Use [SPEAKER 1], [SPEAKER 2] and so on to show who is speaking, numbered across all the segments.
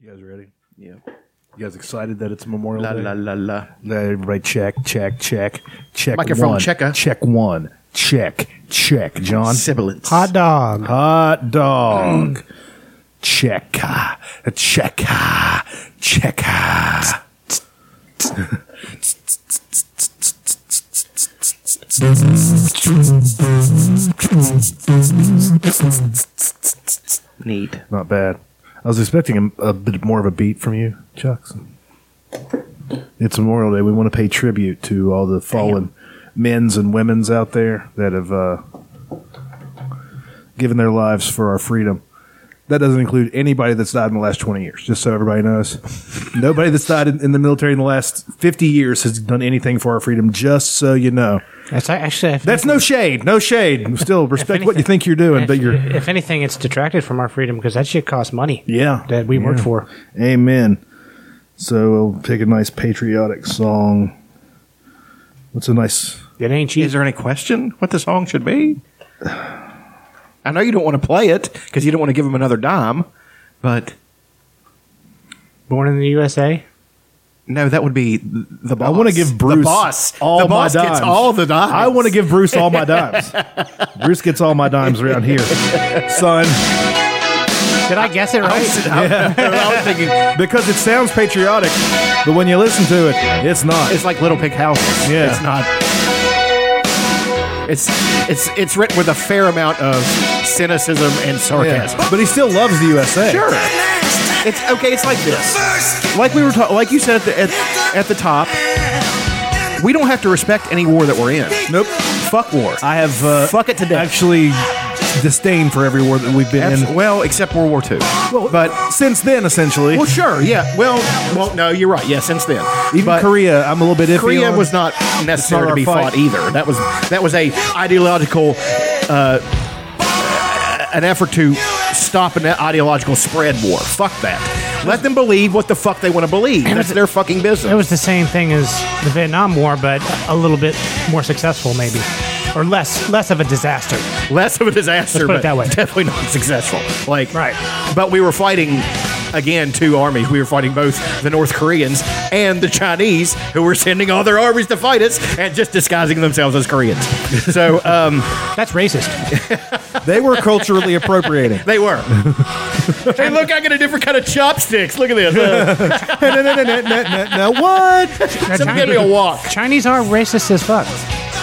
[SPEAKER 1] You guys ready?
[SPEAKER 2] Yeah.
[SPEAKER 1] You guys excited that it's Memorial
[SPEAKER 2] La
[SPEAKER 1] Day?
[SPEAKER 2] la la la.
[SPEAKER 1] Let everybody check, check, check, check.
[SPEAKER 2] Microphone
[SPEAKER 1] one.
[SPEAKER 2] checker.
[SPEAKER 1] Check one. Check, check. John.
[SPEAKER 2] Sibilance.
[SPEAKER 3] Hot dog.
[SPEAKER 1] Hot dog. check. Check. Check.
[SPEAKER 2] Neat.
[SPEAKER 1] Not bad. I was expecting a, a bit more of a beat from you, Chucks. It's Memorial Day. We want to pay tribute to all the fallen men's and women's out there that have uh, given their lives for our freedom. That doesn't include anybody that's died in the last 20 years, just so everybody knows. Nobody that's died in, in the military in the last 50 years has done anything for our freedom, just so you know.
[SPEAKER 3] That's actually
[SPEAKER 1] that's no shade. No shade. Still, respect what you think you're doing,
[SPEAKER 3] if,
[SPEAKER 1] but you're.
[SPEAKER 3] if anything, it's detracted from our freedom because that shit costs money.
[SPEAKER 1] Yeah.
[SPEAKER 3] that we worked
[SPEAKER 1] Yeah.
[SPEAKER 3] for.
[SPEAKER 1] Amen. So we'll pick a nice patriotic song. What's a nice?
[SPEAKER 3] It ain't cheap.
[SPEAKER 2] Is there any question what the song should be? I know you don't want to play it because you don't want to give him another dime, but
[SPEAKER 3] Born in the USA.
[SPEAKER 2] No, that would be the boss.
[SPEAKER 1] I want to give Bruce
[SPEAKER 2] the boss.
[SPEAKER 1] all
[SPEAKER 2] the
[SPEAKER 1] my dimes.
[SPEAKER 2] gets all the dimes.
[SPEAKER 1] I want to give Bruce all my dimes. Bruce gets all my dimes around here, son,
[SPEAKER 3] Did I guess it right?
[SPEAKER 2] I was thinking
[SPEAKER 1] because it sounds patriotic, but when you listen to it, it's not.
[SPEAKER 2] it's like Little Pink Houses.
[SPEAKER 1] Yeah.
[SPEAKER 2] it's not. It's it's it's written with a fair amount of cynicism and
[SPEAKER 1] Yeah.
[SPEAKER 2] sarcasm.
[SPEAKER 1] But he still loves the USA.
[SPEAKER 2] Sure. It's okay. It's like this. Like we were talking. Like you said at the, at, at the top. We don't have to respect any war that we're in.
[SPEAKER 1] Nope.
[SPEAKER 2] Fuck war.
[SPEAKER 1] I have uh,
[SPEAKER 2] Fuck it to death.
[SPEAKER 1] actually disdain for every war that we've been
[SPEAKER 2] Abs-
[SPEAKER 1] in.
[SPEAKER 2] well, except World War II.
[SPEAKER 1] Well,
[SPEAKER 2] but
[SPEAKER 1] since then, essentially,
[SPEAKER 2] well, sure, yeah. Well, well, no, you're right. Yeah, since then,
[SPEAKER 1] even
[SPEAKER 2] But
[SPEAKER 1] Korea, I'm a little bit iffy.
[SPEAKER 2] Korea
[SPEAKER 1] on.
[SPEAKER 2] was not necessary
[SPEAKER 1] our
[SPEAKER 2] to be
[SPEAKER 1] fight.
[SPEAKER 2] fought either. That was that was a ideological, uh, an effort to stop an ideological spread war. Fuck that. Let them believe what the fuck they want to believe. That's their fucking business.
[SPEAKER 3] It was the same thing as the Vietnam War, but a little bit more successful, maybe, or less less of a disaster.
[SPEAKER 2] Less of a disaster,
[SPEAKER 3] Let's put it
[SPEAKER 2] but
[SPEAKER 3] that way.
[SPEAKER 2] definitely not successful. Like
[SPEAKER 3] Right.
[SPEAKER 2] But we were fighting again two armies. We were fighting both the North Koreans and the Chinese, who were sending all their armies to fight us and just disguising themselves as Koreans. So um,
[SPEAKER 3] That's racist.
[SPEAKER 1] they were culturally appropriating.
[SPEAKER 2] they were. hey, look! I got a different kind of chopsticks. Look at this. Uh,
[SPEAKER 1] now what?
[SPEAKER 2] Someone give me a walk.
[SPEAKER 3] Chinese are racist as fuck,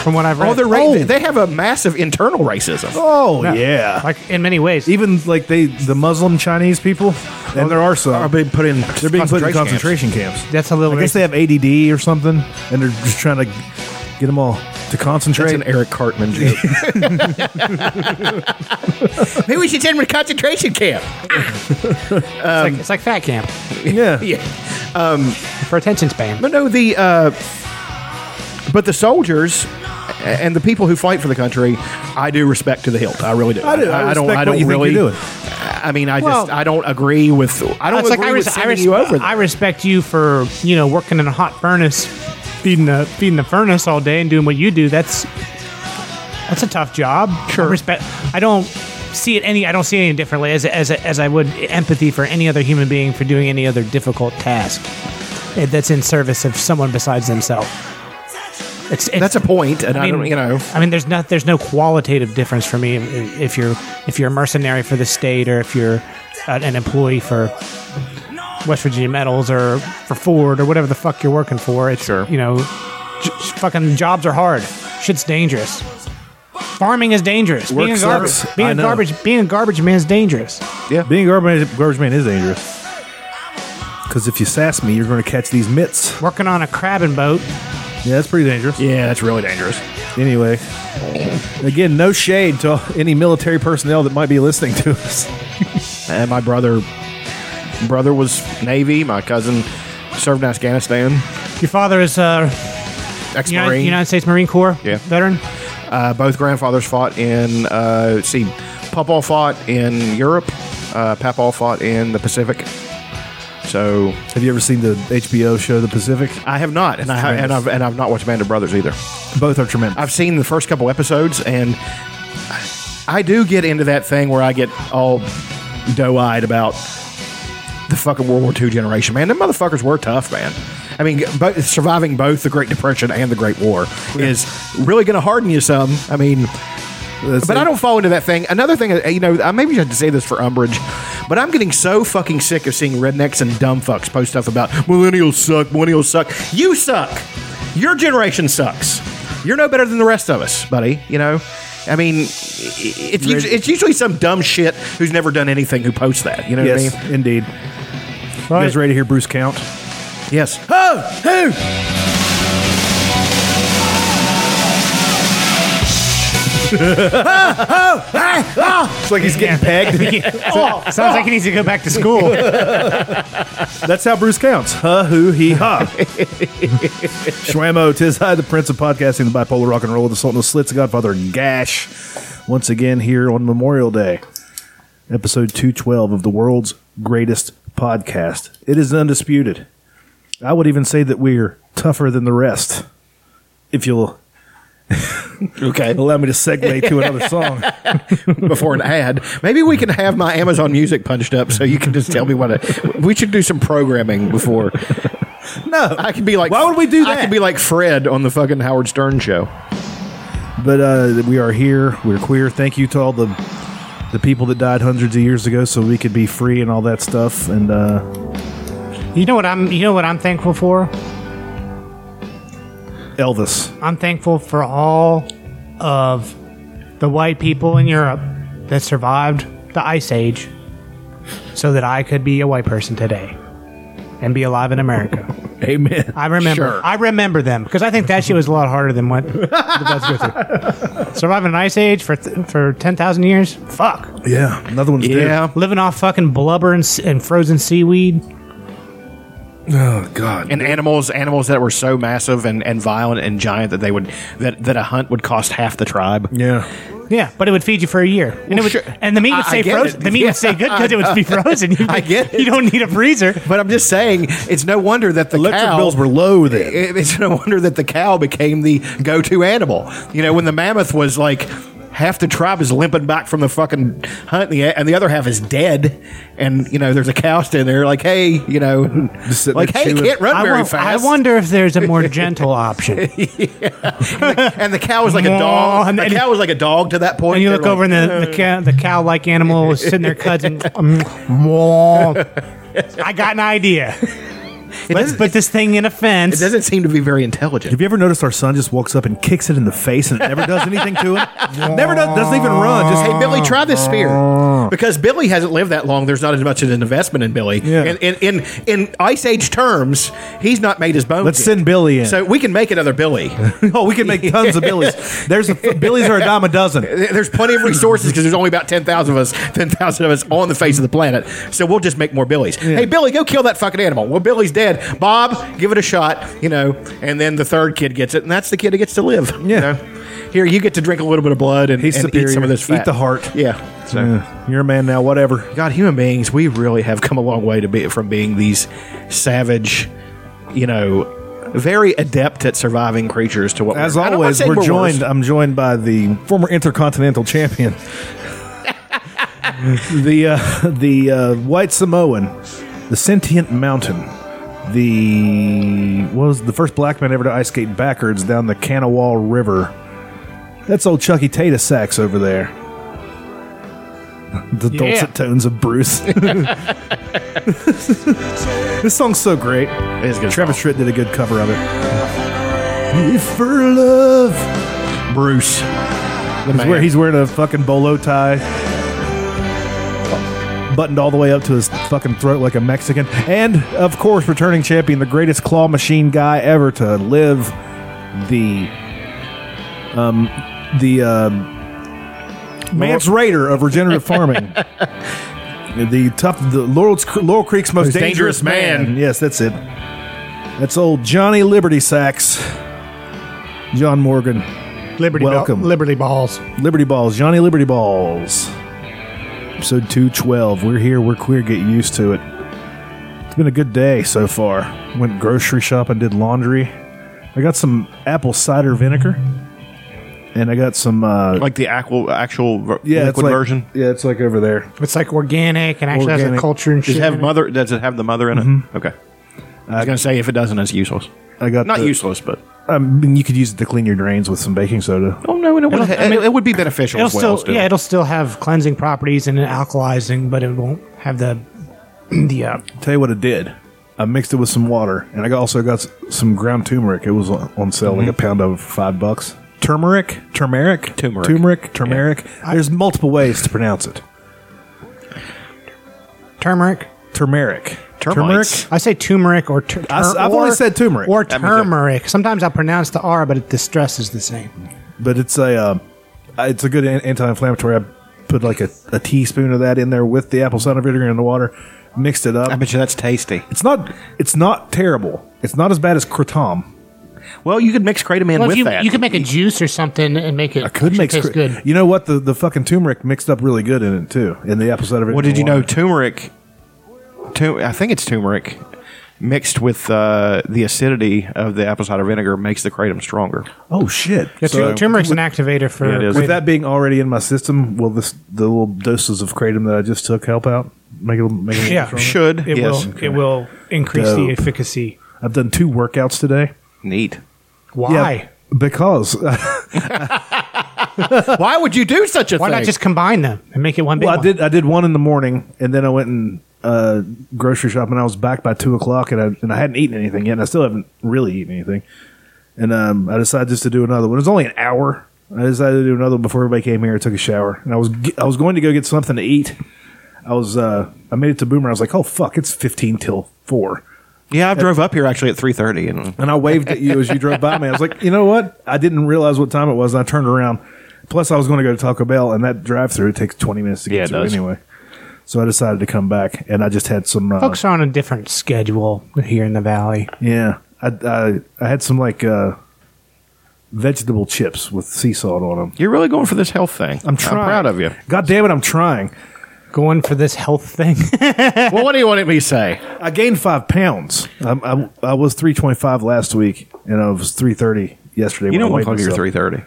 [SPEAKER 3] from what I've read.
[SPEAKER 2] Oh, they're ra- they have a massive internal racism.
[SPEAKER 1] Oh yeah.
[SPEAKER 3] like in many ways.
[SPEAKER 1] Even like they, the Muslim Chinese people, and there are some.
[SPEAKER 2] Are being put in.
[SPEAKER 1] they're being put in concentration camps.
[SPEAKER 3] That's a little.
[SPEAKER 1] I guess they have ADD or something, and they're just trying to get them all to concentrate.
[SPEAKER 2] That's an Eric Cartman joke. Maybe we should send him to concentration camp.
[SPEAKER 3] it's, like, it's like fat camp
[SPEAKER 1] yeah.
[SPEAKER 2] Yeah.
[SPEAKER 3] for attention span.
[SPEAKER 2] But no, the uh, but the soldiers and the people who fight for the country, I do respect to the hilt. I really do.
[SPEAKER 1] I do. I
[SPEAKER 2] don't. I don't
[SPEAKER 1] what you think
[SPEAKER 2] really.
[SPEAKER 1] you're doing.
[SPEAKER 2] I mean, I
[SPEAKER 3] Well-
[SPEAKER 2] just I don't agree with. I don't agree
[SPEAKER 3] like I,
[SPEAKER 2] with
[SPEAKER 3] res- I, res-
[SPEAKER 2] you over.
[SPEAKER 3] I respect you for you know working in a hot furnace, feeding the feeding the furnace all day and doing what you do. That's that's a tough job. Sure. I respect. I don't see it any. I don't see it any differently as as as I would empathy for any other human being for doing any other difficult task eh, that's in service of someone besides themselves. It's, it's
[SPEAKER 2] That's a point, and I, don't. You know,
[SPEAKER 3] I mean, there's not there's no qualitative difference for me if if you're if you're a mercenary for the state or if you're uh, an employee for West Virginia Metals or for Ford or whatever the fuck you're working for. It's
[SPEAKER 2] Sure.
[SPEAKER 3] you know, j- fucking jobs are hard. Shit's dangerous. Farming is dangerous. being a garbage, being
[SPEAKER 1] I
[SPEAKER 3] a
[SPEAKER 1] know.
[SPEAKER 3] garbage, being a garbage man is dangerous.
[SPEAKER 1] Yeah, being a garbage, garbage man is dangerous. Because if you sass me, you're going to catch these mitts.
[SPEAKER 3] Working on a crabbing boat.
[SPEAKER 1] Yeah, that's pretty dangerous.
[SPEAKER 2] yeah, that's really dangerous.
[SPEAKER 1] Anyway, again, no shade to any military personnel that might be listening to us.
[SPEAKER 2] And my brother, brother was Navy. My cousin served in Afghanistan.
[SPEAKER 3] Your father is uh,
[SPEAKER 2] Ex-Marine.
[SPEAKER 3] United States Marine Corps
[SPEAKER 2] Yeah.
[SPEAKER 3] veteran.
[SPEAKER 2] Uh, both grandfathers fought in. Uh, let's see, Papa fought in Europe. Uh, Papa fought in the Pacific. So
[SPEAKER 1] Have you ever seen the HBO show The Pacific?
[SPEAKER 2] I have not, and I and. I've and I've not watched Band of Brothers either.
[SPEAKER 1] Both are tremendous.
[SPEAKER 2] I've seen the first couple episodes, and I do get into that thing where I get all doe-eyed about the fucking World War II generation, man. Them motherfuckers were tough, man. I mean, both, surviving both the Great Depression and the Great War is really going to harden you some. I mean, but I don't fall into that thing. Another thing, uh, you know, maybe I maybe should say this for umbrage, but I'm getting so fucking sick of seeing rednecks and dumb fucks post stuff about millennials suck, millennials suck. You suck. Your generation sucks. You're no better than the rest of us, buddy. You know. I mean, it's usually, it's usually some dumb shit who's never done anything who posts that. You know
[SPEAKER 1] Yes,
[SPEAKER 2] what I mean?
[SPEAKER 1] indeed. You guys ready to hear Bruce count?
[SPEAKER 2] Yes.
[SPEAKER 1] Oh, who? It's like he's getting pegged.
[SPEAKER 3] Sounds like he needs to go back to school.
[SPEAKER 1] That's how Bruce counts. Huh, who, he, ha. Schwammo, tis I, the prince of podcasting, the bipolar rock and roll, the sultan of slits, the godfather gash. Once again here on Memorial Day, episode 212 of the world's greatest podcast. It is undisputed. I would even say that we're tougher than the rest. If you'll
[SPEAKER 2] Okay.
[SPEAKER 1] allow me to segue to another song.
[SPEAKER 2] Before an ad, maybe we can have my Amazon Music punched up so you can just tell me what it. We should do some programming before.
[SPEAKER 1] No,
[SPEAKER 2] I can be like.
[SPEAKER 1] Why would we do that?
[SPEAKER 2] I
[SPEAKER 1] that?
[SPEAKER 2] can be like Fred on the fucking Howard Stern show.
[SPEAKER 1] But uh, we are here. We're queer. Thank you to all the the people that died hundreds of years ago, so we could be free and all that stuff. And uh,
[SPEAKER 3] You know what I'm you know what I'm thankful for?
[SPEAKER 1] Elvis.
[SPEAKER 3] I'm thankful for all of the white people in Europe that survived the ice age so that I could be a white person today and be alive in America.
[SPEAKER 1] Amen.
[SPEAKER 3] I remember.
[SPEAKER 2] Sure.
[SPEAKER 3] I remember them because I think that shit was a lot harder than what the guys go through. Surviving an ice age for th- for ten thousand years. Fuck.
[SPEAKER 1] Yeah, another one's
[SPEAKER 2] Yeah.
[SPEAKER 3] Living off fucking blubber and, s- and frozen seaweed.
[SPEAKER 1] Dead. Oh God.
[SPEAKER 2] And animals, animals that were so massive and, and violent and giant that they would that, that a hunt would cost half the tribe.
[SPEAKER 1] yeah.
[SPEAKER 3] Yeah, but it would feed you for a year, and it would,
[SPEAKER 2] sure.
[SPEAKER 3] and the meat would
[SPEAKER 2] I- I
[SPEAKER 3] stay
[SPEAKER 2] get
[SPEAKER 3] frozen.
[SPEAKER 2] it.
[SPEAKER 3] The meat
[SPEAKER 2] Yeah.
[SPEAKER 3] would stay good because it would be frozen. You,
[SPEAKER 2] I get it.
[SPEAKER 3] You don't need a freezer.
[SPEAKER 2] But I'm just saying, it's no wonder that the
[SPEAKER 1] Electric
[SPEAKER 2] cow,
[SPEAKER 1] bills were low then.
[SPEAKER 2] it- It's no wonder that the cow became the go-to animal. You know, when the mammoth was like half the tribe is limping back from the fucking hunt, and the, and the other half is dead, and you know, there's a cow standing there, like, hey, you know, like, hey,
[SPEAKER 1] chewing.
[SPEAKER 2] can't run
[SPEAKER 3] I,
[SPEAKER 2] very
[SPEAKER 3] won-
[SPEAKER 2] fast.
[SPEAKER 3] I wonder if there's a more gentle option.
[SPEAKER 2] and the cow was like a dog.
[SPEAKER 3] and
[SPEAKER 2] The
[SPEAKER 3] then-
[SPEAKER 2] cow was like a dog to that point.
[SPEAKER 3] And you look
[SPEAKER 2] like,
[SPEAKER 3] over, and the the, cow, the cow-like animal is sitting there cutting. Um. I got an idea. Let's put this thing in a fence.
[SPEAKER 2] It doesn't seem to be very intelligent.
[SPEAKER 1] Have you ever noticed our son just walks up and kicks it in the face and it never does anything to him? never does, doesn't even run. Just
[SPEAKER 2] Hey Billy, try this spear because Billy hasn't lived that long. There's not as much of an investment in Billy.
[SPEAKER 1] Yeah.
[SPEAKER 2] In, in in in Ice Age terms, he's not made his bones.
[SPEAKER 1] let's
[SPEAKER 2] yet.
[SPEAKER 1] send Billy in.
[SPEAKER 2] So we can make another Billy.
[SPEAKER 1] oh, we can make tons of Billies. There's a, Billies are a dime a dozen.
[SPEAKER 2] There's plenty of resources because there's only about ten thousand of us, ten thousand of us on the face of the planet. So we'll just make more Billies. Hey Billy, go kill that fucking animal. Well, Billy's dead. Bob, give it a shot. You know, and then the third kid gets it, and that's the kid who gets to live. you
[SPEAKER 1] Yeah.
[SPEAKER 2] know? Here, you get to drink a little bit of blood and,
[SPEAKER 1] He's
[SPEAKER 2] and eat some of this fat.
[SPEAKER 1] Eat the heart.
[SPEAKER 2] Yeah. So.
[SPEAKER 1] Yeah, you're a man now. Whatever.
[SPEAKER 2] God, human beings, we really have come a long way to be from being these savage, you know, very adept at surviving creatures to what
[SPEAKER 1] As
[SPEAKER 2] we're, I don't wanna
[SPEAKER 1] always,
[SPEAKER 2] say
[SPEAKER 1] we're
[SPEAKER 2] worse.
[SPEAKER 1] joined. I'm joined by the former intercontinental champion, the uh, the uh, white Samoan, the sentient mountain, the what was the first black man ever to ice skate backwards down the Kanawha River. That's old Chucky Tata sax over there. The
[SPEAKER 3] Yeah.
[SPEAKER 1] dulcet tones of Bruce. this song's so great.
[SPEAKER 2] It is good
[SPEAKER 1] Travis. Tritt did a good cover of it. If for love.
[SPEAKER 2] Bruce.
[SPEAKER 1] He's, where he's wearing a fucking bolo tie, buttoned all the way up to his fucking throat like a Mexican, and of course, returning champion, the greatest claw machine guy ever to live, the um the uh, Mance Rayder of regenerative farming. The tough, the Laurel, Laurel Creek's most dangerous,
[SPEAKER 2] dangerous
[SPEAKER 1] man.
[SPEAKER 2] man.
[SPEAKER 1] Yes, that's it. That's old Johnny Liberty Sacks, John Morgan.
[SPEAKER 3] Liberty,
[SPEAKER 1] Welcome.
[SPEAKER 3] Ball- Liberty balls.
[SPEAKER 1] Liberty Balls, Johnny Liberty Balls. Episode 212. We're here, we're queer, get used to it. It's been a good day so far. Went grocery shopping, did laundry. I got some apple cider vinegar. And I got some. Uh,
[SPEAKER 2] Like the actual actual
[SPEAKER 1] yeah, it's
[SPEAKER 2] liquid
[SPEAKER 1] like,
[SPEAKER 2] version.
[SPEAKER 1] Yeah, it's like over there.
[SPEAKER 3] It's like organic and actually has
[SPEAKER 1] Organic.
[SPEAKER 3] a culture and
[SPEAKER 2] Does
[SPEAKER 3] shit.
[SPEAKER 2] it have
[SPEAKER 3] in
[SPEAKER 2] mother? Does it have the mother in it? Okay. I was gonna say if it doesn't, it's useless.
[SPEAKER 1] I got
[SPEAKER 2] Not
[SPEAKER 1] the-
[SPEAKER 2] useless, but
[SPEAKER 1] I mean, you could use it to clean your drains with some baking soda.
[SPEAKER 2] oh no, it would,
[SPEAKER 3] It'll- I mean,
[SPEAKER 2] it would be beneficial
[SPEAKER 3] It'll
[SPEAKER 2] as well.
[SPEAKER 3] still, yeah, it'll still have cleansing properties and alkalizing, but it won't have the the. Uh,
[SPEAKER 1] Tell you what it did. I mixed it with some water, and I got- also got s- some ground turmeric. It was on on sale, like a pound of five bucks. Turmeric, turmeric,
[SPEAKER 2] Turmeric.
[SPEAKER 1] turmeric, turmeric. There's multiple ways to pronounce it.
[SPEAKER 3] turmeric.
[SPEAKER 1] Turmeric,
[SPEAKER 2] Termites.
[SPEAKER 3] I say turmeric or tur-
[SPEAKER 1] I s-
[SPEAKER 3] tur-
[SPEAKER 1] I've
[SPEAKER 3] or-
[SPEAKER 1] only said turmeric.
[SPEAKER 3] or
[SPEAKER 2] That means it-
[SPEAKER 3] turmeric. Sometimes I pronounce the R, but it, the stress is the same.
[SPEAKER 1] but it's a uh, it's a good an- anti-inflammatory. I put like a, a teaspoon of that in there with the apple cider vinegar and the water, mixed it up.
[SPEAKER 2] I bet you that's tasty.
[SPEAKER 1] It's not it's not terrible. It's not as bad as kratom.
[SPEAKER 2] Well, you could mix kratom in
[SPEAKER 3] Well,
[SPEAKER 2] with
[SPEAKER 3] you,
[SPEAKER 2] that.
[SPEAKER 3] you could make a juice or something and make it.
[SPEAKER 1] I could make
[SPEAKER 3] taste
[SPEAKER 1] skra-
[SPEAKER 3] good.
[SPEAKER 1] You know what? The the fucking turmeric mixed up really good in it too. In the episode of vinegar.
[SPEAKER 2] Well, did you know turmeric? Tu- I think it's turmeric mixed with uh, the acidity of the apple cider vinegar makes the kratom stronger.
[SPEAKER 1] Oh shit!
[SPEAKER 3] Yeah,
[SPEAKER 1] So,
[SPEAKER 3] tur- turmeric's an activator for.
[SPEAKER 2] Yeah, it is.
[SPEAKER 1] with that being already in my system, will this the little doses of kratom that I just took help out? Make it make it a
[SPEAKER 3] Yeah.
[SPEAKER 1] stronger?
[SPEAKER 2] Should
[SPEAKER 3] it
[SPEAKER 2] yes,
[SPEAKER 3] will. It will increase the efficacy.
[SPEAKER 1] I've done two workouts today.
[SPEAKER 2] neat.
[SPEAKER 3] Why?
[SPEAKER 1] because
[SPEAKER 2] Why would you do such a thing?
[SPEAKER 3] Why
[SPEAKER 2] thing?
[SPEAKER 3] not just combine them and make it one big
[SPEAKER 1] well, I
[SPEAKER 3] one?
[SPEAKER 1] did I did one in the morning, and then I went and uh, grocery shopping. I was back by two o'clock, and I and I hadn't eaten anything yet, and I still haven't really eaten anything. And um, I decided just to do another one. It was only an hour. I decided to do another one before everybody came here. I took a shower, and I was ge- I was going to go get something to eat. I was uh, I made it to Boomer. I was like, oh fuck, it's fifteen till four.
[SPEAKER 2] Yeah, I drove up here actually at three thirty, and
[SPEAKER 1] And I waved at you as you drove by me. I was like, you know what? I didn't realize what time it was. And I turned around. Plus, I was going to go to Taco Bell, and that drive-through takes twenty minutes to get
[SPEAKER 2] Yeah, it
[SPEAKER 1] through
[SPEAKER 2] does.
[SPEAKER 1] anyway. So I decided to come back, and I just had some. Uh,
[SPEAKER 3] Folks are on a different schedule here in the valley.
[SPEAKER 1] yeah, I, I I had some like uh, vegetable chips with sea salt on them.
[SPEAKER 2] you're really going for this health thing.
[SPEAKER 1] I'm trying.
[SPEAKER 2] proud of you.
[SPEAKER 1] God damn it, I'm trying.
[SPEAKER 3] Going for this health thing.
[SPEAKER 2] well, what do you want me to say?
[SPEAKER 1] I gained five pounds. I, I, I was three twenty five last week, and I was three thirty yesterday.
[SPEAKER 2] You
[SPEAKER 1] when
[SPEAKER 2] don't
[SPEAKER 1] I
[SPEAKER 2] look
[SPEAKER 1] weighed
[SPEAKER 2] like you're three thirty.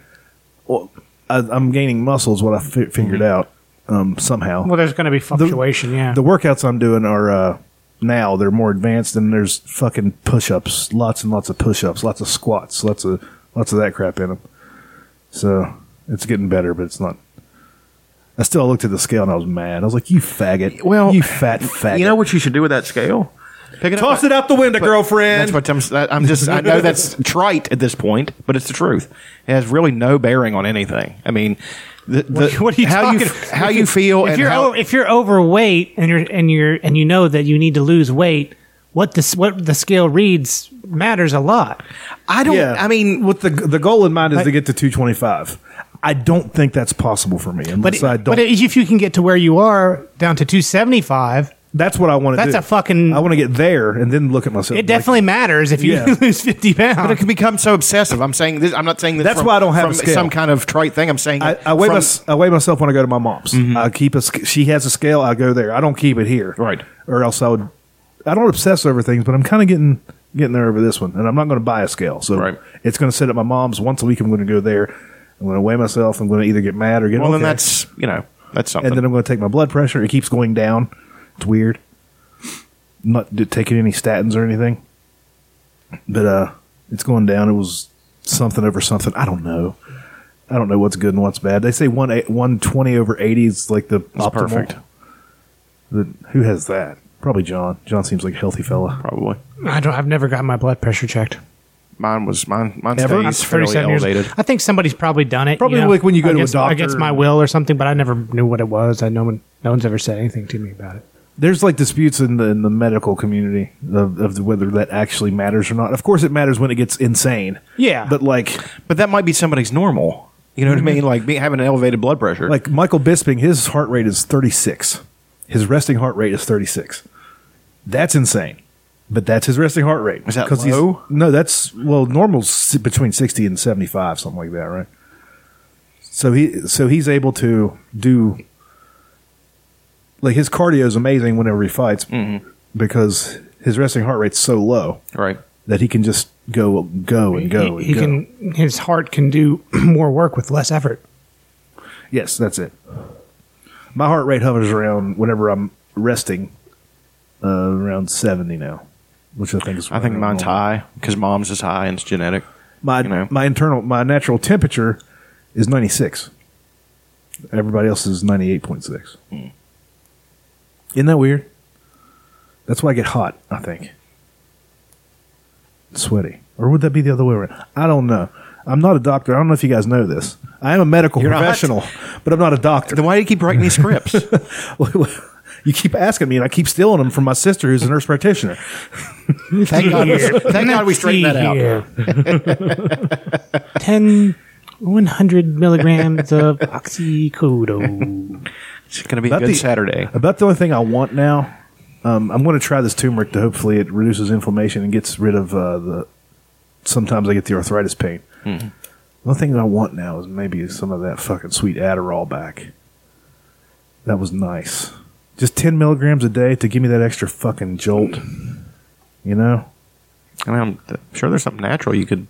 [SPEAKER 1] Well, I, I'm gaining muscle is what I fi- figured out um, somehow.
[SPEAKER 3] well, there's going to be fluctuation. yeah.
[SPEAKER 1] The workouts I'm doing are uh, now they're more advanced, and there's fucking push-ups, lots and lots of push-ups, lots of squats, lots of lots of that crap in them. So it's getting better, but it's not. I still looked at the scale and I was mad. I was like, "You faggot!
[SPEAKER 2] Well,
[SPEAKER 1] you fat faggot!
[SPEAKER 2] You know what you should do with that scale? Pick it
[SPEAKER 1] Toss
[SPEAKER 2] up.
[SPEAKER 1] it out the window, girlfriend."
[SPEAKER 2] That's what I'm. I'm just. I know that's trite at this point, but it's the truth. It has really no bearing on anything. I mean, the, the,
[SPEAKER 3] what are you
[SPEAKER 2] how you
[SPEAKER 3] talking?
[SPEAKER 2] f- how you feel
[SPEAKER 3] If
[SPEAKER 2] and
[SPEAKER 3] you're
[SPEAKER 2] how,
[SPEAKER 3] o- if you're overweight and you're and you're and you know that you need to lose weight, what this what the scale reads matters a lot.
[SPEAKER 2] I don't.
[SPEAKER 1] yeah,
[SPEAKER 2] I mean,
[SPEAKER 1] with the the goal in mind is
[SPEAKER 3] But-
[SPEAKER 1] to get to 225. I don't think that's possible for me unless
[SPEAKER 3] But
[SPEAKER 1] I don't.
[SPEAKER 3] but if you can get to where you are down to 275,
[SPEAKER 1] that's what I want to do.
[SPEAKER 3] That's a fucking-
[SPEAKER 1] I want to get there and then look at myself.
[SPEAKER 3] it definitely matters if you
[SPEAKER 1] Yeah.
[SPEAKER 3] lose 50 pounds.
[SPEAKER 2] but it can become so obsessive. I'm saying this. I'm not saying this.
[SPEAKER 1] That's
[SPEAKER 2] from-
[SPEAKER 1] why I don't have a scale.
[SPEAKER 2] some kind of trite thing. I'm saying
[SPEAKER 1] I, I weigh
[SPEAKER 2] from-
[SPEAKER 1] mys- I weigh myself when I go to my mom's. Mm-hmm. I keep a. She has a scale. I go there. I don't keep it here.
[SPEAKER 2] Right.
[SPEAKER 1] Or else I would. I don't obsess over things, but I'm kind of getting getting there over this one, and I'm not going to buy a scale. So
[SPEAKER 2] Right.
[SPEAKER 1] it's going to sit at my mom's once a week. I'm going to go there. I'm going to weigh myself. I'm going to either get mad or get.
[SPEAKER 2] Well, then that's you know that's something.
[SPEAKER 1] and then I'm going to take my blood pressure. It keeps going down. It's weird. Not taking any statins or anything, but uh, it's going down. It was something over something. I don't know. I don't know what's good and what's bad. They say one 120 over 80 is like the
[SPEAKER 2] That's
[SPEAKER 1] optimal.
[SPEAKER 2] perfect.
[SPEAKER 1] But who has that? Probably John. John seems like a healthy fella.
[SPEAKER 2] Probably.
[SPEAKER 3] I don't. I've never gotten my blood pressure checked.
[SPEAKER 2] Mine was mine. Mine
[SPEAKER 1] Ever?
[SPEAKER 3] I'm
[SPEAKER 2] stays fairly
[SPEAKER 3] 37 years.
[SPEAKER 2] elevated.
[SPEAKER 3] I think somebody's probably done it.
[SPEAKER 1] Probably
[SPEAKER 3] you know,
[SPEAKER 1] like when you go to a
[SPEAKER 3] against,
[SPEAKER 1] doctor.
[SPEAKER 3] against my will or something. But I never knew what it was. I no one, no one's ever said anything to me about it.
[SPEAKER 1] There's like disputes in the in the medical community of, of whether that actually matters or not. Of course, it matters when it gets insane.
[SPEAKER 3] Yeah.
[SPEAKER 1] but like
[SPEAKER 2] But that might be somebody's normal. You know what I mm-hmm. mean? Like be, having an elevated blood pressure.
[SPEAKER 1] like Michael Bisping, his heart rate is 36. His resting heart rate is 36. That's insane. But that's his resting heart rate.
[SPEAKER 2] Is that
[SPEAKER 1] 'Cause he's-
[SPEAKER 2] low?
[SPEAKER 1] No, that's well, normal's si- between 60 and 75, something like that, right? So he so he's able to do like his cardio is amazing whenever he fights
[SPEAKER 2] Mm-hmm.
[SPEAKER 1] because his resting heart rate's so low
[SPEAKER 2] right.
[SPEAKER 1] that he can just go go and go and
[SPEAKER 3] he, he
[SPEAKER 1] go.
[SPEAKER 3] can his heart can do more work with less effort.
[SPEAKER 1] Yes, that's it. My heart rate hovers around whenever I'm resting, uh, around seventy now, which I think is.
[SPEAKER 2] I think
[SPEAKER 1] around
[SPEAKER 2] mine's
[SPEAKER 1] normal.
[SPEAKER 2] high because mom's is high and it's genetic.
[SPEAKER 1] My
[SPEAKER 2] you know.
[SPEAKER 1] my internal my natural temperature is ninety six. Everybody else is ninety eight point six.
[SPEAKER 2] Hmm.
[SPEAKER 1] Isn't that weird? That's why I get hot. I think sweaty, or would that be the other way around? I don't know. I'm not a doctor. I don't know if you guys know this. I am a medical
[SPEAKER 2] You're not?
[SPEAKER 1] professional, but I'm not a doctor.
[SPEAKER 2] Then why do you keep writing these scripts?
[SPEAKER 1] you keep asking me, and I keep stealing them from my sister, who's a nurse practitioner.
[SPEAKER 2] thank God, thank God we straightened that out.
[SPEAKER 3] out. 10, 100 milligrams of oxycodone.
[SPEAKER 2] It's going to be a
[SPEAKER 1] About
[SPEAKER 2] good
[SPEAKER 1] the-
[SPEAKER 2] Saturday.
[SPEAKER 1] About the only thing I want now, um, I'm going to try this turmeric to hopefully it reduces inflammation and gets rid of uh, the. Sometimes I get the arthritis pain.
[SPEAKER 2] Mm-hmm.
[SPEAKER 1] The only thing that I want now is maybe some of that fucking sweet Adderall back. That was nice. Just 10 milligrams a day to give me that extra fucking jolt. You know?
[SPEAKER 2] I mean, I'm sure there's something natural you could.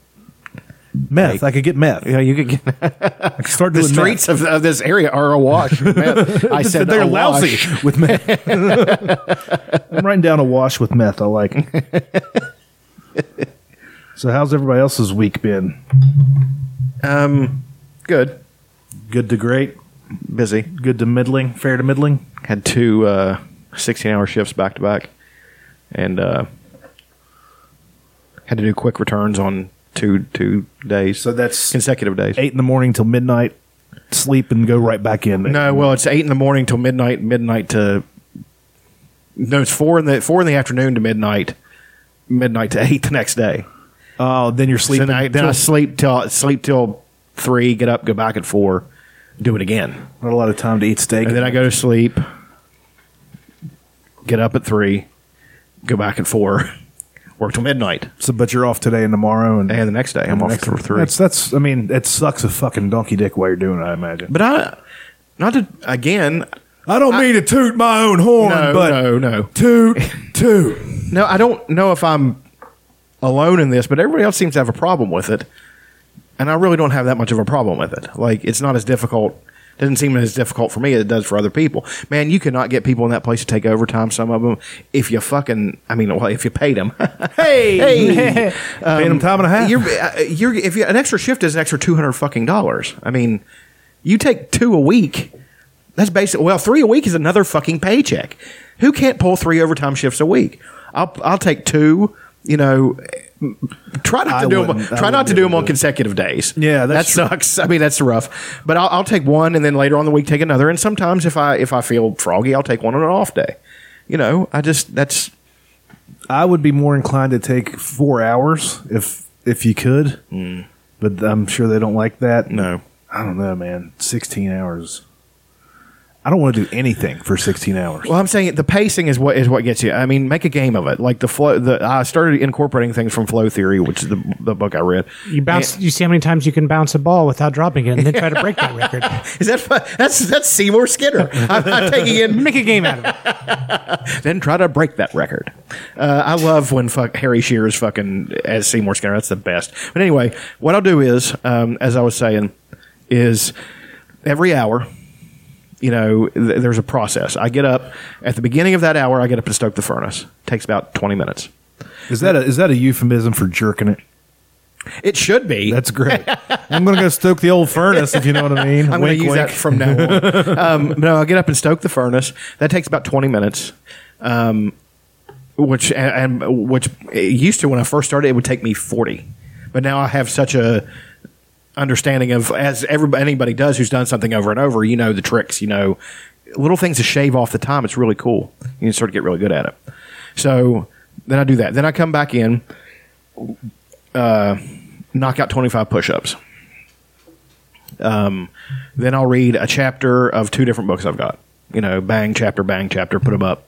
[SPEAKER 1] Meth. I could get meth.
[SPEAKER 2] Yeah, you could get.
[SPEAKER 1] I could start
[SPEAKER 2] the
[SPEAKER 1] doing
[SPEAKER 2] streets
[SPEAKER 1] meth.
[SPEAKER 2] of, of this area are awash. with meth. I said
[SPEAKER 1] They're
[SPEAKER 2] awash.
[SPEAKER 1] lousy with meth. I'm writing down a wash with meth. I like. so, how's everybody else's week been?
[SPEAKER 2] Um, good,
[SPEAKER 1] Good to great.
[SPEAKER 2] Busy.
[SPEAKER 1] Good to middling. Fair to middling.
[SPEAKER 2] Had two uh, 16-hour shifts back to back, and uh, had to do quick returns on two two days.
[SPEAKER 1] So that's
[SPEAKER 2] consecutive days.
[SPEAKER 1] eight in the morning till midnight. Sleep and go right back in.
[SPEAKER 2] No, well, it's eight in the morning till midnight. Midnight to no, it's four in the four in the afternoon to midnight. Midnight to eight the next day.
[SPEAKER 1] Oh, then you're
[SPEAKER 2] So
[SPEAKER 1] sleeping.
[SPEAKER 2] then I, then I sleep till sleep till three. Get up, go back at four, do it again,
[SPEAKER 1] not a lot of time to eat steak.
[SPEAKER 2] and then I go to sleep. Get up at three, go back at four, work till midnight,
[SPEAKER 1] so, but you're off today and tomorrow, and,
[SPEAKER 2] and the next day I'm off
[SPEAKER 1] next-
[SPEAKER 2] for three.
[SPEAKER 1] That's that's. I mean, it sucks a fucking donkey dick while you're doing it. I imagine.
[SPEAKER 2] but I, not to again.
[SPEAKER 1] I don't mean to toot my own horn,
[SPEAKER 2] No,
[SPEAKER 1] but
[SPEAKER 2] no, no.
[SPEAKER 1] toot, toot.
[SPEAKER 2] No, I don't know if I'm alone in this, but everybody else seems to have a problem with it. And I really don't have that much of a problem with it. Like, it's not as difficult. Doesn't seem as difficult for me as it does for other people. Man, you cannot get people in that place to take overtime. Some of them, if you fucking, I mean, well, if you paid them,
[SPEAKER 1] Hey,
[SPEAKER 2] hey,
[SPEAKER 1] paying them time and a half.
[SPEAKER 2] you're, uh, you're, if you, an extra shift is an extra two hundred fucking dollars. I mean, you take two a week. That's basically Well, three a week is another fucking paycheck. Who can't pull three overtime shifts a week? I'll I'll take two. You know, try not
[SPEAKER 1] I
[SPEAKER 2] to do them. Try not to do them on
[SPEAKER 1] to do it.
[SPEAKER 2] consecutive days.
[SPEAKER 1] Yeah,
[SPEAKER 2] that
[SPEAKER 1] true.
[SPEAKER 2] sucks. I mean, that's rough. But I'll, I'll take one, and then later on the week take another. And sometimes if I if I feel froggy, I'll take one on an off day. You know, I just that's
[SPEAKER 1] I would be more inclined to take four hours if if you could, mm. but I'm sure they don't like that.
[SPEAKER 2] no.
[SPEAKER 1] I don't know, man. Sixteen hours. I don't want to do anything for sixteen hours.
[SPEAKER 2] Well, I'm saying the pacing is what is what gets you. I mean, make a game of it. Like the flow. The I started incorporating things from Flow Theory, which is the the book I read.
[SPEAKER 3] You bounce. You see how many times you can bounce a ball without dropping it, and then try to break that record.
[SPEAKER 2] Is that fu- that's that's Seymour Skinner? I'm, I'm taking in.
[SPEAKER 3] Make a game out of it.
[SPEAKER 2] Then try to break that record. Uh, I love when fuck Harry Shearer's fucking as Seymour Skinner. That's the best. But anyway, what I'll do is, um, as I was saying, is every hour. You know, th- there's a process. I get up at the beginning of that hour. I get up to stoke the furnace. takes about 20 minutes.
[SPEAKER 1] Is that a, is that a euphemism for jerking it?
[SPEAKER 2] It should be.
[SPEAKER 1] That's great. I'm going to go stoke the old furnace if you know what I mean.
[SPEAKER 2] I'm going to use
[SPEAKER 1] wink.
[SPEAKER 2] that from now on. um, no, I'll get up and stoke the furnace. That takes about 20 minutes. Um, which and, and which it used to when I first started, it would take me 40. But now I have such a understanding of as everybody anybody does who's done something over and over. You know the tricks. You know little things to shave off the time. It's really cool. You can start to get really good at it. So then I do that. Then I come back in, uh, knock out 25 push-ups. Um, then I'll read a chapter of two different books I've got. You know, bang chapter, bang chapter, put them up.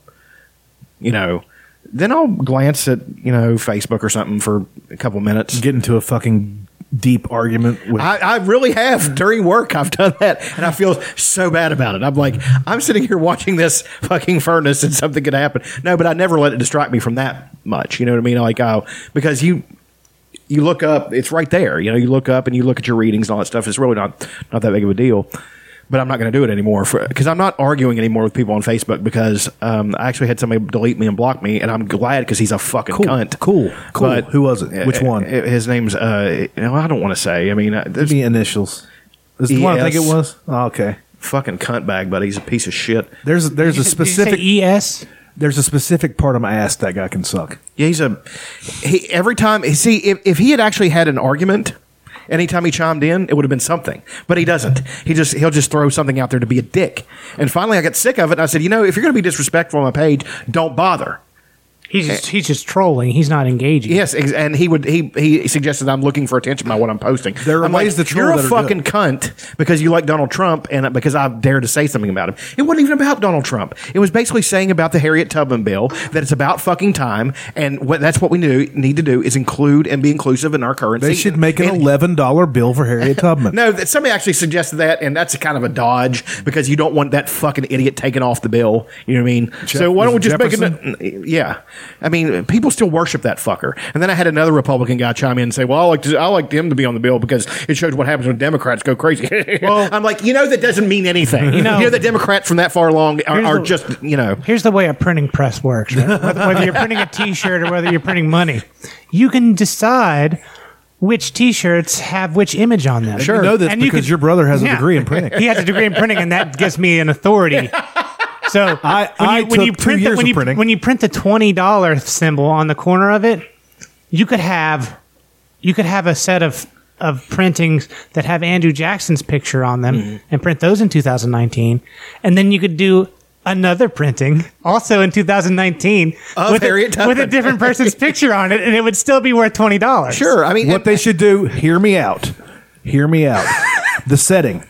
[SPEAKER 2] You know, then I'll glance at you know Facebook or something for a couple minutes.
[SPEAKER 1] Get into a fucking deep argument with.
[SPEAKER 2] I, I really have during work. I've done that, and I feel so bad about it. I'm like, I'm sitting here watching this fucking furnace, and something could happen. No, but I never let it distract me from that much. You know what I mean? Like, oh, because you you look up, it's right there. You know, you look up and you look at your readings and all that stuff. It's really not not that big of a deal. But I'm not going to do it anymore because I'm not arguing anymore with people on Facebook because um, I actually had somebody delete me and block me, and I'm glad because he's a fucking
[SPEAKER 1] Cool.
[SPEAKER 2] cunt.
[SPEAKER 1] Cool. Cool. Who was it? Which one?
[SPEAKER 2] uh, His name's uh, you know, I don't want to say. I mean, uh,
[SPEAKER 1] Give
[SPEAKER 2] there's
[SPEAKER 1] me initials. Is the one I think it was? Oh, okay.
[SPEAKER 2] fucking cunt bag, but he's a piece of shit.
[SPEAKER 1] There's there's a
[SPEAKER 3] Did you
[SPEAKER 1] specific
[SPEAKER 3] ES.
[SPEAKER 1] there's a specific part of my ass that guy can suck.
[SPEAKER 2] Yeah, he's a he. Every time, see, if, if he had actually had an argument, anytime he chimed in, it would have been something. But he doesn't. He just he'll just throw something out there to be a dick. And finally, I got sick of it. and I said, you know, if you're going to be disrespectful on my page, don't bother.
[SPEAKER 3] He's eh. just he's just trolling. He's not engaging.
[SPEAKER 2] Yes, ex- and he would he he suggested I'm looking for attention by what I'm posting.
[SPEAKER 1] There are
[SPEAKER 2] I'm
[SPEAKER 1] ways to troll
[SPEAKER 2] You're
[SPEAKER 1] that
[SPEAKER 2] a
[SPEAKER 1] are
[SPEAKER 2] fucking cunt because you like Donald Trump and uh, because I dared to say something about him. It wasn't even about Donald Trump. It was basically saying about the Harriet Tubman bill that it's about fucking time, and what that's what we do, need to do is include and be inclusive in our currency.
[SPEAKER 1] They should make an
[SPEAKER 2] And-
[SPEAKER 1] eleven dollar bill for Harriet Tubman.
[SPEAKER 2] no, that somebody actually suggested that, and that's a kind of a dodge because you don't want that fucking idiot taken off the bill. You know what I mean? so why don't we
[SPEAKER 1] was it
[SPEAKER 2] just make it? Yeah, I mean, people still worship that fucker. And then I had another Republican guy chime in and say, "Well, I like to, I like him to be on the bill because it shows what happens when Democrats go crazy." Well, I'm like, you know, that doesn't mean anything. You
[SPEAKER 3] know-
[SPEAKER 2] know, the Democrats from that far along are, are
[SPEAKER 3] the-
[SPEAKER 2] just, you know.
[SPEAKER 3] Here's the way a printing press works. Right? Whether, whether you're printing a T-shirt or whether you're printing money, you can decide which T-shirts have which image on them.
[SPEAKER 1] You know this
[SPEAKER 3] And you
[SPEAKER 1] because
[SPEAKER 3] could-
[SPEAKER 1] your brother has a degree in printing.
[SPEAKER 3] He has a degree in printing, and that gives me an authority. So
[SPEAKER 1] I-
[SPEAKER 3] when
[SPEAKER 1] I
[SPEAKER 3] you, when you
[SPEAKER 1] took two
[SPEAKER 3] print the,
[SPEAKER 1] years
[SPEAKER 3] when you
[SPEAKER 1] printing.
[SPEAKER 3] when you print the twenty dollar symbol on the corner of it, you could have you could have a set of of printings that have Andrew Jackson's picture on them
[SPEAKER 1] Mm-hmm.
[SPEAKER 3] and print those in 2019, and then you could do another printing also in 2019 with, a, with a different person's picture on it, and it would still be worth twenty dollars.
[SPEAKER 2] Sure, I mean,
[SPEAKER 1] What they should do, hear me out. Hear me out. the setting.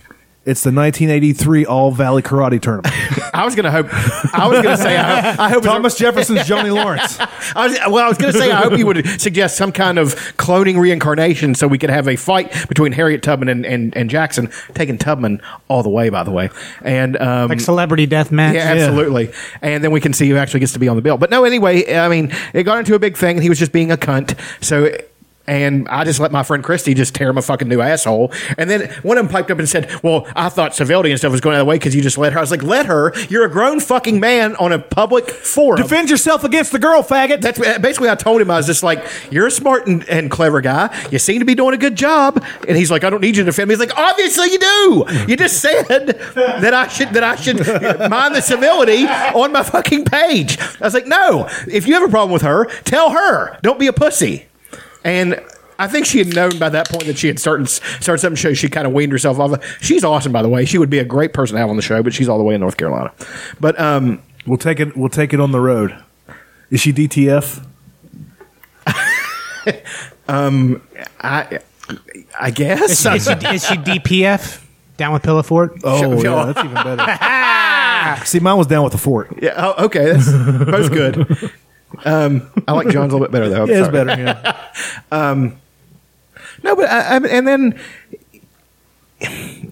[SPEAKER 1] It's the 1983 All Valley Karate Tournament.
[SPEAKER 2] I was gonna hope. I was gonna say. I, I hope it's a-
[SPEAKER 1] Thomas Jefferson's Johnny Lawrence.
[SPEAKER 2] I was, well, I was going to say, I hope you would suggest some kind of cloning reincarnation so we could have a fight between Harriet Tubman and, and, and Jackson, taking Tubman all the way, by the way. And, um,
[SPEAKER 3] like celebrity death match.
[SPEAKER 2] yeah, absolutely. And then we can see who actually gets to be on the bill. But no, anyway, I mean, it got into a big thing, and he was just being a cunt. So. And I just let my friend Christy just tear him a fucking new asshole. And then one of them piped up and said, Well, I thought civility and stuff was going out of the way because you just let her. I was like, Let her. You're a grown fucking man on a public forum.
[SPEAKER 1] Defend yourself against the girl, faggot.
[SPEAKER 2] That's uh, basically I told him I was just like, you're a smart and, and clever guy. You seem to be doing a good job. And he's like, I don't need you to defend me. He's like, obviously you do. You just said that I should that I should mind the civility on my fucking page. I was like, no. If you have a problem with her, tell her. Don't be a pussy. And I think she had known by that point that she had started started something show. She kind of weaned herself off. of She's awesome, by the way. She would be a great person to have on the show, but she's all the way in North Carolina. But um,
[SPEAKER 1] We'll take it. We'll take it on the road. Is she DTF?
[SPEAKER 2] I I guess
[SPEAKER 3] Is, is she, is she DPF? Down with Pillow Fort?
[SPEAKER 1] Oh,
[SPEAKER 2] Sure.
[SPEAKER 1] yeah, that's even better. See, mine was down with the fort.
[SPEAKER 2] Yeah. Oh, okay. That's both good. Um, I like John's a little bit better though. I'm
[SPEAKER 1] Yeah, it's
[SPEAKER 2] sorry.
[SPEAKER 1] better. Yeah.
[SPEAKER 2] No, but I, I, and then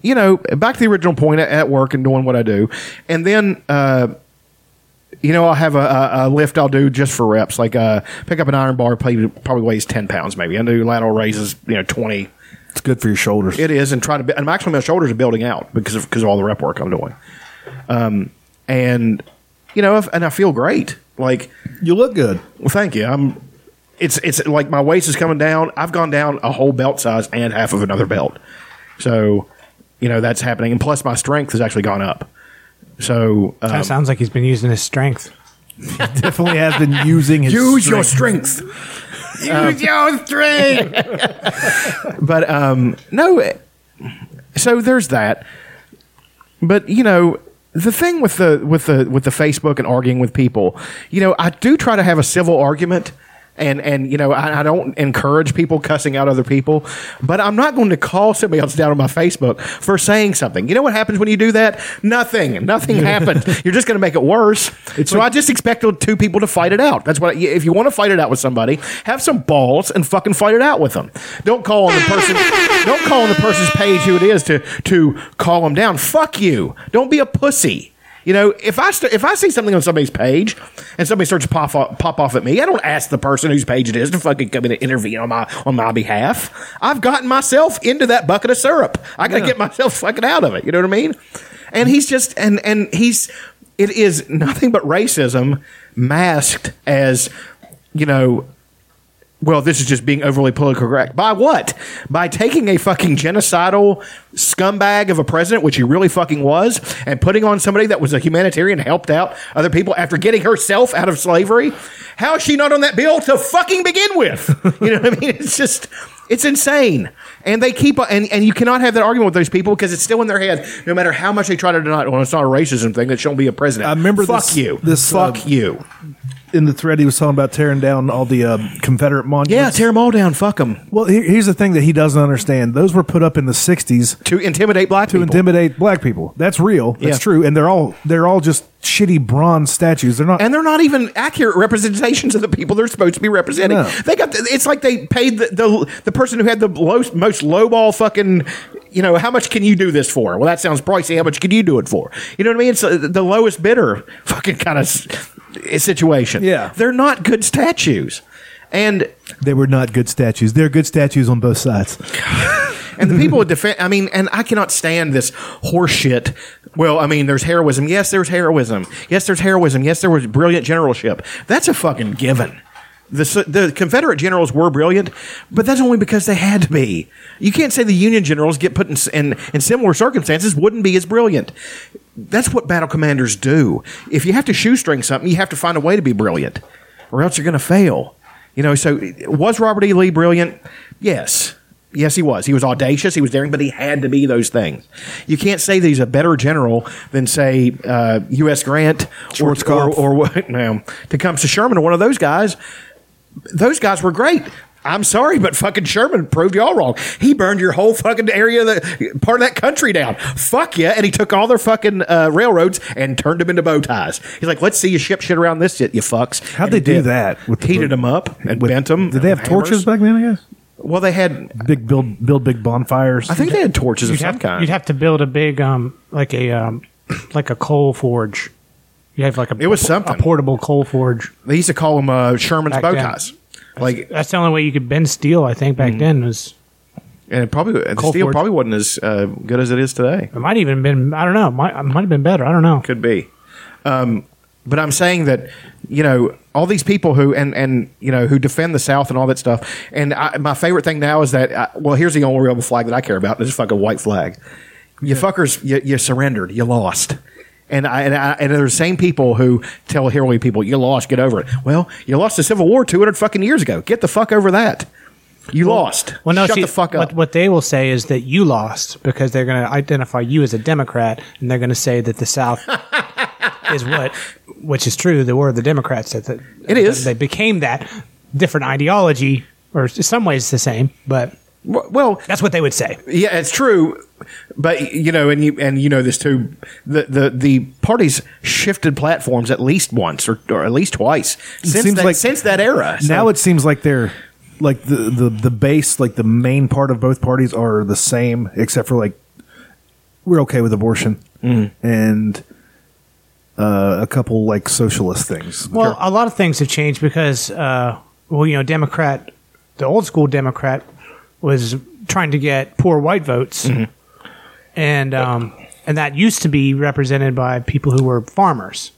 [SPEAKER 2] you know, back to the original point at, at work and doing what I do, and then. Uh, you know, I'll have a, a, a lift I'll do just for reps, like uh, pick up an iron bar, probably, probably weighs ten pounds, maybe. I do lateral raises, you know, twenty.
[SPEAKER 1] It's good for your shoulders.
[SPEAKER 2] It is, and try to. And actually, my shoulders are building out because of because of all the rep work I'm doing. Um, and you know, if, and I feel great. Like,
[SPEAKER 1] you look good.
[SPEAKER 2] well, thank you. I'm. It's it's like my waist is coming down. I've gone down a whole belt size and half of another belt. So, you know, that's happening, and plus my strength has actually gone up. So, um,
[SPEAKER 3] That sounds like he's been using his strength.
[SPEAKER 1] Definitely has been using his.
[SPEAKER 2] use your
[SPEAKER 1] strength.
[SPEAKER 2] strength.
[SPEAKER 3] Use your strength.
[SPEAKER 2] but um, no. So there's that. But you know, the thing with the with the with the Facebook and arguing with people, you know, I do try to have a civil argument. And, and you know I, I don't encourage people cussing out other people, but I'm not going to call somebody else down on my Facebook for saying something. You know what happens when you do that? Nothing. Nothing happens. You're just going to make it worse. so I just expect two people to fight it out. That's what. If you want to fight it out with somebody, have some balls and fucking fight it out with them. Don't call on the person. don't call on the person's page who it is to to call them down. Fuck you. Don't be a pussy. You know, if I st- if I see something on somebody's page and somebody starts to pop off, pop off at me, I don't ask the person whose page it is to fucking come in and intervene on my on my behalf. I've gotten myself into that bucket of syrup. I got to get myself fucking out of it. You know what I mean? And he's just and and he's it is nothing but racism masked as you know well, this is just being overly politically correct. By what? By taking a fucking genocidal scumbag of a president, which he really fucking was, and putting on somebody that was a humanitarian, helped out other people after getting herself out of slavery. How is she not on that bill to fucking begin with? You know what I mean? It's just, it's insane. And they keep, and, and you cannot have that argument with those people because it's still in their head, no matter how much they try to deny it. Well, it's not a racism thing. That shouldn't be a president.
[SPEAKER 1] I remember
[SPEAKER 2] Fuck
[SPEAKER 1] this-
[SPEAKER 2] you.
[SPEAKER 1] this,
[SPEAKER 2] Fuck
[SPEAKER 1] uh,
[SPEAKER 2] you.
[SPEAKER 1] In the thread, he was talking about tearing down all the uh, Confederate monuments.
[SPEAKER 2] Yeah, tear them all down. Fuck them.
[SPEAKER 1] Well, here, here's the thing that he doesn't understand. Those were put up in the '60s
[SPEAKER 2] To intimidate black
[SPEAKER 1] to
[SPEAKER 2] people.
[SPEAKER 1] intimidate black people. That's real. That's
[SPEAKER 2] Yeah.
[SPEAKER 1] true. And they're all they're all just shitty bronze statues. They're not.
[SPEAKER 2] and they're not even accurate representations of the people they're supposed to be representing.
[SPEAKER 1] No.
[SPEAKER 2] They got the, it's like they paid the, the the person who had the low, most lowball fucking. You know how much can you do this for? Well, that sounds pricey. How much can you do it for? You know what I mean? It's uh, the lowest bidder fucking kind of situation.
[SPEAKER 1] Yeah.
[SPEAKER 2] they're not good statues, and
[SPEAKER 1] they were not good statues. They're good statues on both sides.
[SPEAKER 2] and the people would defend. I mean, and I cannot stand this horseshit. Well, I mean, there's heroism. Yes, there's heroism. Yes, there's heroism. Yes, there was brilliant generalship. That's a fucking given. The, the Confederate generals were brilliant, but that's only because they had to be. You can't say the Union generals get put in, in, in similar circumstances wouldn't be as brilliant. That's what battle commanders do. If you have to shoestring something, you have to find a way to be brilliant, or else you're going to fail. You know, so was Robert E. Lee brilliant? Yes. Yes, he was. He was audacious. He was daring, but he had to be those things. You can't say that he's a better general than, say, uh, U.S. Grant or, or, or what? Now, to come to Sherman or one of those guys, those guys were great. I'm sorry, but fucking Sherman proved y'all wrong. He burned your whole fucking area, of the part of that country down. Fuck yeah, and he took all their fucking uh, railroads and turned them into bow ties. He's like, let's see you ship shit around this shit, you fucks.
[SPEAKER 1] How'd
[SPEAKER 2] And
[SPEAKER 1] they do
[SPEAKER 2] did.
[SPEAKER 1] that with the-
[SPEAKER 2] Heated them up and bent them.
[SPEAKER 1] Did they have torches back then? I guess.
[SPEAKER 2] Well, they had.
[SPEAKER 1] Big build build big bonfires.
[SPEAKER 2] I think they had torches of
[SPEAKER 3] You'd
[SPEAKER 2] some
[SPEAKER 3] have,
[SPEAKER 2] kind.
[SPEAKER 3] you'd have to build a big, um, like a, um, like a coal forge. You have like a
[SPEAKER 2] It was
[SPEAKER 3] a,
[SPEAKER 2] something.
[SPEAKER 3] a portable coal forge.
[SPEAKER 2] they used to call them uh, Sherman's
[SPEAKER 3] Back
[SPEAKER 2] bow
[SPEAKER 3] then.
[SPEAKER 2] ties. Like,
[SPEAKER 3] That's the only way you could bend steel. I think
[SPEAKER 2] Mm-hmm.
[SPEAKER 3] back then was
[SPEAKER 2] and it probably the
[SPEAKER 3] Coal
[SPEAKER 2] steel
[SPEAKER 3] forge.
[SPEAKER 2] probably wasn't as uh, good as it is today.
[SPEAKER 3] it might even been I don't know might it might have been better I don't know.
[SPEAKER 2] Could be. Um, but I'm saying that you know all these people who and and you know who defend the South and all that stuff. And I, my favorite thing now is that I, well, here's the only real flag that I care about. This is fucking white flag. You fuckers, you, you surrendered. You lost. And I, and I and they're the same people who tell heroic people you lost, get over it. Well, you lost the Civil War 200 fucking years ago. Get the fuck over that. You lost.
[SPEAKER 3] Well, no,
[SPEAKER 2] shut
[SPEAKER 3] see,
[SPEAKER 2] the fuck up.
[SPEAKER 3] What, what they will say is that you lost because they're going to identify you as a Democrat, and they're going to say that the South is what, which is true. They were the Democrats that, that
[SPEAKER 2] It is.
[SPEAKER 3] They became that different ideology, or in some ways the same, but
[SPEAKER 2] well,
[SPEAKER 3] that's what they would say.
[SPEAKER 2] Yeah, it's true, but you know, and you and you know this too. The the the parties shifted platforms at least once or, or at least twice since
[SPEAKER 1] seems
[SPEAKER 2] that,
[SPEAKER 1] like-
[SPEAKER 2] since that era. So-
[SPEAKER 1] now it seems like they're like the, the the base, like the main part of both parties are the same, except for like we're okay with abortion and uh, a couple like socialist things.
[SPEAKER 3] Well, a lot of things have changed because, uh, well, you know, Democrat, the old school Democrat was trying to get poor white votes, and um, and that used to be represented by people who were farmers.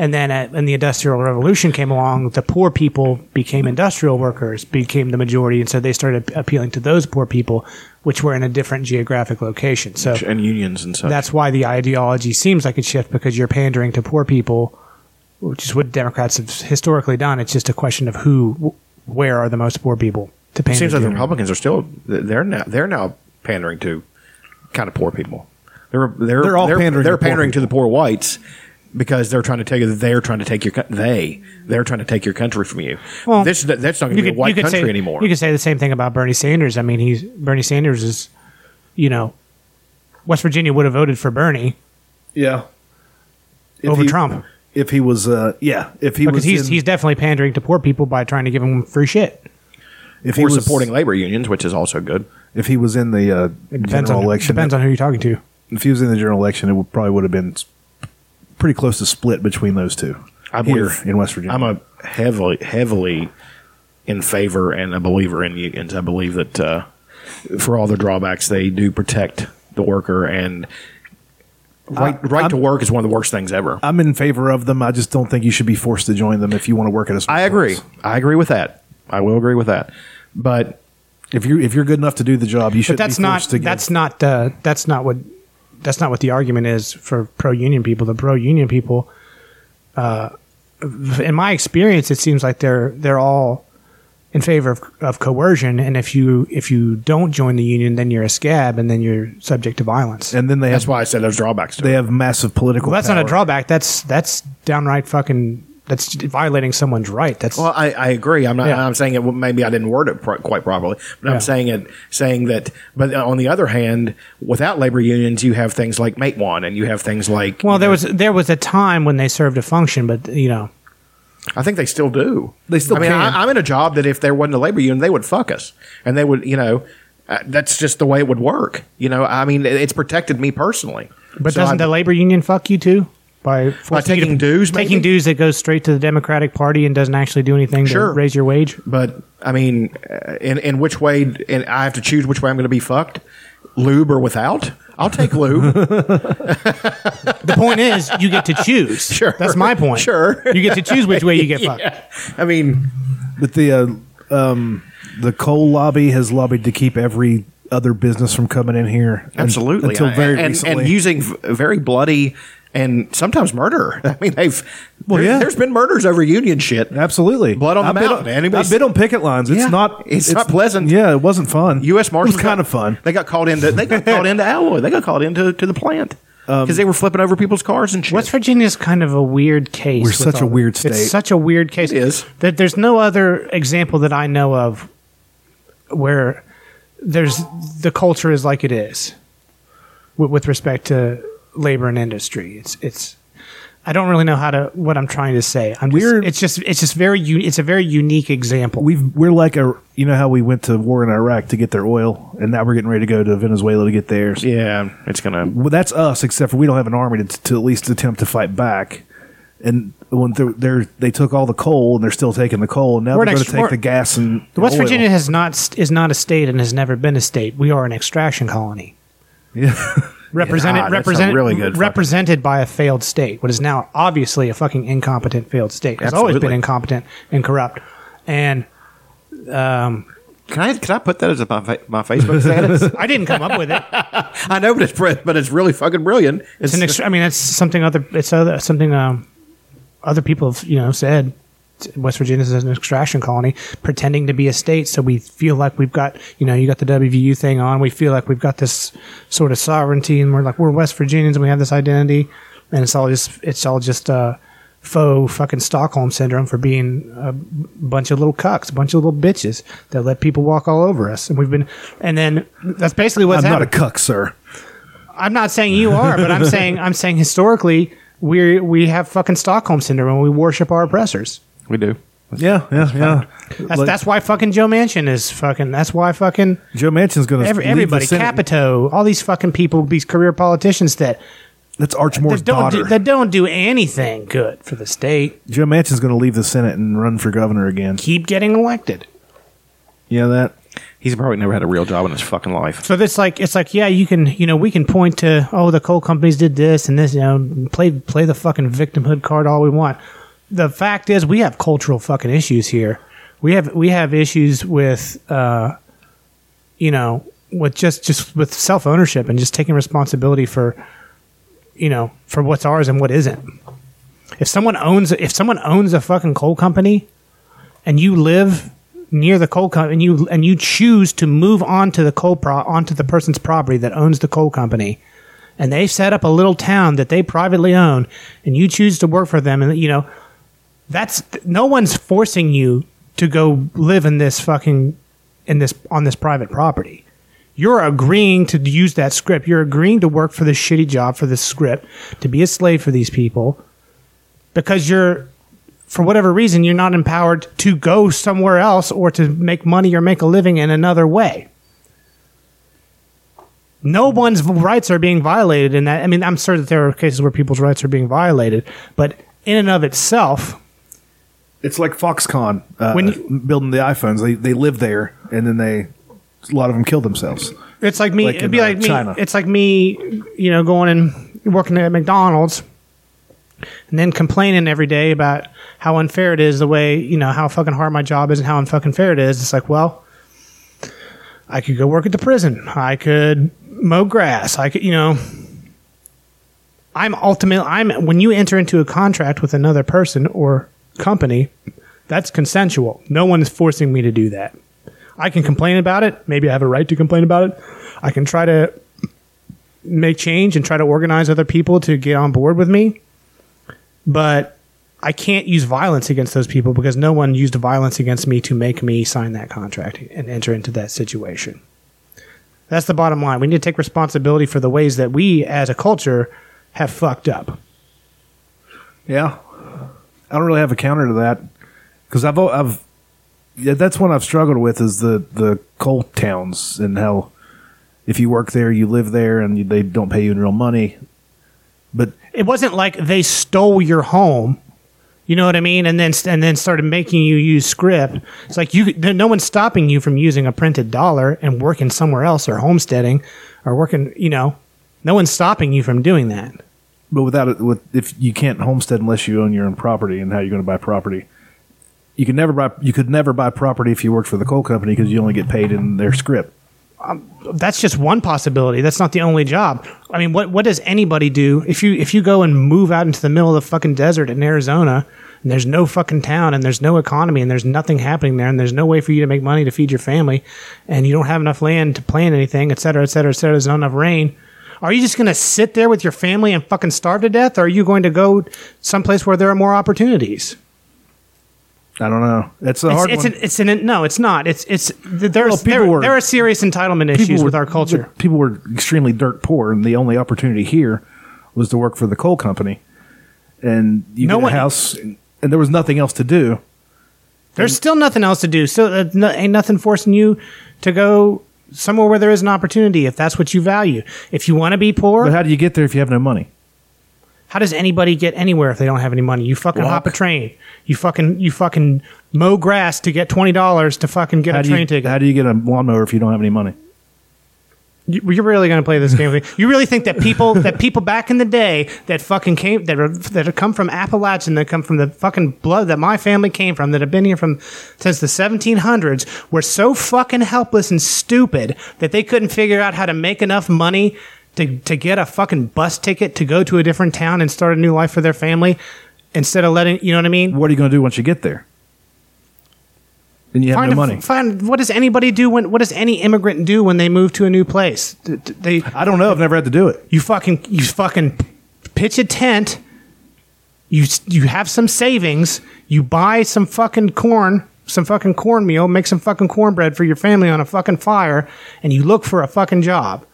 [SPEAKER 3] And then, at, when the Industrial Revolution came along, the poor people became industrial workers, became the majority, and so they started appealing to those poor people, which were in a different geographic location. So
[SPEAKER 2] and unions and such.
[SPEAKER 3] that's why the ideology seems like a shift because you're pandering to poor people, which is what Democrats have historically done. It's just a question of who, where are the most poor people to
[SPEAKER 2] it
[SPEAKER 3] pander
[SPEAKER 2] seems like the. Republicans are still they're now they're now pandering to kind of poor people. They're they're
[SPEAKER 1] They're all
[SPEAKER 2] they're,
[SPEAKER 1] pandering
[SPEAKER 2] they're
[SPEAKER 1] to poor
[SPEAKER 2] pandering to the poor whites. Because they're trying to tell you that they're trying to take your co- they they're trying to take your country from you.
[SPEAKER 3] Well,
[SPEAKER 2] this that's not going to be a white country
[SPEAKER 3] say,
[SPEAKER 2] anymore.
[SPEAKER 3] You could say the same thing about Bernie Sanders. I mean, he's Bernie Sanders is, you know, West Virginia would have voted for Bernie
[SPEAKER 1] yeah, If
[SPEAKER 3] over
[SPEAKER 1] he-
[SPEAKER 3] Trump
[SPEAKER 1] If he was, uh, yeah, if he
[SPEAKER 3] because
[SPEAKER 1] was,
[SPEAKER 3] he's
[SPEAKER 1] in-
[SPEAKER 3] he's definitely pandering to poor people by trying to give them free shit.
[SPEAKER 1] If he
[SPEAKER 2] or
[SPEAKER 1] was
[SPEAKER 2] supporting labor unions, which is also good.
[SPEAKER 1] if he was in the uh,
[SPEAKER 3] depends
[SPEAKER 1] general
[SPEAKER 3] on
[SPEAKER 1] election,
[SPEAKER 3] depends on who you're talking to.
[SPEAKER 1] if he was in the general election, it would, probably would have been pretty close to split between those two.
[SPEAKER 2] I
[SPEAKER 1] here
[SPEAKER 2] believe-
[SPEAKER 1] in West Virginia.
[SPEAKER 2] I'm a heavily, heavily in favor and a believer in unions. I believe that uh, for all the drawbacks, they do protect the worker and right, right to work is one of the worst things ever.
[SPEAKER 1] I'm in favor of them. I just don't think you should be forced to join them if you want to work at a. certain
[SPEAKER 2] I agree.
[SPEAKER 1] place.
[SPEAKER 2] I agree with that. I will agree with that. But
[SPEAKER 1] If you if you're good enough to do the job, you should.
[SPEAKER 3] But that's
[SPEAKER 1] be
[SPEAKER 3] not
[SPEAKER 1] forced to give-
[SPEAKER 3] that's not uh, that's not what that's not what the argument is for pro union people. The pro union people, uh, in my experience, it seems like they're they're all in favor of, of coercion. And if you if you don't join the union, then you're a scab, and then you're subject to violence.
[SPEAKER 1] and then they
[SPEAKER 2] that's
[SPEAKER 1] have
[SPEAKER 2] why I said there's drawbacks to
[SPEAKER 1] they
[SPEAKER 2] it.
[SPEAKER 1] have massive political.
[SPEAKER 3] well, that's not a
[SPEAKER 1] power.
[SPEAKER 3] drawback. That's that's downright fucking. That's violating someone's right. That's
[SPEAKER 2] Well, I, I agree. I'm not.
[SPEAKER 3] Yeah.
[SPEAKER 2] I'm saying it. Maybe I didn't word it pro- quite properly, but
[SPEAKER 3] Yeah.
[SPEAKER 2] I'm saying it. Saying that. But on the other hand, without labor unions, you have things like Matewan, and you have things like.
[SPEAKER 3] well, there
[SPEAKER 2] know,
[SPEAKER 3] was there was a time when they served a function, but you know,
[SPEAKER 2] I think they still do.
[SPEAKER 1] They still
[SPEAKER 2] I mean,
[SPEAKER 1] can.
[SPEAKER 2] I, I'm in a job that if there wasn't a labor union, they would fuck us, and they would. You know, uh, that's just the way it would work. You know, I mean, it- it's protected me personally.
[SPEAKER 3] But
[SPEAKER 2] So
[SPEAKER 3] doesn't
[SPEAKER 2] I-
[SPEAKER 3] the labor union fuck you too? By, forcing you
[SPEAKER 2] taking dues,
[SPEAKER 3] taking dues that goes straight to the Democratic Party and doesn't actually do anything
[SPEAKER 2] Sure.
[SPEAKER 3] to raise your wage.
[SPEAKER 2] But I mean, uh, in in which way? And I have to choose which way I'm going to be fucked, lube or without. I'll take lube.
[SPEAKER 3] The point is, you get to choose.
[SPEAKER 2] Sure.
[SPEAKER 3] that's my point.
[SPEAKER 2] Sure.
[SPEAKER 3] you get to choose which way you get fucked.
[SPEAKER 2] yeah. I mean,
[SPEAKER 1] But the uh, um, the coal lobby has lobbied to keep every other business from coming in here. un-
[SPEAKER 2] absolutely.
[SPEAKER 1] until very
[SPEAKER 2] and,
[SPEAKER 1] recently.
[SPEAKER 2] and using very bloody and sometimes murder. I mean, they've.
[SPEAKER 1] Well,
[SPEAKER 2] there-
[SPEAKER 1] yeah.
[SPEAKER 2] There's been murders over union shit.
[SPEAKER 1] Absolutely,
[SPEAKER 2] Blood on the
[SPEAKER 1] I've been
[SPEAKER 2] mountain. Anybody's-
[SPEAKER 1] I've been on picket lines. It's
[SPEAKER 2] Yeah.
[SPEAKER 1] not.
[SPEAKER 2] It's not pleasant.
[SPEAKER 1] Yeah, it wasn't fun.
[SPEAKER 2] U.S. Marshals
[SPEAKER 1] was kind
[SPEAKER 2] got-
[SPEAKER 1] of fun.
[SPEAKER 2] They got called into. They got called into Alloy. They got called into to the plant um, because they were flipping over people's cars and shit.
[SPEAKER 3] West Virginia's kind of a weird case.
[SPEAKER 1] We're such a
[SPEAKER 3] all-
[SPEAKER 1] weird state.
[SPEAKER 3] It's such a weird case.
[SPEAKER 2] It is.
[SPEAKER 3] That there's no other example that I know of where there's the culture is like it is with, with respect to labor and industry. It's it's. I don't really know how to what I'm trying to say. I'm just,
[SPEAKER 1] We're-
[SPEAKER 3] it's just it's just very u- it's a very unique example.
[SPEAKER 1] We've we're like a you know how we went to war in Iraq to get their oil, and now we're getting ready to go to Venezuela to get theirs.
[SPEAKER 2] yeah, it's gonna.
[SPEAKER 1] Well, that's us, except for we don't have an army to, to at least attempt to fight back. And when they're, they're they took all the coal and they're still taking the coal, and now
[SPEAKER 3] We're
[SPEAKER 1] they're
[SPEAKER 3] an
[SPEAKER 1] going
[SPEAKER 3] ex-
[SPEAKER 1] to take the gas and
[SPEAKER 3] West
[SPEAKER 1] oil.
[SPEAKER 3] Virginia has not is not a state and has never been a state. We are an extraction colony.
[SPEAKER 1] Yeah.
[SPEAKER 3] represented
[SPEAKER 2] God,
[SPEAKER 3] represented
[SPEAKER 2] really good
[SPEAKER 3] represented by a failed state, what is now obviously a fucking incompetent failed state. Has always been incompetent and corrupt. And
[SPEAKER 2] Can I can I put that as a, my my Facebook status?
[SPEAKER 3] I didn't come up with it.
[SPEAKER 2] I know, but it's br- but it's really fucking brilliant.
[SPEAKER 3] It's an ext- I mean, it's something other. It's other something um, other people have you know said. West Virginia is an extraction colony, pretending to be a state. So we feel like we've got, you know, you got the WVU thing on. We feel like we've got this sort of sovereignty, and we're like we're West Virginians, and we have this identity, and it's all just it's all just uh, faux fucking Stockholm syndrome for being a bunch of little cucks, a bunch of little bitches that let people walk all over us, and we've been, and then that's basically what's
[SPEAKER 1] I'm not a
[SPEAKER 3] happened.
[SPEAKER 1] cuck, sir.
[SPEAKER 3] I'm not saying you are, but I'm saying I'm saying historically we we have fucking Stockholm syndrome and we worship our oppressors.
[SPEAKER 2] We do.
[SPEAKER 1] Yeah, yeah, yeah.
[SPEAKER 3] That's
[SPEAKER 1] Like,
[SPEAKER 3] that's why fucking Joe Manchin is fucking. That's why fucking
[SPEAKER 1] Joe Manchin's going to
[SPEAKER 3] every, everybody, Capito, all these fucking people, these career politicians that
[SPEAKER 1] That's Arch Moore's
[SPEAKER 3] that don't
[SPEAKER 1] daughter.
[SPEAKER 3] do, that don't do anything good for the state
[SPEAKER 1] Joe Manchin's going to leave the Senate and run for governor again.
[SPEAKER 3] keep getting elected.
[SPEAKER 1] Yeah, that?
[SPEAKER 2] He's probably never had a real job in his fucking life.
[SPEAKER 3] So it's like it's like yeah, you can you know we can point to oh the coal companies did this and this you know play play the fucking victimhood card all we want. The fact is we have cultural fucking issues here. We have we have issues with uh, you know with just just with self ownership and just taking responsibility for you know for what's ours and what isn't. If someone owns if someone owns a fucking coal company and you live near the coal company and you and you choose to move onto the coal pro- onto the person's property that owns the coal company and they set up a little town that they privately own and you choose to work for them and you know that's no one's forcing you to go live in this fucking in this on this private property. You're agreeing to use that script. You're agreeing to work for this shitty job for this script to be a slave for these people because you're for whatever reason you're not empowered to go somewhere else or to make money or make a living in another way. No one's rights are being violated in that. I mean, I'm sure that there are cases where people's rights are being violated, but in and of itself,
[SPEAKER 1] It's like Foxconn uh,
[SPEAKER 3] When you-
[SPEAKER 1] building the iPhones. They they live there, and then they a lot of them kill themselves.
[SPEAKER 3] it's like me.
[SPEAKER 1] Like
[SPEAKER 3] it'd
[SPEAKER 1] in,
[SPEAKER 3] be
[SPEAKER 1] uh,
[SPEAKER 3] like me.
[SPEAKER 1] China.
[SPEAKER 3] It's like me, you know, going and working at McDonald's, and then complaining every day about how unfair it is. The way you know how fucking hard my job is and how unfucking fair it is. It's like, well, I could go work at the prison. I could mow grass. I could, you know. I'm ultimately I'm when you enter into a contract with another person or company, that's consensual. No one is forcing me to do that. I can complain about it. Maybe I have a right to complain about it. I can try to make change and try to organize other people to get on board with me. But I can't use violence against those people because no one used violence against me to make me sign that contract and enter into that situation. That's the bottom line. We need to take responsibility for the ways that we as a culture have fucked up.
[SPEAKER 1] Yeah, I don't really have a counter to that because I've I've yeah, that's one I've struggled with is the the coal towns and how if you work there, you live there, and you, they don't pay you in real money. But
[SPEAKER 3] it wasn't like they stole your home. You know what i mean? And then and then started making you use script. It's like you no one's stopping you from using a printed dollar and working somewhere else or homesteading or working you know? No one's stopping you from doing that
[SPEAKER 1] but without it, with if you can't homestead unless you own your own property, and how you're going to buy property? You could never buy you could never buy property if you worked for the coal company because you only get paid in their script.
[SPEAKER 3] Um, that's just one possibility that's not the only job i mean what what does anybody do if you if you go and move out into the middle of the fucking desert in arizona and there's no fucking town and there's no economy and there's nothing happening there and there's no way for you to make money to feed your family and you don't have enough land to plant anything et cetera et cetera et cetera there's not enough rain are you just going to sit there with your family and fucking starve to death or are you going to go someplace where there are more opportunities
[SPEAKER 1] I don't know. That's a
[SPEAKER 3] it's,
[SPEAKER 1] hard
[SPEAKER 3] it's
[SPEAKER 1] one.
[SPEAKER 3] an, it's an no it's not it's it's there's
[SPEAKER 1] Well,
[SPEAKER 3] there,
[SPEAKER 1] were-
[SPEAKER 3] there are serious entitlement issues
[SPEAKER 1] were-
[SPEAKER 3] with our culture
[SPEAKER 1] People were extremely dirt poor, and the only opportunity here was to work for the coal company. And you
[SPEAKER 3] No
[SPEAKER 1] get
[SPEAKER 3] one-
[SPEAKER 1] a house, and there was nothing else to do.
[SPEAKER 3] There's still nothing else to do. So uh, no, ain't nothing forcing you to go somewhere where there is an opportunity if that's what you value. If you want to be poor,
[SPEAKER 1] But how do you get there if you have no money?
[SPEAKER 3] how does anybody get anywhere if they don't have any money? You fucking
[SPEAKER 4] Walk.
[SPEAKER 3] hop a train. You fucking you fucking mow grass to get twenty dollars to fucking get
[SPEAKER 1] How
[SPEAKER 3] a
[SPEAKER 1] do
[SPEAKER 3] train
[SPEAKER 1] you
[SPEAKER 3] ticket.
[SPEAKER 1] how do you get a lawnmower if you don't have any money?
[SPEAKER 3] You- You're really going to play this game? with me? You really think that people that people back in the day that fucking came that are that have come from Appalachian that come from the fucking blood that my family came from that have been here from since the 1700s were so fucking helpless and stupid that they couldn't figure out how to make enough money to to get a fucking bus ticket to go to a different town and start a new life for their family instead of letting you know what I mean?
[SPEAKER 1] What are you going to do once you get there? And you have
[SPEAKER 3] Find
[SPEAKER 1] no
[SPEAKER 3] a-
[SPEAKER 1] money.
[SPEAKER 3] Find what does anybody do when what does any immigrant do when they move to a new place? D- d- They
[SPEAKER 1] I don't know. I've never had to do it.
[SPEAKER 3] you fucking you fucking pitch a tent you you have some savings you buy some fucking corn some fucking cornmeal make some fucking cornbread for your family on a fucking fire and you look for a fucking job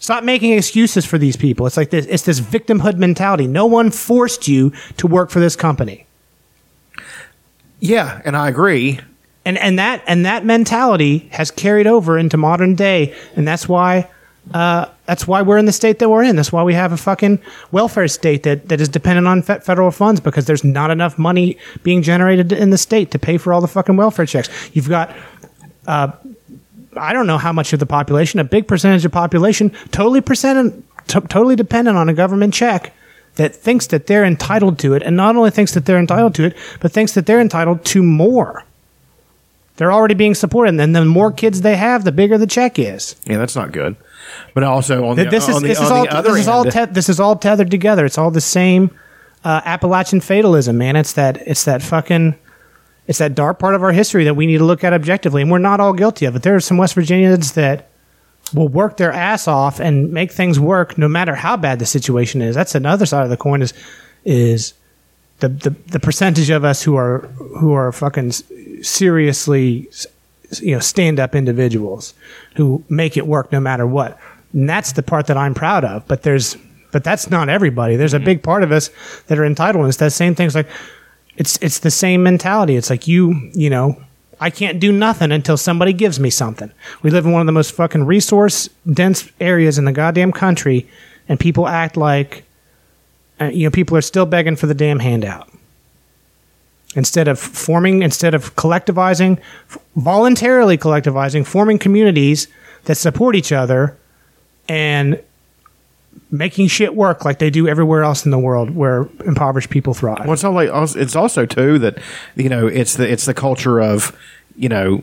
[SPEAKER 3] stop making excuses for these people it's like this it's this victimhood mentality no one forced you to work for this company
[SPEAKER 4] Yeah, and I agree.
[SPEAKER 3] And and that and that mentality has carried over into modern day, and that's why uh, that's why we're in the state that we're in. That's why we have a fucking welfare state that, that is dependent on fe- federal funds because there's not enough money being generated in the state to pay for all the fucking welfare checks. You've got. Uh, I don't know how much of the population, a big percentage of population, totally percent, t- totally dependent on a government check that thinks that they're entitled to it, and not only thinks that they're entitled to it, but thinks that they're entitled to more. They're already being supported, and then the more kids they have, the bigger the check is.
[SPEAKER 4] Yeah, that's not good. But also on the,
[SPEAKER 3] This is
[SPEAKER 4] on the,
[SPEAKER 3] this
[SPEAKER 4] on
[SPEAKER 3] is
[SPEAKER 4] the
[SPEAKER 3] all
[SPEAKER 4] other
[SPEAKER 3] this is all te- this is all tethered together. It's all the same uh, Appalachian fatalism, man. It's that it's that fucking it's that dark part of our history that we need to look at objectively, and we're not all guilty of it. There are some West Virginians that will work their ass off and make things work, no matter how bad the situation is. That's another side of the coin. Is is the, the, the percentage of us who are who are fucking seriously you know stand up individuals who make it work no matter what and that's the part that i'm proud of but there's but that's not everybody there's a big part of us that are entitled and it's that same thing it's like it's it's the same mentality it's like you you know I can't do nothing until somebody gives me something. We live in one of the most fucking resource dense areas in the goddamn country, and people act like, uh, you know, people are still begging for the damn handout. Instead of forming, instead of collectivizing, voluntarily collectivizing, forming communities that support each other and making shit work like they do everywhere else in the world where impoverished people thrive.
[SPEAKER 2] Well, it's like it's also too that you know it's the it's the culture of you know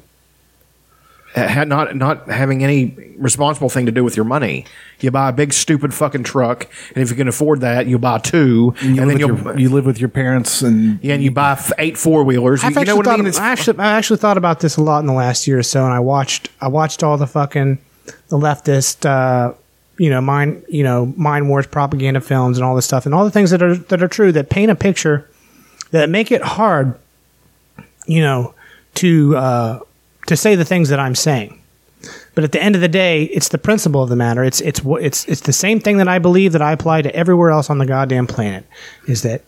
[SPEAKER 2] ha- not not having any responsible thing to do with your money. You buy a big stupid fucking truck, and if you can afford that, you buy two,
[SPEAKER 1] And you,
[SPEAKER 2] and then you
[SPEAKER 1] your, you live with your parents and
[SPEAKER 2] yeah, and you buy f- eight four wheelers. You,
[SPEAKER 3] I've
[SPEAKER 2] you know
[SPEAKER 3] actually
[SPEAKER 2] what I
[SPEAKER 3] thought,
[SPEAKER 2] mean? It's-
[SPEAKER 3] I actually, I actually thought about this a lot in the last year or so, and I watched, I watched all the fucking the leftist, uh, you know, mind, you know, mind wars propaganda films and all this stuff, and all the things that are that are true that paint a picture that make it hard, you know, to uh, to say the things that I'm saying. But at the end of the day, it's the principle of the matter. It's it's it's it's the same thing that I believe that I apply to everywhere else on the goddamn planet. Is that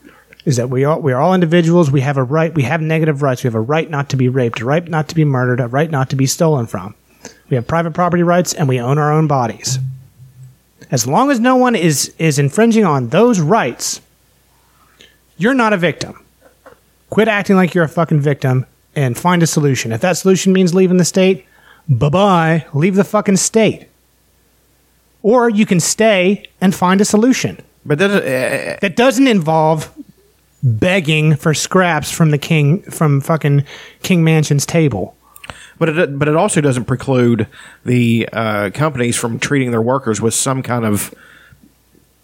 [SPEAKER 3] is that we are we are all individuals. We have a right. We have negative rights. We have a right not to be raped, a right not to be murdered, a right not to be stolen from. We have private property rights, and we own our own bodies. As long as no one is is infringing on those rights, you're not a victim. Quit acting like you're a fucking victim and find a solution. If that solution means leaving the state, bye bye, leave the fucking state. Or you can stay and find a solution
[SPEAKER 2] but that, uh,
[SPEAKER 3] that doesn't involve begging for scraps from the king from fucking King Manchin's table.
[SPEAKER 2] But it but it also doesn't preclude the uh, companies from treating their workers with some kind of,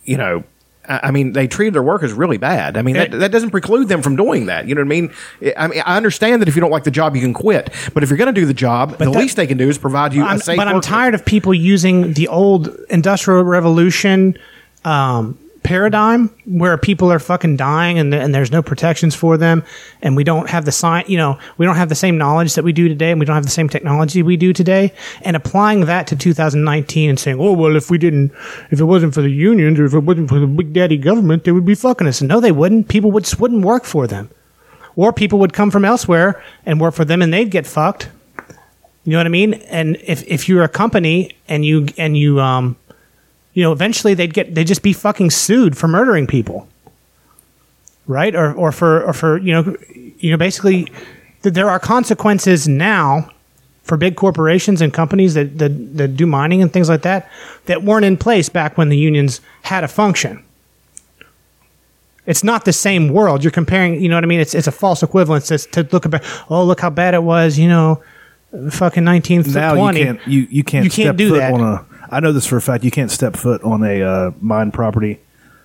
[SPEAKER 2] you know, I mean, they treated their workers really bad. I mean, that, that doesn't preclude them from doing that. You know what I mean? I mean, I understand that if you don't like the job, you can quit. But if you're going to do the job, the
[SPEAKER 3] that-
[SPEAKER 2] least they can do is provide you
[SPEAKER 3] I'm,
[SPEAKER 2] a safe.
[SPEAKER 3] but I'm
[SPEAKER 2] work-
[SPEAKER 3] tired of people using the old industrial revolution um, paradigm where people are fucking dying and, and there's no protections for them and we don't have the science you know we don't have the same knowledge that we do today and we don't have the same technology we do today. And applying that to 2019 and saying oh well if we didn't if it wasn't for the unions or if it wasn't for the big daddy government they would be fucking us. No they wouldn't. People would just wouldn't work for them. Or people would come from elsewhere and work for them and they'd get fucked. You know what I mean? And if, if you're a company and you and you um, you know, eventually they'd get they'd just be fucking sued for murdering people, right? Or or for or for you know, you know, basically, th- there are consequences now for big corporations and companies that, that that do mining and things like that that weren't in place back when the unions had a function. It's not the same world. You're comparing, you know what I mean? It's it's a false equivalence to, to look about. Oh, look how bad it was, you know, fucking nineteen
[SPEAKER 1] now
[SPEAKER 3] twenty.
[SPEAKER 1] you can't you, you can't
[SPEAKER 3] You can't do that.
[SPEAKER 1] on a I know this for a fact you can't step foot on a uh, mine property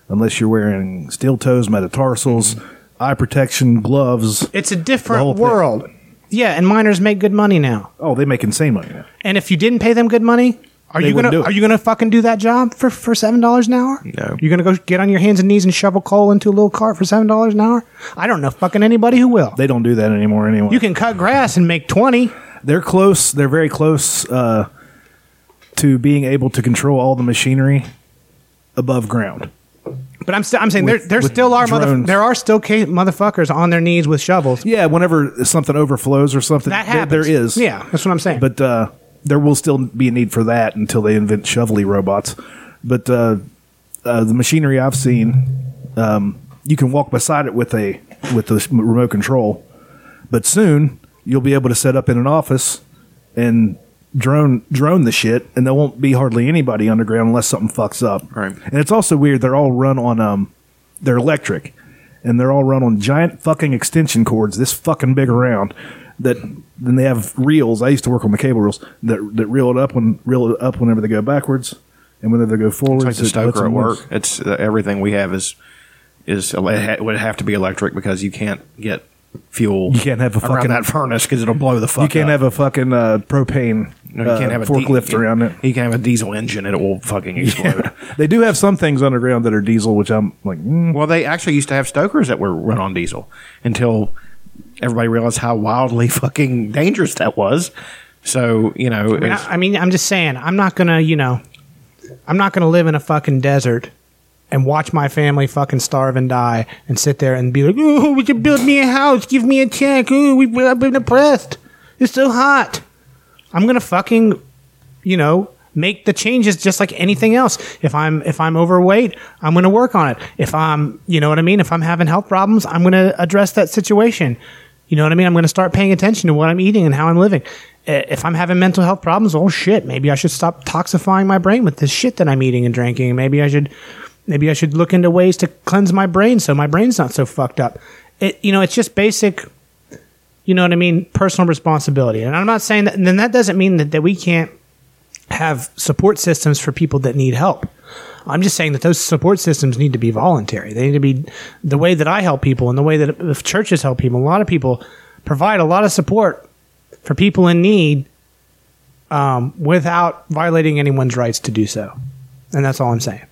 [SPEAKER 1] unless you're wearing steel toes, metatarsals, eye protection, gloves.
[SPEAKER 3] It's a
[SPEAKER 1] The whole
[SPEAKER 3] different
[SPEAKER 1] thing.
[SPEAKER 3] world. Yeah, and miners make good money now.
[SPEAKER 1] Oh, they make insane money now.
[SPEAKER 3] And if you didn't pay them good money, are
[SPEAKER 1] They
[SPEAKER 3] you
[SPEAKER 1] wouldn't
[SPEAKER 3] gonna
[SPEAKER 1] do it.
[SPEAKER 3] are you gonna fucking do that job for for seven dollars an hour?
[SPEAKER 2] No.
[SPEAKER 3] You're gonna go get on your hands and knees and shovel coal into a little cart for seven dollars an hour? I don't know fucking anybody who will.
[SPEAKER 1] They don't do that anymore anyway.
[SPEAKER 3] You can cut grass and make twenty.
[SPEAKER 1] they're close. They're very close uh, to being able to control all the machinery above ground.
[SPEAKER 3] But I'm still I'm saying
[SPEAKER 1] With-
[SPEAKER 3] there there
[SPEAKER 1] with
[SPEAKER 3] still are mother,
[SPEAKER 1] drones.
[SPEAKER 3] there are still ca- motherfuckers on their knees with shovels.
[SPEAKER 1] Yeah, whenever something overflows or something,
[SPEAKER 3] That
[SPEAKER 1] there-
[SPEAKER 3] happens.
[SPEAKER 1] there is.
[SPEAKER 3] Yeah, that's what I'm saying.
[SPEAKER 1] but uh, there will still be a need for that until they invent shovely robots. But uh, uh, the machinery I've seen, um, you can walk beside it with a with the remote control. But soon you'll be able to set up in an office and drone drone the shit, and there won't be hardly anybody underground unless something fucks up.
[SPEAKER 2] Right.
[SPEAKER 1] And it's also weird. They're all run on um, they're electric, and they're all run on giant fucking extension cords this fucking big around. That then they have reels. I used to work on the cable reels that that reel it up when reel it up whenever they go backwards, and whenever they go forwards.
[SPEAKER 2] It's like the stoker at work.
[SPEAKER 1] loose.
[SPEAKER 2] It's uh, everything we have is is it ha- would have to be electric because you can't get fuel.
[SPEAKER 1] You can't have a fucking-
[SPEAKER 2] that furnace because it'll blow the fuck. Up.
[SPEAKER 1] You can't
[SPEAKER 2] up.
[SPEAKER 1] have a fucking uh, propane
[SPEAKER 2] No, you
[SPEAKER 1] uh,
[SPEAKER 2] can't have a
[SPEAKER 1] forklift
[SPEAKER 2] you-
[SPEAKER 1] around it.
[SPEAKER 2] You can have a diesel engine and it will fucking explode.
[SPEAKER 1] They do have some things underground that are diesel, which I'm like, mm,
[SPEAKER 2] Well, they actually used to have stokers that were run on diesel until everybody realized how wildly fucking dangerous that was. So you know,
[SPEAKER 3] I mean, I, I mean, I'm just saying, I'm not gonna, you know, I'm not gonna live in a fucking desert and watch my family fucking starve and die and sit there and be like, ooh, would you build me a house? Give me a check. Ooh, we, I've been oppressed. It's so hot. I'm gonna fucking, you know, make the changes just like anything else. If I'm if I'm overweight, I'm gonna work on it. If I'm, you know what I mean. If I'm having health problems, I'm gonna address that situation. You know what I mean? I'm gonna start paying attention to what I'm eating and how I'm living. If I'm having mental health problems, oh shit, maybe I should stop toxifying my brain with this shit that I'm eating and drinking. Maybe I should, maybe I should look into ways to cleanse my brain so my brain's not so fucked up. It, you know, it's just basic you know what I mean? Personal responsibility. And I'm not saying that, then that doesn't mean that, that we can't have support systems for people that need help. I'm just saying that those support systems need to be voluntary. They need to be the way that I help people and the way that if churches help people. A lot of people provide a lot of support for people in need um, without violating anyone's rights to do so. And that's all I'm saying.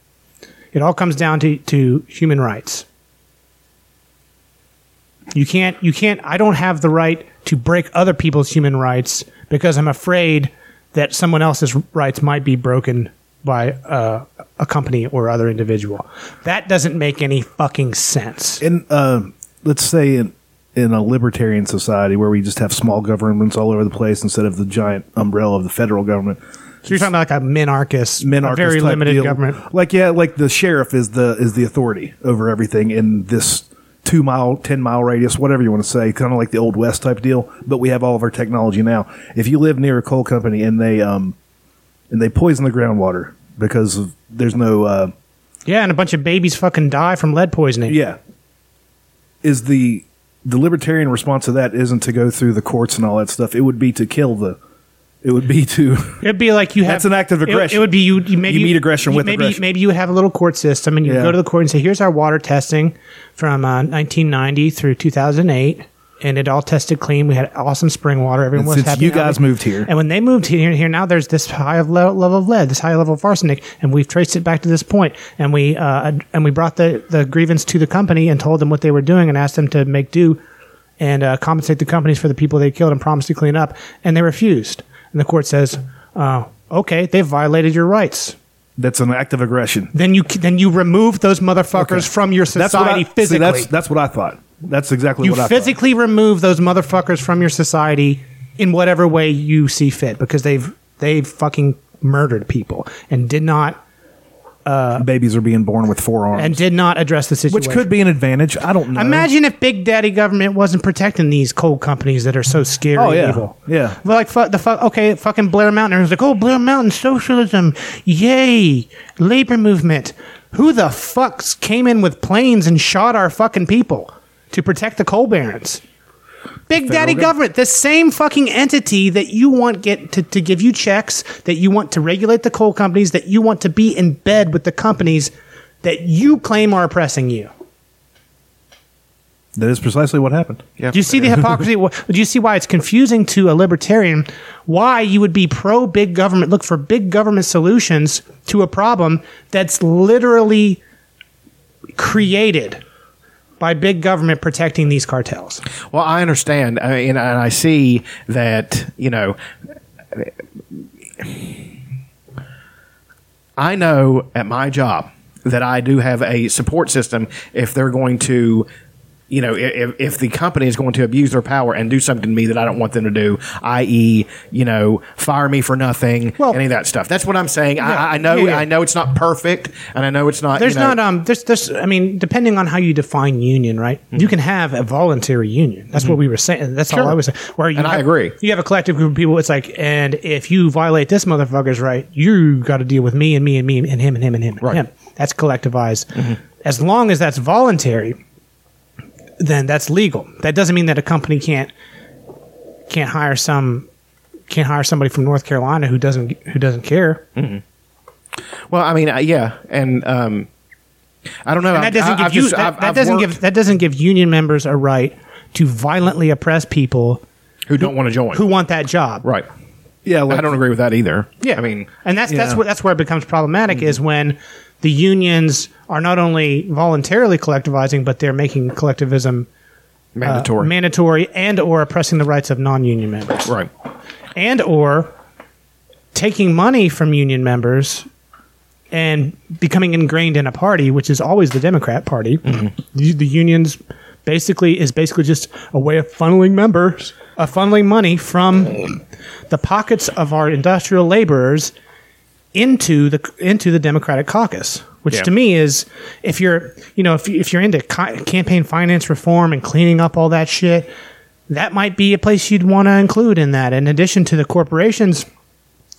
[SPEAKER 3] It all comes down to, to human rights. You can't you can't I don't have the right to break other people's human rights because I'm afraid that someone else's rights might be broken by uh, a company or other individual. That doesn't make any fucking sense.
[SPEAKER 1] in uh, let's say in in a libertarian society where we just have small governments all over the place instead of the giant umbrella of the federal government.
[SPEAKER 3] So you're talking about like a minarchist,
[SPEAKER 1] minarchist
[SPEAKER 3] a very limited
[SPEAKER 1] deal.
[SPEAKER 3] government.
[SPEAKER 1] Like yeah, like the sheriff is the is the authority over everything in this two mile, ten mile radius, whatever you want to say, kind of like the old west type deal. But we have all of our technology now. If you live near a coal company and they um and they poison the groundwater because of, there's no uh,
[SPEAKER 3] Yeah, and a bunch of babies fucking die from lead poisoning.
[SPEAKER 1] yeah, is the the libertarian response to that isn't to go through the courts and all that stuff. It would be to kill the. It would be to.
[SPEAKER 3] It'd be like you have.
[SPEAKER 1] That's an act of
[SPEAKER 3] it- It, would be you. you maybe
[SPEAKER 1] You meet aggression
[SPEAKER 3] you-
[SPEAKER 1] with
[SPEAKER 3] maybe,
[SPEAKER 1] aggression.
[SPEAKER 3] Maybe you have a little court system, and you
[SPEAKER 1] Yeah.
[SPEAKER 3] go to the court and say, "Here's our water testing from uh, 1990 through 2008." And it all tested clean. We had awesome spring water. Everyone
[SPEAKER 1] And
[SPEAKER 3] was
[SPEAKER 1] since
[SPEAKER 3] happy.
[SPEAKER 1] you guys moved here.
[SPEAKER 3] and when they moved here, here now there's this high level, level of lead, this high level of arsenic, and we've traced it back to this point. And we uh, and we brought the the grievance to the company and told them what they were doing and asked them to make do and uh, compensate the companies for the people they killed and promised to clean up, and they refused. And the court says, uh, "Okay, they've violated your rights."
[SPEAKER 1] That's an act of aggression.
[SPEAKER 3] Then you then you remove those motherfuckers
[SPEAKER 1] Okay.
[SPEAKER 3] from your
[SPEAKER 1] That's what
[SPEAKER 3] society
[SPEAKER 1] see, that's that's what I thought. That's exactly
[SPEAKER 3] you
[SPEAKER 1] what I thought.
[SPEAKER 3] physically remove those motherfuckers from your society in whatever way you see fit because they've they've fucking murdered people and did not
[SPEAKER 1] thought. Babies are being born with forearms,
[SPEAKER 3] and did not address the situation.
[SPEAKER 1] which could be an advantage. I don't know.
[SPEAKER 3] Imagine if Big Daddy government wasn't protecting these coal companies that are so scary
[SPEAKER 1] Oh, yeah.
[SPEAKER 3] evil.
[SPEAKER 1] Yeah.
[SPEAKER 3] But like fu- the fuck. Okay, fucking Blair Mountain It was like, oh, Blair Mountain socialism, yay, labor movement. Who the fucks came in with planes and shot our fucking people to protect the coal barons? Big Daddy
[SPEAKER 1] gov-
[SPEAKER 3] government, the same fucking entity that you want get to, to give you checks, that you want to regulate the coal companies, that you want to be in bed with the companies that you claim are oppressing you.
[SPEAKER 1] that is precisely what happened.
[SPEAKER 4] Yeah.
[SPEAKER 3] Do you see the hypocrisy? Do you see why it's confusing to a libertarian why you would be pro big government, look for big government solutions to a problem that's literally created by big government protecting these cartels?
[SPEAKER 4] Well, I understand, I mean, and I see that you know. I know at my job that I do have a support system if they're going to. You know, if, if the company is going to abuse their power and do something to me that I don't want them to do, i.e., you know, fire me for nothing,
[SPEAKER 3] Well-
[SPEAKER 4] any of that stuff. That's what I'm saying.
[SPEAKER 3] Yeah,
[SPEAKER 4] I, I know,
[SPEAKER 3] yeah, yeah.
[SPEAKER 4] I know it's not perfect, and I know it's not.
[SPEAKER 3] There's
[SPEAKER 4] you know,
[SPEAKER 3] not um there's there's I mean depending on how you define union, right? You mm-hmm. can have a voluntary union. That's what mm-hmm. we were saying. That's all I was saying. Where you
[SPEAKER 4] And I agree.
[SPEAKER 3] You have a collective group of people. It's like, and if you violate this motherfucker's right, you got to deal with me and me and me and him and him and him and
[SPEAKER 4] Right.
[SPEAKER 3] him. That's collectivized. Mm-hmm. As long as that's voluntary, then that's legal. That doesn't mean that a company can't can't hire some can't hire somebody from North Carolina who doesn't who doesn't care.
[SPEAKER 4] Well, I mean, uh, yeah, and um, I don't know.
[SPEAKER 3] And that doesn't
[SPEAKER 4] I,
[SPEAKER 3] give
[SPEAKER 4] I've
[SPEAKER 3] you
[SPEAKER 4] just-
[SPEAKER 3] that,
[SPEAKER 4] I've-
[SPEAKER 3] that
[SPEAKER 4] I've
[SPEAKER 3] doesn't
[SPEAKER 4] worked-
[SPEAKER 3] give that doesn't give union members a right to violently oppress people
[SPEAKER 4] who don't want to join.
[SPEAKER 3] who want that job.
[SPEAKER 4] right?
[SPEAKER 1] Yeah, like,
[SPEAKER 4] I don't agree with that either.
[SPEAKER 3] Yeah,
[SPEAKER 4] I mean,
[SPEAKER 3] and that's that's
[SPEAKER 1] Yeah.
[SPEAKER 3] what that's where it becomes problematic is when the unions are not only voluntarily collectivizing, but they're making collectivism uh,
[SPEAKER 4] mandatory.
[SPEAKER 3] mandatory and or oppressing the rights of non-union members,
[SPEAKER 4] right.
[SPEAKER 3] and or taking money from union members and becoming ingrained in a party, which is always the Democrat Party.
[SPEAKER 4] Mm-hmm.
[SPEAKER 3] The, the unions basically is basically just a way of funneling members of funneling money from the pockets of our industrial laborers into the into the Democratic caucus, which
[SPEAKER 2] Yeah.
[SPEAKER 3] to me is if you're you know if if you're into ca- campaign finance reform and cleaning up all that shit, that might be a place you'd want to include in that. In addition to the corporations,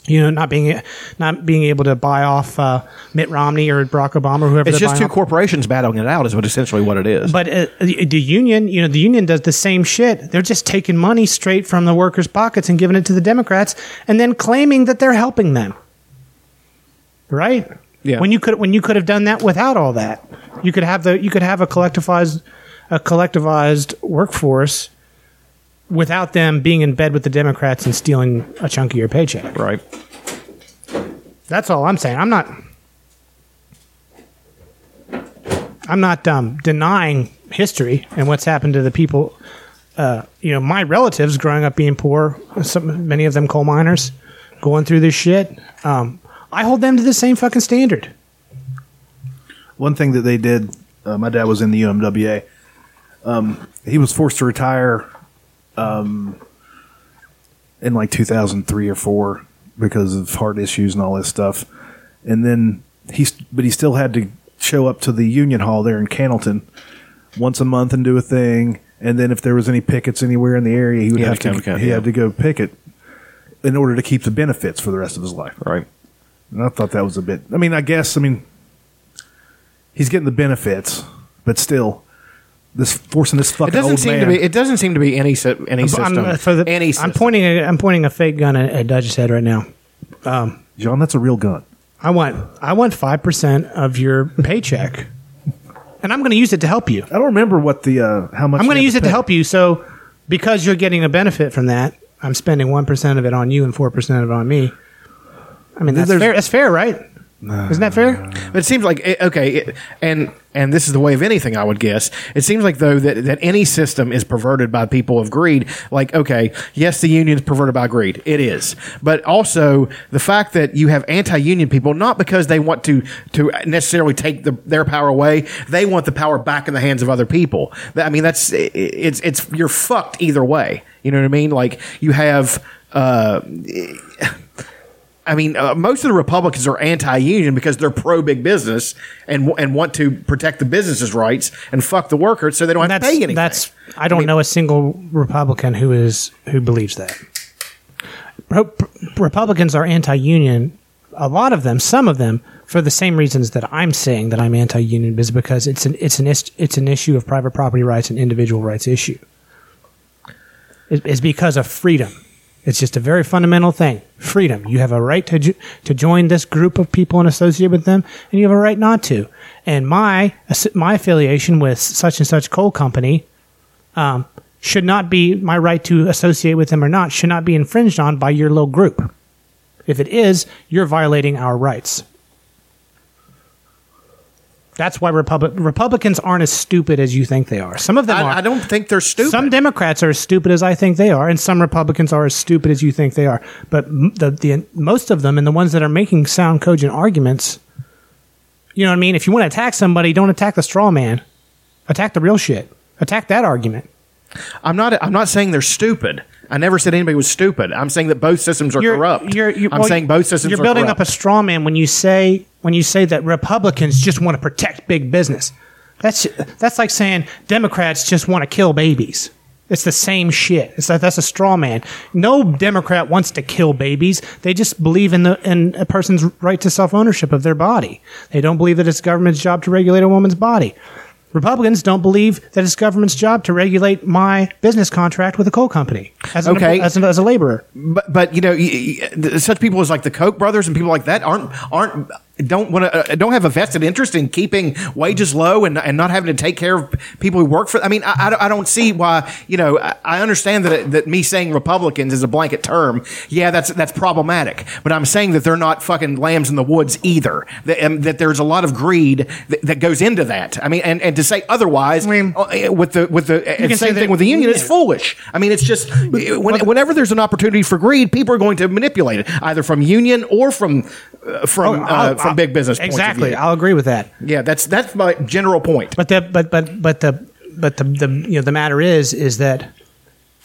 [SPEAKER 3] you know, not being not being able to buy off uh, Mitt Romney or Barack Obama or whoever.
[SPEAKER 2] It's just two
[SPEAKER 3] off.
[SPEAKER 2] corporations battling it out, is what essentially what it is.
[SPEAKER 3] But uh, the the union, you know, the union does the same shit. They're just taking money straight from the workers' pockets and giving it to the Democrats, and then claiming that they're helping them. Right?
[SPEAKER 2] Yeah.
[SPEAKER 3] When you could when you could have done that without all that, you could have the you could have a collectivized a collectivized workforce without them being in bed with the Democrats and stealing a chunk of your paycheck.
[SPEAKER 2] right.
[SPEAKER 3] That's all I'm saying. I'm not. I'm not um, denying history and what's happened to the people. Uh, you know, my relatives growing up being poor, some many of them coal miners, going through this shit. Um, I hold them to the same fucking standard.
[SPEAKER 1] One thing that they did, uh, my dad was in the UMWA. Um, he was forced to retire um, in like 2003 or four because of heart issues and all this stuff. And then he's, but he still had to show up to the Union Hall there in Cannelton once a month and do a thing. And then if there was any pickets anywhere in the area, he would
[SPEAKER 2] He had
[SPEAKER 1] have
[SPEAKER 2] to
[SPEAKER 1] to,
[SPEAKER 2] come
[SPEAKER 1] he
[SPEAKER 2] yeah.
[SPEAKER 1] had to go picket in order to keep the benefits for the rest of his life.
[SPEAKER 2] Right.
[SPEAKER 1] And I thought that was a bit. I mean, I guess. I mean, he's getting the benefits, but still, this forcing this
[SPEAKER 2] It
[SPEAKER 1] fucking
[SPEAKER 2] doesn't
[SPEAKER 1] old
[SPEAKER 2] seem
[SPEAKER 1] man.
[SPEAKER 2] to be. It doesn't seem to be any sy- any
[SPEAKER 3] I'm,
[SPEAKER 2] system.
[SPEAKER 3] uh, for the,
[SPEAKER 2] any
[SPEAKER 3] I'm pointing. A, I'm pointing a fake gun at, at Dudge's head right now.
[SPEAKER 1] Um, John, that's a real gun.
[SPEAKER 3] I want. I want five percent of your paycheck, and I'm going to use it to help you.
[SPEAKER 1] I don't remember what the uh, how much.
[SPEAKER 3] I'm going to use it to help you. So, because you're getting a benefit from that, I'm spending one percent of it on you and four percent of it on me. I mean, that's
[SPEAKER 1] There's-
[SPEAKER 3] fair. That's fair, right? Isn't that fair?
[SPEAKER 2] But it seems like eh, okay, it, and and this is the way of anything. I would guess it seems like though that that any system is perverted by people of greed. Like okay, yes, the union is perverted by greed. It is, but also the fact that you have anti-union people not because they want to to necessarily take the, their power away. They want the power back in the hands of other people. I mean, that's it- it's it's you're fucked either way. You know what I mean? Like you have. Uh, I mean, uh, most of the Republicans are anti-union because they're pro big business and and want to protect the businesses' rights and fuck the workers so they don't have to pay anything.
[SPEAKER 3] that's. I don't
[SPEAKER 2] mean-
[SPEAKER 3] know a single Republican who is who believes that. Pro- Republicans are anti-union. A lot of them, some of them, for the same reasons that I'm saying that I'm anti-union, is because it's an it's an is- it's an issue of private property rights and individual rights issue. It's because of freedom. It's just a very fundamental thing. Freedom. You have a right to to join this group of people and associate with them, and you have a right not to. And my my affiliation with such and such coal company um, should not be my right to associate with them or not should not be infringed on by your little group. If it is, you're violating our rights. That's why Republic, Republicans aren't as stupid as you think they are. Some of them are.
[SPEAKER 2] I, I don't think they're stupid.
[SPEAKER 3] Some Democrats are as stupid as I think they are, and some Republicans are as stupid as you think they are. But the, the most of them, and the ones that are making sound, cogent arguments, you know what I mean? If you want to attack somebody, don't attack the straw man. Attack the real shit. Attack that argument.
[SPEAKER 2] I'm not. I'm not saying they're stupid. I never said anybody was stupid. I'm saying that both systems are corrupt.
[SPEAKER 3] You're, you're,
[SPEAKER 2] I'm
[SPEAKER 3] well,
[SPEAKER 2] saying both systems. Are corrupt.
[SPEAKER 3] You're building
[SPEAKER 2] corrupt.
[SPEAKER 3] up a straw man when you say when you say that Republicans just want to protect big business. That's that's like saying Democrats just want to kill babies. It's the same shit. It's like that's a straw man. No Democrat wants to kill babies. They just believe in the in a person's right to self ownership of their body. They don't believe that it's government's job to regulate a woman's body. Republicans don't believe that it's government's job to regulate my business contract with a coal company as an,
[SPEAKER 2] Okay.
[SPEAKER 3] as, an, as a laborer.
[SPEAKER 2] but but you know, y- y- such people as like the Koch brothers and people like that aren't aren't don't want to uh, don't have a vested interest in keeping wages low and and not having to take care of people who work for. I mean, I, I don't- I don't see why. You know, I, I understand that it, that me saying Republicans is a blanket term. Yeah, that's that's problematic. But I'm saying that they're not fucking lambs in the woods either. That, um, that there's a lot of greed that, that goes into that. I mean, and, and to say otherwise
[SPEAKER 3] mean-
[SPEAKER 2] uh, with the with the and
[SPEAKER 3] can say
[SPEAKER 2] same thing with the union is foolish. I mean, it's just when, whenever there's an opportunity for greed, people are going to manipulate it, either from union or from uh, from uh,
[SPEAKER 3] I'll-
[SPEAKER 2] from
[SPEAKER 3] I'll- uh,
[SPEAKER 2] big business. points of
[SPEAKER 3] Exactly.
[SPEAKER 2] view.
[SPEAKER 3] I'll agree with that.
[SPEAKER 2] yeah, that's that's my general point.
[SPEAKER 3] But the but but but the but the, the you know the matter is is that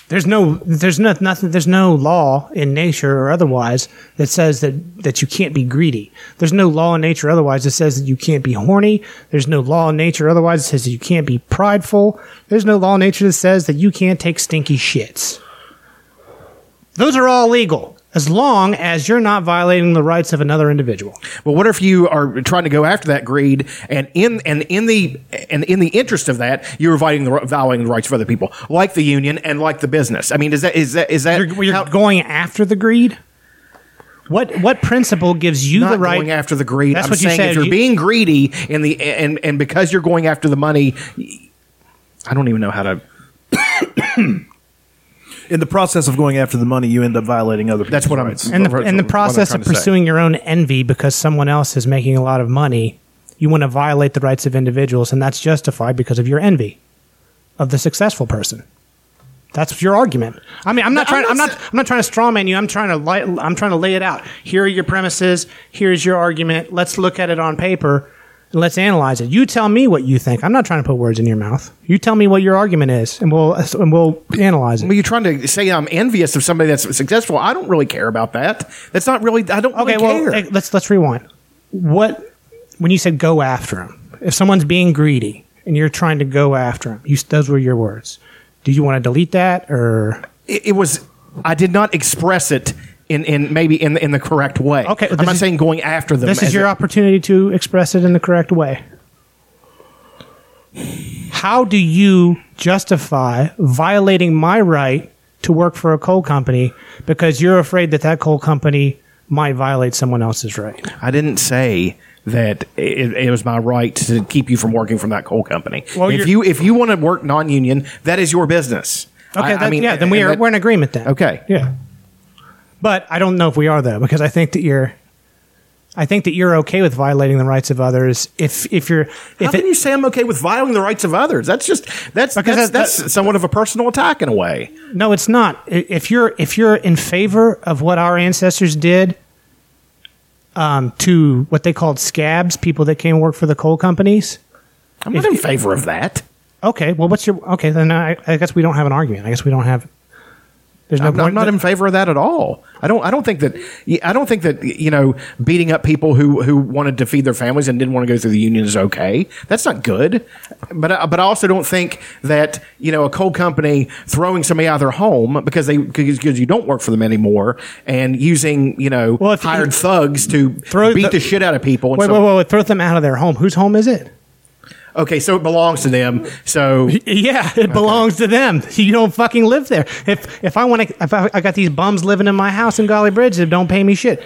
[SPEAKER 3] there's no there's no nothing there's no law in nature or otherwise that says that that you can't be greedy there's no law in nature otherwise that says that you can't be horny there's no law in nature otherwise that says that you can't be prideful there's no law in nature that says that you can't take stinky shits those are all legal as long as you're not violating the rights of another individual
[SPEAKER 2] Well, what if you are trying to go after that greed, and in and in the and in the interest of that, you're violating the violating the rights of other people, like the union and like the business. I mean, is that is that is that
[SPEAKER 3] you're, you're
[SPEAKER 2] how-
[SPEAKER 3] going after the greed what what principle gives you the right
[SPEAKER 2] going after the greed?
[SPEAKER 3] That's
[SPEAKER 2] I'm
[SPEAKER 3] what you
[SPEAKER 2] saying
[SPEAKER 3] said.
[SPEAKER 2] if you're
[SPEAKER 3] You-
[SPEAKER 2] being greedy in the and and because you're going after the money, I don't even know how to.
[SPEAKER 1] In the process of going after the money, you end up violating other people's
[SPEAKER 2] That's what I'm-
[SPEAKER 1] rights.
[SPEAKER 3] and the,
[SPEAKER 2] What-
[SPEAKER 3] and the
[SPEAKER 2] what I'm
[SPEAKER 3] process of
[SPEAKER 2] to say.
[SPEAKER 3] pursuing your own envy because someone else is making a lot of money, you want to violate the rights of individuals, and that's justified because of your envy of the successful person. That's your argument. I mean, I'm not
[SPEAKER 2] I'm
[SPEAKER 3] trying.
[SPEAKER 2] not
[SPEAKER 3] I'm not. I'm not trying to strawman you. I'm trying to. Lay, I'm trying to lay it out. Here are your premises. Here's your argument. Let's look at it on paper and let's analyze it. You tell me what you think. I'm not trying to put words in your mouth. You tell me what your argument is, and we'll and we'll analyze it.
[SPEAKER 2] Well, you're trying to say I'm envious of somebody that's successful. I don't really care about that. That's not really. I don't
[SPEAKER 3] Okay,
[SPEAKER 2] really
[SPEAKER 3] well,
[SPEAKER 2] care.
[SPEAKER 3] eh, let's let's rewind. What when you said go after him? If someone's being greedy and you're trying to go after him, you, those were your words. Do you want to delete that or
[SPEAKER 2] it, it was I did not express it in, in maybe in in the correct way.
[SPEAKER 3] Okay,
[SPEAKER 2] I'm not
[SPEAKER 3] is-
[SPEAKER 2] saying going after them.
[SPEAKER 3] this is your
[SPEAKER 2] a-
[SPEAKER 3] opportunity to express it in the correct way? How do you justify violating my right to work for a coal company because you're afraid that that coal company might violate someone else's right?
[SPEAKER 2] I didn't say that it, it was my right to keep you from working from that coal company.
[SPEAKER 3] Well,
[SPEAKER 2] if
[SPEAKER 3] you're-
[SPEAKER 2] if you want to work non-union, that is your business.
[SPEAKER 3] Okay,
[SPEAKER 2] I- I mean,
[SPEAKER 3] yeah, then we are
[SPEAKER 2] that-
[SPEAKER 3] we're in agreement then.
[SPEAKER 2] Okay.
[SPEAKER 3] Yeah. But I don't know if we are though, because I think that you're I think that you're okay with violating the rights of others if if you're
[SPEAKER 2] How can
[SPEAKER 3] it,
[SPEAKER 2] you say I'm okay with violating the rights of others? That's just that's
[SPEAKER 3] Because
[SPEAKER 2] that's,
[SPEAKER 3] that-
[SPEAKER 2] that's somewhat of a personal attack in a way.
[SPEAKER 3] no, it's not. If you're if you're in favor of what our ancestors did um, to what they called scabs, people that came work for the coal companies.
[SPEAKER 2] I'm not in favor of that.
[SPEAKER 3] Okay, well, what's your okay? Then I, I guess we don't have an argument. I guess we don't have. There's no
[SPEAKER 2] I'm, I'm not in favor of that at all. I don't. I don't think that. I don't think that you know beating up people who who wanted to feed their families and didn't want to go through the union is okay. That's not good. But I, but I also don't think that you know a coal company throwing somebody out of their home because they because you don't work for them anymore and using you know
[SPEAKER 3] Well,
[SPEAKER 2] hired thugs to
[SPEAKER 3] Throw
[SPEAKER 2] beat
[SPEAKER 3] the-
[SPEAKER 2] the, shit out of people. And
[SPEAKER 3] wait,
[SPEAKER 2] so-
[SPEAKER 3] wait, wait, wait! Throw them out of their home. Whose home is it?
[SPEAKER 2] Okay, so it belongs to them. So
[SPEAKER 3] Yeah, it belongs to them. You don't fucking live there. If if I want to, if I, I got these bums living in my house in Gauley Bridge that don't pay me shit,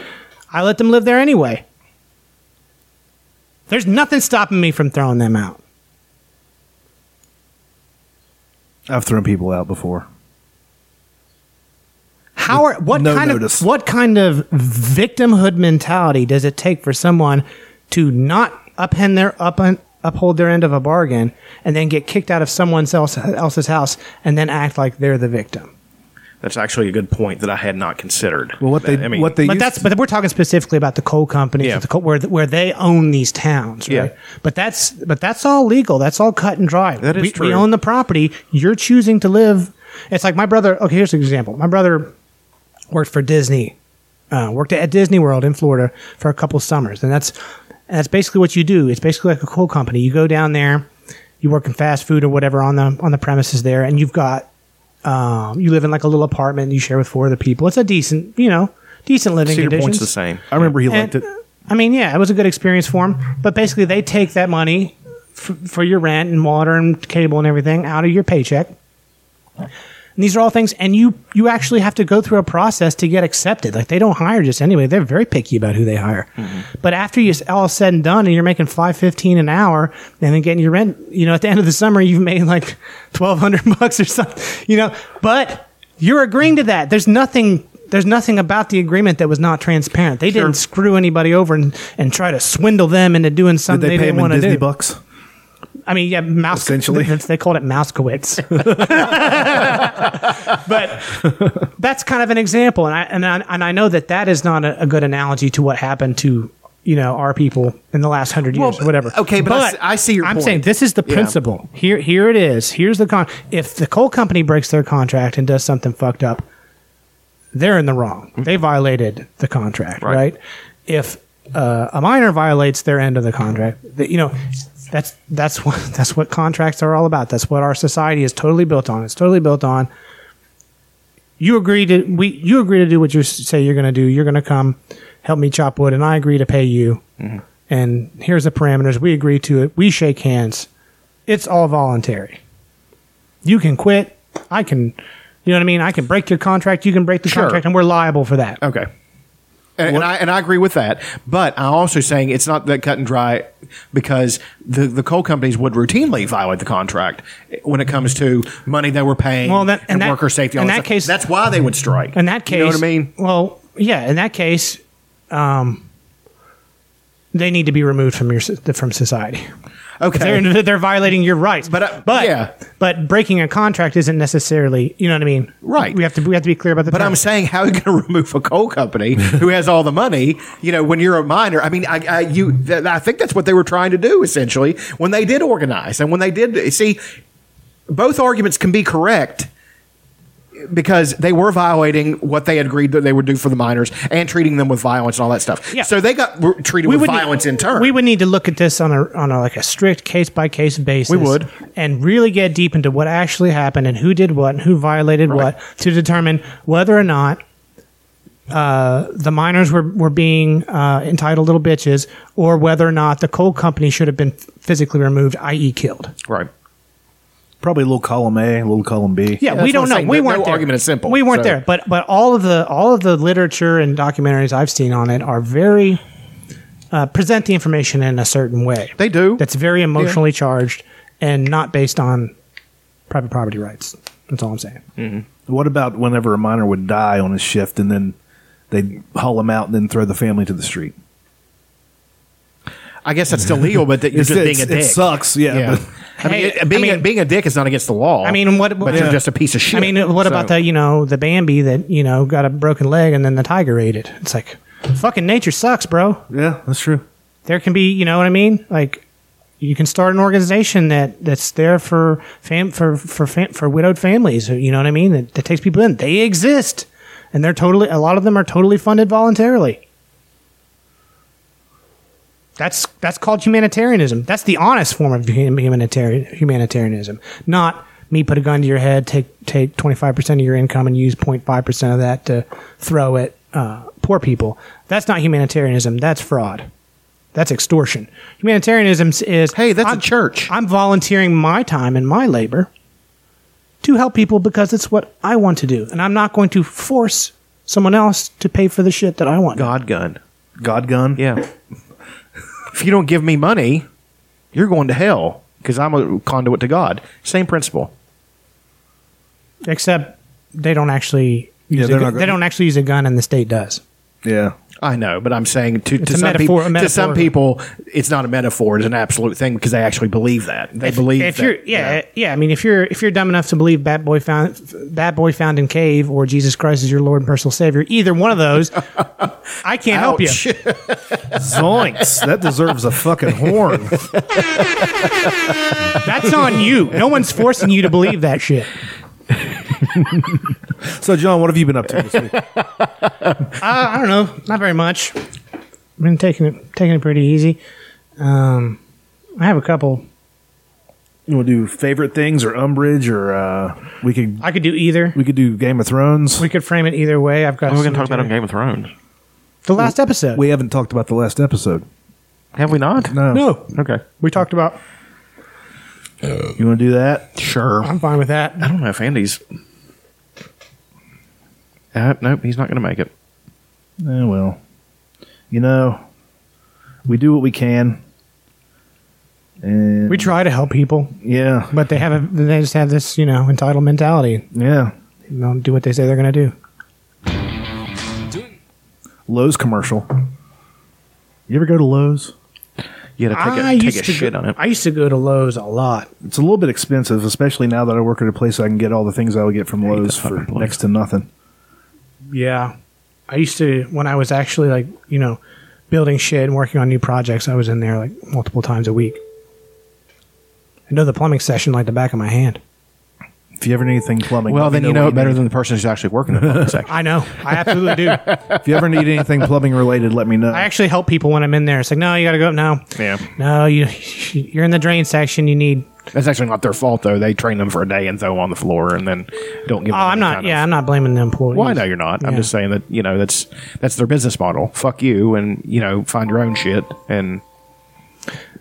[SPEAKER 3] I let them live there anyway. There's nothing stopping me from throwing them out.
[SPEAKER 1] I've thrown people out before.
[SPEAKER 3] How are what
[SPEAKER 1] no
[SPEAKER 3] kind
[SPEAKER 1] notice.
[SPEAKER 3] of what kind of victimhood mentality does it take for someone to not upend their up uphold their end of a bargain and then get kicked out of someone else else's house and then act like they're the victim?
[SPEAKER 2] that's actually a good point that I had not considered.
[SPEAKER 1] Well, what they
[SPEAKER 2] I mean,
[SPEAKER 1] what they
[SPEAKER 3] but
[SPEAKER 1] used
[SPEAKER 3] that's but we're talking specifically about the coal companies
[SPEAKER 2] Yeah.
[SPEAKER 3] the coal, where where they own these towns, right?
[SPEAKER 2] Yeah.
[SPEAKER 3] But that's but that's all legal. That's all cut and dry.
[SPEAKER 2] That is
[SPEAKER 3] we,
[SPEAKER 2] true.
[SPEAKER 3] We own the property. You're choosing to live. It's like my brother. Okay, here's an example. My brother worked for Disney. Uh, worked at Disney World in Florida for a couple summers, and that's and that's basically what you do. It's basically like a coal company. You go down there, you work in fast food or whatever on the on the premises there, and you've got um, you live in like a little apartment. You share with four other people. It's a decent, you know, decent living
[SPEAKER 2] Cedar
[SPEAKER 3] conditions.
[SPEAKER 2] Point's the same.
[SPEAKER 1] I remember he liked it.
[SPEAKER 3] I mean, yeah, it was a good experience for him. But basically, they take that money f- for your rent and water and cable and everything out of your paycheck. And these are all things, and you you actually have to go through a process to get accepted. Like they don't hire just anyway; they're very picky about who they hire. Mm-hmm. But after you all said and done, and you're making five fifteen an hour, and then getting your rent, you know, at the end of the summer, you've made like twelve hundred bucks or something, you know. But you're agreeing to that. There's nothing. There's nothing about the agreement that was not transparent. They didn't screw anybody over and, and try to swindle them into doing
[SPEAKER 1] Did
[SPEAKER 3] something
[SPEAKER 1] they,
[SPEAKER 3] they,
[SPEAKER 1] pay
[SPEAKER 3] didn't want to
[SPEAKER 1] Disney
[SPEAKER 3] do.
[SPEAKER 1] bucks?
[SPEAKER 3] I mean, yeah, mouse.
[SPEAKER 1] Essentially.
[SPEAKER 3] they, they called it Mousekowitz. but that's kind of an example, and I and I, and I know that that is not a, a good analogy to what happened to you know our people in the last hundred years,
[SPEAKER 2] Well,
[SPEAKER 3] whatever.
[SPEAKER 2] okay, but I see your point.
[SPEAKER 3] I'm
[SPEAKER 2] point.
[SPEAKER 3] saying this is the
[SPEAKER 2] Yeah.
[SPEAKER 3] principle. Here, here it is. Here's the con. If the coal company breaks their contract and does something fucked up, they're in the wrong. They violated the contract,
[SPEAKER 2] Right.
[SPEAKER 3] right? If uh, a miner violates their end of the contract, that you know, that's that's what that's what contracts are all about. That's what our society is totally built on. It's totally built on. You agree to we you agree to do what you say you're going to do. You're going to come help me chop wood, and I agree to pay you. Mm-hmm. And here's the parameters. We agree to it. We shake hands. It's all voluntary. You can quit. I can. You know what I mean? I can break your contract. You can break the
[SPEAKER 2] Sure.
[SPEAKER 3] contract, and we're liable for that.
[SPEAKER 2] Okay. And, and I and I agree with that, but I'm also saying it's not that cut and dry because the the coal companies would routinely violate the contract when it comes to money they were paying
[SPEAKER 3] Well, that-
[SPEAKER 2] and,
[SPEAKER 3] in that-
[SPEAKER 2] worker safety.
[SPEAKER 3] in
[SPEAKER 2] that
[SPEAKER 3] that
[SPEAKER 2] stuff.
[SPEAKER 3] case-
[SPEAKER 2] that's why they would strike.
[SPEAKER 3] In that case,
[SPEAKER 2] you know what I mean?
[SPEAKER 3] Well, yeah. In that case, um, they need to be removed from your from society.
[SPEAKER 2] Okay,
[SPEAKER 3] They're they're violating your rights.
[SPEAKER 2] But, uh,
[SPEAKER 3] but
[SPEAKER 2] yeah.
[SPEAKER 3] but breaking a contract isn't necessarily. You know what I mean?
[SPEAKER 2] Right.
[SPEAKER 3] We have to we have to be clear about the.
[SPEAKER 2] But I'm saying, how are you going to remove a coal company who has all the money? You know, when you're a miner. I mean, I, I you, th- I think that's what they were trying to do essentially when they did organize and when they did see. Both arguments can be correct because they were violating what they had agreed that they would do for the miners and treating them with violence and all that stuff.
[SPEAKER 3] Yeah.
[SPEAKER 2] So they got treated with violence
[SPEAKER 3] need,
[SPEAKER 2] in turn.
[SPEAKER 3] We would need to look at this on a on a like a strict case by case basis.
[SPEAKER 2] We would.
[SPEAKER 3] and really get deep into what actually happened and who did what and who violated what to determine whether or not uh, the miners were were being uh, entitled little bitches, or whether or not the coal company should have been physically removed, i.e., killed.
[SPEAKER 2] right.
[SPEAKER 1] Probably a little column A, a little column B.
[SPEAKER 3] Yeah,
[SPEAKER 2] that's
[SPEAKER 3] we don't know.
[SPEAKER 2] Saying.
[SPEAKER 3] We
[SPEAKER 2] No-
[SPEAKER 3] weren't
[SPEAKER 2] no
[SPEAKER 3] there.
[SPEAKER 2] argument is simple,
[SPEAKER 3] We weren't
[SPEAKER 2] so-
[SPEAKER 3] there, but but all of the all of the literature and documentaries I've seen on it are very uh, present the information in a certain way.
[SPEAKER 2] They do.
[SPEAKER 3] That's very emotionally charged and not based on private property rights. That's all I'm saying.
[SPEAKER 1] What about whenever a miner would die on his shift and then they'd haul him out and then throw the family to the street?
[SPEAKER 2] I guess that's still legal, but that you're
[SPEAKER 1] It's-
[SPEAKER 2] just being a dick.
[SPEAKER 1] It sucks, yeah.
[SPEAKER 2] Yeah. I mean,
[SPEAKER 3] Hey,
[SPEAKER 2] it- being,
[SPEAKER 3] I
[SPEAKER 2] a,
[SPEAKER 3] mean-
[SPEAKER 2] being a dick is not against the law.
[SPEAKER 3] I mean, what?
[SPEAKER 2] but
[SPEAKER 3] yeah.
[SPEAKER 2] you're just a piece of shit.
[SPEAKER 3] I mean, what
[SPEAKER 2] So-
[SPEAKER 3] about the you know the Bambi that you know got a broken leg and then the tiger ate it? It's like fucking nature sucks, bro.
[SPEAKER 1] yeah, that's true.
[SPEAKER 3] there can be you know what i mean like you can start an organization that that's there for fam for for fam- for widowed families you know what i mean that, that takes people in they exist and they're totally a lot of them are totally funded voluntarily that's that's called humanitarianism that's the honest form of humanitarian humanitarianism not me put a gun to your head take take 25% of your income and use 0.5% of that to throw at uh, poor people that's not humanitarianism that's fraud that's extortion. Humanitarianism is
[SPEAKER 2] Hey, that's a
[SPEAKER 3] I'm-
[SPEAKER 2] church.
[SPEAKER 3] I'm volunteering my time and my labor to help people because it's what I want to do, and I'm not going to force someone else to pay for the shit that I want.
[SPEAKER 2] God gun.
[SPEAKER 1] God gun.
[SPEAKER 2] Yeah. If you don't give me money, you're going to hell because I'm a conduit to God. Same principle.
[SPEAKER 3] Except they don't actually.
[SPEAKER 1] Yeah,
[SPEAKER 3] Use
[SPEAKER 1] they're
[SPEAKER 3] a, gu-
[SPEAKER 1] not gonna-
[SPEAKER 3] don't actually use a gun, and the state does.
[SPEAKER 1] Yeah.
[SPEAKER 2] I know, but I'm saying to, to some
[SPEAKER 3] metaphor-
[SPEAKER 2] people, to some people, it's not a metaphor; it's an absolute thing because they actually believe that. They believe
[SPEAKER 3] if
[SPEAKER 2] that.
[SPEAKER 3] you're yeah yeah I mean if you're if you're dumb enough to believe Bat Boy found Bat Boy found in cave or Jesus Christ is your Lord and personal Savior either one of those I can't help you
[SPEAKER 2] Ouch.
[SPEAKER 1] Zoinks. that deserves a fucking horn.
[SPEAKER 3] that's on you no one's forcing you to believe that shit
[SPEAKER 1] So, John, what have you been up to this week?
[SPEAKER 3] Uh, I don't know, not very much. I've been taking it taking it pretty easy. Um, I have a couple.
[SPEAKER 1] You want to do favorite things or umbrage or uh, we could
[SPEAKER 3] I could do either.
[SPEAKER 1] we could do Game of Thrones.
[SPEAKER 3] We could frame it either way. I've got.
[SPEAKER 5] We're
[SPEAKER 3] some
[SPEAKER 5] going to talk about on. Game of Thrones.
[SPEAKER 3] the last episode.
[SPEAKER 1] We haven't talked about the last episode.
[SPEAKER 5] Have we not?
[SPEAKER 1] No.
[SPEAKER 3] no,
[SPEAKER 5] Okay.
[SPEAKER 3] we talked about.
[SPEAKER 1] You want to do that?
[SPEAKER 5] Sure.
[SPEAKER 3] I'm fine with that.
[SPEAKER 5] I don't know if Andy's. Uh, nope, he's not going to make it.
[SPEAKER 1] Eh, well, you know, we do what we can. And
[SPEAKER 3] We try to help people,
[SPEAKER 1] Yeah.
[SPEAKER 3] but they have a, they just have this you know entitled mentality.
[SPEAKER 1] Yeah.
[SPEAKER 3] They don't do what they say they're going to do.
[SPEAKER 1] Lowe's commercial. You ever go to Lowe's?
[SPEAKER 5] You had to take
[SPEAKER 3] I
[SPEAKER 5] a, take
[SPEAKER 3] used
[SPEAKER 5] a
[SPEAKER 3] to
[SPEAKER 5] shit
[SPEAKER 3] go,
[SPEAKER 5] on it.
[SPEAKER 3] I used to go to Lowe's a lot.
[SPEAKER 1] It's a little bit expensive, especially now that I work at a place I can get all the things I would get from Lowe's
[SPEAKER 5] that
[SPEAKER 1] for
[SPEAKER 5] fucking place.
[SPEAKER 1] next to nothing.
[SPEAKER 3] Yeah. I used to when I was actually like, you know, building shit and working on new projects, I was in there like multiple times a week. I know the plumbing session like the back of my hand.
[SPEAKER 1] If you ever need anything plumbing,
[SPEAKER 2] Well, then you know
[SPEAKER 1] what
[SPEAKER 2] it better
[SPEAKER 1] need.
[SPEAKER 2] than the person who's actually working in the plumbing section.
[SPEAKER 3] I know. I absolutely do.
[SPEAKER 1] If you ever need anything plumbing related, let me know.
[SPEAKER 3] I actually help people when I'm in there. It's like, no, you got to go. No,
[SPEAKER 2] Yeah.
[SPEAKER 3] no, you you're in the drain section. You need.
[SPEAKER 2] That's actually not their fault, though. They train them for a day and throw them on the floor and then don't give
[SPEAKER 3] Oh,
[SPEAKER 2] them
[SPEAKER 3] I'm
[SPEAKER 2] any
[SPEAKER 3] not.
[SPEAKER 2] kind of-
[SPEAKER 3] Yeah, I'm not blaming the employees.
[SPEAKER 2] Well, I know you're not. I'm
[SPEAKER 3] Yeah.
[SPEAKER 2] just saying that you know that's that's their business model. Fuck you, and you know find your own shit, and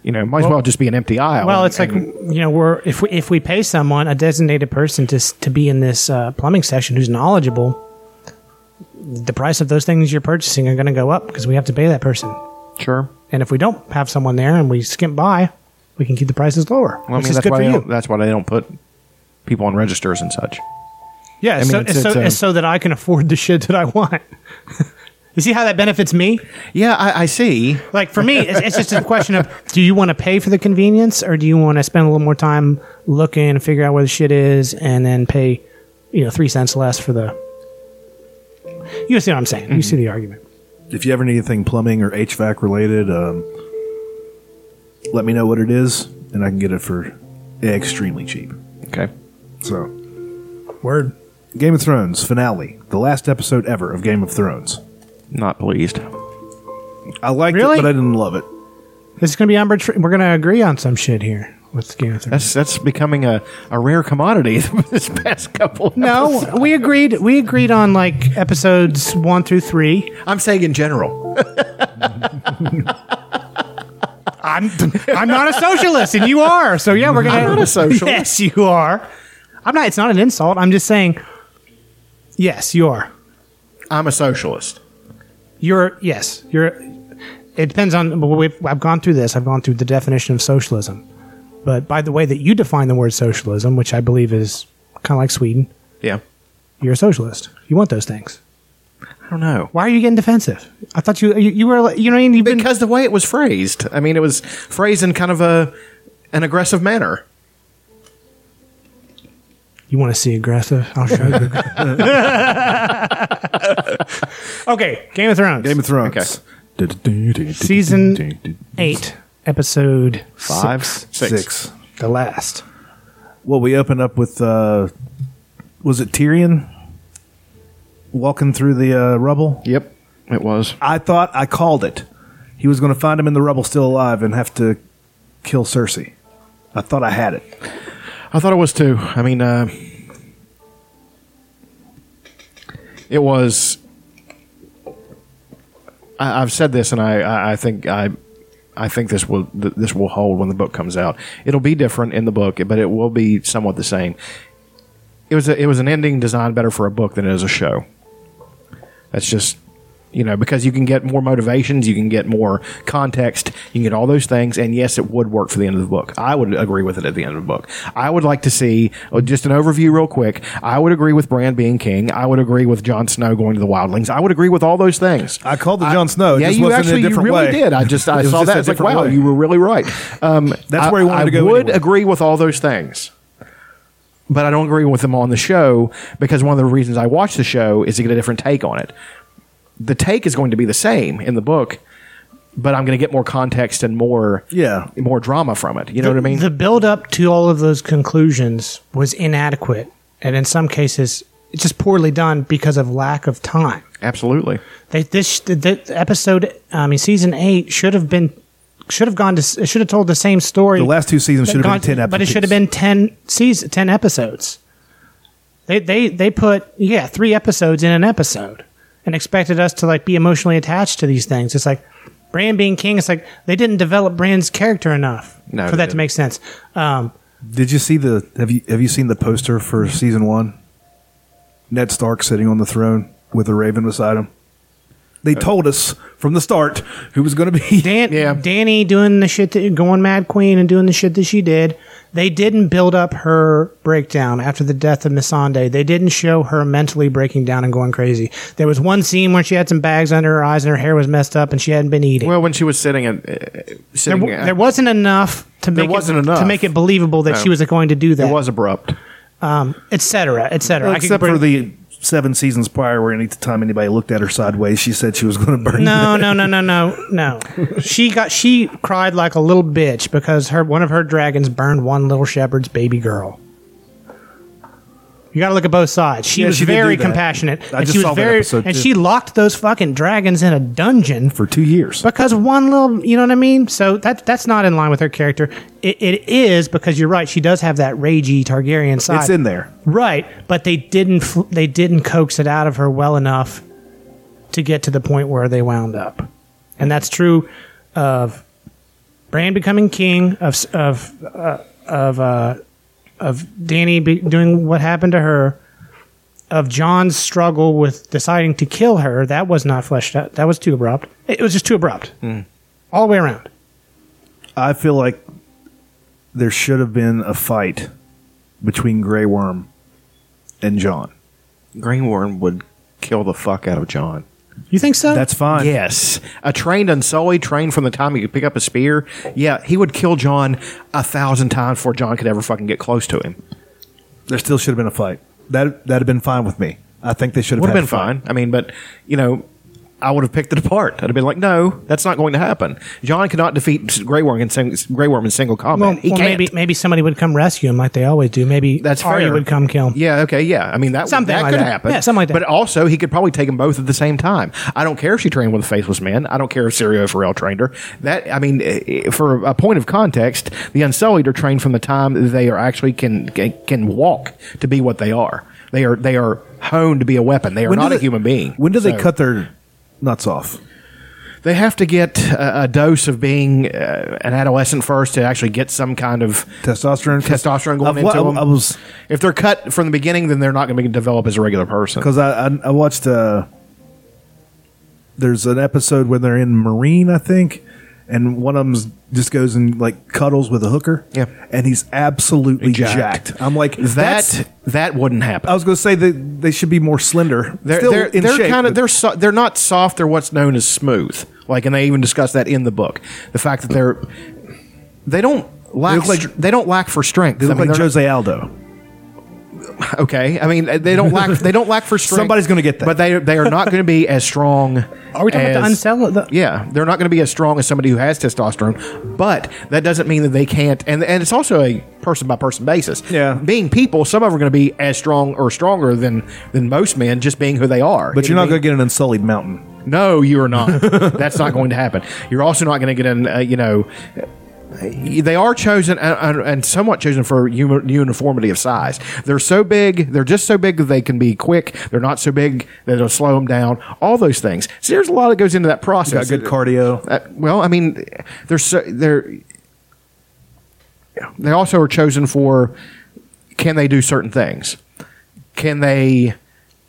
[SPEAKER 2] you know might as well, just be an empty aisle.
[SPEAKER 3] Well,
[SPEAKER 2] and-
[SPEAKER 3] it's like you know, we're if we if we pay someone a designated person to to be in this uh, plumbing session who's knowledgeable, the price of those things you're purchasing are going to go up because we have to pay that person.
[SPEAKER 2] sure.
[SPEAKER 3] And if we don't have someone there and we skimp by, we can keep the prices lower.
[SPEAKER 2] Well, I mean
[SPEAKER 3] is
[SPEAKER 2] that's
[SPEAKER 3] good
[SPEAKER 2] why
[SPEAKER 3] for
[SPEAKER 2] they
[SPEAKER 3] you.
[SPEAKER 2] don't, that's why they don't put people on registers and such.
[SPEAKER 3] Yeah,
[SPEAKER 2] mean,
[SPEAKER 3] so,
[SPEAKER 2] it's-
[SPEAKER 3] it's so,
[SPEAKER 2] it's, um,
[SPEAKER 3] so that I can afford the shit that I want. you see how that benefits me?
[SPEAKER 2] Yeah, I, I see.
[SPEAKER 3] Like for me, it's, it's just a question of do you want to pay for the convenience or do you want to spend a little more time looking and figure out where the shit is and then pay, you know, three cents less for the. You see what I'm saying? You see the argument.
[SPEAKER 1] if you ever need anything plumbing or HVAC related, um, let me know what it is, and I can get it for extremely cheap.
[SPEAKER 2] Okay.
[SPEAKER 1] So, word. Game of Thrones finale, the last episode ever of Game of Thrones.
[SPEAKER 2] Not pleased.
[SPEAKER 1] I liked
[SPEAKER 3] Really?
[SPEAKER 1] it, but I didn't love it.
[SPEAKER 3] This is going to be arbitra- We're going to agree on some shit here with Game of Thrones.
[SPEAKER 2] That's that's becoming a, a rare commodity this past couple.
[SPEAKER 3] No, we agreed. We agreed on like episodes one through three.
[SPEAKER 2] I'm saying in general.
[SPEAKER 3] I'm I'm not a socialist, and you are. So yeah, we're gonna.
[SPEAKER 2] I'm not a socialist.
[SPEAKER 3] Yes, you are. I'm not. It's not an insult. I'm just saying. Yes, you are.
[SPEAKER 2] I'm a socialist.
[SPEAKER 3] You're yes. You're. It depends on. I've gone through this. I've gone through the definition of socialism, but by the way that you define the word socialism, which I believe is kind of like Sweden,
[SPEAKER 2] Yeah.
[SPEAKER 3] you're a socialist. You want those things.
[SPEAKER 2] I don't know.
[SPEAKER 3] Why are you getting defensive? I thought you you, you were you know you've been
[SPEAKER 2] Because the way it was phrased. I mean, it was phrased in kind of a an aggressive manner.
[SPEAKER 3] You want to see aggressive? I'll show you. okay, Game of Thrones.
[SPEAKER 1] Game of Thrones. Okay.
[SPEAKER 3] Season eight, episode
[SPEAKER 2] Five,
[SPEAKER 3] Six. the last.
[SPEAKER 1] Well, we open up with, uh, was it Tyrion walking through the uh, rubble?
[SPEAKER 2] Yep, it was.
[SPEAKER 1] I thought I called it. He was going to find him in the rubble still alive and have to kill Cersei. I thought I had it.
[SPEAKER 2] I thought it was too. I mean, uh, it was. I, I've said this, and I, I, think I, I think this will th- this will hold when the book comes out. It'll be different in the book, but it will be somewhat the same. It was a, it was an ending designed better for a book than it is a show. That's just you know because you can get more motivations you can get more context you can get all those things and yes it would work for the end of the book i would agree with it at the end of the book i would like to see oh, just an overview real quick i would agree with Bran being king i would agree with Jon snow going to the wildlings i would agree with all those things
[SPEAKER 1] I called the Jon Snow.
[SPEAKER 2] Yeah
[SPEAKER 1] just
[SPEAKER 2] you
[SPEAKER 1] wasn't in a
[SPEAKER 2] actually you really
[SPEAKER 1] way.
[SPEAKER 2] did i just i saw
[SPEAKER 1] just
[SPEAKER 2] that it's like wow
[SPEAKER 1] way.
[SPEAKER 2] you were really right um,
[SPEAKER 1] That's
[SPEAKER 2] I-
[SPEAKER 1] where he wanted
[SPEAKER 2] I
[SPEAKER 1] to go I
[SPEAKER 2] would
[SPEAKER 1] anyway.
[SPEAKER 2] agree with all those things but I don't agree with them on the show because one of the reasons I watch the show is to get a different take on it. The take is going to be the same in the book, but I'm going to get more context and more
[SPEAKER 1] Yeah.
[SPEAKER 2] more drama from it. You know what I mean?
[SPEAKER 3] The build up to all of those conclusions was inadequate, and in some cases, just poorly done because of lack of time.
[SPEAKER 2] Absolutely.
[SPEAKER 3] They, this the, the episode, I mean, season eight should have been should have gone to it should have told the same story.
[SPEAKER 1] The last two seasons should have been 10 episodes.
[SPEAKER 3] but it should have been ten season ten episodes. They they they put yeah three episodes in an episode and expected us to like be emotionally attached to these things. It's like Bran being king. It's like they didn't develop Bran's character enough
[SPEAKER 2] No,
[SPEAKER 3] for that to
[SPEAKER 2] didn't.
[SPEAKER 3] make sense. Um,
[SPEAKER 1] Did you see the have you have you seen the poster for season one? Ned Stark sitting on the throne with a raven beside him. They told us from the start who was going to be.
[SPEAKER 3] Dan,
[SPEAKER 2] Yeah.
[SPEAKER 3] Dany doing the shit that going Mad Queen and doing the shit that she did. They didn't build up her breakdown after the death of Missandei. They didn't show her mentally breaking down and going crazy. There was one scene where she had some bags under her eyes and her hair was messed up and she hadn't been eating.
[SPEAKER 2] Well, when she was sitting and uh,
[SPEAKER 3] there,
[SPEAKER 2] sitting,
[SPEAKER 3] w- there wasn't enough to
[SPEAKER 2] There
[SPEAKER 3] make
[SPEAKER 2] wasn't
[SPEAKER 3] it,
[SPEAKER 2] enough.
[SPEAKER 3] to make it believable that
[SPEAKER 2] No.
[SPEAKER 3] she was going to do that.
[SPEAKER 2] it was abrubbed.
[SPEAKER 3] et cetera, et cetera. I could
[SPEAKER 1] except
[SPEAKER 3] bring-
[SPEAKER 1] for the seven seasons prior, where any time anybody looked at her sideways, she said she was going to burn.
[SPEAKER 3] No, no, no, no, no, no. She got she cried like a little bitch because her one of her dragons burned one little shepherd's baby girl. You got to look at both sides. She
[SPEAKER 1] Yeah,
[SPEAKER 3] was
[SPEAKER 1] she did
[SPEAKER 3] very
[SPEAKER 1] do that.
[SPEAKER 3] compassionate,
[SPEAKER 1] I
[SPEAKER 3] and
[SPEAKER 1] just
[SPEAKER 3] she was
[SPEAKER 1] saw that
[SPEAKER 3] very,
[SPEAKER 1] episode,
[SPEAKER 3] and
[SPEAKER 1] too.
[SPEAKER 3] she locked those fucking dragons in a dungeon
[SPEAKER 1] for two years.
[SPEAKER 3] because one little, you know what I mean. So that that's not in line with her character. It, it is because you're right. She does have that ragey Targaryen side.
[SPEAKER 1] It's in there.
[SPEAKER 3] Right, but they didn't fl- they didn't coax it out of her well enough to get to the point where they wound up, and that's true of Bran becoming king of s- of uh, of uh, of Dany be doing what happened to her, of Jon's struggle with deciding to kill her. That was not fleshed out. That was too abrupt. It was just too abrupt, hmm. all the way around.
[SPEAKER 1] I feel like there should have been a fight between Grey Worm and Jon.
[SPEAKER 6] Green Worm would kill the fuck out of Jon.
[SPEAKER 3] You think so?
[SPEAKER 1] That's fine.
[SPEAKER 2] Yes, a trained Unsullied, trained from the time he could pick up a spear. Yeah, he would kill Jon a thousand times before Jon could ever fucking get close to him.
[SPEAKER 1] There still should have been a fight. That that'd have been fine with me. I think they should have
[SPEAKER 2] Would have been
[SPEAKER 1] a fight.
[SPEAKER 2] fine. I mean, but you know, I would have picked it apart. I'd have been like, no, that's not going to happen. Jon cannot defeat Grey Worm in, sing- Grey Worm in single combat.
[SPEAKER 3] well,
[SPEAKER 2] he
[SPEAKER 3] well,
[SPEAKER 2] can't.
[SPEAKER 3] maybe maybe somebody would come rescue him like they always do. Maybe
[SPEAKER 2] That's
[SPEAKER 3] Arya
[SPEAKER 2] fair.
[SPEAKER 3] would come kill him.
[SPEAKER 2] Yeah, okay, yeah. I mean that
[SPEAKER 3] Something
[SPEAKER 2] that
[SPEAKER 3] like
[SPEAKER 2] could
[SPEAKER 3] that.
[SPEAKER 2] happen.
[SPEAKER 3] Yeah, something like that.
[SPEAKER 2] But also, he could probably take them both at the same time. I don't care if she trained with a faceless man. I don't care if Syrio Forel trained her. That I mean, eh, for a point of context, the Unsullied are trained from the time they are actually can can, can walk to be what they are. They are they are honed to be a weapon. They are
[SPEAKER 1] When do
[SPEAKER 2] not a human being.
[SPEAKER 1] When do they cut their nuts off?
[SPEAKER 2] They have to get a, a dose of being uh, an adolescent first to actually get some kind of
[SPEAKER 1] Testosterone.
[SPEAKER 2] testosterone going
[SPEAKER 1] I've wa-
[SPEAKER 2] into them.
[SPEAKER 1] I was
[SPEAKER 2] if they're cut from the beginning, then they're not going to develop as a regular person.
[SPEAKER 1] because I, I I watched. Uh, there's an episode when they're in Meereen, I think, and one of them just goes and like cuddles with a hooker.
[SPEAKER 2] Yeah.
[SPEAKER 1] and he's absolutely
[SPEAKER 2] Jacked.
[SPEAKER 1] jacked. I'm like that's.
[SPEAKER 2] that that wouldn't happen.
[SPEAKER 1] I was going to say that they should be more slender.
[SPEAKER 2] They're
[SPEAKER 1] Still
[SPEAKER 2] they're,
[SPEAKER 1] in
[SPEAKER 2] they're
[SPEAKER 1] shape,
[SPEAKER 2] kind of
[SPEAKER 1] but-
[SPEAKER 2] they're so, they're not soft. They're what's known as smooth. Like, and they even discuss that in the book. The fact that they're they don't lack
[SPEAKER 1] look like-
[SPEAKER 2] str- they don't lack for strength.
[SPEAKER 1] They look like Jose Aldo.
[SPEAKER 2] Not- okay, I mean they don't lack they don't lack for strength.
[SPEAKER 1] Somebody's gonna get that.
[SPEAKER 2] but they they are not going to be as strong.
[SPEAKER 3] Are we talking about the
[SPEAKER 2] as-
[SPEAKER 3] unsell? The,
[SPEAKER 2] Yeah, they're not going to be as strong as somebody who has testosterone, but that doesn't mean that they can't. And and it's also a person by person basis.
[SPEAKER 1] Yeah.
[SPEAKER 2] being people, some of them are going to be as strong or stronger than than most men, just being who they are.
[SPEAKER 1] But
[SPEAKER 2] You
[SPEAKER 1] you're not going to get an unsullied mountain.
[SPEAKER 2] no, you are not. That's not going to happen. You're also not going to get an, uh, you know, they are chosen and somewhat chosen for uniformity of size. They're so big, they're just so big that they can be quick. They're not so big that it'll slow them down. All those things. So there's a lot that goes into that process.
[SPEAKER 1] Got good cardio.
[SPEAKER 2] Uh, well, I mean, they're so, they're they also are chosen for can they do certain things? Can they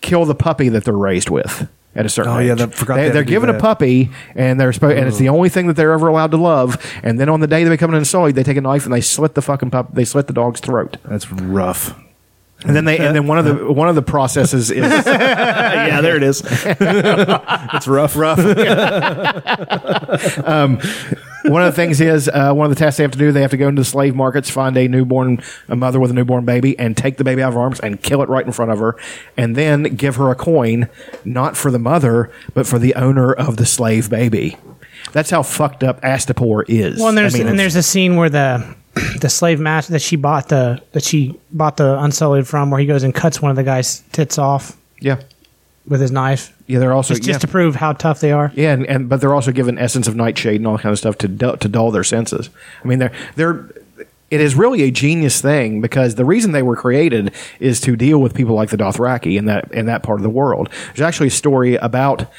[SPEAKER 2] kill the puppy that they're raised with at a certain
[SPEAKER 1] Oh, yeah, that- forgot they,
[SPEAKER 2] they
[SPEAKER 1] do
[SPEAKER 2] given a puppy, and they're supposed, and it's the only thing that they're ever allowed to love. And then on the day they become an unsullied, they take a knife and they slit the fucking pup. They slit the dog's throat.
[SPEAKER 1] That's rough.
[SPEAKER 2] And then they, and then one of the one of the processes is
[SPEAKER 1] yeah, there it is. it's rough. Rough.
[SPEAKER 2] Um, one of the things is uh, one of the tasks they have to do. They have to go into the slave markets, find a newborn, a mother with a newborn baby, and take the baby out of her arms and kill it right in front of her, and then give her a coin, not for the mother, but for the owner of the slave baby. That's how fucked up Astapor is.
[SPEAKER 3] well, and there's
[SPEAKER 2] I mean,
[SPEAKER 3] and there's a scene where the the slave master that she bought the that she bought the unsullied from, where he goes and cuts one of the guy's tits off
[SPEAKER 2] yeah,
[SPEAKER 3] with his knife,
[SPEAKER 2] yeah. They're also
[SPEAKER 3] just,
[SPEAKER 2] yeah.
[SPEAKER 3] just to prove how tough they are.
[SPEAKER 2] Yeah, and, and but they're also given essence of nightshade and all that kind of stuff to dull, to dull their senses. I mean, they're they're. It is really a genius thing because the reason they were created is to deal with people like the Dothraki in that in that part of the world. There's actually a story about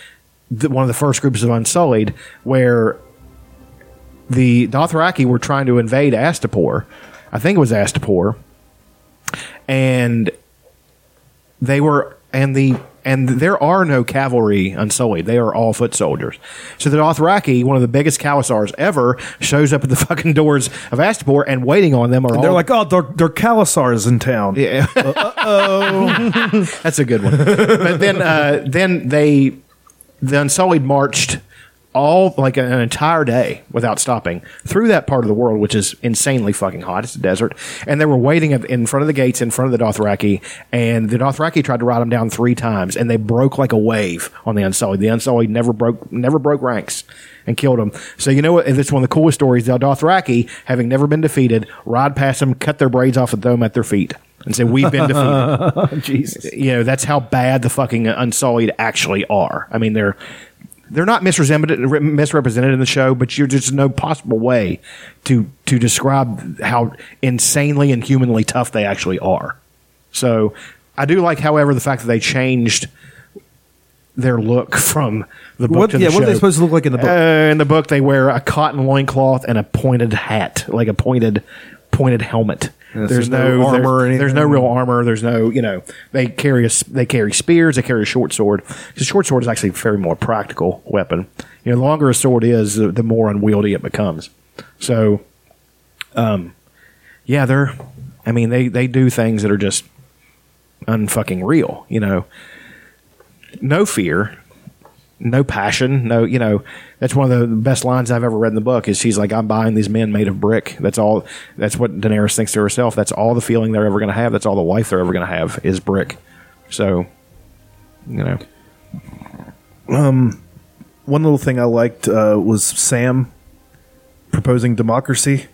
[SPEAKER 2] the, one of the first groups of Unsullied where the Dothraki were trying to invade Astapor. I think it was Astapor, and they were and the and there are no cavalry unsullied. They are all foot soldiers. So the Dothraki, one of the biggest Khalasars ever, shows up at the fucking doors of Astapor and waiting on them are all
[SPEAKER 1] They're like, oh, they're, they're Khalasars in town.
[SPEAKER 2] yeah. oh, That's a good one. but then, uh, then they, the Unsullied marched all like an entire day without stopping through that part of the world, which is insanely fucking hot. It's a desert, and they were waiting in front of the gates in front of the Dothraki, and the Dothraki tried to ride them down three times, and they broke like a wave on the Unsullied. The Unsullied never broke never broke ranks and killed them. So you know what? It's one of the coolest stories. The Dothraki, having never been defeated, ride past them, cut their braids off and throw them at their feet. And say, "We've been defeated."
[SPEAKER 1] Jesus.
[SPEAKER 2] you know that's how bad the fucking unsullied actually are. I mean, they're they're not misrepresented misrepresented in the show, but you're just no possible way to to describe how insanely and humanly tough they actually are. So I do like, however, the fact that they changed their look from the book
[SPEAKER 1] What-
[SPEAKER 2] to the
[SPEAKER 1] yeah,
[SPEAKER 2] show.
[SPEAKER 1] what are they supposed to look like in the book?
[SPEAKER 2] Uh, in the book, they wear a cotton loincloth and a pointed hat, like a pointed pointed helmet.
[SPEAKER 1] Yeah, so
[SPEAKER 2] there's
[SPEAKER 1] no
[SPEAKER 2] no,
[SPEAKER 1] armor or
[SPEAKER 2] there- There's no real armor. There's no, you know, they carry a, they carry spears. They carry a short sword. The short sword is actually a very more practical weapon. You know, the longer a sword is, the, the more unwieldy it becomes. So, um, yeah, they're. I mean, they they do things that are just unfucking real. You know, no fear, no passion, no, you know, that's one of the best lines I've ever read in the book is she's like, I'm buying these men made of brick. That's all, that's what Daenerys thinks to herself. That's all the feeling they're ever going to have. That's all the life they're ever going to have is brick. So, you know,
[SPEAKER 1] One little thing I liked uh, was Sam proposing democracy.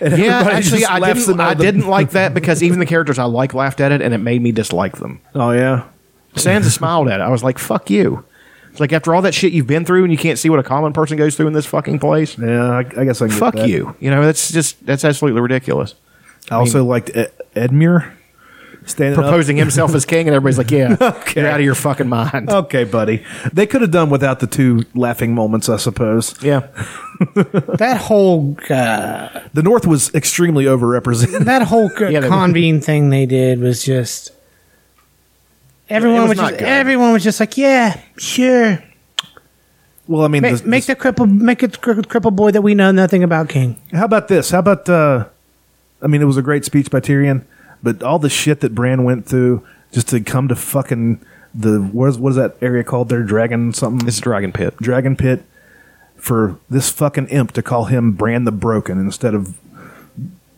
[SPEAKER 1] And
[SPEAKER 2] yeah, actually, I didn't, I didn't like that because even the characters I like laughed at it and it made me dislike them.
[SPEAKER 1] Oh yeah,
[SPEAKER 2] Sansa smiled at it. I was like, fuck you. It's like after all that shit you've been through and you can't see what a common person goes through in this fucking place.
[SPEAKER 1] yeah. I, I guess I can get
[SPEAKER 2] Fuck
[SPEAKER 1] that.
[SPEAKER 2] you. You know, that's just, that's absolutely ridiculous.
[SPEAKER 1] I also liked Ed- Edmure standing up.
[SPEAKER 2] proposing himself as king, and everybody's like, "Yeah,
[SPEAKER 1] Okay.
[SPEAKER 2] you're out of your fucking mind."
[SPEAKER 1] Okay, buddy. They could have done without the two laughing moments, I suppose.
[SPEAKER 2] Yeah,
[SPEAKER 3] That whole uh,
[SPEAKER 1] The North was extremely overrepresented.
[SPEAKER 3] that whole uh,
[SPEAKER 2] Yeah, they-
[SPEAKER 3] convene thing they did was just everyone
[SPEAKER 2] was
[SPEAKER 3] was, just
[SPEAKER 2] good.
[SPEAKER 3] everyone was just like, yeah, sure,
[SPEAKER 1] Well, I mean,
[SPEAKER 3] make,
[SPEAKER 1] the-
[SPEAKER 3] make the cripple make it cri- cripple boy that we know nothing about king.
[SPEAKER 1] How about this? How about uh I mean it was a great speech by Tyrion, but all the shit that Bran went through just to come to fucking the what is, what is that area called there? Dragon something?
[SPEAKER 2] it's Dragon Pit.
[SPEAKER 1] Dragon Pit for this fucking imp to call him Bran the Broken instead of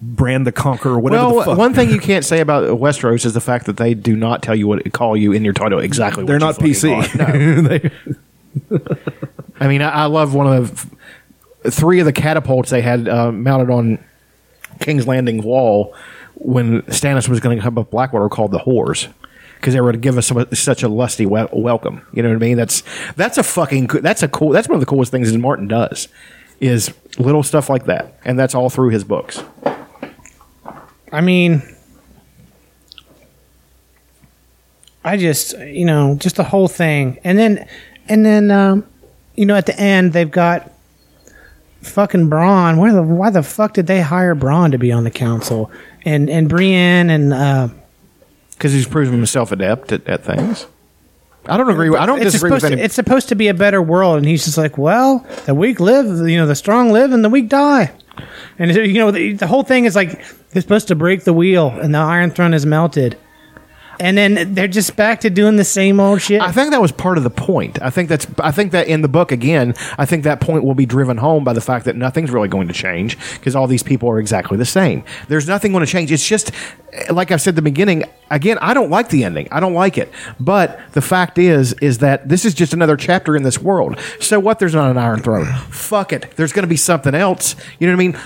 [SPEAKER 1] Bran the Conqueror, whatever the
[SPEAKER 2] Well, one thing you can't say about Westeros is the fact that they do not tell you what call you in your title exactly.
[SPEAKER 1] They're not PC.
[SPEAKER 2] No. I mean, I, I love one of the three of the catapults they had uh, mounted on King's Landing wall when Stannis was going to come up Blackwater called the whores because they were to give us such a lusty wel- welcome. You know what I mean? That's that's a fucking that's a cool that's one of the coolest things that Martin does is little stuff like that, and that's all through his books.
[SPEAKER 3] I mean, I just you know just the whole thing, and then and then um, you know at the end they've got fucking Bronn. Where the why the fuck did they hire Bronn to be on the council? And and Brienne and uh,
[SPEAKER 2] because he's proven himself adept at, at things. I don't agree. With, I don't
[SPEAKER 3] it's
[SPEAKER 2] disagree with any.
[SPEAKER 3] to, it's supposed to be a better world, and he's just like, well, the weak live, you know, the strong live, and the weak die. And you know, the, the whole thing is like they're supposed to break the wheel, and the Iron Throne is melted, and then they're just back to doing the same old shit.
[SPEAKER 2] I think that was part of the point. I think that's. I think that in the book again, I think that point will be driven home by the fact that nothing's really going to change because all these people are exactly the same. There's nothing going to change. It's just like I've said at the beginning. Again, I don't like the ending. I don't like it. But the fact is, is that this is just another chapter in this world. So what? There's not an Iron Throne. Fuck it. There's going to be something else. You know what I mean?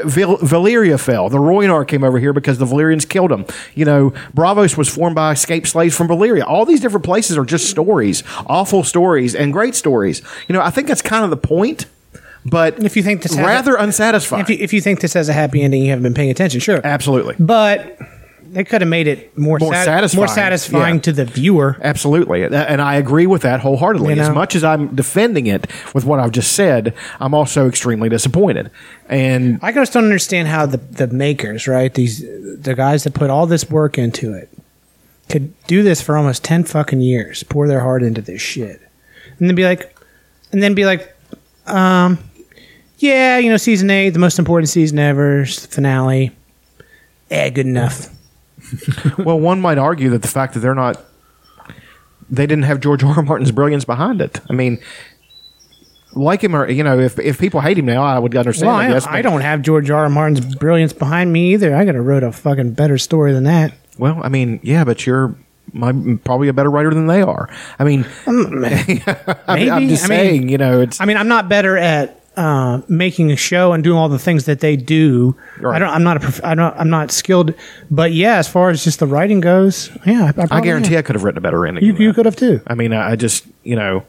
[SPEAKER 2] Uh, Val- Valyria fell. The Rhoynar came over here because the Valyrians killed him. You know, Braavos was formed by escaped slaves from Valyria. All these different places are just stories, awful stories, and great stories. You know, I think that's kind of the point. But
[SPEAKER 3] If you think this
[SPEAKER 2] rather
[SPEAKER 3] a-
[SPEAKER 2] unsatisfying.
[SPEAKER 3] if you, if you think this has a happy ending, you haven't been paying attention, sure.
[SPEAKER 2] Absolutely.
[SPEAKER 3] But they could have made it more,
[SPEAKER 2] More
[SPEAKER 3] sat-
[SPEAKER 2] satisfying,
[SPEAKER 3] more satisfying
[SPEAKER 2] yeah.
[SPEAKER 3] to the viewer.
[SPEAKER 2] Absolutely. And I agree with that wholeheartedly.
[SPEAKER 3] You
[SPEAKER 2] As much as I'm defending it with what I've just said, I'm also extremely disappointed. And
[SPEAKER 3] I just don't understand how the, the makers, right? These the guys that put all this work into it could do this for almost ten fucking years, pour their heart into this shit, and then be like, and then be like, um, yeah, you know, season eight, the most important season ever, finale. Eh, good enough.
[SPEAKER 2] well, one might argue that the fact that they're not, they didn't have George R. R. Martin's brilliance behind it. I mean, like him or you know, if if people hate him now, I would understand.
[SPEAKER 3] Well,
[SPEAKER 2] I,
[SPEAKER 3] I,
[SPEAKER 2] guess,
[SPEAKER 3] I don't have George R. R. Martin's brilliance behind me either. I could have wrote a fucking better story than that.
[SPEAKER 2] Well, I mean, yeah, but you're my, probably a better writer than they are. I mean, I mean,
[SPEAKER 3] Maybe.
[SPEAKER 2] I'm just
[SPEAKER 3] I mean-
[SPEAKER 2] saying, you know, it's
[SPEAKER 3] I mean, I'm not better at uh, making a show and doing all the things that they do.
[SPEAKER 2] Right.
[SPEAKER 3] I don't. I'm not a. Prof- I don't. I'm not skilled. But yeah, as far as just the writing goes, yeah, I,
[SPEAKER 2] I
[SPEAKER 3] probably
[SPEAKER 2] guarantee
[SPEAKER 3] am.
[SPEAKER 2] I could have written a better ending.
[SPEAKER 3] you you could have too.
[SPEAKER 2] I mean, I I just you know,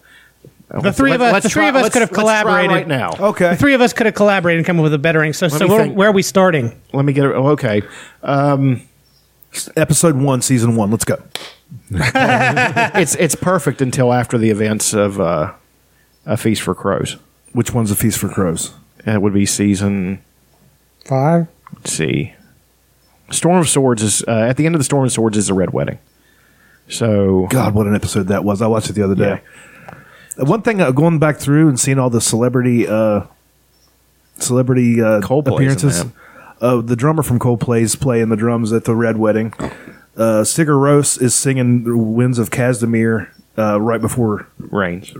[SPEAKER 3] The three of us. The three of us could have collaborated
[SPEAKER 2] right now.
[SPEAKER 1] Okay.
[SPEAKER 3] The three of us could have collaborated and come up with a better ink. So, so where, where are we starting?
[SPEAKER 2] Let me get it. Oh, okay.
[SPEAKER 1] Episode one, season one. Let's go.
[SPEAKER 2] it's it's perfect until after the events of uh, a feast for crows.
[SPEAKER 1] Which one's a feast for crows?
[SPEAKER 2] And it would be season.
[SPEAKER 3] Five.
[SPEAKER 2] Let's see. Storm of Swords is uh, at the end of the Storm of Swords is the Red Wedding. So
[SPEAKER 1] God, what an episode that was! I watched it the other day. Uh, One thing, uh, going back through and seeing all the celebrity, uh, celebrity uh,
[SPEAKER 2] Coldplay's in
[SPEAKER 1] appearances.
[SPEAKER 2] that.
[SPEAKER 1] Uh, the drummer from Coldplay's playing the drums at the Red Wedding. Uh, Sigur Rós is singing the "Winds of Castamere" uh, right before
[SPEAKER 2] rains.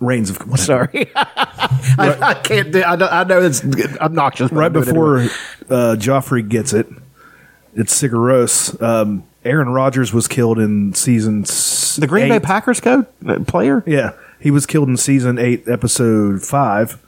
[SPEAKER 1] "Rains of." What
[SPEAKER 2] Sorry, I, I can't. Do, I, know- I know it's obnoxious.
[SPEAKER 1] right
[SPEAKER 2] I'm doing it
[SPEAKER 1] before
[SPEAKER 2] anyway.
[SPEAKER 1] uh, Joffrey gets it, it's Sigur Rós. Um, Aaron Rodgers was killed in season
[SPEAKER 2] the Green Bay. Packers code uh, player,
[SPEAKER 1] Yeah, he was killed in season eight, episode five.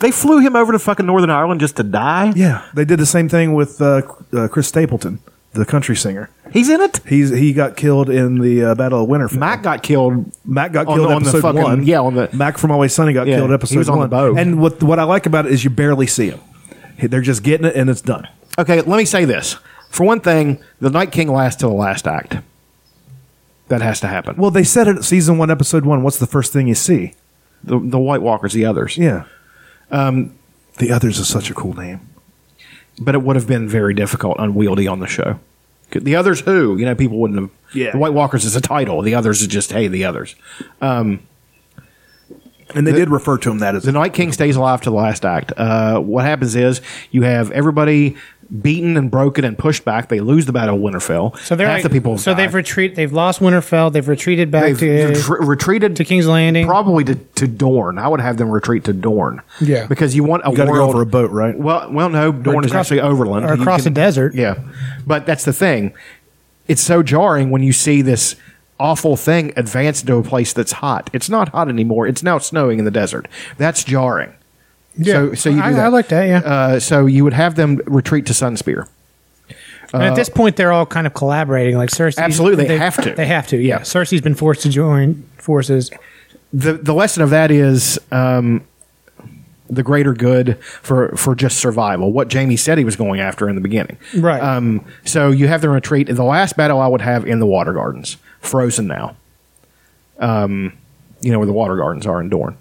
[SPEAKER 2] They flew him over to fucking Northern Ireland just to die.
[SPEAKER 1] Yeah, they did the same thing with uh, uh, Chris Stapleton, the country singer.
[SPEAKER 2] He's in it.
[SPEAKER 1] He's he got killed in the uh, Battle of Winterfell.
[SPEAKER 2] Mac got killed.
[SPEAKER 1] Mac got
[SPEAKER 2] on
[SPEAKER 1] killed
[SPEAKER 2] the- on the
[SPEAKER 1] episode
[SPEAKER 2] fucking-
[SPEAKER 1] one.
[SPEAKER 2] yeah, on the-
[SPEAKER 1] Mac from Always Sunny got
[SPEAKER 2] Yeah,
[SPEAKER 1] killed
[SPEAKER 2] he
[SPEAKER 1] episode
[SPEAKER 2] was on the
[SPEAKER 1] one.
[SPEAKER 2] boat.
[SPEAKER 1] And what what I like about it is you barely see him. They're just getting it and it's done.
[SPEAKER 2] Okay, let me say this. For one thing, the Night King lasts till the last act. That has to happen.
[SPEAKER 1] Well, they said it season one, episode one. What's the first thing you see?
[SPEAKER 2] the, the White Walkers, the others.
[SPEAKER 1] Yeah. Um, the others is such a cool name.
[SPEAKER 2] but it would have been very difficult, unwieldy on the show. The others, who you know, people wouldn't have.
[SPEAKER 1] Yeah.
[SPEAKER 2] the White Walkers is a title. The others is just hey, the others.
[SPEAKER 1] And they did refer to him that as
[SPEAKER 2] The Night King stays alive to the last act. Uh, what happens is you have everybody beaten and broken and pushed back. They lose the Battle of Winterfell.
[SPEAKER 3] So they're
[SPEAKER 2] half
[SPEAKER 3] like,
[SPEAKER 2] the people.
[SPEAKER 3] So
[SPEAKER 2] die.
[SPEAKER 3] they've retreat. They've lost Winterfell. They've retreated back
[SPEAKER 2] They've
[SPEAKER 3] to
[SPEAKER 2] retr- retreated
[SPEAKER 3] to King's Landing.
[SPEAKER 2] probably to, to Dorne. I would have them retreat to Dorne.
[SPEAKER 3] Yeah.
[SPEAKER 2] because you want a
[SPEAKER 1] you got to go over a boat, right?
[SPEAKER 2] Well, well, no. Dorne is
[SPEAKER 3] across-
[SPEAKER 2] actually overland
[SPEAKER 3] or
[SPEAKER 2] You
[SPEAKER 3] across the desert.
[SPEAKER 2] Yeah, but that's the thing. It's so jarring when you see this awful thing advance to a place that's hot. It's not hot anymore. It's now snowing in the desert. That's jarring.
[SPEAKER 3] Yeah.
[SPEAKER 2] So, so you do
[SPEAKER 3] I-
[SPEAKER 2] that.
[SPEAKER 3] I like that, yeah.
[SPEAKER 2] Uh, so you would have them retreat to Sunspear.
[SPEAKER 3] and at this point, they're all kind of collaborating. Like Cersei,
[SPEAKER 2] uh, Absolutely, they have to.
[SPEAKER 3] They have to. Yeah.
[SPEAKER 2] Yeah.
[SPEAKER 3] Cersei's been forced to join forces.
[SPEAKER 2] the the lesson of that is um, the greater good for for just survival. What Jaime said he was going after in the beginning,
[SPEAKER 3] Right.
[SPEAKER 2] Um, so you have the retreat. The last battle I would have in the Water Gardens, frozen now. Um, you know where the Water Gardens are in Dorne.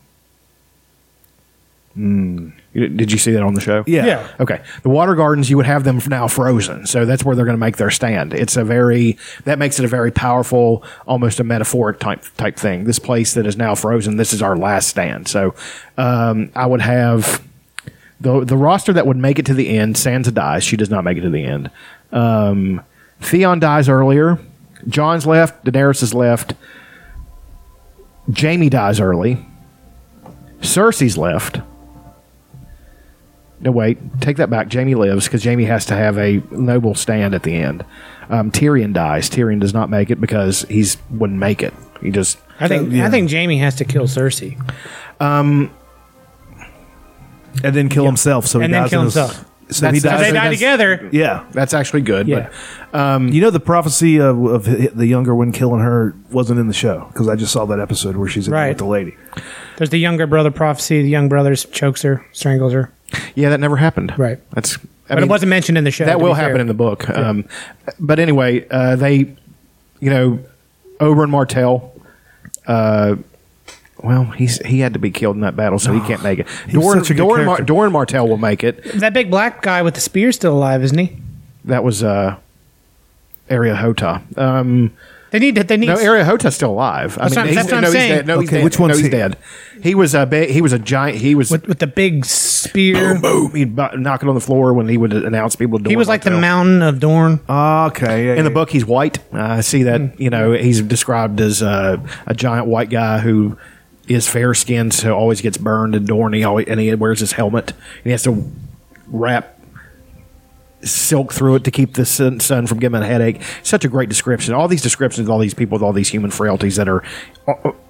[SPEAKER 2] You- Did you see that on the show?
[SPEAKER 1] Yeah.
[SPEAKER 3] Yeah.
[SPEAKER 2] Okay. The water gardens, you would have them now frozen. So that's where they're going to make their stand. It's a very, that makes it a very powerful, almost a metaphoric type, type thing. This place that is now frozen, this is our last stand. So, um, I would have the, the roster that would make it to the end. Sansa dies. She does not make it to the end. Um, Theon dies earlier. Jon's left. Daenerys is left. Jaime dies early. Cersei's left. No, wait. Take that back. Jaime lives because Jaime has to have a noble stand at the end. Um, Tyrion dies. Tyrion does not make it because he's wouldn't make it. He just
[SPEAKER 3] I think. I think Jaime has to kill Cersei. Um.
[SPEAKER 1] and then kill himself. So he
[SPEAKER 3] And then
[SPEAKER 1] dies
[SPEAKER 3] kill
[SPEAKER 1] in his-
[SPEAKER 3] himself.
[SPEAKER 1] So he
[SPEAKER 2] That's-
[SPEAKER 1] dies.
[SPEAKER 3] They
[SPEAKER 2] so
[SPEAKER 3] die
[SPEAKER 2] that's-
[SPEAKER 3] together.
[SPEAKER 1] yeah.
[SPEAKER 2] that's actually good.
[SPEAKER 3] Yeah.
[SPEAKER 1] Um, you know the prophecy of, of hi- the younger one killing her wasn't in the show because I just saw that episode where she's in
[SPEAKER 3] Right.
[SPEAKER 1] with the lady.
[SPEAKER 3] There's the younger brother prophecy. The young brother chokes her, strangles her.
[SPEAKER 2] Yeah, that never happened.
[SPEAKER 3] Right.
[SPEAKER 2] That's. I
[SPEAKER 3] But
[SPEAKER 2] mean,
[SPEAKER 3] it wasn't mentioned in the show.
[SPEAKER 2] that will happen in the book. Um, but anyway, uh, they, you know, Oberyn Martell. Uh, well, he's he had to be killed in that battle, so he can't make it.
[SPEAKER 1] was
[SPEAKER 2] Doran,
[SPEAKER 1] such a good
[SPEAKER 2] Doran, Mar-
[SPEAKER 1] character.
[SPEAKER 2] Doran Martell will make it.
[SPEAKER 3] That big black guy with the spear still alive, isn't he?
[SPEAKER 2] That was uh, Areo Hotah. Um,
[SPEAKER 3] They need. They need.
[SPEAKER 2] no, Areo Hotah's still alive. I
[SPEAKER 3] mean, what-
[SPEAKER 2] he's,
[SPEAKER 3] that's what I'm
[SPEAKER 2] no, he's
[SPEAKER 3] saying.
[SPEAKER 2] dead. No, he's
[SPEAKER 1] Okay,
[SPEAKER 2] dead.
[SPEAKER 1] which one's
[SPEAKER 2] no, he's
[SPEAKER 1] he?
[SPEAKER 2] dead. He was a ba- he was a giant. He was
[SPEAKER 3] with, with the big spear.
[SPEAKER 2] boom. He'd bu- knock it on the floor when he would announce people.
[SPEAKER 3] He was like the mountain of Dorne.
[SPEAKER 1] Okay. Yeah,
[SPEAKER 2] In the book, he's white. I see that. You know, he's described as uh, a giant white guy who is fair skinned, so always gets burned and Dorne. He always, and he wears his helmet. And he has to wrap silk through it to keep the sun, sun from giving him a headache. Such a great description. All these descriptions of all these people with all these human frailties that are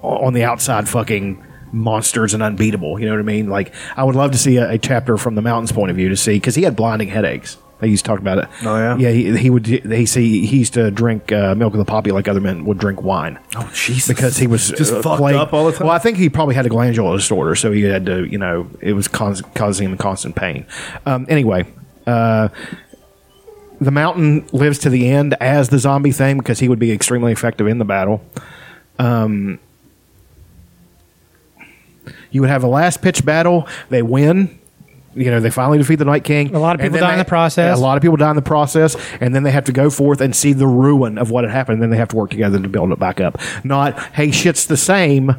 [SPEAKER 2] on the outside fucking monsters and unbeatable. You know what I mean? Like, I would love to see a, a chapter from the mountain's point of view to see, because he had blinding headaches. They used to talk about it.
[SPEAKER 1] Oh, yeah?
[SPEAKER 2] Yeah, he, he would. He see he used to drink uh, milk of the poppy like other men would drink wine.
[SPEAKER 1] Oh, Jesus.
[SPEAKER 2] Because he was
[SPEAKER 1] Just
[SPEAKER 2] uh,
[SPEAKER 1] fucked
[SPEAKER 2] plagued-
[SPEAKER 1] up all the time?
[SPEAKER 2] Well, I think he probably had a glandular disorder, so he had to, you know, it was cause, causing him constant pain. Um, anyway, uh, the mountain lives to the end as the zombie thing because he would be extremely effective in the battle. Um, you would have a last pitch battle. They win. You know, they finally defeat the Night King.
[SPEAKER 3] A lot of people die in the process.
[SPEAKER 2] A lot of people die in the process, and then they have to go forth and see the ruin of what had happened. And then they have to work together to build it back up. Not, hey, shit's the same.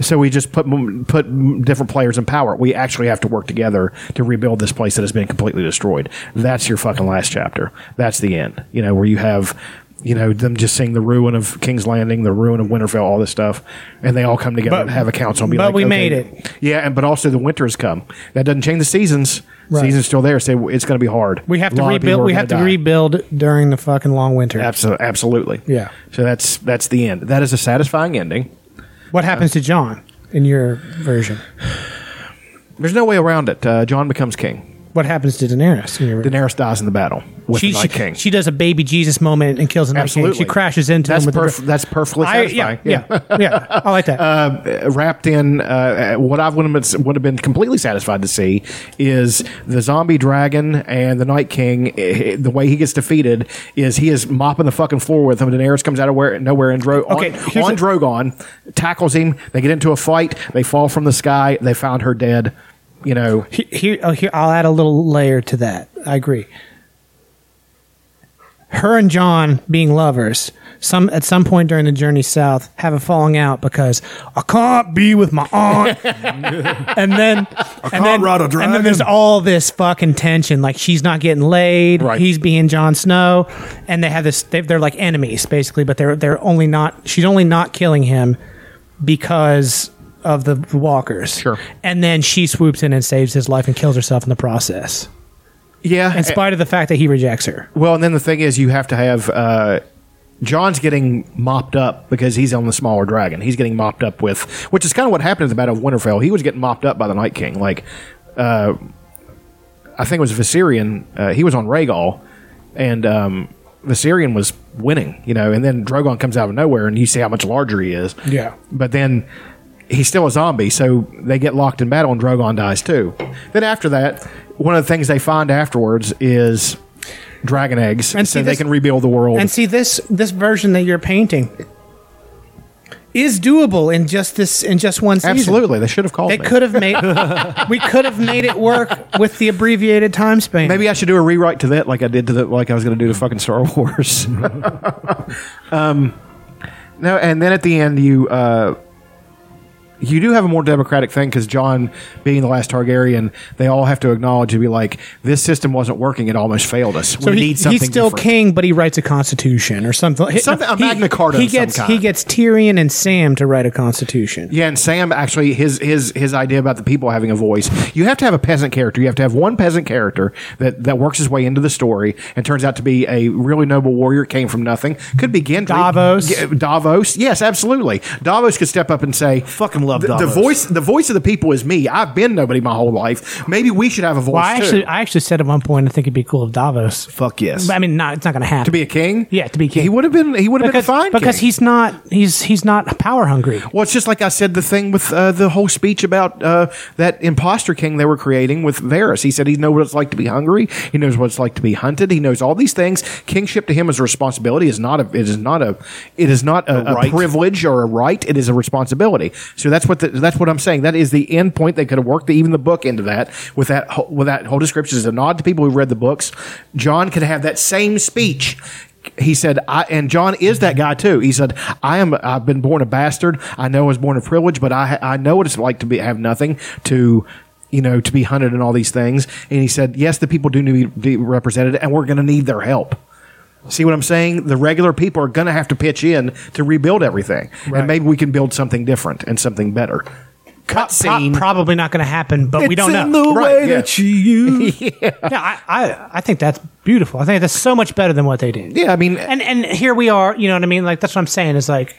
[SPEAKER 2] So we just put put different players in power. We actually have to work together to rebuild this place that has been completely destroyed. That's your fucking last chapter. That's the end. You know where you have, you know, them just seeing the ruin of King's Landing, the ruin of Winterfell, all this stuff, and they all come together
[SPEAKER 3] But-
[SPEAKER 2] and have a council. And be
[SPEAKER 3] but
[SPEAKER 2] like,
[SPEAKER 3] we
[SPEAKER 2] okay.
[SPEAKER 3] made it.
[SPEAKER 2] Yeah, and but also the winter has come. That doesn't change the seasons.
[SPEAKER 3] Right.
[SPEAKER 2] Season's still there, so it's going to be hard.
[SPEAKER 3] We have to
[SPEAKER 2] lot of people
[SPEAKER 3] rebuild. We have to
[SPEAKER 2] die.
[SPEAKER 3] rebuild during the fucking long winter.
[SPEAKER 2] Absolutely, absolutely.
[SPEAKER 3] Yeah.
[SPEAKER 2] So that's that's the end. That is a satisfying ending.
[SPEAKER 3] What happens to Jon in your version?
[SPEAKER 2] There's no way around it. Uh, Jon becomes king.
[SPEAKER 3] What happens to Daenerys in your?
[SPEAKER 2] Daenerys dies in the battle with
[SPEAKER 3] She,
[SPEAKER 2] the
[SPEAKER 3] she,
[SPEAKER 2] Night King.
[SPEAKER 3] she does a baby Jesus moment and kills the Night
[SPEAKER 2] Absolutely.
[SPEAKER 3] King. She crashes into
[SPEAKER 2] that's
[SPEAKER 3] him with
[SPEAKER 2] perf-
[SPEAKER 3] the,
[SPEAKER 2] that's perfectly
[SPEAKER 3] I,
[SPEAKER 2] satisfying.
[SPEAKER 3] yeah, yeah, yeah, I like that.
[SPEAKER 2] Uh, wrapped in uh, what I would have, been, would have been completely satisfied to see is the zombie dragon and the Night King. eh, The way he gets defeated is he is mopping the fucking floor with him. Daenerys comes out of where, nowhere and Dro-
[SPEAKER 3] Okay,
[SPEAKER 2] on,
[SPEAKER 3] here's
[SPEAKER 2] on
[SPEAKER 3] a-
[SPEAKER 2] Drogon tackles him. They get into a fight. They fall from the sky. They found her dead. You know,
[SPEAKER 3] He- here, oh, here, I'll add a little layer to that. I agree. Her and Jon being lovers, some at some point during the journey south, have a falling out because I can't be with my aunt, and then I
[SPEAKER 1] can't
[SPEAKER 3] then, and then there's all this fucking tension. Like she's not getting laid,
[SPEAKER 2] Right.
[SPEAKER 3] he's being Jon Snow, and they have this. They, they're like enemies basically, but they're they're only not. She's only not killing him because of the walkers.
[SPEAKER 2] Sure.
[SPEAKER 3] And then she swoops in and saves his life and kills herself in the process,
[SPEAKER 2] yeah.
[SPEAKER 3] in spite of the fact that he rejects her.
[SPEAKER 2] Well, and then the thing is, you have to have uh, Jon's getting mopped up because he's on the smaller dragon. He's getting mopped up with, which is kind of what happened at the Battle of Winterfell. He was getting mopped up by the Night King. Like, uh, I think it was Viserion. Uh, he was on Rhaegal, and um, Viserion was winning. You know, and then Drogon comes out of nowhere, and you see how much larger he is.
[SPEAKER 3] Yeah.
[SPEAKER 2] But then he's still a zombie, so they get locked in battle, and Drogon dies too. Then after that, one of the things they find afterwards is dragon eggs,
[SPEAKER 3] And
[SPEAKER 2] so
[SPEAKER 3] see,
[SPEAKER 2] they can rebuild the world.
[SPEAKER 3] And see this this version that you're painting is doable in just this in just one season.
[SPEAKER 2] Absolutely, they should have called
[SPEAKER 3] They
[SPEAKER 2] me.
[SPEAKER 3] could have made we could have made it work with the abbreviated time span.
[SPEAKER 2] Maybe I should do a rewrite to that, like I did to the, like I was going to do to fucking Star Wars. um, no, and then at the end, you uh, you do have a more democratic thing because Jon, being the last Targaryen, they all have to acknowledge and be like, this system wasn't working; it almost failed us.
[SPEAKER 3] so
[SPEAKER 2] we
[SPEAKER 3] he,
[SPEAKER 2] need something.
[SPEAKER 3] he's still
[SPEAKER 2] different.
[SPEAKER 3] king, but he writes a constitution or something.
[SPEAKER 2] Something- a
[SPEAKER 3] He-
[SPEAKER 2] Magna Carta
[SPEAKER 3] He gets he gets Tyrion and Sam to write a constitution.
[SPEAKER 2] Yeah, and Sam actually his his his idea about the people having a voice. You have to have a peasant character. You have to have one peasant character that that works his way into the story and turns out to be a really noble warrior. Came from nothing. Could be Gendry.
[SPEAKER 3] Davos.
[SPEAKER 2] Davos. Yes, absolutely. Davos could step up and say,
[SPEAKER 1] Fucking love
[SPEAKER 2] the, the voice. The voice of the people is me. I've been nobody my whole life. Maybe we should have a voice
[SPEAKER 3] Well, I
[SPEAKER 2] too.
[SPEAKER 3] actually I actually said at one point I think it'd be cool if Davos.
[SPEAKER 1] Fuck yes.
[SPEAKER 3] I mean, not it's not going to happen
[SPEAKER 2] to be a king.
[SPEAKER 3] Yeah, to be king.
[SPEAKER 2] He would have been. He would have been fine
[SPEAKER 3] because
[SPEAKER 2] king.
[SPEAKER 3] he's not he's he's not power hungry.
[SPEAKER 2] Well, it's just like I said the thing with uh, the whole speech about uh, that imposter king they were creating with Varys. He said he knows what it's like to be hungry. He knows what it's like to be hunted. He knows all these things. Kingship to him is a responsibility. Is not a. It is not a. It is not a, a
[SPEAKER 1] right.
[SPEAKER 2] privilege or a right. It is a responsibility. So that's what the, that's what I'm saying. That is the end point. They could have worked the, even the book into that with that whole- with that whole description is a nod to people who read the books. Jon could have that same speech he said, I, and Jon is that guy too. He said, I am, I've been born a bastard. I know I was born a privilege, but I, I know what it's like to be, have nothing to, you know, to be hunted and all these things. And he said, yes, the people do need to be represented and we're going to need their help. See what I'm saying? The regular people are going to have to pitch in to rebuild everything, and maybe we can build something different and something better.
[SPEAKER 3] Pro-
[SPEAKER 2] Cutscene.
[SPEAKER 3] probably not going to happen, but we don't know.
[SPEAKER 1] in the
[SPEAKER 2] Right,
[SPEAKER 1] way
[SPEAKER 2] yeah.
[SPEAKER 1] that you use.
[SPEAKER 3] yeah, I, I, I think that's beautiful. I think that's so much better than what they did.
[SPEAKER 2] yeah, I mean,
[SPEAKER 3] And and here we are. You know what I mean? Like that's what I'm saying. Is like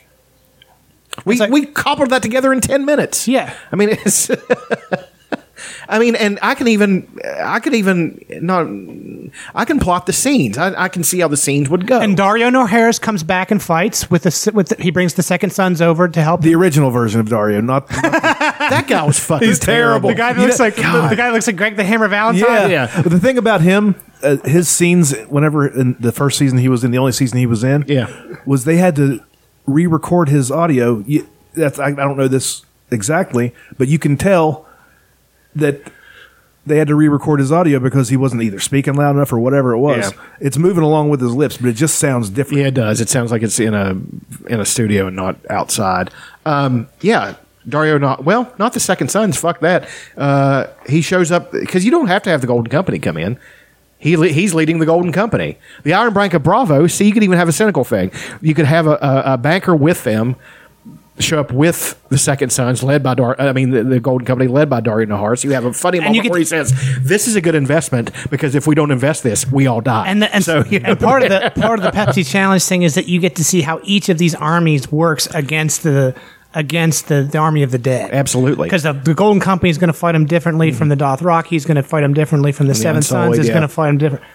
[SPEAKER 2] we
[SPEAKER 3] like-
[SPEAKER 2] we cobbled that together in ten minutes.
[SPEAKER 3] Yeah.
[SPEAKER 2] I mean it's. I mean, and I can even, I could even not, I can plot the scenes. I, I can see how the scenes would go.
[SPEAKER 3] and Daario Naharis comes back and fights with the with the, he brings the second sons over to help.
[SPEAKER 1] The original version of Daario, not
[SPEAKER 2] that guy was fucking
[SPEAKER 1] He's terrible.
[SPEAKER 3] the guy that
[SPEAKER 1] You
[SPEAKER 3] looks
[SPEAKER 1] know-
[SPEAKER 3] like the, the guy looks like Greg the Hammer Valentine.
[SPEAKER 1] yeah.
[SPEAKER 2] Yeah.
[SPEAKER 1] But the thing about him, uh, his scenes, whenever in the first season he was in, the only season he was in,
[SPEAKER 2] Yeah.
[SPEAKER 1] was they had to re-record his audio. You, that's I, I don't know this exactly, but you can tell that they had to re-record his audio because he wasn't either speaking loud enough or whatever it was.
[SPEAKER 2] Yeah.
[SPEAKER 1] It's moving along with his lips, but it just sounds different.
[SPEAKER 2] Yeah, it does. It sounds like it's in a in a studio and not outside. Um, yeah, Daario. Not well. Not the second sons. Fuck that. Uh, he shows up because you don't have to have the Golden Company come in. He le- he's leading the Golden Company. The Iron Bank of Braavos. See, you could even have a cynical thing. You could have a, a, a banker with them. Show up with the second sons, led by Dar. I mean, the, the Golden Company, led by Daario Nahar. So you have a funny
[SPEAKER 3] And
[SPEAKER 2] moment
[SPEAKER 3] you get-
[SPEAKER 2] where he says, "This is a good investment because if we don't invest this, we all die."
[SPEAKER 3] And, the, and,
[SPEAKER 2] so you know,
[SPEAKER 3] and part of the part of the Pepsi Challenge thing is that you get to see how each of these armies works against the against the, the army of the dead.
[SPEAKER 2] Absolutely.
[SPEAKER 3] because the, the Golden Company is going to fight them differently mm-hmm. from the Dothraki. He's going to fight them differently from the Seven
[SPEAKER 2] Unsullied,
[SPEAKER 3] Sons. Is
[SPEAKER 2] yeah.
[SPEAKER 3] going to fight them different.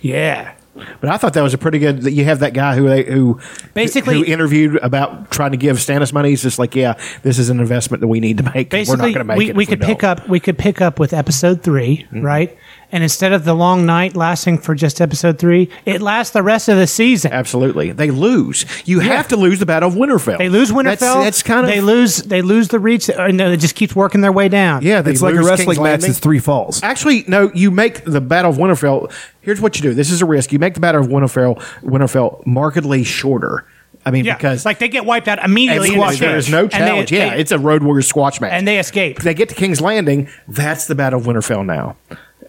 [SPEAKER 3] Yeah,
[SPEAKER 2] But I thought that was a pretty good. That you have that guy who they, who
[SPEAKER 3] Basically-
[SPEAKER 2] who interviewed about trying to give Stannis money. He's just like, yeah, this is an investment that we need to make. We're not
[SPEAKER 3] basically,
[SPEAKER 2] going to make
[SPEAKER 3] we,
[SPEAKER 2] it.
[SPEAKER 3] we could
[SPEAKER 2] don't.
[SPEAKER 3] pick up we could pick up with episode 3
[SPEAKER 2] Mm-hmm.
[SPEAKER 3] right? And instead of the long night lasting for just episode three, it lasts the rest of the season.
[SPEAKER 2] Absolutely, they lose. You have to lose the Battle of Winterfell.
[SPEAKER 3] They lose Winterfell.
[SPEAKER 2] That's, that's kind of
[SPEAKER 3] they lose. They lose the reach. Or no, it just keeps working their way down.
[SPEAKER 2] yeah. They
[SPEAKER 1] It's like a
[SPEAKER 2] lose
[SPEAKER 1] wrestling match
[SPEAKER 2] Landing.
[SPEAKER 1] that's three falls.
[SPEAKER 2] Actually, no. You make the Battle of Winterfell. Here's what you do. This is a risk. You make the Battle of Winterfell Winterfell markedly shorter. I mean,
[SPEAKER 3] yeah.
[SPEAKER 2] because
[SPEAKER 3] like they get wiped out immediately. in the
[SPEAKER 2] there is no
[SPEAKER 3] And they-
[SPEAKER 2] challenge. yeah,
[SPEAKER 3] they-
[SPEAKER 2] it's a Road Warrior squash match.
[SPEAKER 3] and they escape.
[SPEAKER 2] They get to King's Landing, that's the Battle of Winterfell now.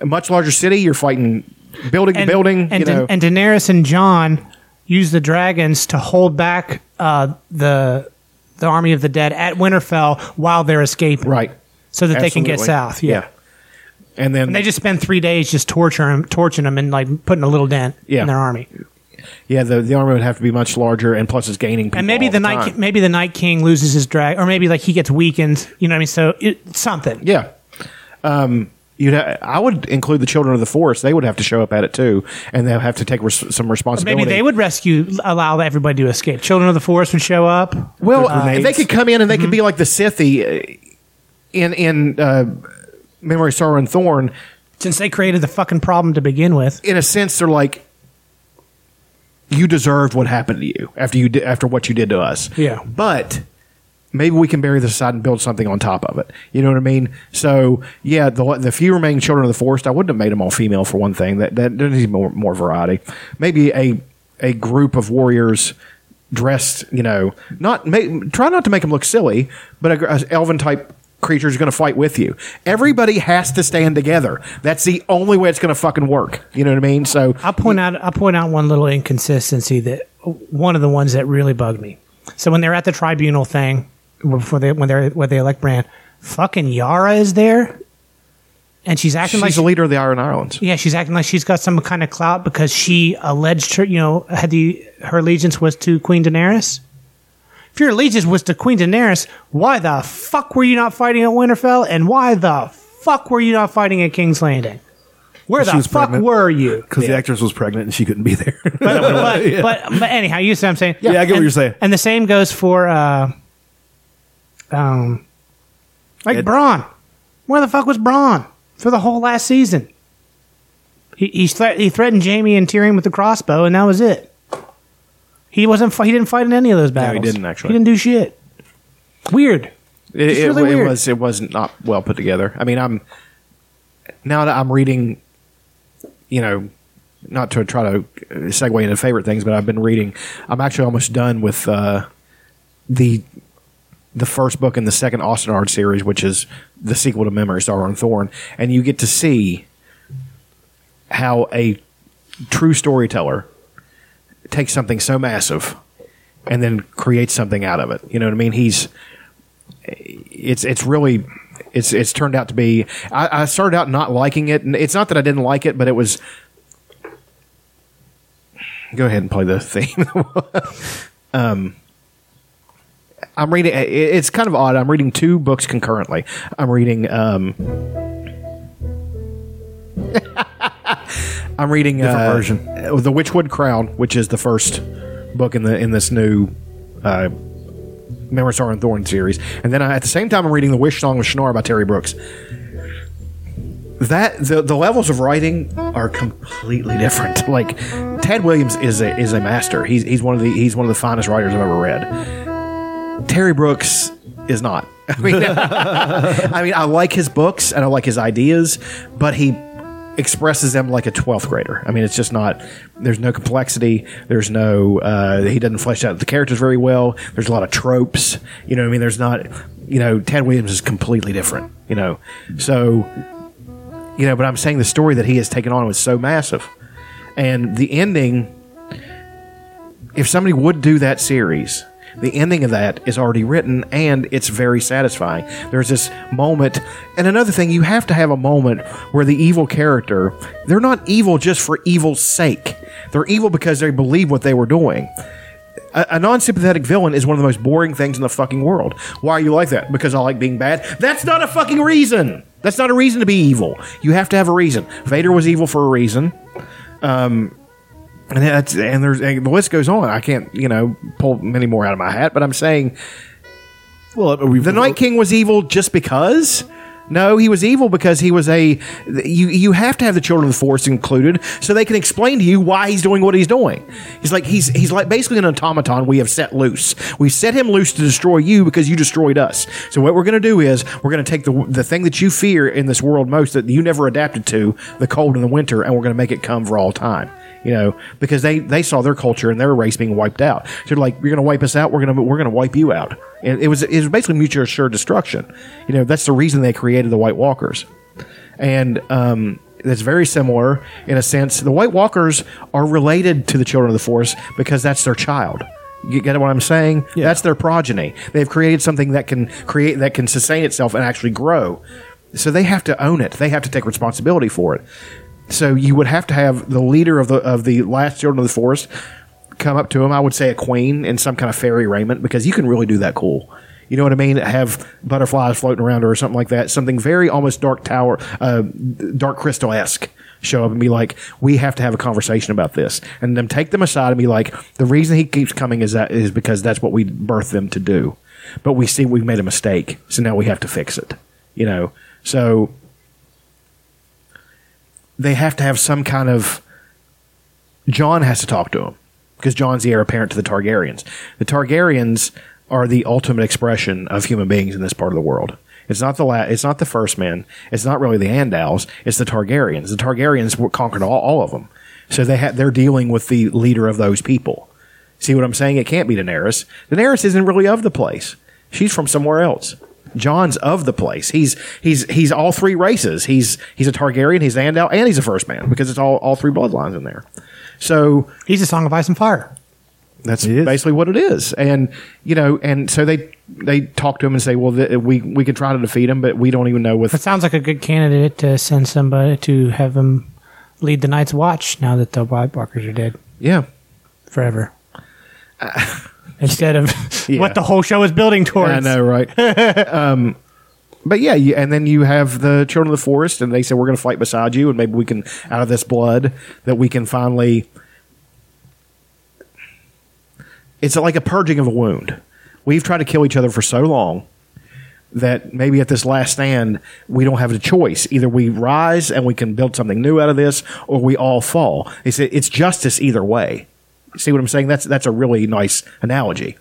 [SPEAKER 2] A much larger city, you're fighting building to building.
[SPEAKER 3] And,
[SPEAKER 2] you know.
[SPEAKER 3] And Daenerys and Jon use the dragons to hold back uh, the the army of the dead at Winterfell while they're escaping.
[SPEAKER 2] right.
[SPEAKER 3] So that they can get south. Yeah.
[SPEAKER 2] And then
[SPEAKER 3] And they just spend three days just torturing them, torturing them, and like putting a little dent
[SPEAKER 2] Yeah.
[SPEAKER 3] in their army.
[SPEAKER 2] yeah, the, the army would have to be much larger, and plus it's gaining people.
[SPEAKER 3] And maybe
[SPEAKER 2] all
[SPEAKER 3] the night, maybe the Night King loses his drag, or maybe like he gets weakened. You know what I mean? So it, something.
[SPEAKER 2] Yeah. Um, you'd ha- I would include the children of the forest. They would have to show up at it too, and they'll have to take res- some responsibility.
[SPEAKER 3] Maybe they would rescue, allow everybody to escape. Children of the Forest would show up.
[SPEAKER 2] Well, uh, they could come in and they
[SPEAKER 3] Mm-hmm.
[SPEAKER 2] could be like the Sithi uh, in in uh, Memory, Sorrow, and Thorn.
[SPEAKER 3] since they created the fucking problem to begin with.
[SPEAKER 2] In a sense, they're like, you deserved what happened to you after you did, after what you did to us.
[SPEAKER 3] Yeah.
[SPEAKER 2] but maybe we can bury this aside and build something on top of it. You know what I mean? So yeah, the the few remaining children of the forest, I wouldn't have made them all female for one thing. That that there needs more more variety. Maybe a a group of warriors dressed, you know, not try not to make them look silly, but a, a elven type creature is going to fight with you. Everybody has to stand together. That's the only way it's going to fucking work. You know what I mean? So
[SPEAKER 3] I'll point out I'll point out one little inconsistency that one of the ones that really bugged me. So when they're at the tribunal thing before they when they're when they elect Bran, fucking Yara is there, and she's acting
[SPEAKER 2] she's
[SPEAKER 3] like
[SPEAKER 2] the leader of the Iron Islands.
[SPEAKER 3] yeah she's acting like she's got some kind of clout because she alleged her you know had the her allegiance was to Queen Daenerys. If your allegiance was to Queen Daenerys, why the fuck were you not fighting at Winterfell? And why the fuck were you not fighting at King's Landing? Where the
[SPEAKER 1] was
[SPEAKER 3] fuck
[SPEAKER 1] pregnant.
[SPEAKER 3] were you?
[SPEAKER 1] Because the actress was pregnant and she couldn't be there.
[SPEAKER 3] but, but, but, but anyhow, you see what I'm saying?
[SPEAKER 1] Yeah, I get what you're saying.
[SPEAKER 3] And the same goes for, uh, um, like
[SPEAKER 1] Ed-
[SPEAKER 3] Bronn. Where the fuck was Bronn for the whole last season? He he, thre- he threatened Jaime and Tyrion with the crossbow, and that was it. He wasn't. He didn't fight in any of those battles.
[SPEAKER 2] No, he didn't, actually.
[SPEAKER 3] He didn't do shit. Weird.
[SPEAKER 2] It, it,
[SPEAKER 3] really
[SPEAKER 2] it
[SPEAKER 3] weird.
[SPEAKER 2] was it was not well put together. I mean, I'm now that I'm reading, you know, not to try to segue into favorite things, but I've been reading. I'm actually almost done with uh, the the first book in the second Osten Ard series, which is the sequel to Memory Sorrow and Thorn, and you get to see how a true storyteller takes something so massive and then creates something out of it. You know what I mean? He's it's it's really it's it's turned out to be. I, I started out not liking it, and it's not that I didn't like it, but it was. Go ahead and play the theme. um, I'm reading. It's kind of odd. I'm reading two books concurrently. I'm reading. Um, I'm reading
[SPEAKER 1] Different
[SPEAKER 2] uh,
[SPEAKER 1] version.
[SPEAKER 2] the Witchwood Crown, which is the first book in the in this new uh, Memoirs and Thorn series, and then I, at the same time I'm reading the Wish Song of Shannara by Terry Brooks. That the the levels of writing are completely different. Like Ted Williams is a is a master. He's he's one of the he's one of the finest writers I've ever read. Terry Brooks is not. I mean, I mean, I like his books and I like his ideas, but he expresses them like a 12th grader. I mean, it's just not, there's no complexity. There's no, uh, he doesn't flesh out the characters very well. There's a lot of tropes. You know I mean? There's not, you know, Ted Williams is completely different, you know? So, you know, but I'm saying the story that he has taken on was so massive. And the ending, if somebody would do that series, the ending of that is already written and it's very satisfying. There's this moment, and another thing, you have to have a moment where the evil character, they're not evil just for evil's sake. They're evil because they believe what they were doing. A, a non sympathetic villain is one of the most boring things in the fucking world. Why are you like that? Because I like being bad? That's not a fucking reason. That's not a reason to be evil. You have to have a reason. Vader was evil for a reason. Um, and that's and there's and the list goes on. I can't you know pull many more out of my hat, but I'm saying
[SPEAKER 1] Well,
[SPEAKER 2] the Night King was evil just because. No, he was evil because he was a. You you have to have the children of the Forest included so they can explain to you why he's doing what he's doing. He's like he's he's like basically an automaton we have set loose. We set him loose to destroy you because you destroyed us. So what we're going to do is we're going to take the the thing that you fear in this world most that you never adapted to, the cold and the winter, and we're going to make it come for all time you know, because they they saw their culture and their race being wiped out. So they're like, you're going to wipe us out. We're going to we're going to wipe you out. And it was it was basically mutual assured destruction. You know, that's the reason they created the White Walkers, and um, that's very similar in a sense. The White Walkers are related to the Children of the Forest because that's their child. You get what I'm saying? That's their progeny. They've created something that can create that can sustain itself and actually grow. So they have to own it. They have to take responsibility for it. So you would have to have the leader of the of the last children of the forest come up to him. I would say a queen in some kind of fairy raiment because you can really do that cool. You know what I mean? Have butterflies floating around her or something like that. Something very almost dark tower, uh, dark crystal esque. Show up and be like, we have to have a conversation about this, and then take them aside and be like, the reason he keeps coming is that is because that's what we birthed them to do, but we see we've made a mistake, so now we have to fix it. You know, so they have to have some kind of Jon has to talk to him because Jon's the heir apparent to the Targaryens. The Targaryens are the ultimate expression of human beings in this part of the world. It's not the la- it's not the first men. It's not really the Andals. It's the Targaryens. The Targaryens conquered all, all of them. So they ha- they're dealing with the leader of those people. See what I'm saying? It can't be Daenerys. Daenerys isn't really of the place. She's from somewhere else. Jon's of the place. He's he's he's all three races. He's he's a Targaryen, he's Andal, and he's a first man because it's all all three bloodlines in there. So
[SPEAKER 3] He's a Song of Ice and Fire.
[SPEAKER 2] that's basically what it is. And you know, and so they they talk to him and say, well, th- we we could try to defeat him, but we don't even know what."
[SPEAKER 3] That sounds like a good candidate to send somebody to have him lead the Night's Watch now that the White Walkers are dead
[SPEAKER 2] yeah.
[SPEAKER 3] forever. Uh, Instead of
[SPEAKER 2] Yeah.
[SPEAKER 3] what the whole show is building towards.
[SPEAKER 2] I know, right? um, but yeah, you, and then you have the children of the forest, and they say we're going to fight beside you, and maybe we can, out of this blood, that we can finally. It's like a purging of a wound. We've tried to kill each other for so long that maybe at this last stand we don't have a choice. Either we rise and we can build something new out of this, or we all fall. It's it's justice either way. See what I'm saying? That's that's a really nice analogy.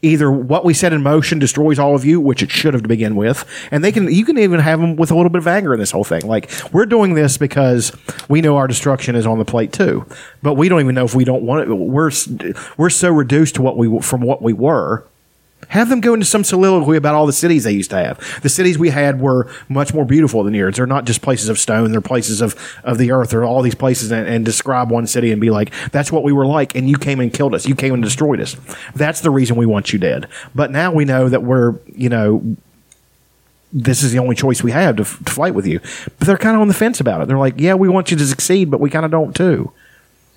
[SPEAKER 2] Either what we set in motion destroys all of you, which it should have to begin with, and they can you can even have them with a little bit of anger in this whole thing. Like we're doing this because we know our destruction is on the plate too, but we don't even know if we don't want it. We're we're so reduced to what we from what we were Have them go into some soliloquy about all the cities they used to have. The cities we had were much more beautiful than yours. They're not just places of stone; they're places of, of the earth. They're all these places, and, and describe one city and be like, "That's what we were like," and you came and killed us. You came and destroyed us. That's the reason we want you dead. But now we know that we're, you know, this is the only choice we have to, f- to fight with you. But they're kind of on the fence about it. They're like, "Yeah, we want you to succeed, but we kind of don't too."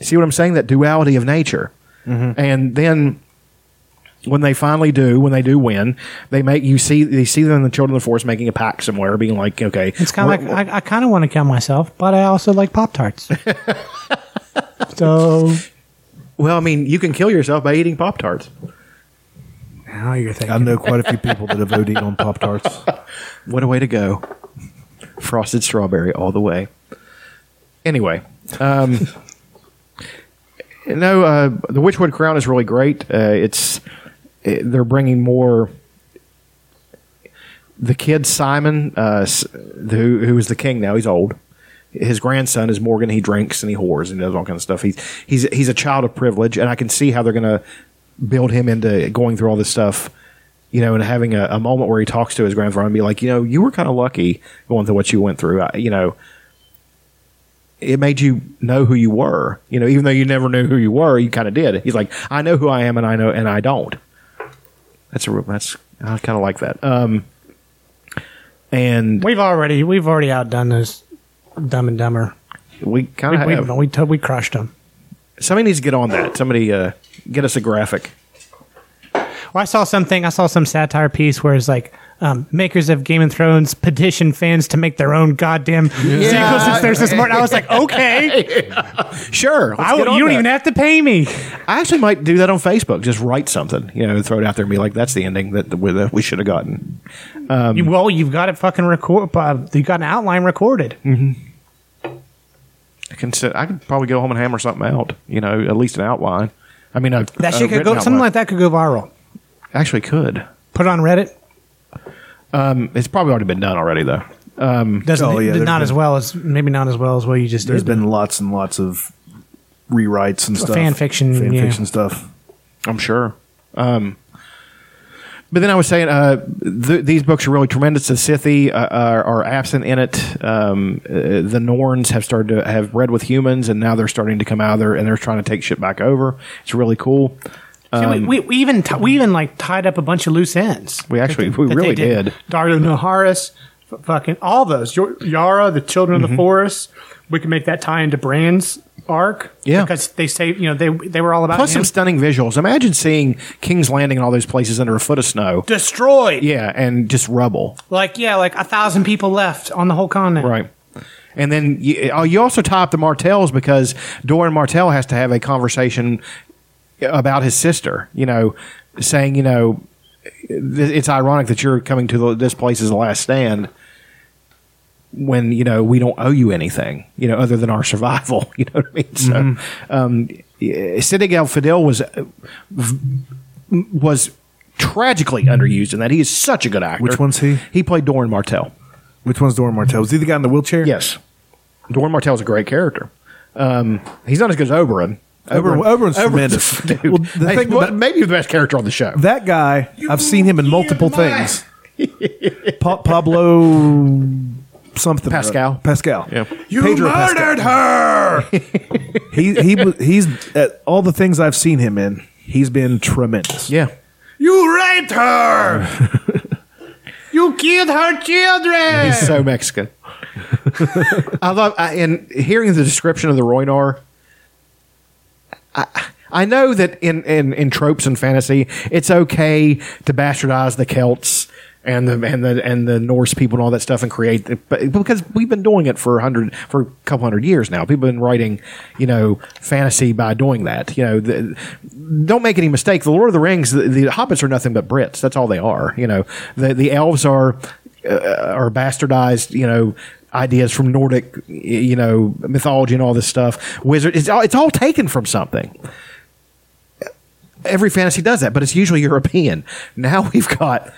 [SPEAKER 2] See what I'm saying? That duality of nature. Mm-hmm. And then when they finally do, when they do win, they make you see they see them in the Children of the Forest making a pact somewhere, being like, okay,
[SPEAKER 3] It's kind of
[SPEAKER 2] we're-
[SPEAKER 3] like I, I kind of want to kill myself, but I also like Pop Tarts. so
[SPEAKER 2] well, I mean, you can kill yourself by eating Pop Tarts.
[SPEAKER 3] now you're thinking.
[SPEAKER 1] I know quite a few people that have OD'd on Pop Tarts.
[SPEAKER 2] What a way to go! Frosted strawberry all the way. Anyway, um, no, uh, the Witchwood Crown is really great. Uh, it's it, they're bringing more. The kid Simon, uh, who who is the king now, he's old. His grandson is Morgan. He drinks and he whores and does all kinds of stuff. He's he's he's a child of privilege, and I can see how they're going to build him into going through all this stuff you know, and having a, a moment where he talks to his grandfather and be like, you know, you were kind of lucky going through what you went through. I, you know, it made you know who you were. You know, even though you never knew who you were, you kind of did. He's like, I know who I am, and I know, and I don't. That's a real. That's I kind of like that. Um, and
[SPEAKER 3] We've already we've already outdone those Dumb and Dumber.
[SPEAKER 2] we kind
[SPEAKER 3] We
[SPEAKER 2] of
[SPEAKER 3] we,
[SPEAKER 2] have.
[SPEAKER 3] we, to- we crushed them.
[SPEAKER 2] somebody needs to get on that. Somebody uh, get us a graphic.
[SPEAKER 3] Well, I saw something. I saw some satire piece where it's like um, makers of Game of Thrones petition fans to make their own goddamn sequel since they're so smart. I was like, okay,
[SPEAKER 2] Sure,
[SPEAKER 3] I, you don't
[SPEAKER 2] that.
[SPEAKER 3] even have to pay me.
[SPEAKER 2] I actually might do that on Facebook. Just write something, you know, throw it out there and be like, "That's the ending that, we should have gotten."
[SPEAKER 3] You, well, you've got it fucking record. Uh, you got an outline recorded.
[SPEAKER 2] I can sit, I could probably go home and hammer something out. You know, at least an outline. I mean, a,
[SPEAKER 3] That shit could go. Something like that could go viral.
[SPEAKER 2] Actually, could.
[SPEAKER 3] Put it on Reddit.
[SPEAKER 2] It's probably already been done already, though.
[SPEAKER 3] Doesn't
[SPEAKER 1] Oh, yeah, there's
[SPEAKER 3] not as
[SPEAKER 1] been-
[SPEAKER 3] well as maybe not as well as what you just
[SPEAKER 1] There's
[SPEAKER 3] did.
[SPEAKER 1] been lots and lots of rewrites and stuff.
[SPEAKER 3] fan fiction,
[SPEAKER 1] fan
[SPEAKER 3] yeah.
[SPEAKER 1] fiction stuff.
[SPEAKER 2] I'm sure. Um, but then I was saying, uh, th- these books are really tremendous. The Sithi uh, are, are absent in it. Um, uh, the Norns have started to have bred with humans, and now they're starting to come out there and they're trying to take shit back over. It's really cool.
[SPEAKER 3] See, we, um, we, we even t- we mhm. even like tied up a bunch of loose ends.
[SPEAKER 2] We actually- we really
[SPEAKER 3] they
[SPEAKER 2] did.
[SPEAKER 3] Daario mm-hmm. Naharis, f- fucking all those. Yara, the Children
[SPEAKER 2] Mm-hmm.
[SPEAKER 3] of the mm-hmm. Forest. We can make that tie into Bran's arc.
[SPEAKER 2] Yeah.
[SPEAKER 3] because they say you know they they were all about
[SPEAKER 2] Plus
[SPEAKER 3] him.
[SPEAKER 2] some stunning visuals. Imagine seeing King's Landing and all those places under a foot of snow.
[SPEAKER 3] destroyed.
[SPEAKER 2] Yeah, and just rubble.
[SPEAKER 3] Like yeah, like a thousand people left on the whole continent.
[SPEAKER 2] Right. And then you, oh, you also tie up the Martells because Doran Martell has to have a conversation about his sister, you know, saying, you know, it's ironic that you're coming to the, this place as the last stand when, you know, we don't owe you anything, you know, other than our survival. You know what I mean? So, um, Siddig El Fadil was, was tragically underused in that. He is such a good actor.
[SPEAKER 1] Which one's he?
[SPEAKER 2] He played Doran Martell.
[SPEAKER 1] Which one's Doran Martell? Is he the guy in the wheelchair?
[SPEAKER 2] Yes. Doran Martell's a great character. Um, he's not as good as Oberyn.
[SPEAKER 1] Oberyn- Oberyn's tremendous.
[SPEAKER 2] Dude.
[SPEAKER 1] Well, the
[SPEAKER 2] Hey,
[SPEAKER 1] thing
[SPEAKER 2] well,
[SPEAKER 1] about-
[SPEAKER 2] maybe the best character on the show.
[SPEAKER 1] That guy, I've seen him in multiple things. Pa- Pablo something.
[SPEAKER 2] Pascal.
[SPEAKER 1] Pascal.
[SPEAKER 2] Yeah.
[SPEAKER 1] You Pedro murdered her. he he he's at all the things I've seen him in. He's been tremendous.
[SPEAKER 2] Yeah.
[SPEAKER 3] You raped her. you killed her children.
[SPEAKER 2] He's so Mexican. I love, I, and hearing the description of the Rhoynar, I, I know that in, in, in tropes and fantasy, it's okay to bastardize the Celts and the and the and the Norse people and all that stuff and create, but because we've been doing it for a hundred for a couple hundred years now. People have been writing, you know, fantasy by doing that. You know, the, don't make any mistake. The Lord of the Rings, the, the hobbits are nothing but Brits. That's all they are. You know, the the elves are uh, are bastardized. You know. Ideas from Nordic, you know, mythology and all this stuff. Wizard, it's all, it's all taken from something every fantasy does that, but it's usually European. Now we've got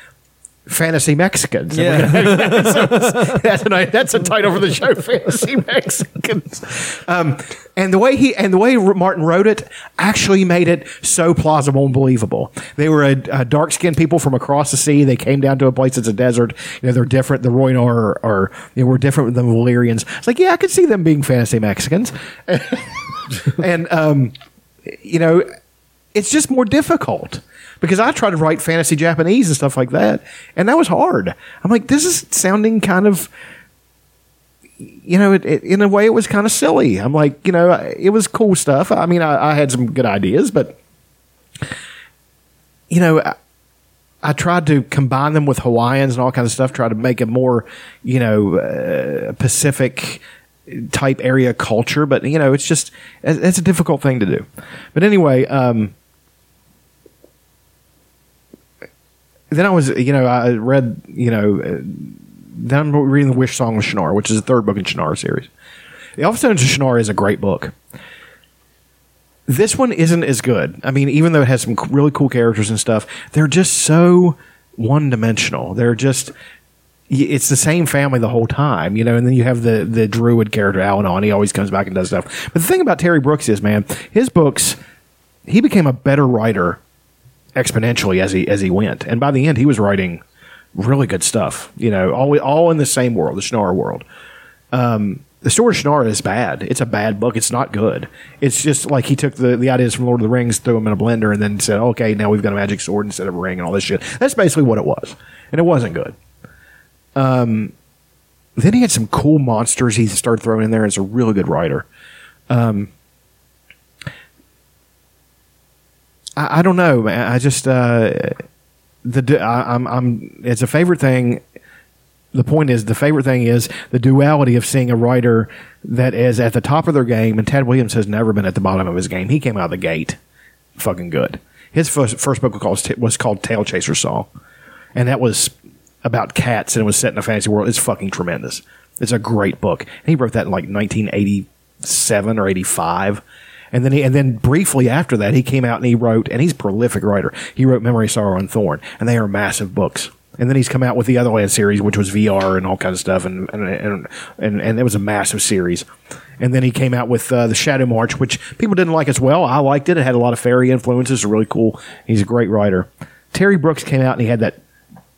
[SPEAKER 2] Fantasy Mexicans.
[SPEAKER 1] Yeah.
[SPEAKER 2] that's, a, that's a title for the show, Fantasy Mexicans. Um, and the way he and the way Martin wrote it actually made it so plausible and believable. They were a, a dark skinned people from across the sea. They came down to a place that's a desert. You know, they're different. The Rhoynar are, are you know, were different than the Valyrians. It's like, yeah, I could see them being fantasy Mexicans. and um, you know, it's just more difficult because I tried to write fantasy Japanese and stuff like that, and that was hard. I'm like, this is sounding kind of, you know, it, it, in a way, it was kind of silly. I'm like, you know, it was cool stuff. I mean, I, I had some good ideas, but you know. I, I tried to combine them with Hawaiians and all kinds of stuff, try to make a more, you know, uh, Pacific type area culture. But you know, it's just it's a difficult thing to do. But anyway, um, then I was, you know, I read, you know, uh, then I'm reading the Wish Song of Shannara, which is the third book in Shannara series. The Stones of Shannara is a great book. This one isn't as good. I mean, even though it has some really cool characters and stuff, they're just so one dimensional. They're just it's the same family the whole time, you know, and then you have the the druid character Allanon he always comes back and does stuff. But the thing about Terry Brooks is, man, his books he became a better writer exponentially as he as he went. And by the end, he was writing really good stuff. You know, all all in the same world, the Shannara world. Um, the story of is bad. It's a bad book. It's not good. It's just like he took the, the ideas from Lord of the Rings, threw them in a blender, and then said, "Okay, now we've got a magic sword instead of a ring and all this shit." That's basically what it was, and it wasn't good. Um, then he had some cool monsters he started throwing in there. As a really good writer. Um, I, I don't know, man. I just uh, the I, I'm I'm it's a favorite thing. The point is, the favorite thing is the duality of seeing a writer that is at the top of their game, and Ted Williams has never been at the bottom of his game. He came out of the gate fucking good. His first, first book was called, was called Tailchaser's Song, and that was about cats and it was set in a fantasy world. It's fucking tremendous. It's a great book. And he wrote that in like 1987 or 85. And then he, and then briefly after that, he came out and he wrote, and he's a prolific writer. He wrote Memory, Sorrow, and Thorn, and they are massive books. And then he's come out with the Otherland series, which was VR and all kinds of stuff, and and and and, and it was a massive series. And then he came out with uh, the Shadow March, which people didn't like as well. I liked it. It had a lot of fairy influences. Really cool. He's a great writer. Terry Brooks came out and he had that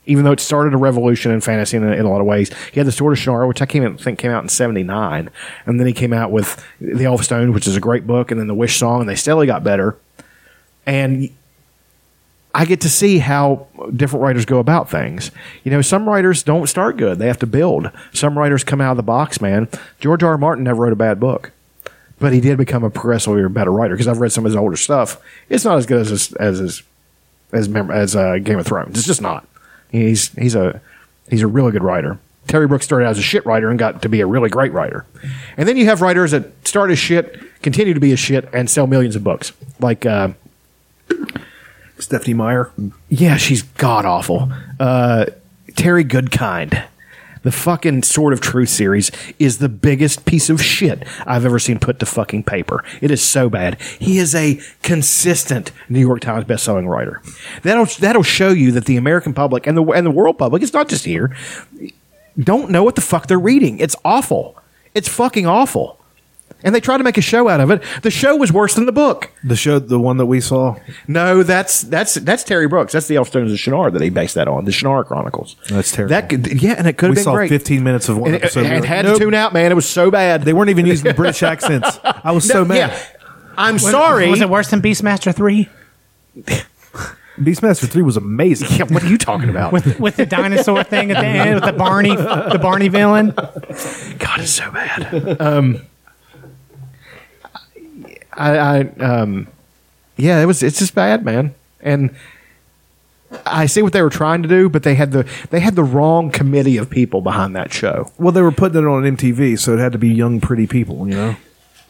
[SPEAKER 2] even though it started a revolution in fantasy in a, in a lot of ways. He had the Sword of Shannara, which I came think came out in '79, and then he came out with the Elf Stone, which is a great book, and then the Wish Song, and they steadily got better. And I get to see how different writers go about things. You know, some writers don't start good; they have to build. Some writers come out of the box, man. George R. R. Martin never wrote a bad book. But he did become a progressively better writer because I've read some of his older stuff. It's not as good as as as as, as, as uh, Game of Thrones. It's just not. He's he's a he's a really good writer. Terry Brooks started out as a shit writer and got to be a really great writer. And then you have writers that start as shit, continue to be a shit, and sell millions of books. Like uh,
[SPEAKER 1] Stephenie Meyer.
[SPEAKER 2] Yeah, she's god awful. Uh, Terry Goodkind the fucking Sword of Truth series is the biggest piece of shit I've ever seen put to fucking paper. It is so bad. He is a consistent New York Times bestselling writer. That'll that'll show you that the American public and the and the world public, it's not just here, don't know what the fuck they're reading. It's awful. It's fucking awful and they tried to make a show out of it. The show was worse than the book.
[SPEAKER 1] The show, the one that we saw.
[SPEAKER 2] No, that's that's that's Terry Brooks. That's the Elfstones of Shannara that he based that on. The Shannara Chronicles.
[SPEAKER 1] That's terrible.
[SPEAKER 2] That could, yeah, and it could have
[SPEAKER 1] We
[SPEAKER 2] been
[SPEAKER 1] saw
[SPEAKER 2] great.
[SPEAKER 1] 15 minutes of one
[SPEAKER 2] and
[SPEAKER 1] episode.
[SPEAKER 2] and
[SPEAKER 1] We were
[SPEAKER 2] had
[SPEAKER 1] like,
[SPEAKER 2] to tune out, man. It was so bad.
[SPEAKER 1] They weren't even using the British accents. I was so
[SPEAKER 2] No,
[SPEAKER 1] mad.
[SPEAKER 2] Yeah, I'm sorry.
[SPEAKER 3] Was it worse than Beastmaster three
[SPEAKER 1] Beastmaster 3 was amazing.
[SPEAKER 2] Yeah, what are you talking about?
[SPEAKER 3] with with the dinosaur thing at the end with the Barney the Barney villain?
[SPEAKER 2] God, it's so bad. Um, I, I, um, yeah, it was. It's just bad, man. And I see what they were trying to do, but they had the they had the wrong committee of people behind that show.
[SPEAKER 1] Well, they were putting it on MTV, so it had to be young, pretty people, you know?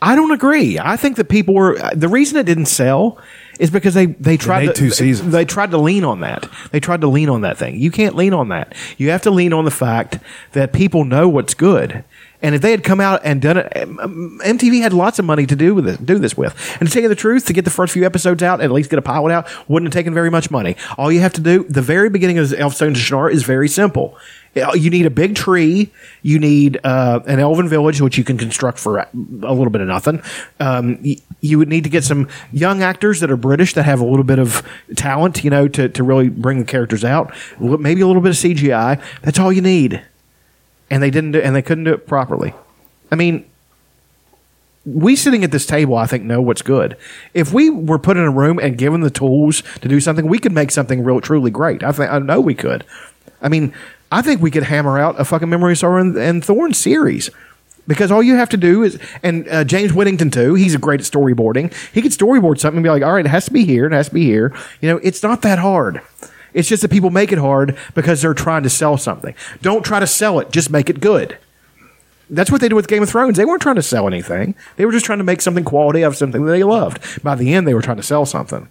[SPEAKER 2] I don't agree. I think that people were the reason it didn't sell is because they they tried
[SPEAKER 1] made
[SPEAKER 2] to,
[SPEAKER 1] two seasons.
[SPEAKER 2] They tried to lean on that. They tried to lean on that thing. You can't lean on that. You have to lean on the fact that people know what's good. And if they had come out and done it, MTV had lots of money to do with it, do this with. And to tell you the truth, to get the first few episodes out, at least get a pilot out, wouldn't have taken very much money. All you have to do, the very beginning of Elfstone to is very simple. You need a big tree. You need uh, an elven village, which you can construct for a little bit of nothing. Um, you would need to get some young actors that are British that have a little bit of talent, you know, to, to really bring the characters out. Maybe a little bit of CGI. That's all you need. And they didn't do, and they couldn't do it properly. I mean, we sitting at this table, I think, know what's good. If we were put in a room and given the tools to do something, we could make something real, truly great. I think I know we could. I mean, I think we could hammer out a fucking Memory Sorrow and, and Thorn series. Because all you have to do is, and uh, James Whittington too, he's a great at storyboarding. He could storyboard something and be like, all right, it has to be here, it has to be here. You know, it's not that hard. It's just that people make it hard because they're trying to sell something. Don't try to sell it, just make it good. That's what they did with Game of Thrones. They weren't trying to sell anything. They were just trying to make something quality of something that they loved. By the end, they were trying to sell something.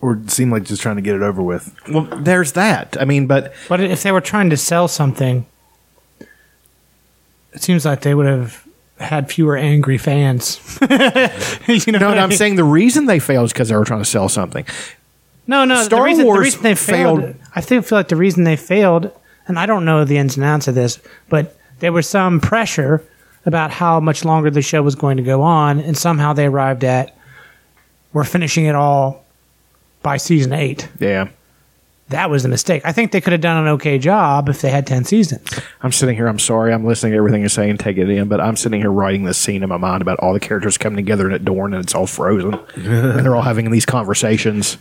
[SPEAKER 1] Or it seemed like just trying to get it over with.
[SPEAKER 2] Well, there's that. I mean, but
[SPEAKER 3] But if they were trying to sell something, it seems like they would have had fewer angry fans. you know
[SPEAKER 2] no,
[SPEAKER 3] what
[SPEAKER 2] no
[SPEAKER 3] I
[SPEAKER 2] I'm
[SPEAKER 3] mean?
[SPEAKER 2] saying the reason they failed is because they were trying to sell something.
[SPEAKER 3] No, no.
[SPEAKER 2] Star
[SPEAKER 3] the reason,
[SPEAKER 2] Wars
[SPEAKER 3] the reason they failed,
[SPEAKER 2] failed-
[SPEAKER 3] I think feel like the reason they failed, and I don't know the ins and outs of this, but there was some pressure about how much longer the show was going to go on, and somehow they arrived at we're finishing it all by season eight.
[SPEAKER 2] Yeah.
[SPEAKER 3] That was a mistake. I think they could have done an okay job if they had ten seasons.
[SPEAKER 2] I'm sitting here. I'm sorry. I'm listening to everything you're saying, take it in. But I'm sitting here writing this scene in my mind about all the characters coming together at Dorne, and it's all frozen, and they're all having these conversations,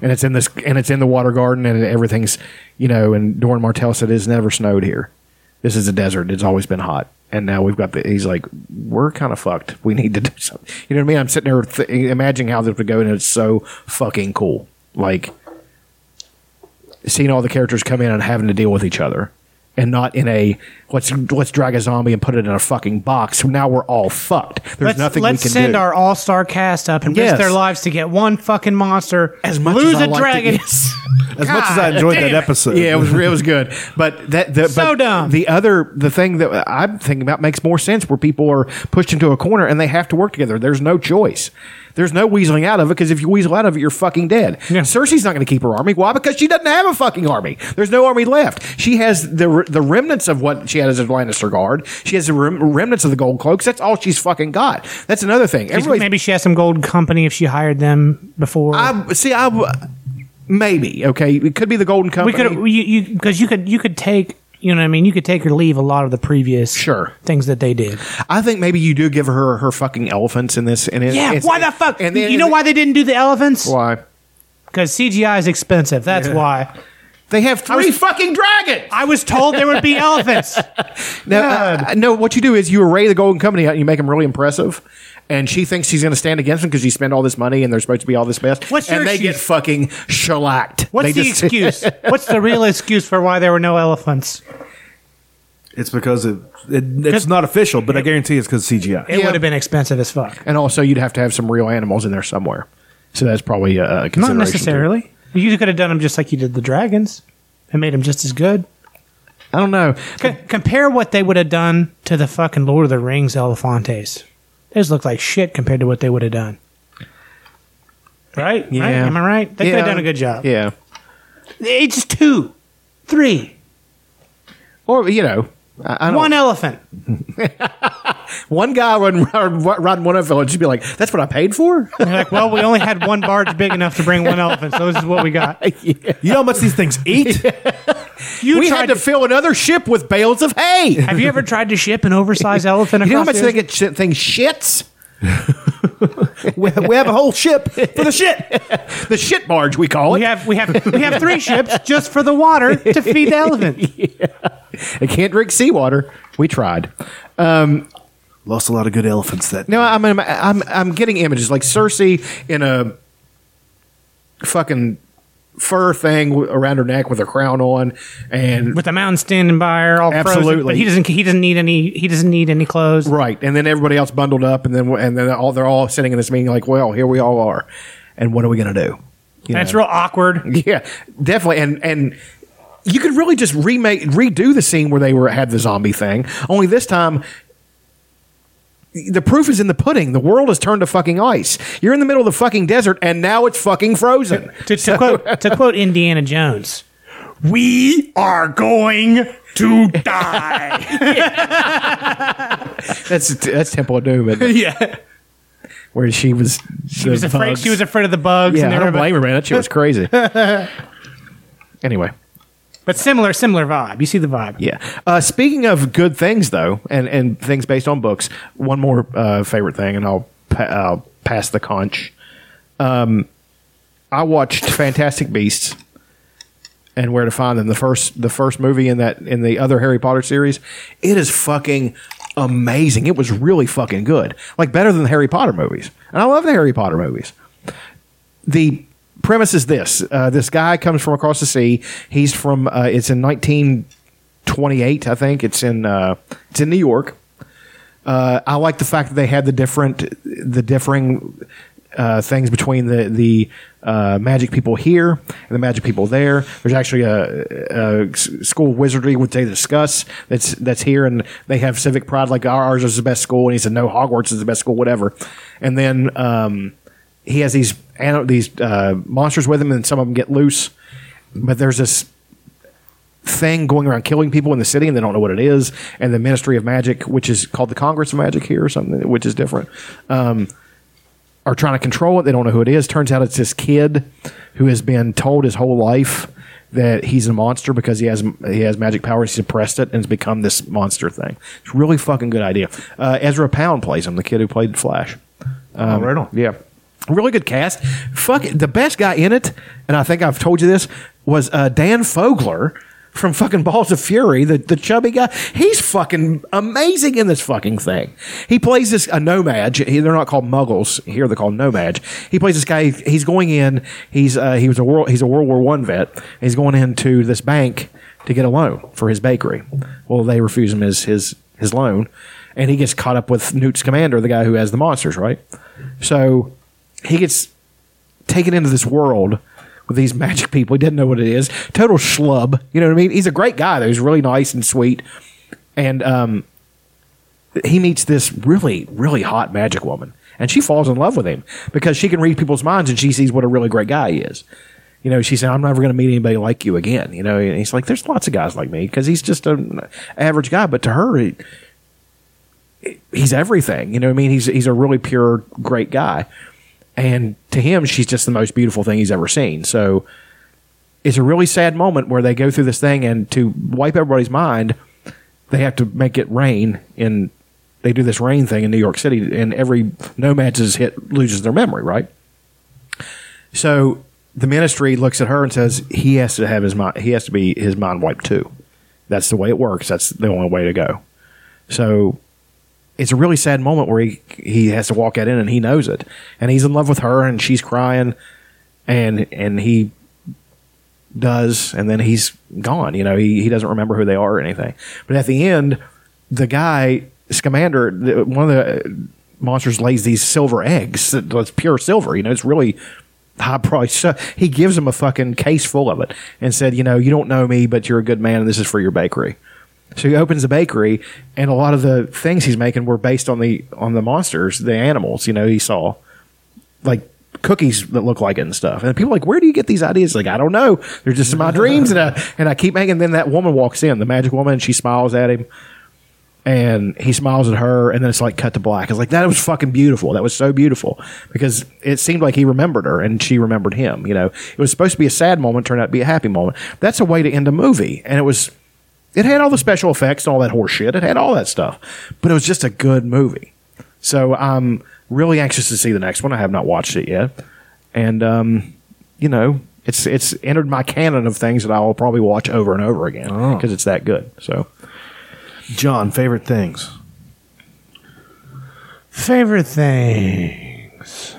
[SPEAKER 2] and it's in this, and it's in the water garden, and everything's, you know. And Doran Martell said, "It's never snowed here. This is a desert. It's always been hot." And now we've got the. He's like, "We're kind of fucked. We need to do something." You know what I mean? I'm sitting there th- imagining how this would go, and it's so fucking cool. Like seeing all the characters come in and having to deal with each other and not in a let's let's drag a zombie and put it in a fucking box. So now we're all fucked. There's
[SPEAKER 3] let's
[SPEAKER 2] nothing
[SPEAKER 3] let's
[SPEAKER 2] we can
[SPEAKER 3] send
[SPEAKER 2] do.
[SPEAKER 3] our all star cast up and
[SPEAKER 2] Yes.
[SPEAKER 3] risk their lives to get one fucking monster,
[SPEAKER 2] as much
[SPEAKER 3] lose
[SPEAKER 2] as I
[SPEAKER 3] a
[SPEAKER 2] like to-
[SPEAKER 3] dragon.
[SPEAKER 2] yes.
[SPEAKER 1] As much as I enjoyed that episode.
[SPEAKER 2] yeah, it was it was good. But that the,
[SPEAKER 3] So
[SPEAKER 2] but
[SPEAKER 3] dumb.
[SPEAKER 2] The other the thing that I'm thinking about makes more sense where people are pushed into a corner and they have to work together. There's no choice. There's no weaseling out of it because if you weasel out of it, you're fucking dead.
[SPEAKER 3] Yeah.
[SPEAKER 2] Cersei's not going to keep her army. Why? Because she doesn't have a fucking army. There's no army left. She has the the remnants of what she had as a Lannister guard. She has the rem- remnants of the gold cloaks. That's all she's fucking got. That's another thing.
[SPEAKER 3] Maybe she has some gold company if she hired them before.
[SPEAKER 2] I see. I maybe okay. It could be the Golden
[SPEAKER 3] we
[SPEAKER 2] Company.
[SPEAKER 3] could you you because you could you could take you know what I mean you could take or leave a lot of the previous
[SPEAKER 2] Sure.
[SPEAKER 3] things that they did.
[SPEAKER 2] I think maybe you do give her her fucking elephants in this. And it,
[SPEAKER 3] Yeah, why the fuck?
[SPEAKER 2] And then,
[SPEAKER 3] you know why they didn't do the elephants?
[SPEAKER 2] Why
[SPEAKER 3] Because CGI is expensive. That's why.
[SPEAKER 2] they have three fucking dragons?
[SPEAKER 3] I was told there would be elephants.
[SPEAKER 2] No, uh, no. What you do is you array the Golden Company out and you make them really impressive. And she thinks she's going to stand against them because you spent all this money and they're supposed to be all this best.
[SPEAKER 3] What's
[SPEAKER 2] and
[SPEAKER 3] your
[SPEAKER 2] they get
[SPEAKER 3] excuse?
[SPEAKER 2] fucking shellacked.
[SPEAKER 3] What's
[SPEAKER 2] They
[SPEAKER 3] the
[SPEAKER 2] just-
[SPEAKER 3] excuse? What's the real excuse for why there were no elephants?
[SPEAKER 1] It's because it, it it's not official, but I guarantee it's because CGI.
[SPEAKER 3] It
[SPEAKER 2] Yeah.
[SPEAKER 3] would have been expensive as fuck.
[SPEAKER 2] and also, you'd have to have some real animals in there somewhere. So that's probably a, a consideration.
[SPEAKER 3] Not
[SPEAKER 2] too.
[SPEAKER 3] necessarily. You could have done them just like you did the dragons and made them just as good.
[SPEAKER 2] I don't know.
[SPEAKER 3] C- compare what they would have done to the fucking Lord of the Rings Oliphaunts. Look like shit compared to what they would have done. Right? Right?
[SPEAKER 2] Yeah.
[SPEAKER 3] Am I right? They could
[SPEAKER 2] Yeah.
[SPEAKER 3] have done a good job.
[SPEAKER 2] Yeah.
[SPEAKER 3] It's two, three,
[SPEAKER 2] Or you know, I, I don't,
[SPEAKER 3] one elephant.
[SPEAKER 2] one guy run, run, run one of village, you'd be like, "That's what I paid for."
[SPEAKER 3] They're like, well, we only had one barge big enough to bring one elephant, so this is what we got.
[SPEAKER 1] You know how much these things eat?
[SPEAKER 3] You
[SPEAKER 2] we
[SPEAKER 3] tried
[SPEAKER 2] had to fill another ship with bales of hay.
[SPEAKER 3] Have you ever tried to ship an oversized elephant You
[SPEAKER 2] know how much
[SPEAKER 3] the
[SPEAKER 2] they get shit, thing shits?
[SPEAKER 1] we, we have a whole ship for the shit.
[SPEAKER 2] The shit barge, we call it.
[SPEAKER 3] We
[SPEAKER 2] it.
[SPEAKER 3] have we have we have three ships just for the water to feed the elephant.
[SPEAKER 2] It can't drink seawater. We tried.
[SPEAKER 1] Um, Lost a lot of good elephants that.
[SPEAKER 2] No, I'm, I'm I'm I'm getting images like Cersei in a fucking fur thing w- around her neck with a crown on, and
[SPEAKER 3] With the mountain standing by her, all frozen,
[SPEAKER 2] Absolutely.
[SPEAKER 3] but he doesn't he doesn't need any he doesn't need any clothes.
[SPEAKER 2] right, and then everybody else bundled up, and then and then all they're all sitting in this meeting like, well, here we all are, and what are we gonna do? You
[SPEAKER 3] And it's
[SPEAKER 2] know?
[SPEAKER 3] real awkward.
[SPEAKER 2] Yeah, definitely. And and you could really just remake, redo the scene where they were had the zombie thing. Only this time, the proof is in the pudding. The world has turned to fucking ice. You're in the middle of the fucking desert, and now it's fucking frozen.
[SPEAKER 3] To, to quote to quote Indiana Jones, "We are going to die."
[SPEAKER 2] That's that's Temple of Doom,
[SPEAKER 3] yeah,
[SPEAKER 2] where she was.
[SPEAKER 3] she was afraid. She was afraid of the bugs.
[SPEAKER 2] Yeah,
[SPEAKER 3] and
[SPEAKER 2] I don't blame her, man. That shit was crazy. anyway,
[SPEAKER 3] But similar, similar vibe. You see the vibe.
[SPEAKER 2] yeah. Uh, speaking of good things, though, and and things based on books, one more uh, favorite thing, and I'll pa- I'll pass the conch. Um, I watched Fantastic Beasts and Where to Find Them. The first the first movie in that in the other Harry Potter series. It is fucking amazing. It was really fucking good. Like better than the Harry Potter movies. And I love the Harry Potter movies. The premise is this: uh, this guy comes from across the sea. He's from. Uh, it's in 1928, I think. It's in. Uh, it's in New York. Uh, I like the fact that they had the different, the differing uh, things between the the uh, magic people here and the magic people there. There's actually a school of wizardry which they discuss that's that's here, and they have civic pride like ours is the best school, and he said no, Hogwarts is the best school, whatever. And then um, he has these these uh, monsters with him, and some of them get loose. But there's this thing going around killing people in the city and they don't know what it is and the ministry of magic which is called the congress of magic here or something which is different um, are trying to control it they don't know who it is turns out it's this kid who has been told his whole life that he's a monster because he has he has magic powers he suppressed it and has become this monster thing it's a really fucking good idea uh, ezra pound plays him the kid who played flash
[SPEAKER 1] oh, right on.
[SPEAKER 2] yeah. Really good cast. Fuck it. The best guy in it, and I think I've told you this, was uh, Dan Fogler from fucking Balls of Fury, the, the chubby guy. He's fucking amazing in this fucking thing. He plays this a No-Maj. He- They're not called muggles here. They're called No-Majs. He plays this guy. He's going in. He's uh, he was a world. He's a World War One vet. He's going into this bank to get a loan for his bakery. Well, they refuse him his his his loan, and he gets caught up with Newt Scamander, the guy who has the monsters, right? So he gets taken into this world with these magic people. He doesn't know what it is. Total schlub. You know what I mean? He's a great guy. He's really nice and sweet. And um, he meets this really, really hot magic woman. And she falls in love with him because she can read people's minds and she sees what a really great guy he is. You know, she said, I'm never going to meet anybody like you again. You know, and he's like, there's lots of guys like me because he's just an average guy. But to her, he, he's everything. You know what I mean? He's, he's a really pure, great guy. And to him, she's just the most beautiful thing he's ever seen. So it's a really sad moment where they go through this thing and to wipe everybody's mind, they have to make it rain And they do this rain thing in New York City and every No-Majs is hit loses their memory, right? So the ministry looks at her and says he has to have his mind he has to be his mind wiped too. That's the way it works. That's the only way to go. So it's a really sad moment where he he has to walk that in and he knows it. And he's in love with her and she's crying and and he does and then he's gone. You know, he, he doesn't remember who they are or anything. But at the end, the guy Scamander, one of the uh, monsters lays these silver eggs. It's pure silver. You know, it's really high price. So he gives him a fucking case full of it and said, you know, you don't know me, but you're a good man, and this is for your bakery. So he opens a bakery, and a lot of the things he's making were based on the on the monsters, the animals. You know, he saw like cookies that look like it and stuff. And people are like, where do you get these ideas? Like, I don't know. They're just in my dreams, and I and I keep making. Then that woman walks in, the magic woman, and she smiles at him and he smiles at her and then it's like cut to black. It's like that was fucking beautiful. That was so beautiful because it seemed like he remembered her and she remembered him. You know, it was supposed to be a sad moment, turned out to be a happy moment. That's a way to end a movie, and it was. It had all the special effects and all that horse shit. It had all that stuff, but it was just a good movie. So I'm really anxious to see the next one. I have not watched it yet, and um, you know, it's it's entered my canon of things that I will probably watch over and over again because it's that good. So.
[SPEAKER 1] John, favorite things.
[SPEAKER 3] Favorite things.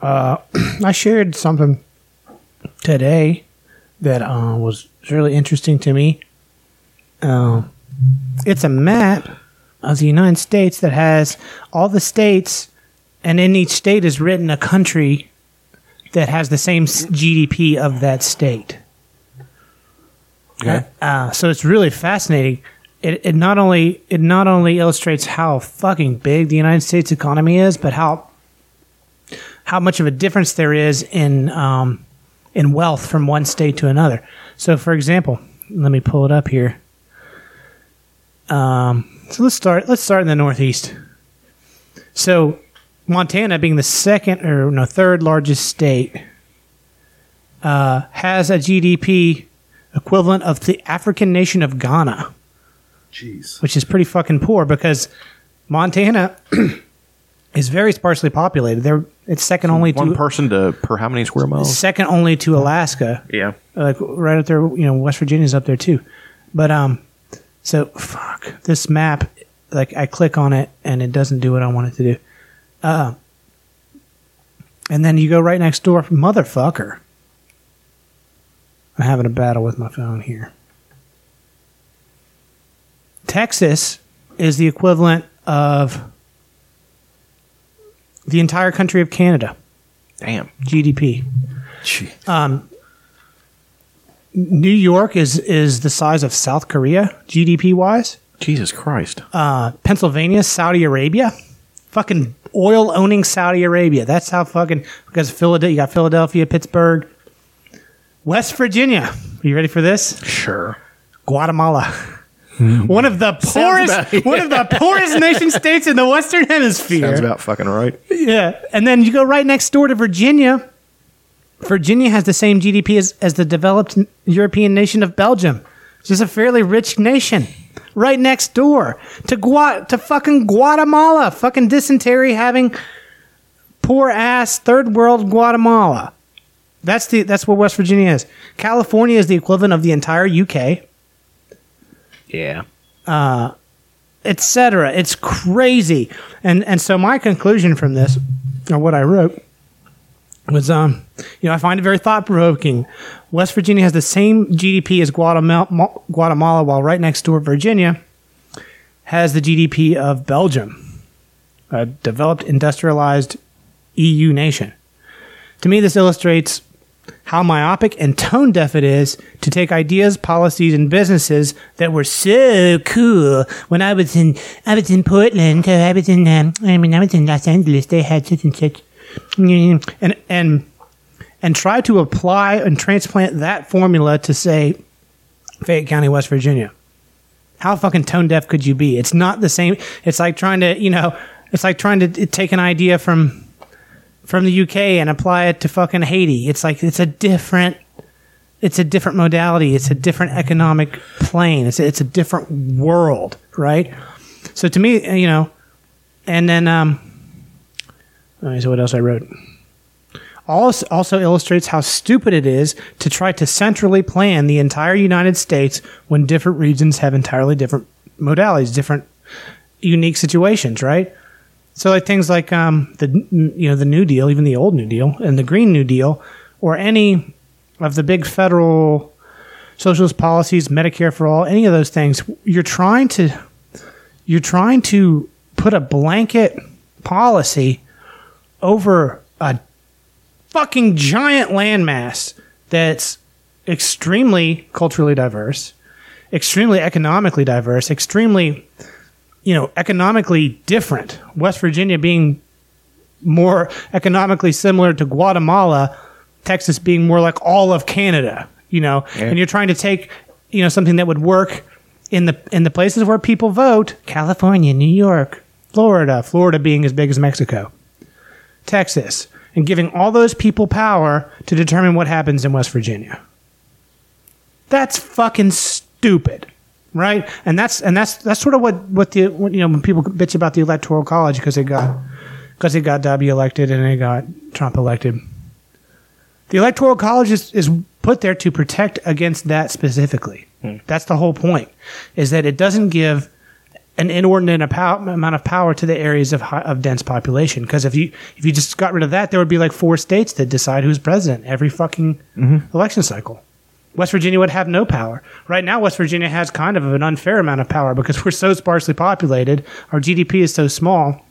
[SPEAKER 3] Uh, I shared something today that uh, was really interesting to me. Uh, it's a map of the United States that has all the states, and in each state is written a country that has the same GDP of that state. Okay. Uh, so it's really fascinating. It, it not only it not only illustrates how fucking big the United States economy is, but how how much of a difference there is in um, in wealth from one state to another. So, for example, let me pull it up here. Um, so let's start. Let's start in the Northeast. So, Montana, being the second or no third largest state, uh, has a GDP equivalent of the African nation of Ghana,
[SPEAKER 1] Jeez.
[SPEAKER 3] which is pretty fucking poor because Montana is very sparsely populated. They're it's second only
[SPEAKER 5] One
[SPEAKER 3] to
[SPEAKER 5] person to per how many square miles?
[SPEAKER 3] second only to Alaska.
[SPEAKER 5] Yeah.
[SPEAKER 3] like right up there. You know, West Virginia's up there too. But um, so fuck this map. Like I click on it and it doesn't do what I want it to do. Uh, and then you go right next door, motherfucker. I'm having a battle with my phone here. Texas is the equivalent of the entire country of Canada
[SPEAKER 5] Damn.
[SPEAKER 3] GDP. Um, New York is is the size of South Korea GDP wise.
[SPEAKER 5] Jesus Christ.
[SPEAKER 3] Uh, Pennsylvania, Saudi Arabia, fucking oil owning Saudi Arabia. That's how fucking because Philadelphia. You got Philadelphia, Pittsburgh, West Virginia. Are you ready for this?
[SPEAKER 5] Sure.
[SPEAKER 3] Guatemala. One of the poorest,
[SPEAKER 4] about-
[SPEAKER 3] one of the poorest nation states in the Western Hemisphere.
[SPEAKER 5] Sounds about fucking right.
[SPEAKER 3] Yeah, and then you go right next door to Virginia. Virginia has the same GDP as, as the developed European nation of Belgium. It's just a fairly rich nation. Right next door to Gua- to fucking Guatemala, fucking dysentery having poor ass third world Guatemala. That's the that's where West Virginia is. California is the equivalent of the entire UK
[SPEAKER 5] Yeah.
[SPEAKER 3] Uh, etc. It's crazy. And and so my conclusion from this, or what I wrote, was um, you know, I find it very thought provoking. West Virginia has the same GDP as Guatemala, Guatemala, while right next door Virginia has the GDP of Belgium, a developed, industrialized EU nation. To me, this illustrates how myopic and tone deaf it is to take ideas, policies, and businesses that were so cool when I was in I was in Portland, I was in um, I mean I was in Los Angeles. They had such and such, and and and try to apply and transplant that formula to say Fayette County, West Virginia. How fucking tone deaf could you be? It's not the same. It's like trying to you know. It's like trying to take an idea from from the UK and apply it to fucking Haiti. It's like it's a different it's a different modality. It's a different economic plane. It's a, it's a different world, right? So to me, you know, and then um see what else I wrote. Also, also illustrates how stupid it is to try to centrally plan the entire United States when different regions have entirely different modalities, different unique situations, right? So like things like um, the you know the New Deal, even the old New Deal and the Green New Deal, or any of the big federal socialist policies, Medicare for all, any of those things, you're trying to you're trying to put a blanket policy over a fucking giant landmass that's extremely culturally diverse, extremely economically diverse, extremely you know, economically different. West Virginia being more economically similar to Guatemala, Texas being more like all of Canada, you know. And you're trying to take, you know, something that would work in the in the places where people vote, California, New York, Florida, Florida being as big as Mexico. Texas, and giving all those people power to determine what happens in West Virginia. That's fucking stupid right? And that's and that's that's sort of what what the what, you know when people bitch about the electoral college because they got because they got W elected and they got Trump elected. The electoral college is, is put there to protect against that specifically. Hmm. That's the whole point. Is that it doesn't give an inordinate apow- amount of power to the areas of high, of dense population. Because if you if you just got rid of that, there would be like four states that decide who's president every fucking election cycle. West Virginia would have no power. Right now, West Virginia has kind of an unfair amount of power because we're so sparsely populated. Our GDP is so small,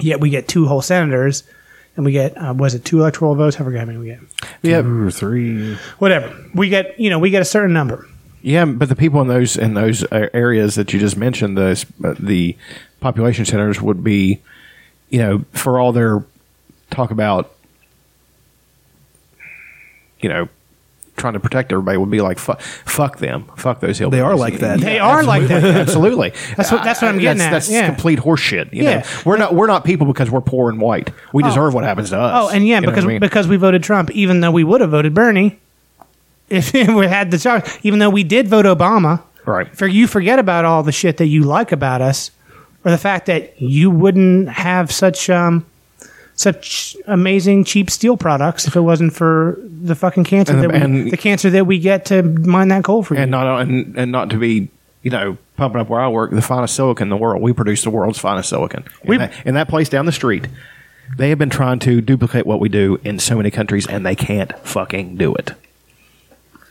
[SPEAKER 3] yet we get two whole senators, and we get uh, was it two electoral votes? I forget how many we get.
[SPEAKER 5] Yeah.
[SPEAKER 1] Two or three.
[SPEAKER 3] Whatever we get, you know, we get a certain number.
[SPEAKER 2] Yeah, but the people in those in those uh, areas that you just mentioned, those uh, the population centers would be, you know, for all their talk about, you know, trying to protect everybody would be like fuck, fuck them, fuck those hillbillies.
[SPEAKER 1] They are like that.
[SPEAKER 3] They are like that.
[SPEAKER 2] Absolutely,
[SPEAKER 3] That's what- that's what I'm getting
[SPEAKER 2] that's,
[SPEAKER 3] at,
[SPEAKER 2] That's
[SPEAKER 3] yeah.
[SPEAKER 2] complete horseshit. You
[SPEAKER 3] Yeah.
[SPEAKER 2] know? we're not we're not people because we're poor and white. We deserve what happens to us.
[SPEAKER 3] Oh, and yeah, because
[SPEAKER 2] I mean?
[SPEAKER 3] because we voted Trump, even though we would have voted Bernie if we had the choice. Even though we did vote Obama,
[SPEAKER 2] Right.
[SPEAKER 3] For you forget about all the shit that you like about us, or the fact that you wouldn't have such um such amazing cheap steel products if it wasn't for the fucking cancer
[SPEAKER 2] And
[SPEAKER 3] that we,
[SPEAKER 2] and-
[SPEAKER 3] the cancer that we get to mine that coal for you.
[SPEAKER 2] and not and, and not to be you know pumping up where I work the finest silicon in the world. We produce the world's finest silicon. In, that, in that place down the street, they have been trying to duplicate what we do in so many countries, and they can't fucking do it.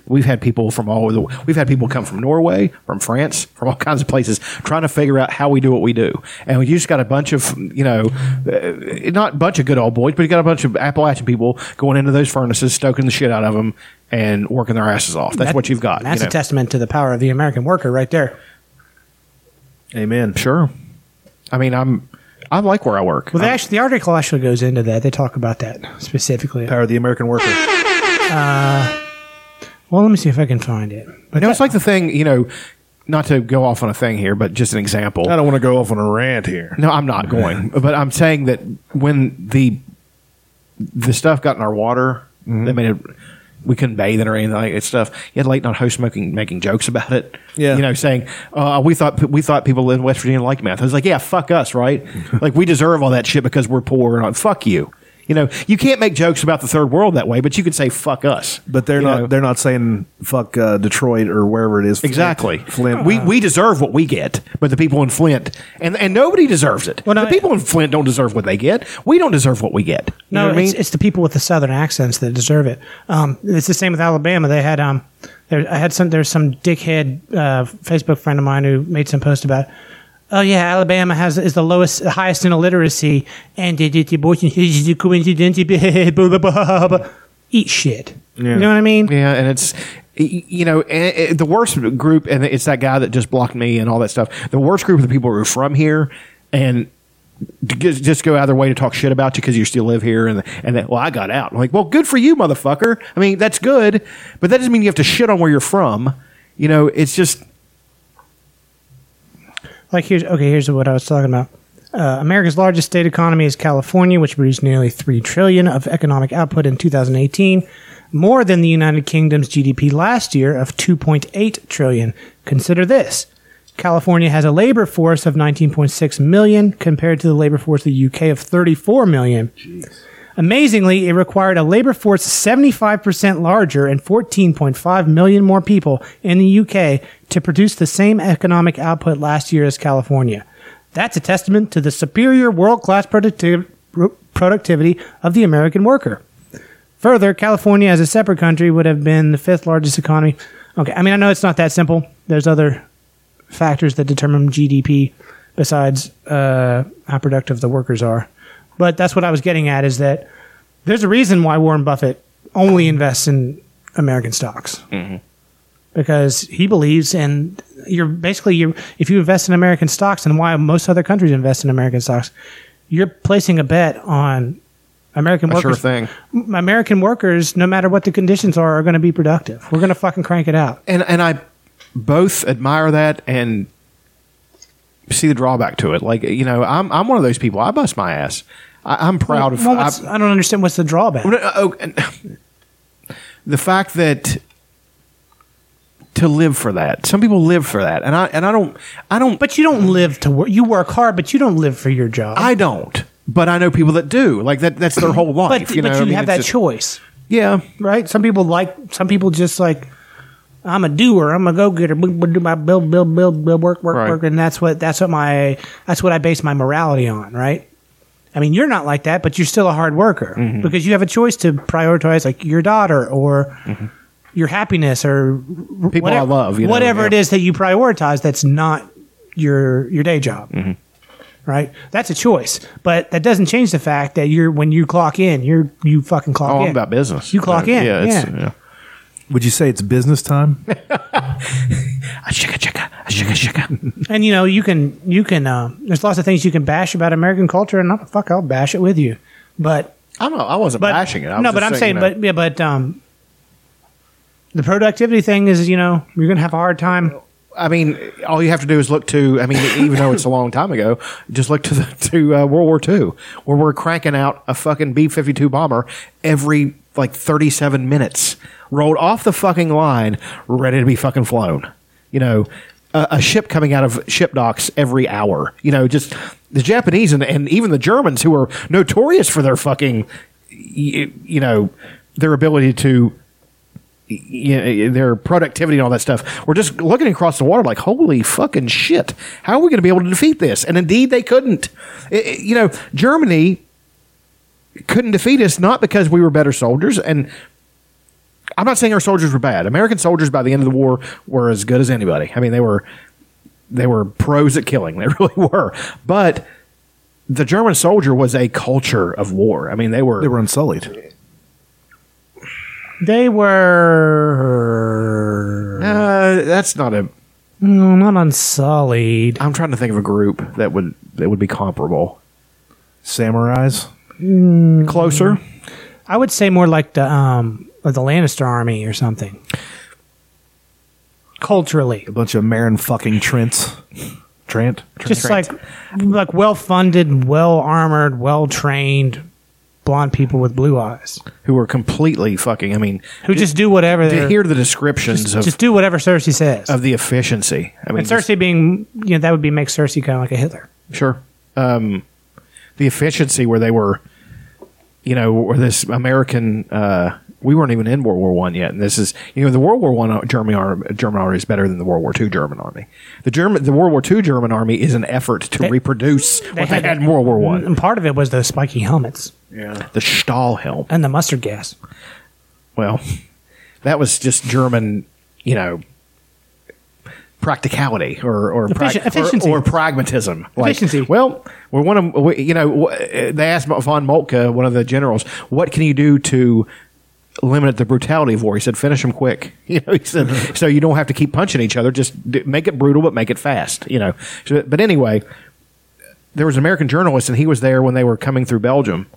[SPEAKER 2] We've had people from all over the. We've had people come from Norway, from France, from all kinds of places, trying to figure out how we do what we do. And you just got a bunch of, you know, uh, not a bunch of good old boys, but you got a bunch of Appalachian people going into those furnaces, stoking the shit out of them, and working their asses off. That's
[SPEAKER 3] That-
[SPEAKER 2] what you've got.
[SPEAKER 3] That's
[SPEAKER 2] you
[SPEAKER 3] a testament to the power of the American worker, right there.
[SPEAKER 1] Amen.
[SPEAKER 2] Sure. I mean, I'm. I like where I work.
[SPEAKER 3] Well, they actually, the article actually goes into that. They talk about that specifically.
[SPEAKER 1] Power of the American worker.
[SPEAKER 3] Well, let me see if I can find it.
[SPEAKER 2] you know, it's like the thing. You know, not to go off on a thing here, but just an example.
[SPEAKER 1] I don't want to go off on a rant here.
[SPEAKER 2] No, I'm not going. but I'm saying that when the the stuff got in our water,
[SPEAKER 1] Mm-hmm.
[SPEAKER 2] they made it. We couldn't bathe in it or anything like that stuff. You had late night hosts smoking, making jokes about it.
[SPEAKER 1] Yeah.
[SPEAKER 2] you know, saying uh, we thought we thought people in West Virginia liked meth. I was like, yeah, fuck us, right? like we deserve all that shit because we're poor. And all- fuck you. You know, you can't make jokes about the third world that way, but you could say fuck us.
[SPEAKER 1] But they're not.
[SPEAKER 2] know?
[SPEAKER 1] They're not saying fuck uh, Detroit or wherever it is. Flint.
[SPEAKER 2] Exactly.
[SPEAKER 1] Flint.
[SPEAKER 2] We we deserve what we get, but the people in Flint and and nobody deserves it.
[SPEAKER 3] Well, no,
[SPEAKER 2] the people in Flint don't deserve what they get. We don't deserve what we get. You
[SPEAKER 3] No,
[SPEAKER 2] know what I mean?
[SPEAKER 3] it's the people with the southern accents that deserve it. Um, it's the same with Alabama. They had um, there, I had some. There's some dickhead uh, Facebook friend of mine who made some post about. Oh yeah, Alabama has is the lowest, highest in illiteracy, and. Eat shit. You know what I mean?
[SPEAKER 2] yeah, and it's you know and, and the worst group, and it's that guy that just blocked me and all that stuff. The worst group of the people who are from here and. Just go out of their way to talk shit about you because you still live here, and and then, well, I got out. I'm like, well, good for you, motherfucker. I mean, that's good, but that doesn't mean you have to shit on where you're from. You know, it's just
[SPEAKER 3] Like here's okay. Here's what I was talking about. Uh, America's largest state economy is California, which produced nearly three trillion of economic output in 2018, more than the United Kingdom's GDP last year of 2.8 trillion. Consider this: California has a labor force of 19.6 million compared to the labor force of the UK of 34 million. Amazingly, it required a labor force 75% larger and 14.5 million more people in the UK to produce the same economic output last year as California. That's a testament to the superior world class productiv- productivity of the American worker. Further, California as a separate country would have been the fifth largest economy. Okay, I mean, I know it's not that simple. There's other factors that determine GDP besides uh, how productive the workers are. But that's what I was getting at is that there's a reason why Warren Buffett only invests in American stocks. Mm-hmm. Because he believes, in you're basically, you if you invest in American stocks, and why most other countries invest in American stocks, you're placing a bet on American
[SPEAKER 2] a sure
[SPEAKER 3] workers.
[SPEAKER 2] thing.
[SPEAKER 3] American workers, no matter what the conditions are, are going to be productive. We're going to fucking crank it out.
[SPEAKER 2] and and I both admire that and see the drawback to it. Like you know, I'm I'm one of those people. I bust my ass. I, I'm proud of.
[SPEAKER 3] Well,
[SPEAKER 2] I-
[SPEAKER 3] I don't understand what's the drawback.
[SPEAKER 2] Oh, the fact that to live for that, some people live for that, and I and I don't, I don't,
[SPEAKER 3] But you don't live to work. You work hard, but you don't live for your job.
[SPEAKER 2] I don't. But I know people that do. Like that. That's their whole life.
[SPEAKER 3] but
[SPEAKER 2] you know,
[SPEAKER 3] but
[SPEAKER 2] I mean,
[SPEAKER 3] have that
[SPEAKER 2] just-
[SPEAKER 3] choice,
[SPEAKER 2] Yeah,
[SPEAKER 3] right? Some people like. Some people just like. I'm a doer. I'm a go getter. Do my build, build, build, build, work, work,
[SPEAKER 2] Right.
[SPEAKER 3] work, and that's what that's what my that's what I base my morality on, right? I mean, you're not like that, but you're still a hard worker
[SPEAKER 2] Mm-hmm.
[SPEAKER 3] because you have a choice to prioritize like your daughter or your happiness or
[SPEAKER 2] Mm-hmm. People
[SPEAKER 3] whatever,
[SPEAKER 2] I love, you know,
[SPEAKER 3] whatever
[SPEAKER 2] yeah.
[SPEAKER 3] it is that you prioritize. That's not your your day job,
[SPEAKER 2] Mm-hmm.
[SPEAKER 3] right? That's a choice, but that doesn't change the fact that you're when you clock in, you're you fucking clock
[SPEAKER 2] Oh,
[SPEAKER 3] in.
[SPEAKER 2] I'm about business.
[SPEAKER 3] You clock
[SPEAKER 2] Uh,
[SPEAKER 3] in,
[SPEAKER 2] Yeah, it's,
[SPEAKER 3] yeah.
[SPEAKER 2] yeah.
[SPEAKER 1] Would you say it's business time?
[SPEAKER 3] And you know, you can you can. Uh, there's lots of things you can bash about American culture, and I'll, fuck, I'll bash it with you. But
[SPEAKER 2] I'm not, I wasn't
[SPEAKER 3] but
[SPEAKER 2] bashing it. I was
[SPEAKER 3] no,
[SPEAKER 2] just
[SPEAKER 3] but I'm saying,
[SPEAKER 2] you know,
[SPEAKER 3] but yeah, but um, the productivity thing is, you know, you're gonna have a hard time.
[SPEAKER 2] I mean, all you have to do is look to. I mean, even though it's a long time ago, just look to the to uh, World War II, where we're cranking out a fucking B fifty two bomber every like thirty seven minutes, rolled off the fucking line, ready to be fucking flown. You know, a, a ship coming out of ship docks every hour. You know, just the Japanese and, and even the Germans, who are notorious for their fucking, you, you know, their ability to you know, their productivity and all that stuff. We're just looking across the water like, holy fucking shit! How are we going to be able to defeat this? And indeed, they couldn't. It- it- you know, Germany couldn't defeat us not because we were better soldiers, and I'm not saying our soldiers were bad. American soldiers by the end of the war were as good as anybody. I mean, they were they were pros at killing. They really were, but. The German soldier was a culture of war. I mean, they were
[SPEAKER 1] They were unsullied.
[SPEAKER 3] They were
[SPEAKER 2] Uh, that's not a.
[SPEAKER 3] no, not unsullied.
[SPEAKER 2] I'm trying to think of a group that would that would be comparable.
[SPEAKER 1] Samurais.
[SPEAKER 2] Closer.
[SPEAKER 3] I would say more like the um the Lannister army or something. Culturally,
[SPEAKER 1] A bunch of Meryn fucking Trents. Trent? Trent?
[SPEAKER 3] just like like well funded, well armored, well trained, blonde people with blue eyes
[SPEAKER 2] who were completely fucking. I mean,
[SPEAKER 3] who just do whatever.
[SPEAKER 2] to
[SPEAKER 3] they're-
[SPEAKER 2] hear the descriptions
[SPEAKER 3] just,
[SPEAKER 2] of
[SPEAKER 3] just do whatever Cersei says.
[SPEAKER 2] of the efficiency. I mean,
[SPEAKER 3] and Cersei being, you know, that would be make Cersei kind of like a Hitler.
[SPEAKER 2] sure, um, the efficiency where they were, you know, where this American. Uh, we weren't even in World War One yet, and this is you know the World War One German army, German army is better than the World War Two German army. The German the World War Two German army is an effort to
[SPEAKER 3] They-
[SPEAKER 2] reproduce what they
[SPEAKER 3] had
[SPEAKER 2] had in World War One.
[SPEAKER 3] And part of it was the spiky helmets yeah,
[SPEAKER 2] The Stahlhelm.
[SPEAKER 3] and the mustard gas.
[SPEAKER 2] Well, that was just German, you know, practicality or or,
[SPEAKER 3] Effici-
[SPEAKER 2] prac-
[SPEAKER 3] efficiency.
[SPEAKER 2] or, or pragmatism. Like,
[SPEAKER 3] Efficiency.
[SPEAKER 2] well, we're one of we, you know. They asked von Moltke, one of the generals, what can you do to limit the brutality of war? He said, finish them quick. You know, he said, so you don't have to keep punching each other. Just make it brutal, but make it fast. You know. So, but anyway, there was an American journalist, and he was there when they were coming through Belgium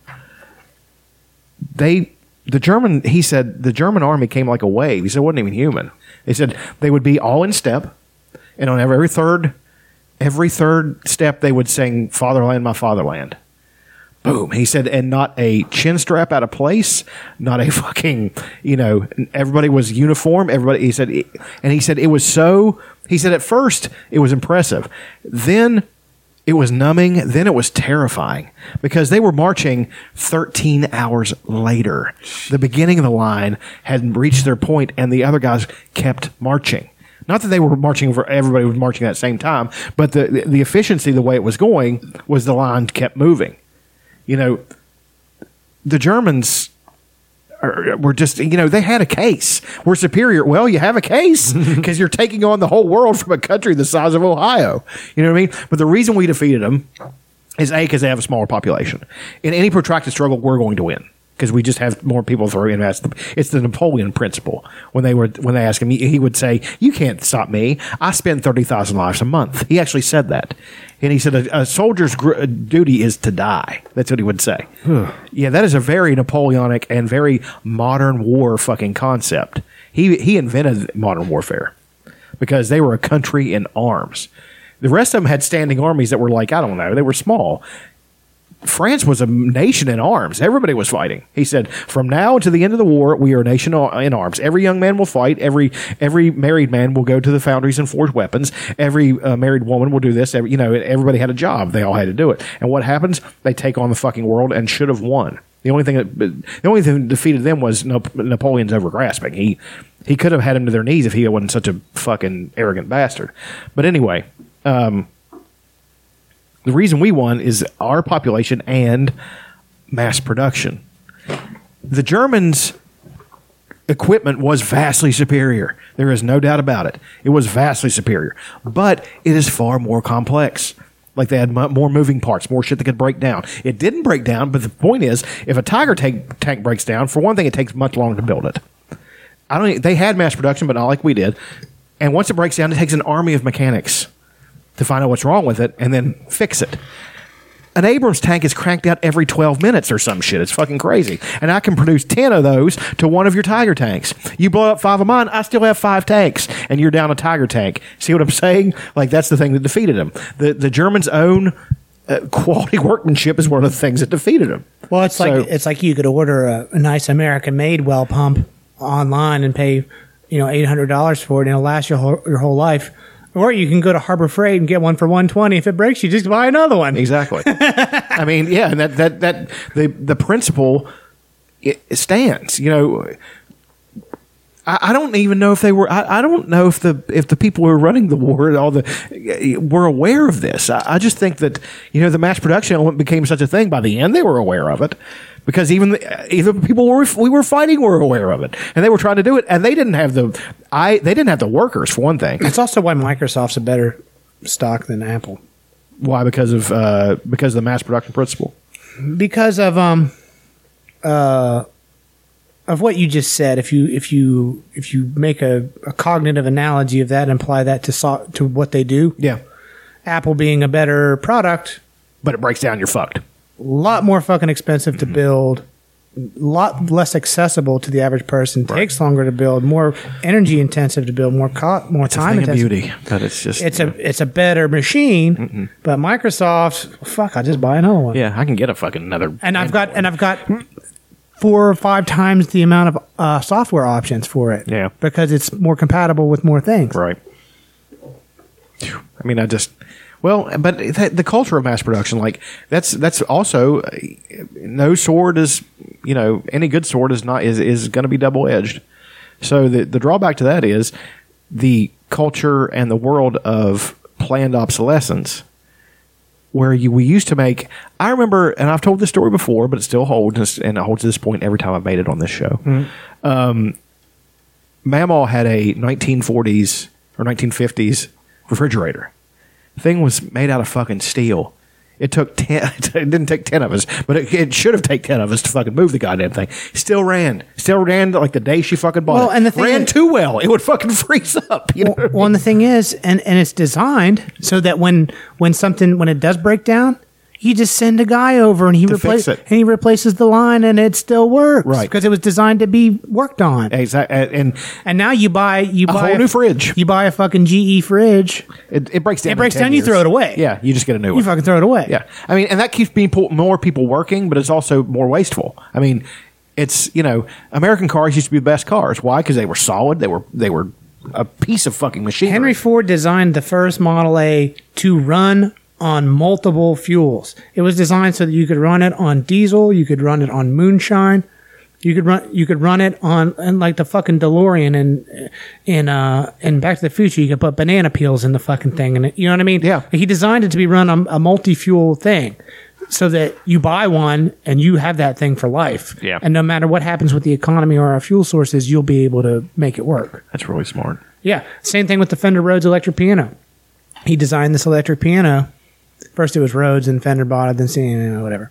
[SPEAKER 2] they the German he said the German army came like a wave. He said it wasn't even human. They said they would be all in step, and on every third every third step they would sing "Fatherland, My Fatherland." Boom. He said, and not a chin strap out of place, not a fucking, you know, everybody was uniform. Everybody, he said, and he said it was so, he said at first it was impressive. Then it was numbing. Then it was terrifying because they were marching 13 hours later. The beginning of the line had reached their point and the other guys kept marching. Not that they were marching for everybody was marching at the same time, but the, the efficiency, the way it was going, was the line kept moving. You know, the Germans are, were just, you know, they had a case. We're superior. Well, you have a case because you're taking on the whole world from a country the size of Ohio. You know what I mean? But the reason we defeated them is A, because they have a smaller population. In any protracted struggle, we're going to win because we just have more people through and that's the, it's the Napoleon principle. When they were when they asked him, he, he would say, "You can't stop me. I spend thirty thousand lives a month." He actually said that, and he said, "A, a soldier's gr- uh, duty is to die." That's what he would say. yeah, that is a very Napoleonic and very modern war fucking concept. He he invented modern warfare because they were a country in arms. The rest of them had standing armies that were like I don't know, they were small. France was a nation in arms. Everybody was fighting. He said, "From now until the end of the war, we are a nation in arms. Every young man will fight. Every every married man will go to the foundries and forge weapons. Every uh, married woman will do this. Every, you know, everybody had a job. They all had to do it. And what happens? They take on the fucking world and should have won. The only thing that the only thing that defeated them was Nap- Napoleon's overgrasping. He he could have had them to their knees if he wasn't such a fucking arrogant bastard. But anyway." Um, the reason we won is our population and mass production. The Germans' equipment was vastly superior. There is no doubt about it. It was vastly superior, but it is far more complex. Like they had mo- more moving parts, more shit that could break down. It didn't break down, but the point is, if a Tiger tank, tank breaks down, for one thing, it takes much longer to build it. I don't. They had mass production, but not like we did. And once it breaks down, it takes an army of mechanics to find out what's wrong with it and then fix it. An Abrams tank is cranked out every 12 minutes or some shit. It's fucking crazy. And I can produce 10 of those to one of your Tiger tanks. You blow up five of mine, I still have five tanks, and you're down a Tiger tank. See what I'm saying? Like, that's the thing that defeated them. The, the Germans' own uh, quality workmanship is one of the things that defeated them.
[SPEAKER 3] Well, it's
[SPEAKER 2] So-
[SPEAKER 3] like it's like you could order a, a nice American-made well pump online and pay, you know, eight hundred dollars for it, and it'll last your whole, your whole life. Or you can go to Harbor Freight and get one for one twenty. If it breaks, you just buy another one.
[SPEAKER 2] Exactly. I mean, yeah, and that that that the the principle it, it stands. You know, I, I don't even know if they were. I, I don't know if the if the people who were running the war, all the were aware of this. I, I just think that you know the mass production element became such a thing. By the end, they were aware of it. Because even the, even people were, we were fighting were aware of it, and they were trying to do it, and they didn't have the I they didn't have the workers for one thing.
[SPEAKER 3] It's also why Microsoft's a better stock than Apple
[SPEAKER 2] Why? Because of uh, because of the mass production principle.
[SPEAKER 3] because of um uh of what you just said. If you if you if you make a, a cognitive analogy of that and apply that to so, to what they do,
[SPEAKER 2] Yeah,
[SPEAKER 3] Apple being a better product,
[SPEAKER 2] but it breaks down. You're fucked.
[SPEAKER 3] A lot more fucking expensive to build, a lot less accessible to the average person, takes longer to build, more energy intensive to build, more co- more
[SPEAKER 2] It's a
[SPEAKER 3] time
[SPEAKER 2] thing of beauty, but it's just
[SPEAKER 3] It's a it's a better machine, but Microsoft, fuck, I just buy another one.
[SPEAKER 2] yeah. I can get a fucking another,
[SPEAKER 3] and I've got and I've got four or five times the amount of uh, software options for it.
[SPEAKER 2] Yeah.
[SPEAKER 3] because it's more compatible with more things.
[SPEAKER 2] right. I mean, I just well, but the culture of mass production, like that's that's also uh, no sword is you know any good sword is not is is going to be double edged. So the the drawback to that is the culture and the world of planned obsolescence where you we used to make. I remember, and I've told this story before, but it still holds, and it holds to this point every time I've made it on this show. Um, Mamaw had a 1940s or 1950s refrigerator. Thing was made out of fucking steel. It took ten. It didn't take ten of us, but it, it should have taken ten of us to fucking move the goddamn thing. Still ran. Still ran like the day she fucking bought
[SPEAKER 3] Well,
[SPEAKER 2] it.
[SPEAKER 3] and the thing
[SPEAKER 2] ran
[SPEAKER 3] is-
[SPEAKER 2] too well. It would fucking freeze up. You know?
[SPEAKER 3] Well, well, and the thing is, and and it's designed so that when when something when it does break down, you just send a guy over and he replaces and he replaces the line and it still works,
[SPEAKER 2] Right.
[SPEAKER 3] Because it was designed to be worked on.
[SPEAKER 2] exactly. And
[SPEAKER 3] And now you buy you buy a
[SPEAKER 2] whole new fridge.
[SPEAKER 3] You buy a fucking GE fridge.
[SPEAKER 2] it, it breaks down.
[SPEAKER 3] It breaks
[SPEAKER 2] 10
[SPEAKER 3] down, you throw it away.
[SPEAKER 2] Yeah, you just get a new
[SPEAKER 3] You
[SPEAKER 2] one.
[SPEAKER 3] You fucking throw it away.
[SPEAKER 2] Yeah, I mean, and that keeps people, more people working, but it's also more wasteful. I mean, it's you know, American cars used to be the best cars. Why? Because they were solid. They were they were a piece of fucking machinery.
[SPEAKER 3] Henry Ford designed the first Model A to run on multiple fuels. It was designed so that you could run it on diesel, you could run it on moonshine, you could run you could run it on and like the fucking DeLorean and in uh in Back to the Future. You could put banana peels in the fucking thing, and it, you know what I mean?
[SPEAKER 2] Yeah.
[SPEAKER 3] He designed it to be run on a multi fuel thing. So that you buy one and you have that thing for life.
[SPEAKER 2] Yeah.
[SPEAKER 3] And no matter what happens with the economy or our fuel sources, you'll be able to make it work.
[SPEAKER 2] That's really smart.
[SPEAKER 3] Yeah, same thing with the Fender Rhodes electric piano. He designed this electric piano. First it was Rhodes, and Fender bought it, then CNA, whatever.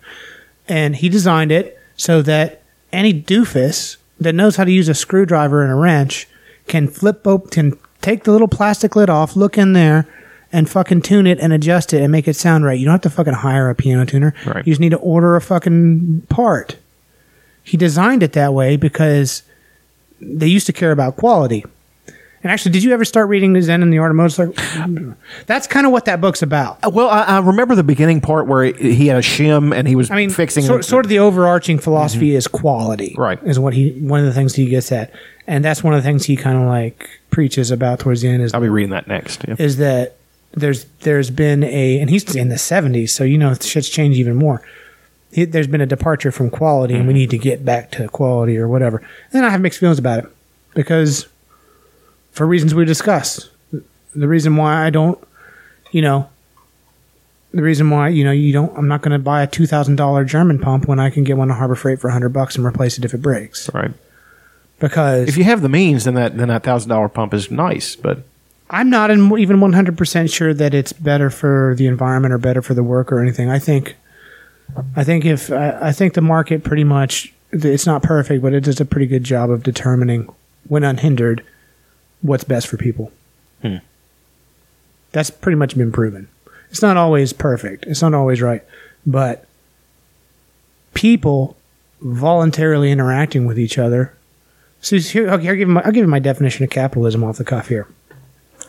[SPEAKER 3] And he designed it so that any doofus that knows how to use a screwdriver and a wrench can flip open, can take the little plastic lid off, look in there, and fucking tune it and adjust it and make it sound right. You don't have to fucking hire a piano tuner.
[SPEAKER 2] Right.
[SPEAKER 3] You just need to order a fucking part. He designed it that way because they used to care about quality. And actually, did you ever start reading the Zen and the Art of Motorcycle? That's kind of what that book's about.
[SPEAKER 2] Uh, Well, I, I remember the beginning part where he had a shim and he was
[SPEAKER 3] I mean,
[SPEAKER 2] fixing
[SPEAKER 3] sort, sort of the overarching philosophy is quality,
[SPEAKER 2] Mm-hmm. Right.
[SPEAKER 3] Is what he one of the things he gets at, and that's one of the things he kind of like preaches about towards the end is
[SPEAKER 2] I'll be reading that next. Yeah.
[SPEAKER 3] is that there's there's been a and he's in the 70s, so you know shit's changed even more. There's been a departure from quality, and we
[SPEAKER 2] Mm-hmm.
[SPEAKER 3] need to get back to quality or whatever. And I have mixed feelings about it because, for reasons we discussed, the reason why I don't, you know, the reason why you know you don't, I'm not going to buy a two thousand dollar German pump when I can get one at Harbor Freight for hundred bucks and replace it if it breaks.
[SPEAKER 2] Right.
[SPEAKER 3] Because
[SPEAKER 2] If you have the means, then that then that thousand dollar pump is nice. But
[SPEAKER 3] I'm not in, even 100% sure that it's better for the environment or better for the work or anything. I think, I think if, I, I think the market pretty much, it's not perfect, but it does a pretty good job of determining when unhindered, what's best for people. Hmm. That's pretty much been proven. It's not always perfect. It's not always right, but people voluntarily interacting with each other. So here, okay, I'll give my, I'll give you my definition of capitalism off the cuff here.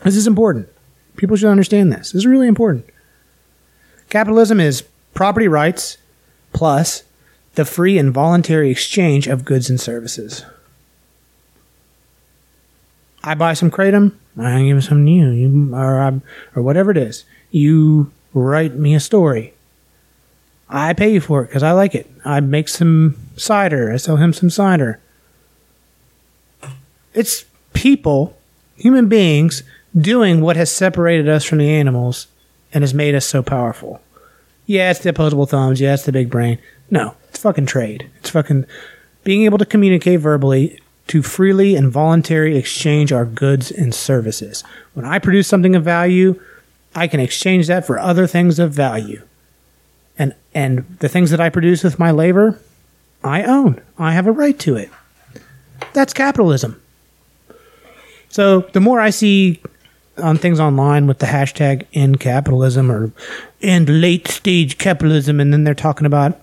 [SPEAKER 3] This is important. People should understand this. This is really important. Capitalism is property rights plus the free and voluntary exchange of goods and services. I buy some kratom, I give some to you, you or, I, or whatever it is. You write me a story. I pay you for it because I like it. I make some cider. I sell him some cider. It's people, human beings, doing what has separated us from the animals and has made us so powerful. Yeah, it's the opposable thumbs. Yeah, it's the big brain. No, it's fucking trade. It's fucking being able to communicate verbally to freely and voluntary exchange our goods and services. When I produce something of value, I can exchange that for other things of value. And and the things that I produce with my labor, I own. I have a right to it. That's capitalism. So the more I see on things online with the hashtag end capitalism or end late stage capitalism, and then they're talking about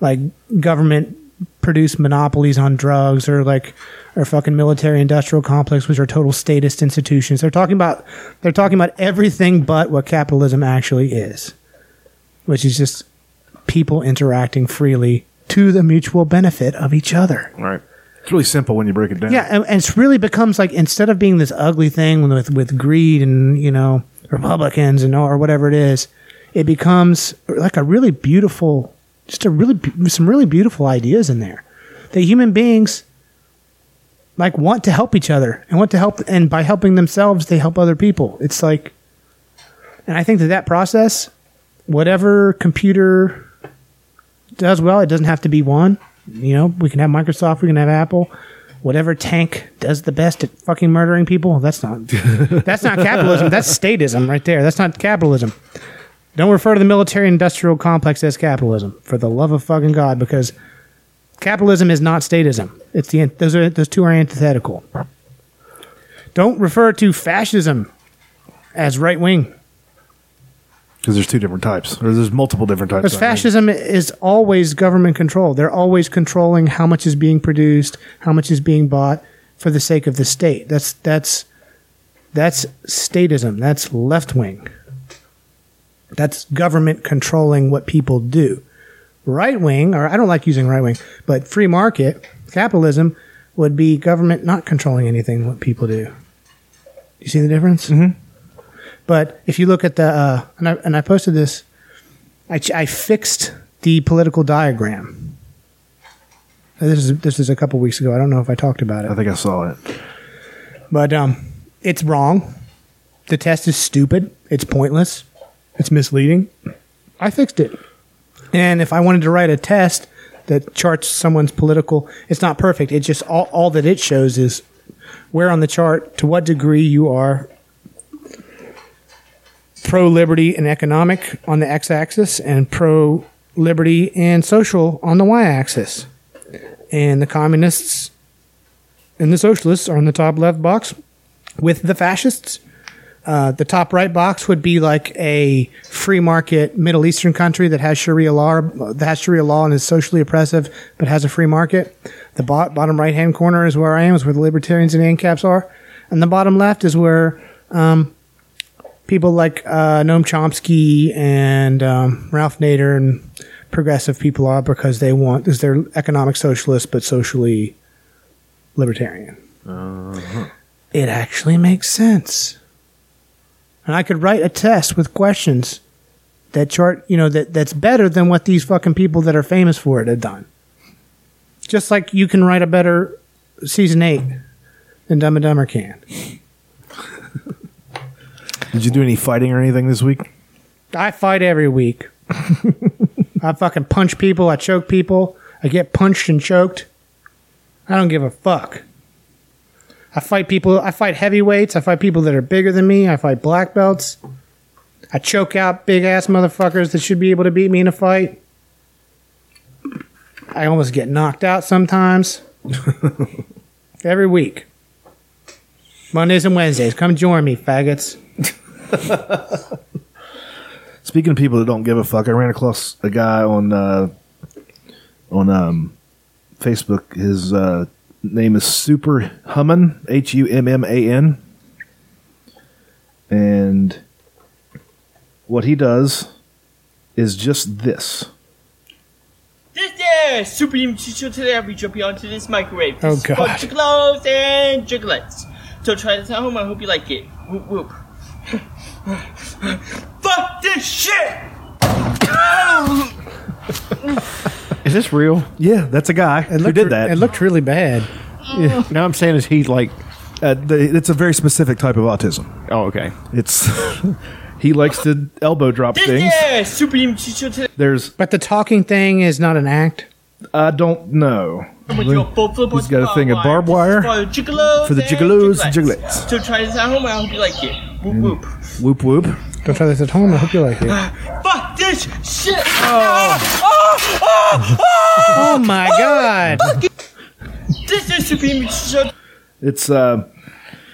[SPEAKER 3] like government produced monopolies on drugs or like or fucking military industrial complex which are total statist institutions they're talking about they're talking about everything but what capitalism actually is which is just people interacting freely to the mutual benefit of each other
[SPEAKER 1] Right. It's really simple when you break it down.
[SPEAKER 3] yeah, and, and it's really becomes like instead of being this ugly thing with with greed and you know Republicans and or whatever it is, it becomes like a really beautiful, just a really some really beautiful ideas in there. That human beings like want to help each other and want to help, and by helping themselves, they help other people. It's like, and I think that that process, whatever computer does well, it doesn't have to be one. You know, we can have Microsoft, we can have Apple. Whatever tank does the best at fucking murdering people, that's not that's not capitalism. That's statism right there. That's not capitalism. Don't refer to the military industrial complex as capitalism, for the love of fucking God, because capitalism is not statism. It's the those are those two are antithetical. Don't refer to fascism as right wing.
[SPEAKER 1] Because there's two different types. Or there's multiple different types.
[SPEAKER 3] Because
[SPEAKER 1] mean.
[SPEAKER 3] fascism is always government control. They're always controlling how much is being produced, how much is being bought for the sake of the state. That's that's that's statism. That's left wing. That's government controlling what people do. Right wing, or I don't like using right wing, but free market capitalism would be government not controlling anything what people do. You see the difference? Mm-hmm. But if you look at the uh, and I and I posted this I, I fixed the political diagram. This is this is a couple weeks ago. I don't know if I talked about it.
[SPEAKER 1] I think I saw it.
[SPEAKER 3] but um, it's wrong. The test is stupid. It's pointless. It's misleading. I fixed it. And if I wanted to write a test that charts someone's political, it's not perfect. It just all, all that it shows is where on the chart, to what degree you are pro liberty and economic on the x axis and pro liberty and social on the y axis. And the communists and the socialists are in the top left box with the fascists. Uh, the top right box would be like a free market Middle Eastern country that has Sharia law, that has Sharia law and is socially oppressive, but has a free market. The bo- bottom right hand corner is where I am, is where the libertarians and ANCAPs are, and the bottom left is where um, people like uh, Noam Chomsky and um, Ralph Nader and progressive people are because they want is they're economic socialists but socially libertarian. It actually makes sense. And I could write a test with questions that chart, you know, that that's better than what these fucking people that are famous for it have done. Just like you can write a better season eight than Dumb and Dumber can.
[SPEAKER 1] Did you do any fighting or anything this week?
[SPEAKER 3] I fight every week. I fucking punch people. I choke people. I get punched and choked. I don't give a fuck. I fight people. I fight heavyweights. I fight people that are bigger than me. I fight black belts. I choke out big ass motherfuckers that should be able to beat me in a fight. I almost get knocked out sometimes. every week. Mondays and Wednesdays. Come join me, faggots.
[SPEAKER 1] Speaking of people that don't give a fuck, I ran across a guy on uh, on um, Facebook. His uh, name is Super Humman, H U M M A N, and what he does is just this.
[SPEAKER 7] This there, Supreme Teacher today I'll be jumping onto this microwave.
[SPEAKER 3] Oh,
[SPEAKER 7] This is for
[SPEAKER 3] God.
[SPEAKER 7] Chocolates and chocolates. So try this at home, I hope you like it. Whoop whoop. Fuck this shit!
[SPEAKER 2] Is this real?
[SPEAKER 1] Yeah, that's a guy who
[SPEAKER 3] looked
[SPEAKER 1] did
[SPEAKER 3] re-
[SPEAKER 1] that.
[SPEAKER 3] It looked really bad.
[SPEAKER 2] No, I'm saying is he like?
[SPEAKER 1] uh, the, it's a very specific type of autism.
[SPEAKER 2] Oh, okay.
[SPEAKER 1] It's he likes to elbow drop things.
[SPEAKER 7] there, Supreme Teacher
[SPEAKER 1] There's
[SPEAKER 3] But the talking thing is not an act.
[SPEAKER 1] I don't know.
[SPEAKER 7] with your full flip
[SPEAKER 1] He's
[SPEAKER 7] on
[SPEAKER 1] got a thing of barbed wire
[SPEAKER 7] For the juggalos
[SPEAKER 1] for
[SPEAKER 7] and
[SPEAKER 1] juggalos and juggalettes.
[SPEAKER 7] So try this at home, I hope you like it. Whoop whoop.
[SPEAKER 1] Whoop whoop.
[SPEAKER 3] Don't try this at home. I hope you like it.
[SPEAKER 7] Fuck this shit!
[SPEAKER 3] Oh oh, oh, oh, oh my god!
[SPEAKER 7] This is Supreme Teacher
[SPEAKER 1] It's uh,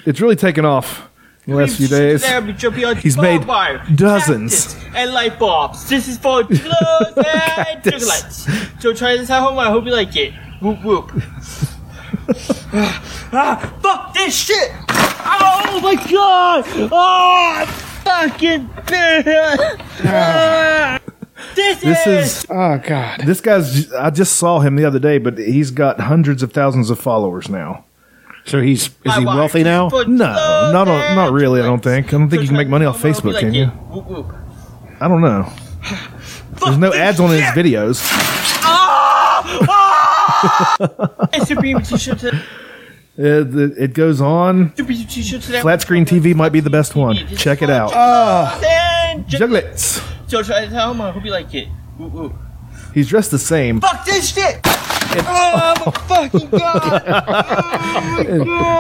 [SPEAKER 1] it's really taken off in the last few days. He's made dozens.
[SPEAKER 7] and light bulbs. This is for glows and
[SPEAKER 1] Cactus.
[SPEAKER 7] chocolates. So try this at home. I hope you like it. Whoop whoop. ah, fuck this shit! Oh my god! Oh, fucking ah, This,
[SPEAKER 1] This
[SPEAKER 7] is,
[SPEAKER 1] is
[SPEAKER 3] Oh god!
[SPEAKER 1] this guy's. I just saw him the other day, but he's got hundreds of thousands of followers now.
[SPEAKER 2] So he's is
[SPEAKER 7] my
[SPEAKER 2] he
[SPEAKER 7] wife.
[SPEAKER 2] wealthy now?
[SPEAKER 7] For
[SPEAKER 1] No,
[SPEAKER 7] glows
[SPEAKER 1] not on- not really, I don't think. I don't think
[SPEAKER 7] So
[SPEAKER 1] you can make money
[SPEAKER 7] this
[SPEAKER 1] off
[SPEAKER 7] at home, I hope
[SPEAKER 1] Facebook,
[SPEAKER 7] like
[SPEAKER 1] can
[SPEAKER 7] it.
[SPEAKER 1] you?
[SPEAKER 7] Whoop whoop.
[SPEAKER 1] I don't know. There's no ads on his videos.
[SPEAKER 7] It's Supreme T-shirt today.
[SPEAKER 1] It, it- it goes on.
[SPEAKER 7] Supreme T-shirt today.
[SPEAKER 1] Flat screen TV might be the best one. Check it out.
[SPEAKER 7] and
[SPEAKER 1] Juglets.
[SPEAKER 7] So try this at home. I hope you like it. Whoop whoop.
[SPEAKER 1] He's dressed the same.
[SPEAKER 7] Fuck this shit! oh my fucking god!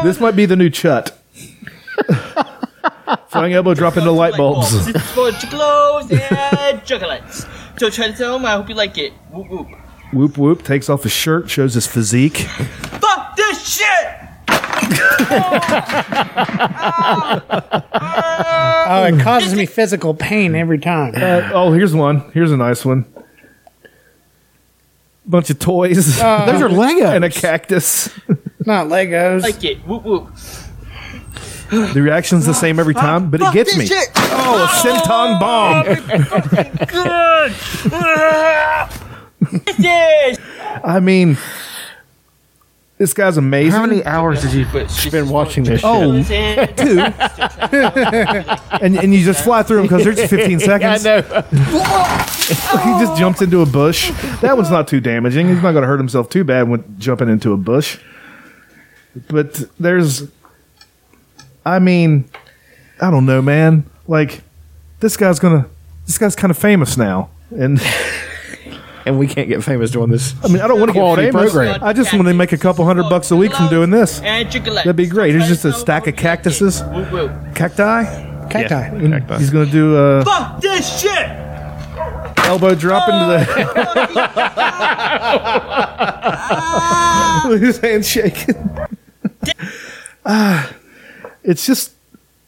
[SPEAKER 1] This might be the new Chut. Flying elbow drop into light bulbs.
[SPEAKER 7] Is for chocolates and chocolates. So try this at home. I hope you like it. Whoop whoop.
[SPEAKER 1] Whoop whoop takes off his shirt, shows his physique.
[SPEAKER 7] Fuck this shit!
[SPEAKER 3] Oh, it causes me physical pain every time.
[SPEAKER 1] Uh, oh, here's one. Here's a nice one. Bunch of toys.
[SPEAKER 2] Those are Legos.
[SPEAKER 1] and a cactus.
[SPEAKER 3] Not Legos.
[SPEAKER 7] Like it. Whoop whoop.
[SPEAKER 1] The reaction's the same every time, but it gets me. Oh, a senton bomb.
[SPEAKER 7] Good. this is.
[SPEAKER 1] I mean, this guy's amazing.
[SPEAKER 2] How many hours did you spend watching this?
[SPEAKER 1] Oh,
[SPEAKER 2] shit?
[SPEAKER 1] two. and, and you just fly through them because they're just 15 seconds.
[SPEAKER 2] I know.
[SPEAKER 1] he just jumps into a bush. That one's not too damaging. He's not going to hurt himself too bad when jumping into a bush. But there's, I mean, I don't know, man. Like, this guy's gonna, this guy's kind of famous now, and
[SPEAKER 2] And we can't get famous doing this.
[SPEAKER 1] I mean, I don't want to get
[SPEAKER 2] Quality
[SPEAKER 1] famous.
[SPEAKER 2] program.
[SPEAKER 1] I just want to make a couple hundred bucks a week from doing this.
[SPEAKER 7] And chocolates.
[SPEAKER 1] That'd be great.
[SPEAKER 7] So
[SPEAKER 1] It's just a stack of
[SPEAKER 7] I hope you like it.
[SPEAKER 1] cactuses.
[SPEAKER 7] Whoop whoop.
[SPEAKER 1] Cacti.
[SPEAKER 3] Cacti.
[SPEAKER 1] And he's gonna do a
[SPEAKER 7] Fuck this shit!
[SPEAKER 1] elbow drop into the. His hand shaking. Ah, it's just,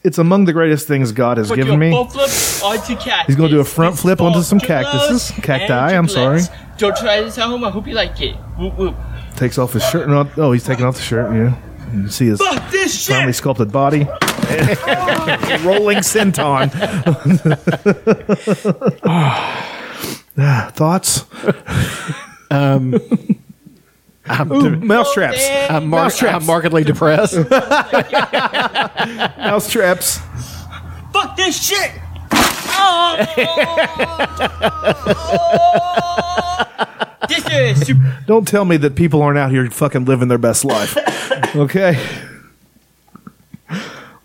[SPEAKER 1] it's among the greatest things God has
[SPEAKER 7] Put
[SPEAKER 1] given me.
[SPEAKER 7] full flip onto cactus.
[SPEAKER 1] He's gonna do a front flip
[SPEAKER 7] is
[SPEAKER 1] onto some
[SPEAKER 7] chocolates
[SPEAKER 1] cactuses. Cacti, I'm sorry.
[SPEAKER 7] Don't try this at home. I hope you like it. Whoop whoop.
[SPEAKER 1] Takes off his shirt. No, oh, he's taking off the shirt. Yeah, you can see his
[SPEAKER 7] Fuck this shit!
[SPEAKER 1] finely sculpted body. Rolling senton. Ah, Thoughts?
[SPEAKER 2] I'm,
[SPEAKER 1] Ooh, mouse traps.
[SPEAKER 2] I'm, mar- I'm markedly depressed.
[SPEAKER 1] Mouse traps.
[SPEAKER 7] Fuck this shit! Oh. this is super.
[SPEAKER 1] Don't tell me that people aren't out here fucking living their best life. Okay.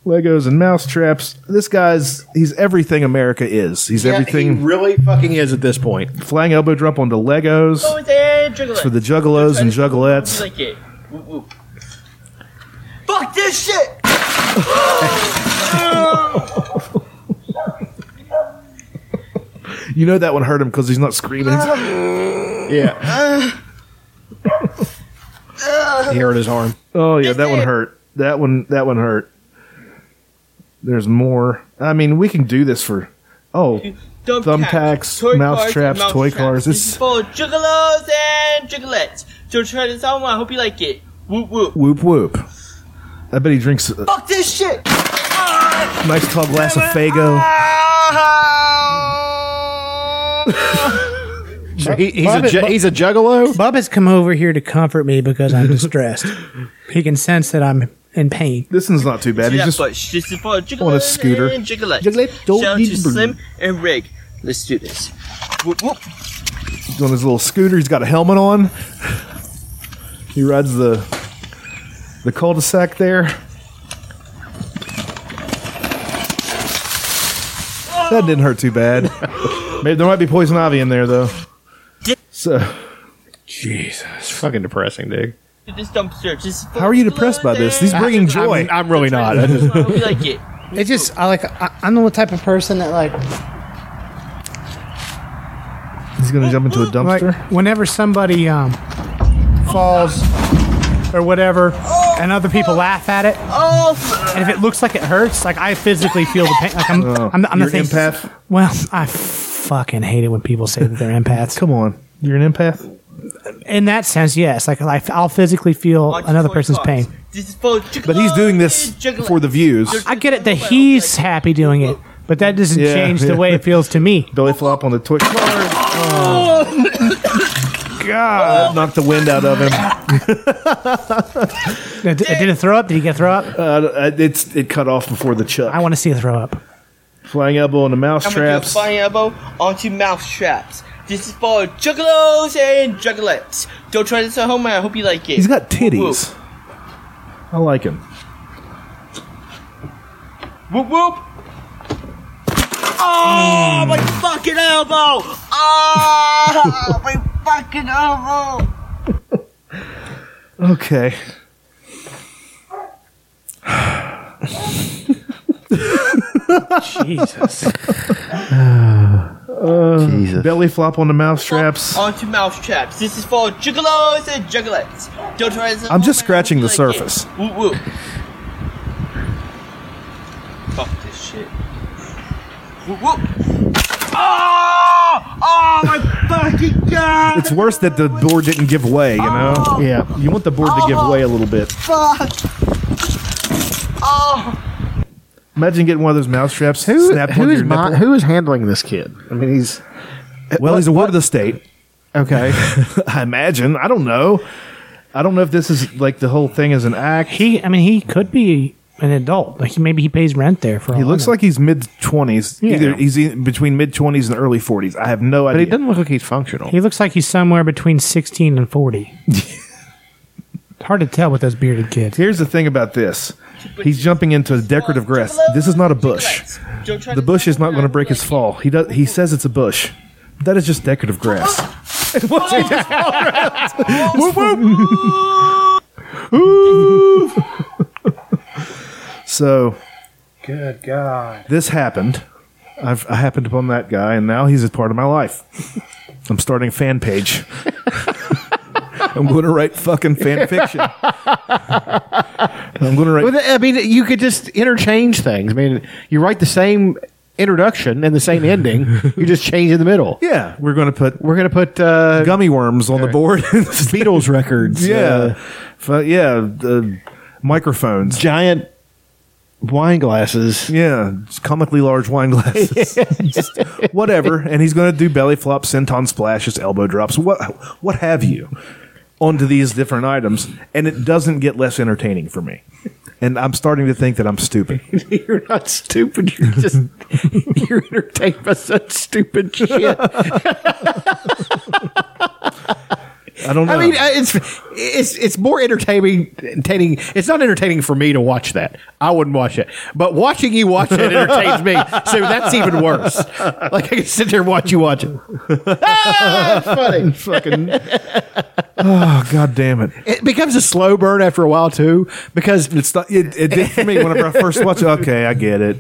[SPEAKER 1] Legos and mouse traps. This guy's he's everything America is. He's
[SPEAKER 2] He
[SPEAKER 1] everything
[SPEAKER 2] really fucking is at this point.
[SPEAKER 1] flying elbow drop onto Legos oh, for the juggalos and juggalettes.
[SPEAKER 7] Like it. Whoop, whoop. Fuck this shit!
[SPEAKER 1] You know that one hurt him because he's not screaming.
[SPEAKER 2] Yeah. he hurt his arm.
[SPEAKER 1] Oh yeah, that one hurt. That one that one hurt. There's more. I mean, we can do this for. Oh, Thumbtacks,
[SPEAKER 7] toy
[SPEAKER 1] mouse traps,
[SPEAKER 7] and
[SPEAKER 1] toy
[SPEAKER 7] traps.
[SPEAKER 1] cars.
[SPEAKER 7] This
[SPEAKER 1] It's-
[SPEAKER 7] is for juggalos and juggalettes. Don't try this out. I hope you like it. Whoop whoop.
[SPEAKER 1] whoop whoop. I bet he drinks a
[SPEAKER 7] Fuck this shit.
[SPEAKER 1] nice tall glass of Faygo.
[SPEAKER 2] He, he's,
[SPEAKER 3] Bob
[SPEAKER 2] a ju-
[SPEAKER 3] Bob-
[SPEAKER 2] he's a juggalo.
[SPEAKER 3] Bob has come over here to comfort me because I'm distressed. he can sense that I'm in pain.
[SPEAKER 1] This one's not too bad. He's just
[SPEAKER 7] but this is for juggalos
[SPEAKER 1] on a scooter.
[SPEAKER 7] and juggalettes.
[SPEAKER 1] Juggalette, don't
[SPEAKER 7] Shout
[SPEAKER 1] need
[SPEAKER 7] to
[SPEAKER 1] to
[SPEAKER 7] Slim and Rig. Let's do this. Whoop whoop.
[SPEAKER 1] on his little scooter. He's got a helmet on. He rides the the cul-de-sac there. That didn't hurt too bad. Maybe there might be poison ivy in there though. So,
[SPEAKER 2] Jesus, fucking depressing, dude.
[SPEAKER 7] This dumpster. This is for
[SPEAKER 1] how are you depressed by this? He's bringing joy.
[SPEAKER 2] I'm, I'm really not. I just-
[SPEAKER 7] I hope you like it.
[SPEAKER 3] It just I like I, I'm the type of person that like
[SPEAKER 1] He's gonna jump into a
[SPEAKER 3] like
[SPEAKER 1] dumpster.
[SPEAKER 3] whenever somebody um falls or whatever and other people laugh at it
[SPEAKER 7] Oh,
[SPEAKER 3] and if it looks like it hurts like I physically feel the pain like I'm
[SPEAKER 1] Oh,
[SPEAKER 3] I'm, I'm
[SPEAKER 1] you're
[SPEAKER 3] the
[SPEAKER 1] an
[SPEAKER 3] thing-
[SPEAKER 1] empath?
[SPEAKER 3] Well, I fucking hate it when people say that they're empaths.
[SPEAKER 1] Come on, you're an empath.
[SPEAKER 3] In that sense, yes. Like I, I'll physically feel
[SPEAKER 7] watch
[SPEAKER 3] another person's
[SPEAKER 7] cars.
[SPEAKER 3] pain.
[SPEAKER 7] This is for
[SPEAKER 1] But he's doing this for the views.
[SPEAKER 3] I get it that he's happy doing it, but that doesn't
[SPEAKER 1] Yeah,
[SPEAKER 3] change the
[SPEAKER 1] yeah.
[SPEAKER 3] way it feels to me.
[SPEAKER 1] Belly flop on the Twitch car. God, knocked the wind out of him.
[SPEAKER 3] Did, did it throw up? Did he get throw up?
[SPEAKER 1] Uh, it's it cut off before the chuck.
[SPEAKER 3] I want to see a throw up.
[SPEAKER 1] Flying elbow on the mouse
[SPEAKER 7] I'm gonna do a
[SPEAKER 1] traps.
[SPEAKER 7] flying elbow onto mouse traps. This is for juggalos and juggalettes. Don't try this at home. Man. I hope you like it.
[SPEAKER 1] He's got
[SPEAKER 7] Whoop,
[SPEAKER 1] titties. I like him.
[SPEAKER 7] Whoop whoop. Oh, my fucking elbow! Oh, my fucking elbow!
[SPEAKER 1] Okay.
[SPEAKER 3] Jesus.
[SPEAKER 5] Jesus.
[SPEAKER 1] Belly flop on the mouse traps.
[SPEAKER 7] Onto mouse traps. This is for juggalos and juggalettes. Don't try this
[SPEAKER 1] I'm just scratching the
[SPEAKER 7] like
[SPEAKER 1] surface.
[SPEAKER 7] it. Whoop whoop. Fuck this shit. Whoop whoop. Oh! Ah! Oh ah, my fucking god!
[SPEAKER 1] It's worse that the board didn't give way, you know? Ah!
[SPEAKER 2] yeah.
[SPEAKER 1] You want the board to give way a little bit.
[SPEAKER 7] Fuck! Oh!
[SPEAKER 1] Imagine getting one of those mouse traps
[SPEAKER 2] Who,
[SPEAKER 1] snapped
[SPEAKER 2] who
[SPEAKER 1] onto
[SPEAKER 2] is
[SPEAKER 1] your
[SPEAKER 2] my,
[SPEAKER 1] nipple.
[SPEAKER 2] who is handling this kid? I mean, he's
[SPEAKER 1] Well, he's a ward of the state.
[SPEAKER 2] okay.
[SPEAKER 1] I imagine. I don't know. I don't know if this is like the whole thing is an act.
[SPEAKER 3] He, I mean, he could be an adult. Like maybe he pays rent there for.
[SPEAKER 1] He looks like he's mid twenties.
[SPEAKER 3] Yeah.
[SPEAKER 1] Either he's between mid twenties and early forties. I have no idea.
[SPEAKER 2] but he doesn't look like he's functional.
[SPEAKER 3] he looks like he's somewhere between sixteen and forty. Hard to tell with those bearded kids.
[SPEAKER 1] Here's the thing about this. He's jumping into decorative grass. This is not a bush. The bush is not going to break his fall. He does. He says it's a bush. That is just decorative grass. so
[SPEAKER 3] Good God.
[SPEAKER 1] this happened. I've, I happened upon that guy, and now he's a part of my life. I'm starting a fan page. I'm going to write fucking fan fiction. I'm going to write.
[SPEAKER 2] Well, I mean, you could just interchange things. I mean, you write the same introduction and the same ending. You just change in the middle.
[SPEAKER 1] Yeah, we're going to put
[SPEAKER 2] We're gonna put uh,
[SPEAKER 1] gummy worms on the board.
[SPEAKER 2] Beatles records.
[SPEAKER 1] yeah,
[SPEAKER 2] uh,
[SPEAKER 1] yeah, the microphones.
[SPEAKER 2] giant wine glasses.
[SPEAKER 1] Yeah, comically large wine glasses. Just whatever. And he's going to do belly flops, senton splashes, elbow drops, what what have you, onto these different items, and it doesn't get less entertaining for me. And I'm starting to think that I'm stupid.
[SPEAKER 2] You're not stupid. You're just you're entertained by such stupid shit.
[SPEAKER 1] I don't know.
[SPEAKER 2] I mean, uh, it's it's it's more entertaining. Entertaining. It's not entertaining for me to watch that. I wouldn't watch it, but watching you watch it entertains me. So that's even worse. Like I can sit there and watch you watch it. ah, funny.
[SPEAKER 1] fucking. oh god damn it!
[SPEAKER 2] It becomes a slow burn after a while too, because
[SPEAKER 1] It's not. It, it did for me whenever I first watched it. Okay, I get it.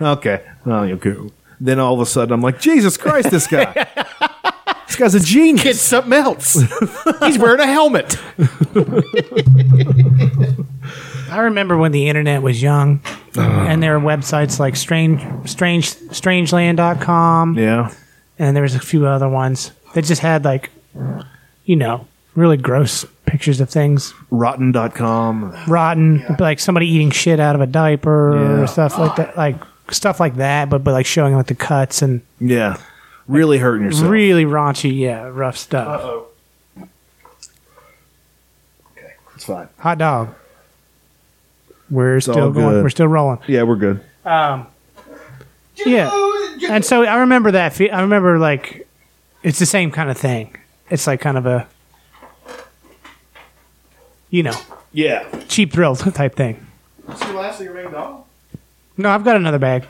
[SPEAKER 1] okay, oh, okay. Then all of a sudden, I'm like, Jesus Christ, this guy. this guy's a genius.
[SPEAKER 2] it's something else. He's wearing a helmet.
[SPEAKER 3] I remember when the internet was young, uh. and there were websites like strange, strange, strangeland.com,
[SPEAKER 1] Yeah.
[SPEAKER 3] and there was a few other ones that just had like, you know, really gross pictures of things,
[SPEAKER 1] Rotten.com.
[SPEAKER 3] rotten, like somebody eating shit out of a diaper
[SPEAKER 1] Yeah.
[SPEAKER 3] or stuff like that, like stuff like that, but but like showing like the cuts and
[SPEAKER 1] Yeah. Really hurting yourself.
[SPEAKER 3] really raunchy, yeah, rough stuff. Uh oh.
[SPEAKER 1] Okay, it's fine.
[SPEAKER 3] Hot dog. We're
[SPEAKER 1] all
[SPEAKER 3] still going.
[SPEAKER 1] good.
[SPEAKER 3] We're still rolling.
[SPEAKER 1] Yeah, we're good.
[SPEAKER 3] Um, yeah, and so I remember that. fe- I remember like it's the same kind of thing. It's like kind of a, you know,
[SPEAKER 1] Yeah.
[SPEAKER 3] cheap thrill type thing. No, I've got another bag.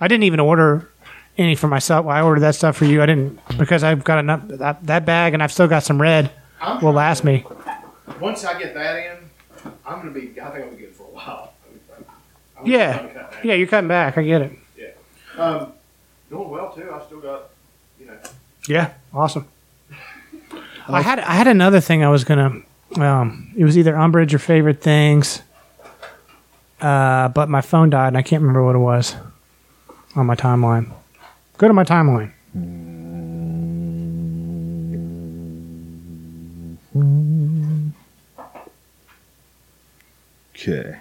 [SPEAKER 3] I didn't even order any for myself. Well, I ordered that stuff for you. I didn't because I've got enough that, that bag, and I've still got some red. Will last me.
[SPEAKER 4] Once I get that in, I'm gonna be. I think I'll be good for a while.
[SPEAKER 3] Yeah, yeah, you're cutting back. I get it.
[SPEAKER 4] Yeah, um, doing well too. I still got, you know.
[SPEAKER 3] Yeah, awesome. I had I had another thing I was gonna. Um, it was either Umbridge or favorite things. Uh, but my phone died and I can't remember what it was on my timeline. Go to my timeline.
[SPEAKER 1] Okay.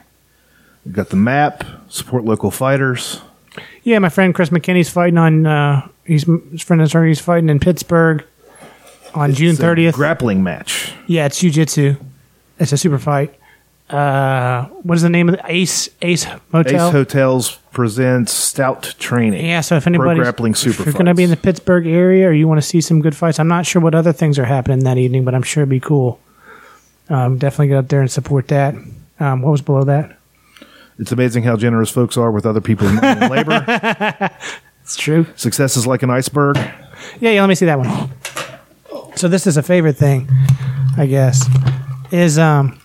[SPEAKER 1] We got the map. Support local fighters.
[SPEAKER 3] Yeah, my friend Chris McKinney's fighting on. Uh, he's his friend is he's fighting in Pittsburgh on June
[SPEAKER 1] It's a
[SPEAKER 3] thirtieth.
[SPEAKER 1] Grappling match.
[SPEAKER 3] yeah, it's jujitsu. It's a super fight. Uh, what is the name of the Ace Ace Motel?
[SPEAKER 1] Ace Hotels presents Stout Training.
[SPEAKER 3] Yeah, so if anybody
[SPEAKER 1] grappling super
[SPEAKER 3] if you're going to be in the. Pittsburgh area or you want to see some good fights, I'm not sure what other things are happening that evening, but I'm sure it'd be cool. Um, definitely get up there and support that. Um, what was below that?
[SPEAKER 1] It's amazing how generous folks are with other people's money and labor.
[SPEAKER 3] It's true.
[SPEAKER 1] Success is like an iceberg.
[SPEAKER 3] Yeah, yeah. Let me see that one. So this is a favorite thing, I guess. Is um,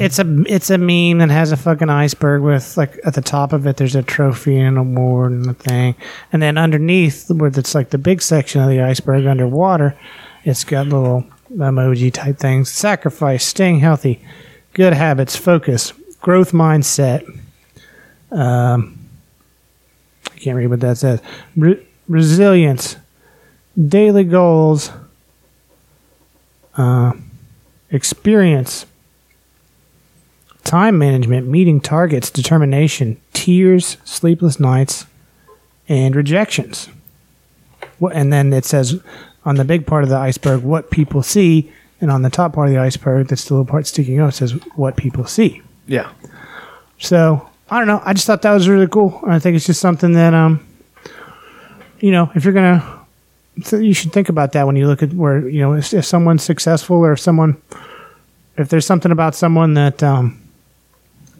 [SPEAKER 3] it's a it's a meme that has a fucking iceberg with like at the top of it there's a trophy and an award and a thing, and then underneath where it's like the big section of the iceberg underwater, it's got little emoji type things: sacrifice, staying healthy, good habits, focus, growth mindset. Um, I can't read what that says. Re- resilience, daily goals, uh, experience, time management, meeting targets, determination, tears, sleepless nights, and rejections. What, and then it says on the big part of the iceberg, what people see, and on the top part of the iceberg, that's the little part sticking out, says what people see.
[SPEAKER 1] Yeah.
[SPEAKER 3] So I don't know. I just thought that was really cool. I think it's just something that um, you know, if you're gonna, you should think about that when you look at where you know if, if someone's successful or if someone, if there's something about someone that um,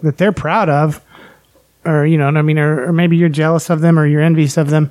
[SPEAKER 3] that they're proud of, or you know, what I mean, or, or maybe you're jealous of them or you're envious of them.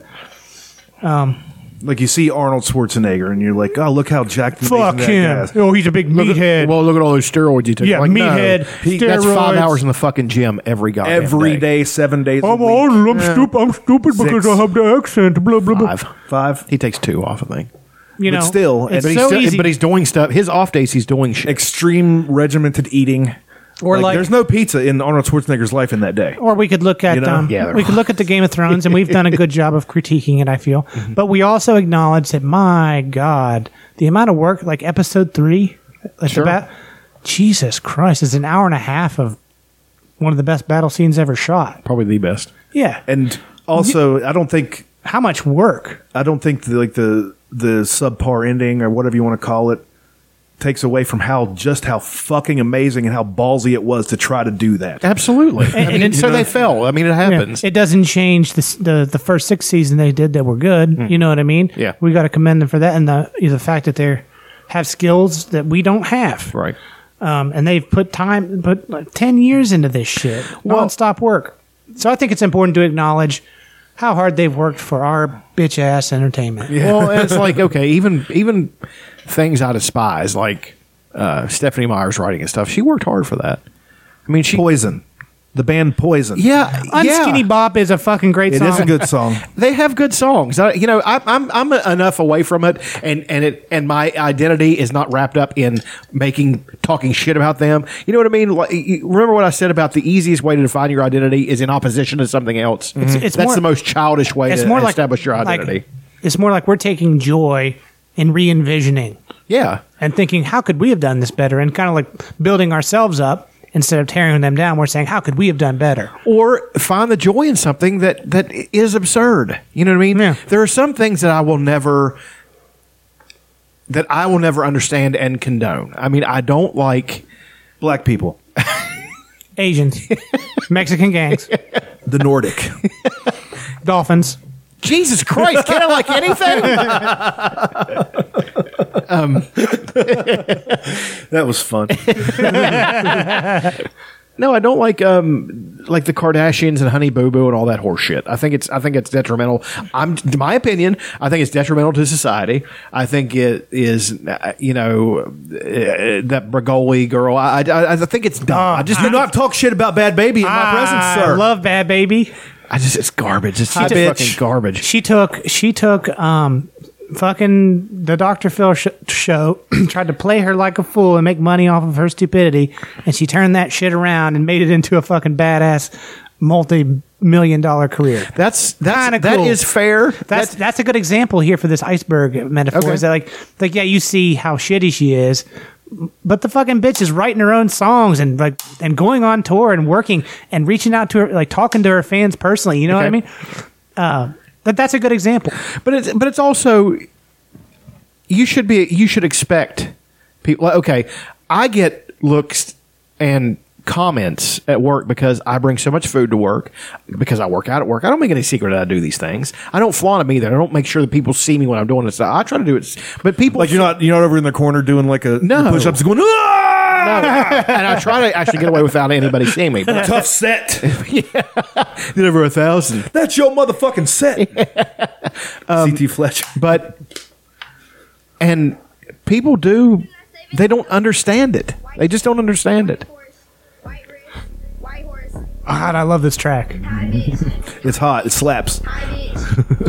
[SPEAKER 1] Um, like you see Arnold Schwarzenegger and you're like, oh, look how jacked and
[SPEAKER 3] Fuck
[SPEAKER 1] amazing that guy
[SPEAKER 3] him!
[SPEAKER 1] is.
[SPEAKER 3] Oh, he's a big meathead.
[SPEAKER 4] Well, look at all those steroids you took.
[SPEAKER 3] Yeah,
[SPEAKER 4] Like, no,
[SPEAKER 3] meathead,
[SPEAKER 4] he- That's five
[SPEAKER 3] steroids.
[SPEAKER 4] hours in the fucking gym every goddamn
[SPEAKER 1] Every
[SPEAKER 4] day.
[SPEAKER 1] day, seven days a
[SPEAKER 3] I'm
[SPEAKER 1] week.
[SPEAKER 3] old. I'm stupid. I'm stupid because
[SPEAKER 1] Six.
[SPEAKER 3] I have the accent. Blah blah blah.
[SPEAKER 4] Five.
[SPEAKER 1] Five.
[SPEAKER 4] He takes two off, I think.
[SPEAKER 3] You
[SPEAKER 1] But
[SPEAKER 3] know,
[SPEAKER 1] still,
[SPEAKER 3] it's
[SPEAKER 1] but
[SPEAKER 4] But he's,
[SPEAKER 3] so
[SPEAKER 4] still,
[SPEAKER 3] easy.
[SPEAKER 4] but he's doing stuff. His off days, he's doing shit.
[SPEAKER 1] Extreme regimented eating.
[SPEAKER 3] Or like-
[SPEAKER 1] there's no pizza in Arnold Schwarzenegger's life in that day.
[SPEAKER 3] Or we could look at
[SPEAKER 1] You know?
[SPEAKER 3] um,
[SPEAKER 4] Yeah, they're-
[SPEAKER 3] we could look at the Game of Thrones, and we've done a good job of critiquing it. I feel,
[SPEAKER 1] Mm-hmm.
[SPEAKER 3] but we also acknowledge that my God, the amount of work, like episode three, like
[SPEAKER 4] Sure.
[SPEAKER 3] the bat, Jesus Christ, is an hour and a half of one of the best battle scenes ever shot.
[SPEAKER 4] Probably the best.
[SPEAKER 3] Yeah,
[SPEAKER 1] And also, I don't think
[SPEAKER 3] how much work?
[SPEAKER 1] I don't think the, like the the subpar ending or whatever you want to call it takes away from how just how fucking amazing and how ballsy it was to try to do that.
[SPEAKER 4] Absolutely. I
[SPEAKER 3] and
[SPEAKER 4] mean,
[SPEAKER 3] it's-
[SPEAKER 4] so they fell. I mean, it
[SPEAKER 3] Yeah,
[SPEAKER 4] happens.
[SPEAKER 3] It doesn't change the, the the first six seasons they did that were good. You know what I mean?
[SPEAKER 4] Yeah.
[SPEAKER 3] we got to commend them for that, and the the fact that they have skills that we don't have.
[SPEAKER 4] right.
[SPEAKER 3] um, and they've put time, put like ten years into this shit, nonstop work. So I think it's important to acknowledge how hard they've worked for our bitch ass entertainment.
[SPEAKER 4] Well, it's like okay, even even things I despise, like uh, Stephenie Meyer's writing and stuff. She worked hard for that. I mean, she
[SPEAKER 1] Poison. The band Poison.
[SPEAKER 2] Yeah,
[SPEAKER 3] Unskinny
[SPEAKER 2] yeah.
[SPEAKER 3] Bop is a fucking great
[SPEAKER 1] It
[SPEAKER 3] song.
[SPEAKER 1] is a good song.
[SPEAKER 2] They have good songs. I, you know, I, I'm I'm enough away from it, and and it and my identity is not wrapped up in making talking shit about them. You know what I mean? Like, you- remember what I said about the easiest way to define your identity is in opposition to something else.
[SPEAKER 3] It's- it's
[SPEAKER 2] That's
[SPEAKER 3] more-
[SPEAKER 2] the most childish way
[SPEAKER 3] It's
[SPEAKER 2] to
[SPEAKER 3] more like
[SPEAKER 2] establish your
[SPEAKER 3] like-
[SPEAKER 2] identity.
[SPEAKER 3] it's more like we're taking joy in re-envisioning
[SPEAKER 2] yeah.
[SPEAKER 3] and thinking, how could we have done this better? And kind of like building ourselves up instead of tearing them down. We're saying, how could we have done better?
[SPEAKER 2] or find the joy in something that that is absurd. You know what I mean?
[SPEAKER 3] Yeah.
[SPEAKER 2] There are some things that I will never that I will never understand and condone. I mean, I don't like
[SPEAKER 1] Black people.
[SPEAKER 3] Asians, Mexican gangs,
[SPEAKER 1] The Nordic.
[SPEAKER 3] dolphins.
[SPEAKER 2] Jesus Christ, can I like anything?
[SPEAKER 1] that was fun.
[SPEAKER 2] No, I don't like um like the Kardashians and Honey Boo Boo and all that horse shit. I think it's I think it's detrimental. I'm to my opinion. I think it's detrimental to society. I think it is uh, you know uh, that Bregoli girl. I I, I think it's dumb. I just
[SPEAKER 1] Do not talk shit about Bhad Bhabie in my presence, sir.
[SPEAKER 3] I
[SPEAKER 1] sir.
[SPEAKER 3] love Bhad Bhabie.
[SPEAKER 2] I just it's garbage. It's just
[SPEAKER 1] bitch.
[SPEAKER 2] fucking garbage.
[SPEAKER 3] She took she took um fucking the Dr. Phil sh- show tried to play her like a fool and make money off of her stupidity and she turned that shit around and made it into a fucking badass multi-million dollar career.
[SPEAKER 2] That's that's
[SPEAKER 3] Kinda
[SPEAKER 2] that
[SPEAKER 3] cool.
[SPEAKER 2] is fair.
[SPEAKER 3] That's that's a good example here for this iceberg metaphor.
[SPEAKER 2] Okay.
[SPEAKER 3] Is that like like yeah, you see how shitty she is, but the fucking bitch is writing her own songs and like and going on tour and working and reaching out to her like talking to her fans personally. You know what I mean? Uh, that that's a good example.
[SPEAKER 2] But it's but it's also you should be you should expect people. Okay, I get looks and comments at work because I bring so much food to work because I work out at work. I don't make any secret that I do these things. I don't flaunt them either. I don't make sure that people see me when I'm doing this. I try to do it, but people
[SPEAKER 1] Like you're not you're not over in the corner doing like a
[SPEAKER 2] No.
[SPEAKER 1] push ups going ah!
[SPEAKER 2] and I try to actually get away without anybody seeing me. But
[SPEAKER 1] tough set.
[SPEAKER 2] did over a thousand.
[SPEAKER 1] That's your motherfucking set. CT Fletcher.
[SPEAKER 2] But and people do they don't understand it. They just don't understand it.
[SPEAKER 3] God, I love this track.
[SPEAKER 1] It's hot. It slaps.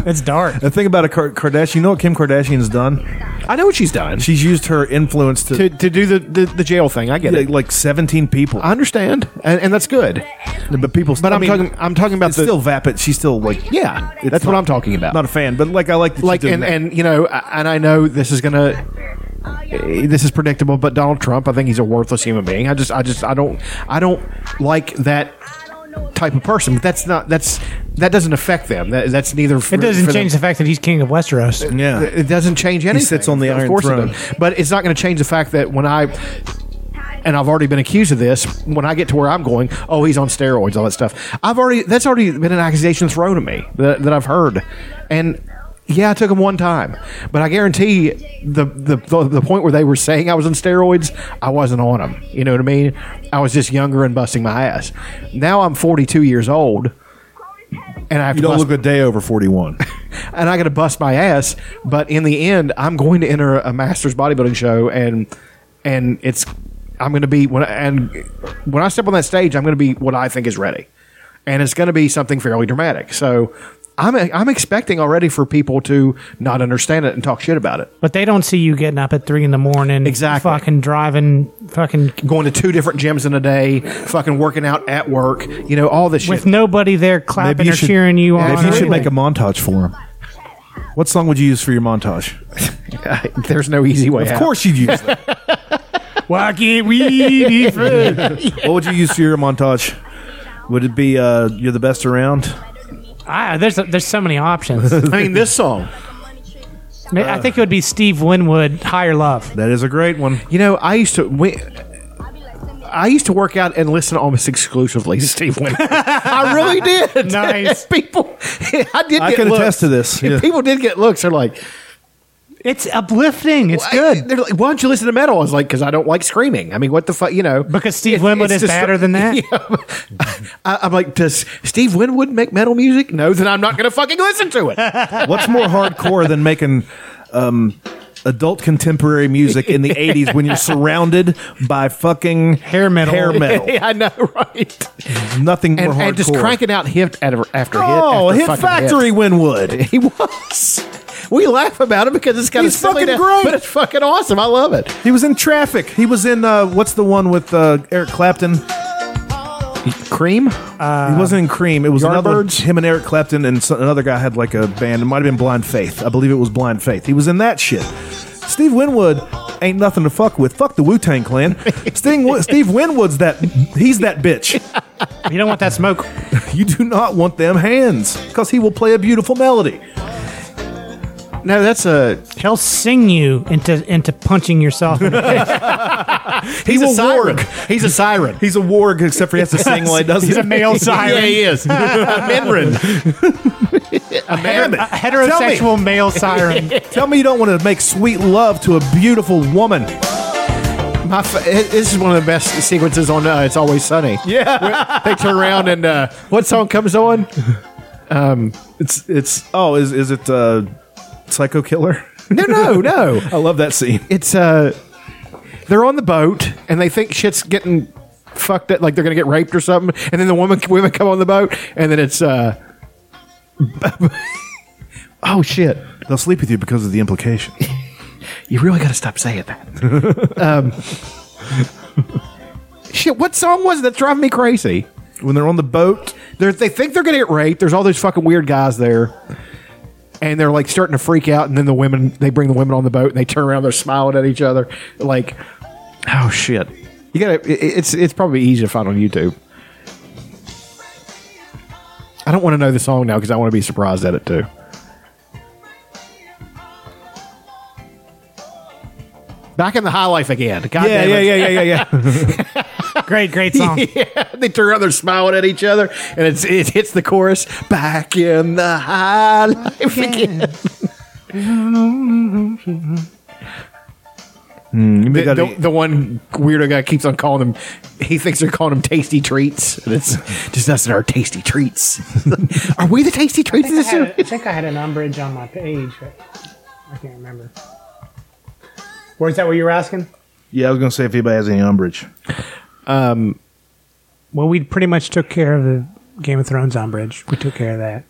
[SPEAKER 3] It's dark.
[SPEAKER 1] The thing about a Kar- Kardashian, you know what Kim Kardashian's done?
[SPEAKER 2] I know what she's done.
[SPEAKER 1] She's used her influence to,
[SPEAKER 2] to, to do the, the, the jail thing. I get
[SPEAKER 1] like,
[SPEAKER 2] it.
[SPEAKER 1] like 17 people.
[SPEAKER 2] I understand, and, and that's good.
[SPEAKER 1] but people,
[SPEAKER 2] But
[SPEAKER 1] I
[SPEAKER 2] I'm
[SPEAKER 1] mean,
[SPEAKER 2] talking. I'm talking about
[SPEAKER 1] it's
[SPEAKER 2] the
[SPEAKER 1] still vapid. She's still like,
[SPEAKER 2] yeah.
[SPEAKER 1] It's
[SPEAKER 2] That's what
[SPEAKER 1] not-
[SPEAKER 2] I'm talking about.
[SPEAKER 1] not a fan, but like I like that she's
[SPEAKER 2] like
[SPEAKER 1] doing
[SPEAKER 2] and
[SPEAKER 1] that.
[SPEAKER 2] and you know, and I know this is gonna. eh, This is predictable, but Donald Trump, I think he's a worthless human being. I just, I just, I don't, I don't like that type of person. But that's not, that's that doesn't affect them. That, that's neither.
[SPEAKER 3] It doesn't change the fact that he's king of Westeros.
[SPEAKER 1] yeah.
[SPEAKER 2] It doesn't change anything.
[SPEAKER 1] sits on the
[SPEAKER 2] of
[SPEAKER 1] Iron
[SPEAKER 2] course it
[SPEAKER 1] Throne.
[SPEAKER 2] doesn't. But it's not going to change the fact that when I and I've already been accused of this. When I get to where I'm going, oh, he's on steroids, all that stuff. I've already that's already been an accusation thrown at me that, that I've heard, and yeah, I took them one time, but I guarantee the, the the point where they were saying I was on steroids, I wasn't on them. You know what I mean? I was just younger and busting my ass. Now I'm 42 years old. And I have
[SPEAKER 1] You
[SPEAKER 2] to
[SPEAKER 1] don't
[SPEAKER 2] bust,
[SPEAKER 1] look a day over 41.
[SPEAKER 2] and I got to bust my ass. But in the end, I'm going to enter a masters bodybuilding show, and and it's I'm going to be when I, and when I step on that stage, I'm going to be what I think is ready, and it's going to be something fairly dramatic. So. I'm, I'm expecting already for people to not understand it and talk shit about it.
[SPEAKER 3] But they don't see you getting up at three in the morning,
[SPEAKER 2] Exactly.
[SPEAKER 3] fucking driving, fucking
[SPEAKER 2] Going to two different gyms in a day, fucking working out at work, you know, all this shit.
[SPEAKER 3] with nobody there clapping
[SPEAKER 1] Maybe you
[SPEAKER 3] or
[SPEAKER 1] should,
[SPEAKER 3] cheering you on.
[SPEAKER 1] maybe you should make a montage for him. What song would you use for your montage?
[SPEAKER 2] There's no easy way
[SPEAKER 1] Of
[SPEAKER 2] out.
[SPEAKER 1] course you'd use that.
[SPEAKER 3] Why can't we be friends?
[SPEAKER 1] what would you use for your montage? Would it be uh, "You're the Best Around"?
[SPEAKER 3] Ah, there's there's so many options.
[SPEAKER 2] I mean, this song.
[SPEAKER 3] I think it would be Steve Winwood, "Higher Love."
[SPEAKER 1] That is a great one.
[SPEAKER 2] You know, I used to. We, I used to work out and listen almost exclusively to Steve Winwood. I really did.
[SPEAKER 3] Nice.
[SPEAKER 2] people. I did.
[SPEAKER 1] I
[SPEAKER 2] get
[SPEAKER 1] can
[SPEAKER 2] looks.
[SPEAKER 1] attest to this, yeah.
[SPEAKER 2] People did get looks. They're like,
[SPEAKER 3] It's uplifting. It's
[SPEAKER 2] I-
[SPEAKER 3] good
[SPEAKER 2] they're like, why don't you listen to metal? I was like, because I don't like screaming. I mean, what the fuck, you know?
[SPEAKER 3] because Steve
[SPEAKER 2] It-
[SPEAKER 3] Winwood is
[SPEAKER 2] just-
[SPEAKER 3] better than that.
[SPEAKER 2] Yeah. I, I'm like, does Steve Winwood make metal music? No, then I'm not going to fucking listen to it.
[SPEAKER 1] What's more hardcore than making um, adult contemporary music in the 80s when you're surrounded by fucking
[SPEAKER 3] Hair metal.
[SPEAKER 1] Hair metal.
[SPEAKER 2] yeah, I know, right?
[SPEAKER 1] Nothing more
[SPEAKER 2] And, and just cranking out hit after, after hit.
[SPEAKER 1] Oh,
[SPEAKER 2] after
[SPEAKER 1] Hit
[SPEAKER 2] fucking
[SPEAKER 1] Factory Winwood.
[SPEAKER 2] He was. We laugh about it because it's kind
[SPEAKER 1] He's
[SPEAKER 2] of silly
[SPEAKER 1] fucking
[SPEAKER 2] now,
[SPEAKER 1] great.
[SPEAKER 2] but it's fucking awesome. I love it.
[SPEAKER 1] He was in Traffic. He was in uh, what's the one with uh, Eric Clapton?
[SPEAKER 2] Cream.
[SPEAKER 1] he wasn't in Cream. It was another
[SPEAKER 2] Yardbirds?
[SPEAKER 1] him and Eric Clapton and some, another guy had like a band. It might have been Blind Faith. I believe it was Blind Faith. He was in that shit. Steve Winwood ain't nothing to fuck with. Fuck the Wu Tang Clan. Sting, Steve Winwood's that. He's that bitch.
[SPEAKER 3] You don't want that smoke.
[SPEAKER 1] You do not want them hands because he will play a beautiful melody.
[SPEAKER 2] No, that's a.
[SPEAKER 3] He'll sing you into into punching yourself. In the face.
[SPEAKER 2] He's
[SPEAKER 1] will
[SPEAKER 2] a siren.
[SPEAKER 1] warg.
[SPEAKER 2] He's a siren.
[SPEAKER 1] He's a warg, except for he has to sing while he does
[SPEAKER 3] He's
[SPEAKER 1] it.
[SPEAKER 3] a male siren.
[SPEAKER 2] Yeah, he is. a Minrin. a man.
[SPEAKER 3] A heterosexual male siren.
[SPEAKER 1] Tell me you don't want to make sweet love to a beautiful woman.
[SPEAKER 2] My f- this is one of the best sequences on uh, It's Always Sunny.
[SPEAKER 1] Yeah,
[SPEAKER 2] They turn around and uh, what song comes on?
[SPEAKER 1] it's it's. Oh, is is it uh, Psycho Killer?
[SPEAKER 2] No, no, no.
[SPEAKER 1] I love that scene.
[SPEAKER 2] It's uh, they're on the boat and they think shit's getting fucked up, like they're gonna get raped or something, and then the woman women come on the boat, and then it's uh, oh shit.
[SPEAKER 1] They'll sleep with you because of the implication.
[SPEAKER 2] You really got to stop saying that. um, shit, what song was it that's driving me crazy?
[SPEAKER 1] when they're on the boat,
[SPEAKER 2] They're, they think they're going to get raped. There's all those fucking weird guys there. And they're like starting to freak out. And then the women, they bring the women on the boat and they turn around, they're smiling at each other. Like, oh shit. You gotta, it- it's, it's probably easy to find on YouTube. I don't want to know the song now because I want to be surprised at it too. Back in the high life again. God
[SPEAKER 1] yeah,
[SPEAKER 2] damn
[SPEAKER 1] yeah,
[SPEAKER 2] it.
[SPEAKER 1] yeah, yeah, yeah, yeah.
[SPEAKER 3] Great, great song.
[SPEAKER 2] Yeah, they turn around, they're smiling at each other, and it's, it hits the chorus. Back in the high life again.
[SPEAKER 1] Hmm, you
[SPEAKER 2] The, the, the one weirdo guy keeps on calling them. He thinks they're calling him tasty treats, and it's just us and our tasty treats. Are we the tasty treats? in this
[SPEAKER 3] I, think I had an umbrage on my page. But I can't remember. Or is that what you were asking?
[SPEAKER 1] yeah, I was gonna say if anybody has any umbrage.
[SPEAKER 3] Well, we pretty much took care of the Game of Thrones umbrage. We took care of that.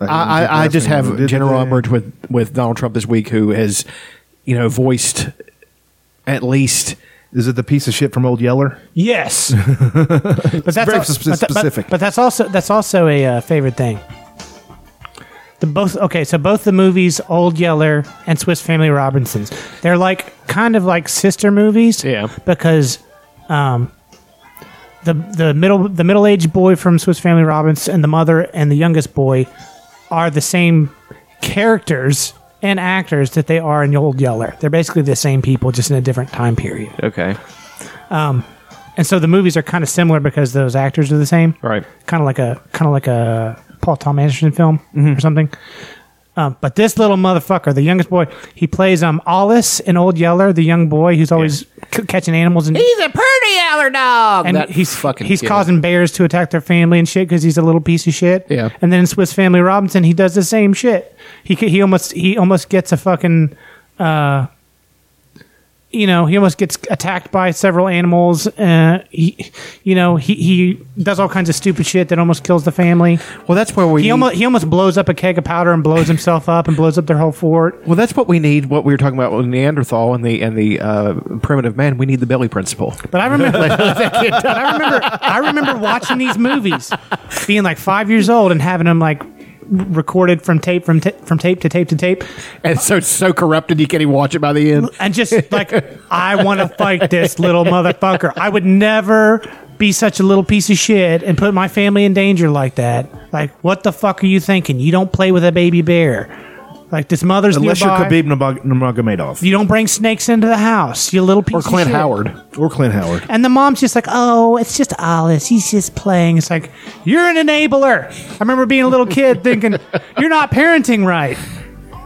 [SPEAKER 2] I, I, I just have General
[SPEAKER 1] they?
[SPEAKER 2] umbrage with with Donald Trump this week, who has, you know, voiced at least
[SPEAKER 1] Is it the piece of shit from Old Yeller?
[SPEAKER 3] Yes, but that's
[SPEAKER 1] very
[SPEAKER 3] al-
[SPEAKER 1] spe-
[SPEAKER 3] but, but-
[SPEAKER 1] specific.
[SPEAKER 3] But, that's also that's also a uh, favorite thing. The both okay, so both the movies, Old Yeller and Swiss Family Robinsons, they're like kind of like sister movies.
[SPEAKER 2] Yeah.
[SPEAKER 3] because um, the the middle the middle aged boy from Swiss Family Robinson and the mother and the youngest boy are the same characters and actors that they are in Old Yeller. They're basically the same people, just in a different time period.
[SPEAKER 2] okay,
[SPEAKER 3] And so the movies are kind of similar because those actors are the same.
[SPEAKER 2] right.
[SPEAKER 3] Kind of like a kind of like a Paul Thomas Anderson film or something. Um, but this little motherfucker, the youngest boy, he plays um Alice in Old Yeller, the young boy who's always c- catching animals and
[SPEAKER 2] He's a pretty yeller dog.
[SPEAKER 3] and
[SPEAKER 2] That
[SPEAKER 3] he's
[SPEAKER 2] fucking
[SPEAKER 3] he's
[SPEAKER 2] kid.
[SPEAKER 3] causing bears to attack their family and shit because he's a little piece of shit.
[SPEAKER 2] Yeah.
[SPEAKER 3] And then in Swiss Family Robinson, he does the same shit. He c- he almost he almost gets a fucking uh, you know, he almost gets attacked by several animals. Uh, he, you know, he, he does all kinds of stupid shit that almost kills the family.
[SPEAKER 2] Well, that's where we.
[SPEAKER 3] He almost he almost blows up a keg of powder and blows himself up and blows up their whole fort.
[SPEAKER 2] Well, that's what we need. What we were talking about with Neanderthal and the and the uh, primitive man. We need the Billy principle.
[SPEAKER 3] But I remember, but I remember, I remember watching these movies, being like five years old and having them like recorded from tape from ta- from tape to tape to tape,
[SPEAKER 2] And so so corrupted you can't even watch it by the end.
[SPEAKER 3] and just like I want to fight this little motherfucker. I would never be such a little piece of shit and put my family in danger like that. Like, what the fuck are you thinking? You don't play with a baby bear. Like this mother's
[SPEAKER 1] Unless
[SPEAKER 3] nearby.
[SPEAKER 1] you're Khabib Nurmag- Nurmagomedov
[SPEAKER 3] You don't bring snakes into the house. You little piece
[SPEAKER 2] Or
[SPEAKER 3] of
[SPEAKER 2] Clint
[SPEAKER 3] shit.
[SPEAKER 2] Howard.
[SPEAKER 1] or Clint Howard.
[SPEAKER 3] And the mom's just like, oh, it's just Alice. He's just playing. It's like, you're an enabler. I remember being a little kid thinking, you're not parenting right.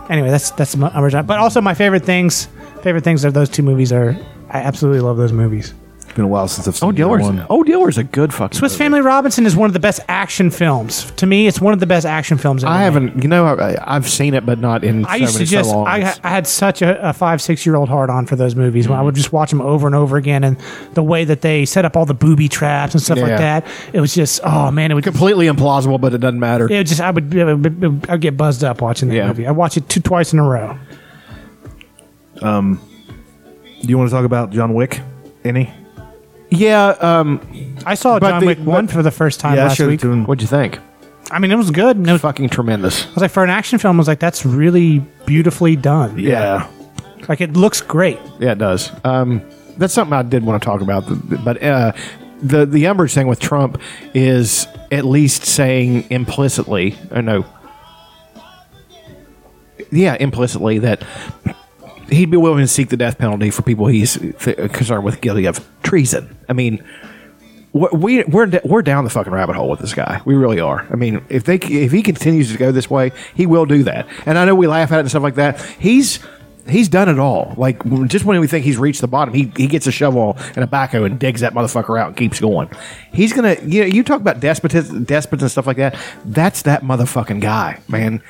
[SPEAKER 3] Anyway, that's that's my original. But also, my favorite things, favorite things are those two movies are, I absolutely love those movies.
[SPEAKER 1] It's been a while since I've seen
[SPEAKER 2] Oh, Diller's
[SPEAKER 1] one.
[SPEAKER 2] Oh, Diller's a good fucking.
[SPEAKER 3] Swiss
[SPEAKER 2] movie.
[SPEAKER 3] Family Robinson is one of the best action films. To me, it's one of the best action films. Ever
[SPEAKER 2] I haven't. You know, I, I've seen it, but not in.
[SPEAKER 3] I
[SPEAKER 2] so
[SPEAKER 3] used to
[SPEAKER 2] many
[SPEAKER 3] just,
[SPEAKER 2] so
[SPEAKER 3] I, I had such a, a five, six year old hard on for those movies. When I would just watch them over and over again, and the way that they set up all the booby traps and stuff
[SPEAKER 2] Yeah.
[SPEAKER 3] like that, it was just, oh man, it was
[SPEAKER 2] completely implausible, but it doesn't matter.
[SPEAKER 3] It just, I would, I would I'd get buzzed up watching that
[SPEAKER 2] Yeah.
[SPEAKER 3] movie. I watch it two twice in a row.
[SPEAKER 1] Um, Do you want to talk about John Wick? Any?
[SPEAKER 2] Yeah. Um.
[SPEAKER 3] I saw
[SPEAKER 2] But
[SPEAKER 3] John
[SPEAKER 2] the-
[SPEAKER 3] Wick one
[SPEAKER 2] but-
[SPEAKER 3] for the first time
[SPEAKER 1] yeah, I
[SPEAKER 3] last
[SPEAKER 1] showed it
[SPEAKER 3] week.
[SPEAKER 1] to.
[SPEAKER 2] What'd you think?
[SPEAKER 3] I mean, it was good. And it was,
[SPEAKER 2] Fucking tremendous.
[SPEAKER 3] I was like, for an action film, I was like, that's really beautifully done.
[SPEAKER 1] Yeah.
[SPEAKER 3] Like, it looks great.
[SPEAKER 2] Yeah, it does. Um, that's something I did want to talk about. But uh, the the umbrage thing with Trump is at least saying implicitly, or no, yeah, implicitly that he'd be willing to seek the death penalty for people he's concerned with guilty of treason. I mean. We we're we're down the fucking rabbit hole with this guy. We really are. I mean, if they if he continues to go this way, he will do that. And I know we laugh at it and stuff like that. He's he's done it all. Like just when we think he's reached the bottom, he he gets a shovel and a backhoe and digs that motherfucker out and keeps going. He's gonna you know you talk about despots despots and stuff like that. That's that motherfucking guy, man.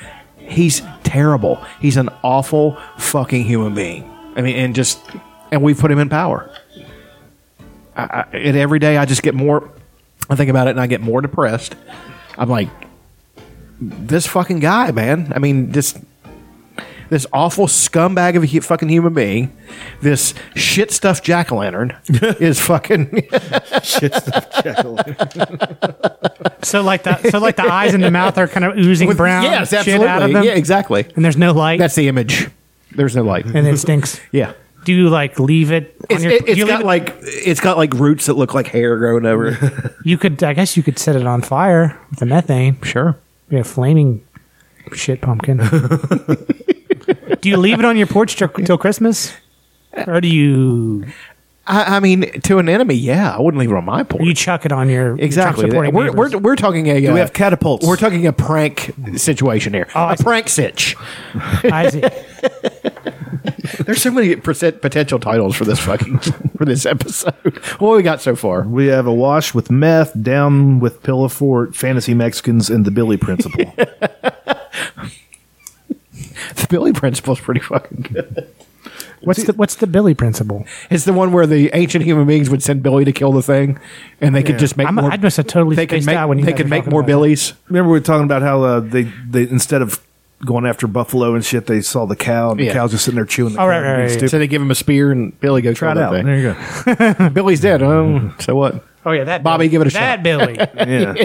[SPEAKER 2] He's terrible. He's an awful fucking human being. I mean, and just and we put him in power. I, I, and every day I just get more. I think about it and I get more depressed. I'm like, this fucking guy, man. I mean, just this awful scumbag of a hu- fucking human being. This shit stuffed jack o' lantern is fucking.
[SPEAKER 1] Shit stuff. Jekyll.
[SPEAKER 3] So, like, the, so like the eyes and the mouth are kind of oozing brown
[SPEAKER 2] yes,
[SPEAKER 3] shit
[SPEAKER 2] absolutely.
[SPEAKER 3] out of them.
[SPEAKER 2] Yeah, exactly.
[SPEAKER 3] And there's no light.
[SPEAKER 2] That's the image. There's no light.
[SPEAKER 3] and it stinks.
[SPEAKER 2] yeah.
[SPEAKER 3] Do you, like, leave it on
[SPEAKER 2] It's,
[SPEAKER 3] your...
[SPEAKER 2] it,
[SPEAKER 3] do you
[SPEAKER 2] has got
[SPEAKER 3] it-
[SPEAKER 2] like it's got like roots that look like hair growing over.
[SPEAKER 3] You could, I guess you could set it on fire with the methane.
[SPEAKER 2] sure.
[SPEAKER 3] Be a flaming shit pumpkin. do you leave it on your porch till, till Christmas? Or do you
[SPEAKER 2] I, I mean, to an enemy, yeah, I wouldn't leave it on my porch.
[SPEAKER 3] you chuck it on your
[SPEAKER 2] Exactly.
[SPEAKER 3] Trump supporting
[SPEAKER 2] We're, we're, we're talking a.
[SPEAKER 1] Do
[SPEAKER 2] uh,
[SPEAKER 1] we have catapults?
[SPEAKER 2] We're talking a prank situation here.
[SPEAKER 3] Oh, I
[SPEAKER 2] a
[SPEAKER 3] see.
[SPEAKER 2] prank sitch.
[SPEAKER 3] I see.
[SPEAKER 2] There's so many percent potential titles for this fucking for this episode. What we got so far?
[SPEAKER 1] We have a wash with meth, down with pillow fort, fantasy Mexicans, and the Billy Principle.
[SPEAKER 2] The Billy Principle is pretty fucking good.
[SPEAKER 3] What's the what's the Billy principle?
[SPEAKER 2] It's the one where the ancient human beings would send Billy to kill the thing, and they could just make
[SPEAKER 3] I'm,
[SPEAKER 2] more.
[SPEAKER 3] I must have totally
[SPEAKER 2] they could
[SPEAKER 3] spaced
[SPEAKER 2] make
[SPEAKER 3] out when you
[SPEAKER 2] they
[SPEAKER 3] guys
[SPEAKER 2] could
[SPEAKER 3] were
[SPEAKER 2] make
[SPEAKER 3] talking
[SPEAKER 2] more
[SPEAKER 3] about it.
[SPEAKER 2] Billies.
[SPEAKER 1] Remember we were talking about how uh, they they instead of going after buffalo and shit, they saw the cow and the
[SPEAKER 2] Yeah.
[SPEAKER 1] cow's just sitting there chewing the
[SPEAKER 3] Oh,
[SPEAKER 1] cow
[SPEAKER 3] right,
[SPEAKER 1] and
[SPEAKER 3] right, right,
[SPEAKER 1] stupid.
[SPEAKER 2] So they give him a spear, and Billy goes
[SPEAKER 1] Try it out.
[SPEAKER 2] that
[SPEAKER 1] There
[SPEAKER 2] thing.
[SPEAKER 1] you go.
[SPEAKER 2] Billy's dead. Oh, so what?
[SPEAKER 3] Oh yeah, that
[SPEAKER 2] Bobby,
[SPEAKER 3] Billy.
[SPEAKER 2] give it a shot.
[SPEAKER 3] that
[SPEAKER 2] shot.
[SPEAKER 3] Billy.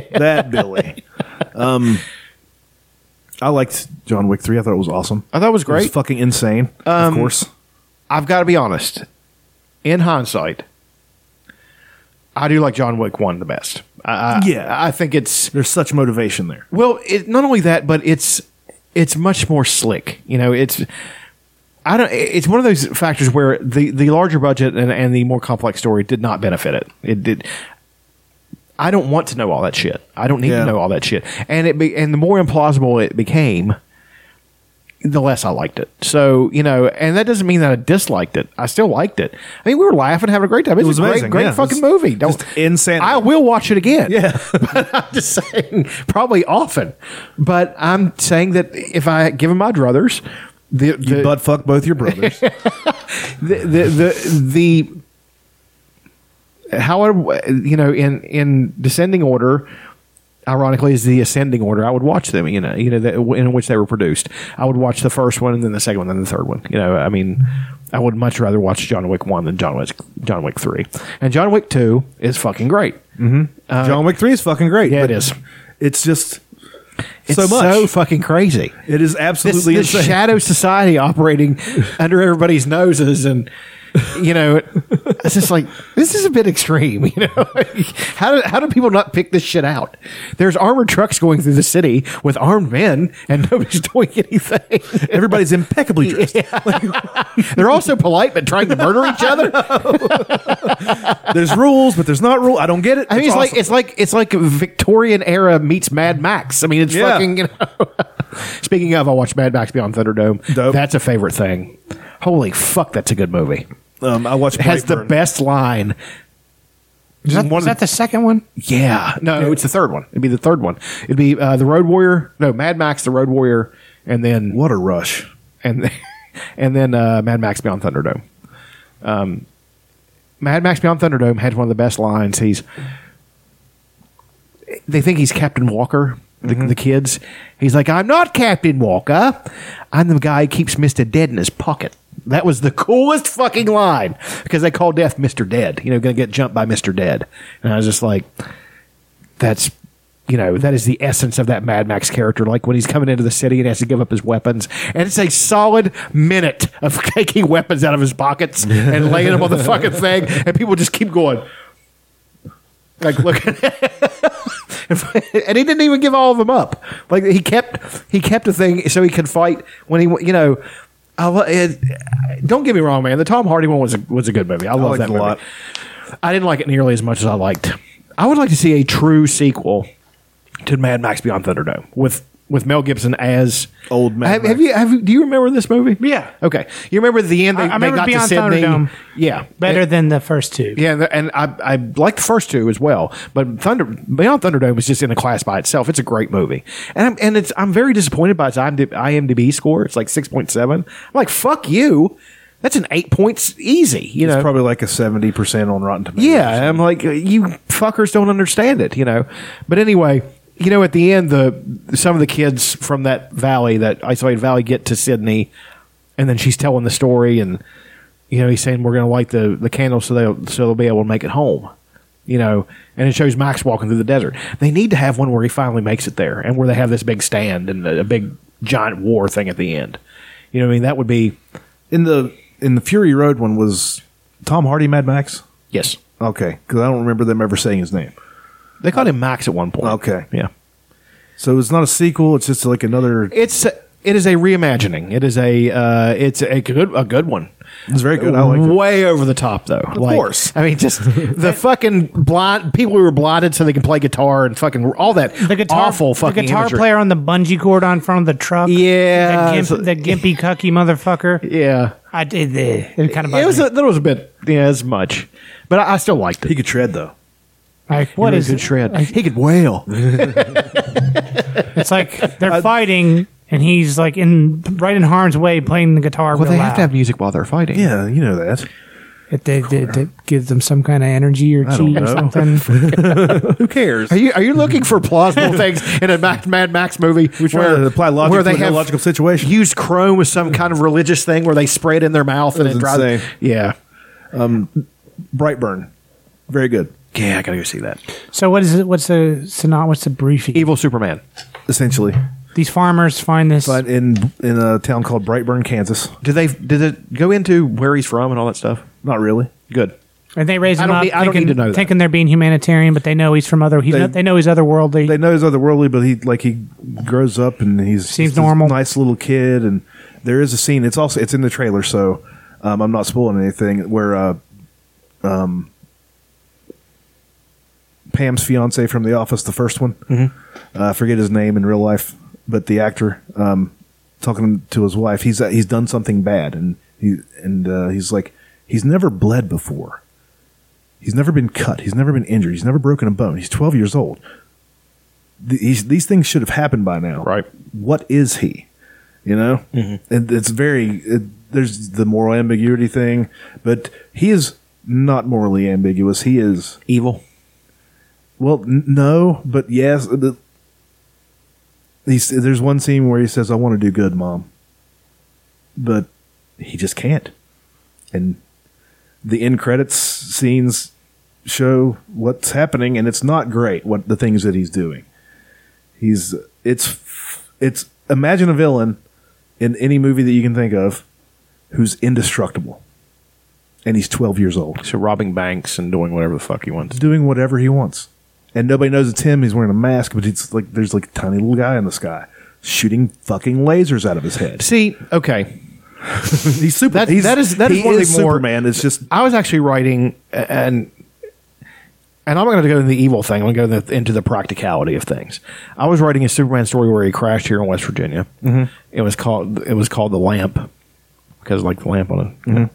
[SPEAKER 1] Yeah, that Billy. Um, I liked John Wick three. I thought it was awesome.
[SPEAKER 2] I thought it was great.
[SPEAKER 1] It was fucking insane. of um, course.
[SPEAKER 2] I've got to be honest. In hindsight, I do like John Wick one the best. I, I,
[SPEAKER 1] Yeah.
[SPEAKER 2] I think it's
[SPEAKER 1] There's such motivation there.
[SPEAKER 2] well. It, not only that, but it's it's much more slick. You know, it's I don't. It's one of those factors where the the larger budget and, and the more complex story did not benefit it. It did. I don't want to know all that shit. I don't need
[SPEAKER 1] Yeah.
[SPEAKER 2] to know all that shit. And it be, and the more implausible it became, the less I liked it. So you know, and that doesn't mean that I disliked it. I still liked it. I mean, we were laughing, having a great time. It,
[SPEAKER 1] was
[SPEAKER 2] was a great,
[SPEAKER 1] amazing,
[SPEAKER 2] great
[SPEAKER 1] yeah.
[SPEAKER 2] fucking movie. Don't
[SPEAKER 1] insanity.
[SPEAKER 2] I will watch it again.
[SPEAKER 1] Yeah.
[SPEAKER 2] but I'm just saying, probably often. But I'm saying that if I give him my druthers, the
[SPEAKER 1] You butt fuck both your brothers.
[SPEAKER 2] the the the, the how you know in in descending order ironically is the ascending order i would watch them you know you know the, in which they were produced i would watch the first one and then the second one then the third one you know i mean i would much rather watch john wick 1 than john wick john wick 3 and john wick 2 is fucking great mm-hmm.
[SPEAKER 1] uh, John Wick three is fucking great.
[SPEAKER 2] yeah, it is.
[SPEAKER 1] It's just
[SPEAKER 2] it's
[SPEAKER 1] so much.
[SPEAKER 2] so fucking crazy
[SPEAKER 1] it is
[SPEAKER 2] this,
[SPEAKER 1] absolutely
[SPEAKER 2] this
[SPEAKER 1] insane.
[SPEAKER 2] shadow society operating under everybody's noses and you know it's just like this is a bit extreme you know how do, how do people not pick this shit out there's armored trucks going through the city with armed men and nobody's doing anything
[SPEAKER 1] Everybody's impeccably dressed.
[SPEAKER 2] they're also polite but trying to murder each other
[SPEAKER 1] There's rules, but there's not rule. I don't get it.
[SPEAKER 2] I mean, it's, like
[SPEAKER 1] awesome.
[SPEAKER 2] it's like it's like Victorian era meets Mad Max. I mean, it's
[SPEAKER 1] Yeah.
[SPEAKER 2] fucking. You know. Speaking of, I watched Mad Max Beyond Thunderdome.
[SPEAKER 1] Dope.
[SPEAKER 2] That's a favorite thing. Holy fuck, that's a good movie.
[SPEAKER 1] Um, I watched
[SPEAKER 2] It has the
[SPEAKER 1] Brightburn.
[SPEAKER 2] best line
[SPEAKER 3] Is that,
[SPEAKER 2] One
[SPEAKER 3] is
[SPEAKER 2] of
[SPEAKER 3] that the second one?
[SPEAKER 2] Yeah, no, it's the third one. It'd be the third one. It'd be uh, the Road Warrior. No, Mad Max, the Road Warrior, and then
[SPEAKER 1] What a rush!
[SPEAKER 2] and and then uh, Mad Max Beyond Thunderdome. Um, Mad Max Beyond Thunderdome had one of the best lines. He's they think he's Captain Walker. The, the kids. He's like, I'm not Captain Walker. I'm the guy who keeps Mister Dead in his pocket. That was the coolest fucking line because they call Death Mister Dead. You know, going to get jumped by Mister Dead, and I was just like, that's you know that is the essence of that Mad Max character. Like when he's coming into the city and has to give up his weapons, and it's a solid minute of taking weapons out of his pockets and laying them on the fucking thing, and people just keep going. Like look, and he didn't even give all of them up. Like he kept he kept a thing so he could fight when he you know. I lo- it, don't get me wrong, man. The Tom Hardy one was a, was a good movie. I love
[SPEAKER 1] liked
[SPEAKER 2] that
[SPEAKER 1] it a
[SPEAKER 2] movie.
[SPEAKER 1] lot.
[SPEAKER 2] I didn't like it nearly as much as I liked. I would like to see a true sequel to Mad Max Beyond Thunderdome with with Mel Gibson as
[SPEAKER 1] Old Mad
[SPEAKER 2] Have, have you have you, do you remember this movie?
[SPEAKER 3] Yeah.
[SPEAKER 2] Okay. You remember the end they,
[SPEAKER 3] I- I
[SPEAKER 2] they
[SPEAKER 3] remember
[SPEAKER 2] got
[SPEAKER 3] Beyond
[SPEAKER 2] to Sydney.
[SPEAKER 3] Thunderdome.
[SPEAKER 2] Yeah.
[SPEAKER 3] Better
[SPEAKER 2] And-
[SPEAKER 3] than the first two.
[SPEAKER 2] yeah, and- and I I like the first two as well, but Thunder Beyond Thunderdome is just in a class by itself. It's a great movie, and I'm and it's I'm very disappointed by its IMDb, IMDb score. It's like six point seven. I'm like fuck you. That's an eight points easy. You
[SPEAKER 1] It's
[SPEAKER 2] know,
[SPEAKER 1] probably like a seventy percent on Rotten Tomatoes.
[SPEAKER 2] yeah, I'm like you fuckers don't understand it, you know. But anyway, you know, at the end, the some of the kids from that valley, that isolated valley, get to Sydney, and then she's telling the story, and you know, he's saying we're going to light the the candles so they'll so they'll be able to make it home, you know. And it shows Max walking through the desert. They need to have one where he finally makes it there, and where they have this big stand and a, a big giant war thing at the end. You know, what I mean, that would be
[SPEAKER 1] In the in the Fury Road one was Tom Hardy Mad Max.
[SPEAKER 2] yes.
[SPEAKER 1] Okay, because I don't remember them ever saying his name.
[SPEAKER 2] They called him Max at one point.
[SPEAKER 1] Okay.
[SPEAKER 2] yeah.
[SPEAKER 1] So it's not a sequel. It's just like another.
[SPEAKER 2] It's it is a reimagining. It is a uh, it's a good a good one.
[SPEAKER 1] It's very good. I like it.
[SPEAKER 2] Way over the top though. Of
[SPEAKER 1] course.
[SPEAKER 2] I mean, just the fucking blind people who were blinded so they can play guitar and fucking all that.
[SPEAKER 3] The guitar,
[SPEAKER 2] awful
[SPEAKER 3] the
[SPEAKER 2] fucking
[SPEAKER 3] guitar
[SPEAKER 2] imagery.
[SPEAKER 3] player on the bungee cord on front of the truck.
[SPEAKER 2] Yeah,
[SPEAKER 3] that, gimp,
[SPEAKER 2] so-
[SPEAKER 3] that gimpy cucky motherfucker.
[SPEAKER 2] Yeah,
[SPEAKER 3] I did. the It kind of
[SPEAKER 2] it was
[SPEAKER 3] bugged
[SPEAKER 2] a, that was a bit yeah as much, but I, I still liked it.
[SPEAKER 1] He could tread though.
[SPEAKER 3] Me. like what
[SPEAKER 2] He
[SPEAKER 3] is
[SPEAKER 2] could shred?
[SPEAKER 3] Like,
[SPEAKER 2] he could wail.
[SPEAKER 3] it's like they're fighting, and he's like in right in harm's way playing the guitar.
[SPEAKER 2] well,
[SPEAKER 3] real
[SPEAKER 2] they have
[SPEAKER 3] loud.
[SPEAKER 2] to have music while they're fighting.
[SPEAKER 1] Yeah, you know that.
[SPEAKER 3] It, they, they, they gives them some kind of energy or chi or something.
[SPEAKER 1] Who cares?
[SPEAKER 2] Are you are you looking for plausible things in a Mad, Mad Max movie
[SPEAKER 1] We're trying to apply logic
[SPEAKER 2] where they
[SPEAKER 1] an
[SPEAKER 2] have
[SPEAKER 1] illogical situation.
[SPEAKER 2] Used chrome as some kind of religious thing where they spray it in their mouth and
[SPEAKER 1] That
[SPEAKER 2] it
[SPEAKER 1] was
[SPEAKER 2] drives.
[SPEAKER 1] insane.
[SPEAKER 2] Yeah, um,
[SPEAKER 1] Brightburn, very good.
[SPEAKER 2] Yeah, I gotta go see that.
[SPEAKER 3] so what is it? What's the so not what's the briefing?
[SPEAKER 2] Evil Superman.
[SPEAKER 1] Essentially,
[SPEAKER 3] These farmers find this.
[SPEAKER 1] but in in a town called Brightburn, Kansas.
[SPEAKER 2] Did they did it go into where he's from and all that stuff?
[SPEAKER 1] Not really.
[SPEAKER 2] Good.
[SPEAKER 3] And they raise
[SPEAKER 2] I
[SPEAKER 3] him
[SPEAKER 2] don't
[SPEAKER 3] up,
[SPEAKER 2] need- I don't
[SPEAKER 3] thinking,
[SPEAKER 2] need to know that.
[SPEAKER 3] thinking they're being humanitarian, but they know he's from other. He's
[SPEAKER 1] They-
[SPEAKER 3] not, they know he's otherworldly.
[SPEAKER 1] They know he's otherworldly, but he like he grows up and he's
[SPEAKER 3] Seems
[SPEAKER 1] just this
[SPEAKER 3] normal.
[SPEAKER 1] nice little kid. And there is a scene. It's also it's in the trailer, so um, I'm not spoiling anything. Where uh, um, Pam's fiance from The Office, the first one,
[SPEAKER 3] Mm-hmm.
[SPEAKER 1] uh, I forget his name in real life, but the actor um, talking to his wife, he's uh, he's done something bad, and he and uh, he's like he's never bled before. He's never been cut. He's never been injured. He's never broken a bone. He's 12 years old. These these things should have happened by now.
[SPEAKER 2] Right.
[SPEAKER 1] What is he? You know, and it's very. It, there's the moral ambiguity thing, but he is not morally ambiguous. He is
[SPEAKER 2] Evil.
[SPEAKER 1] Well, n- no, but yes. Uh, the, he's, there's one scene where he says, "I want to do good, mom," but he just can't. And the end credits scenes show what's happening, and it's not great. What the things that he's doing. He's it's it's imagine a villain in any movie that you can think of who's indestructible, and he's 12 years old
[SPEAKER 2] So robbing banks and doing whatever the fuck he wants.
[SPEAKER 1] doing whatever he wants. And nobody knows it's him. He's wearing a mask, but it's like there's like a tiny little guy in the sky shooting fucking lasers out of his head.
[SPEAKER 2] See, okay.
[SPEAKER 1] He's super.
[SPEAKER 2] That-
[SPEAKER 1] he's,
[SPEAKER 2] that is- that is one of the more-
[SPEAKER 1] Superman. It's just
[SPEAKER 2] I was actually writing, and and I'm not going to go into the evil thing. I'm going to go into the practicality of things. I was writing a Superman story where he crashed here in West Virginia. Mm-hmm. It was called it was called the Lamp because like the lamp on it.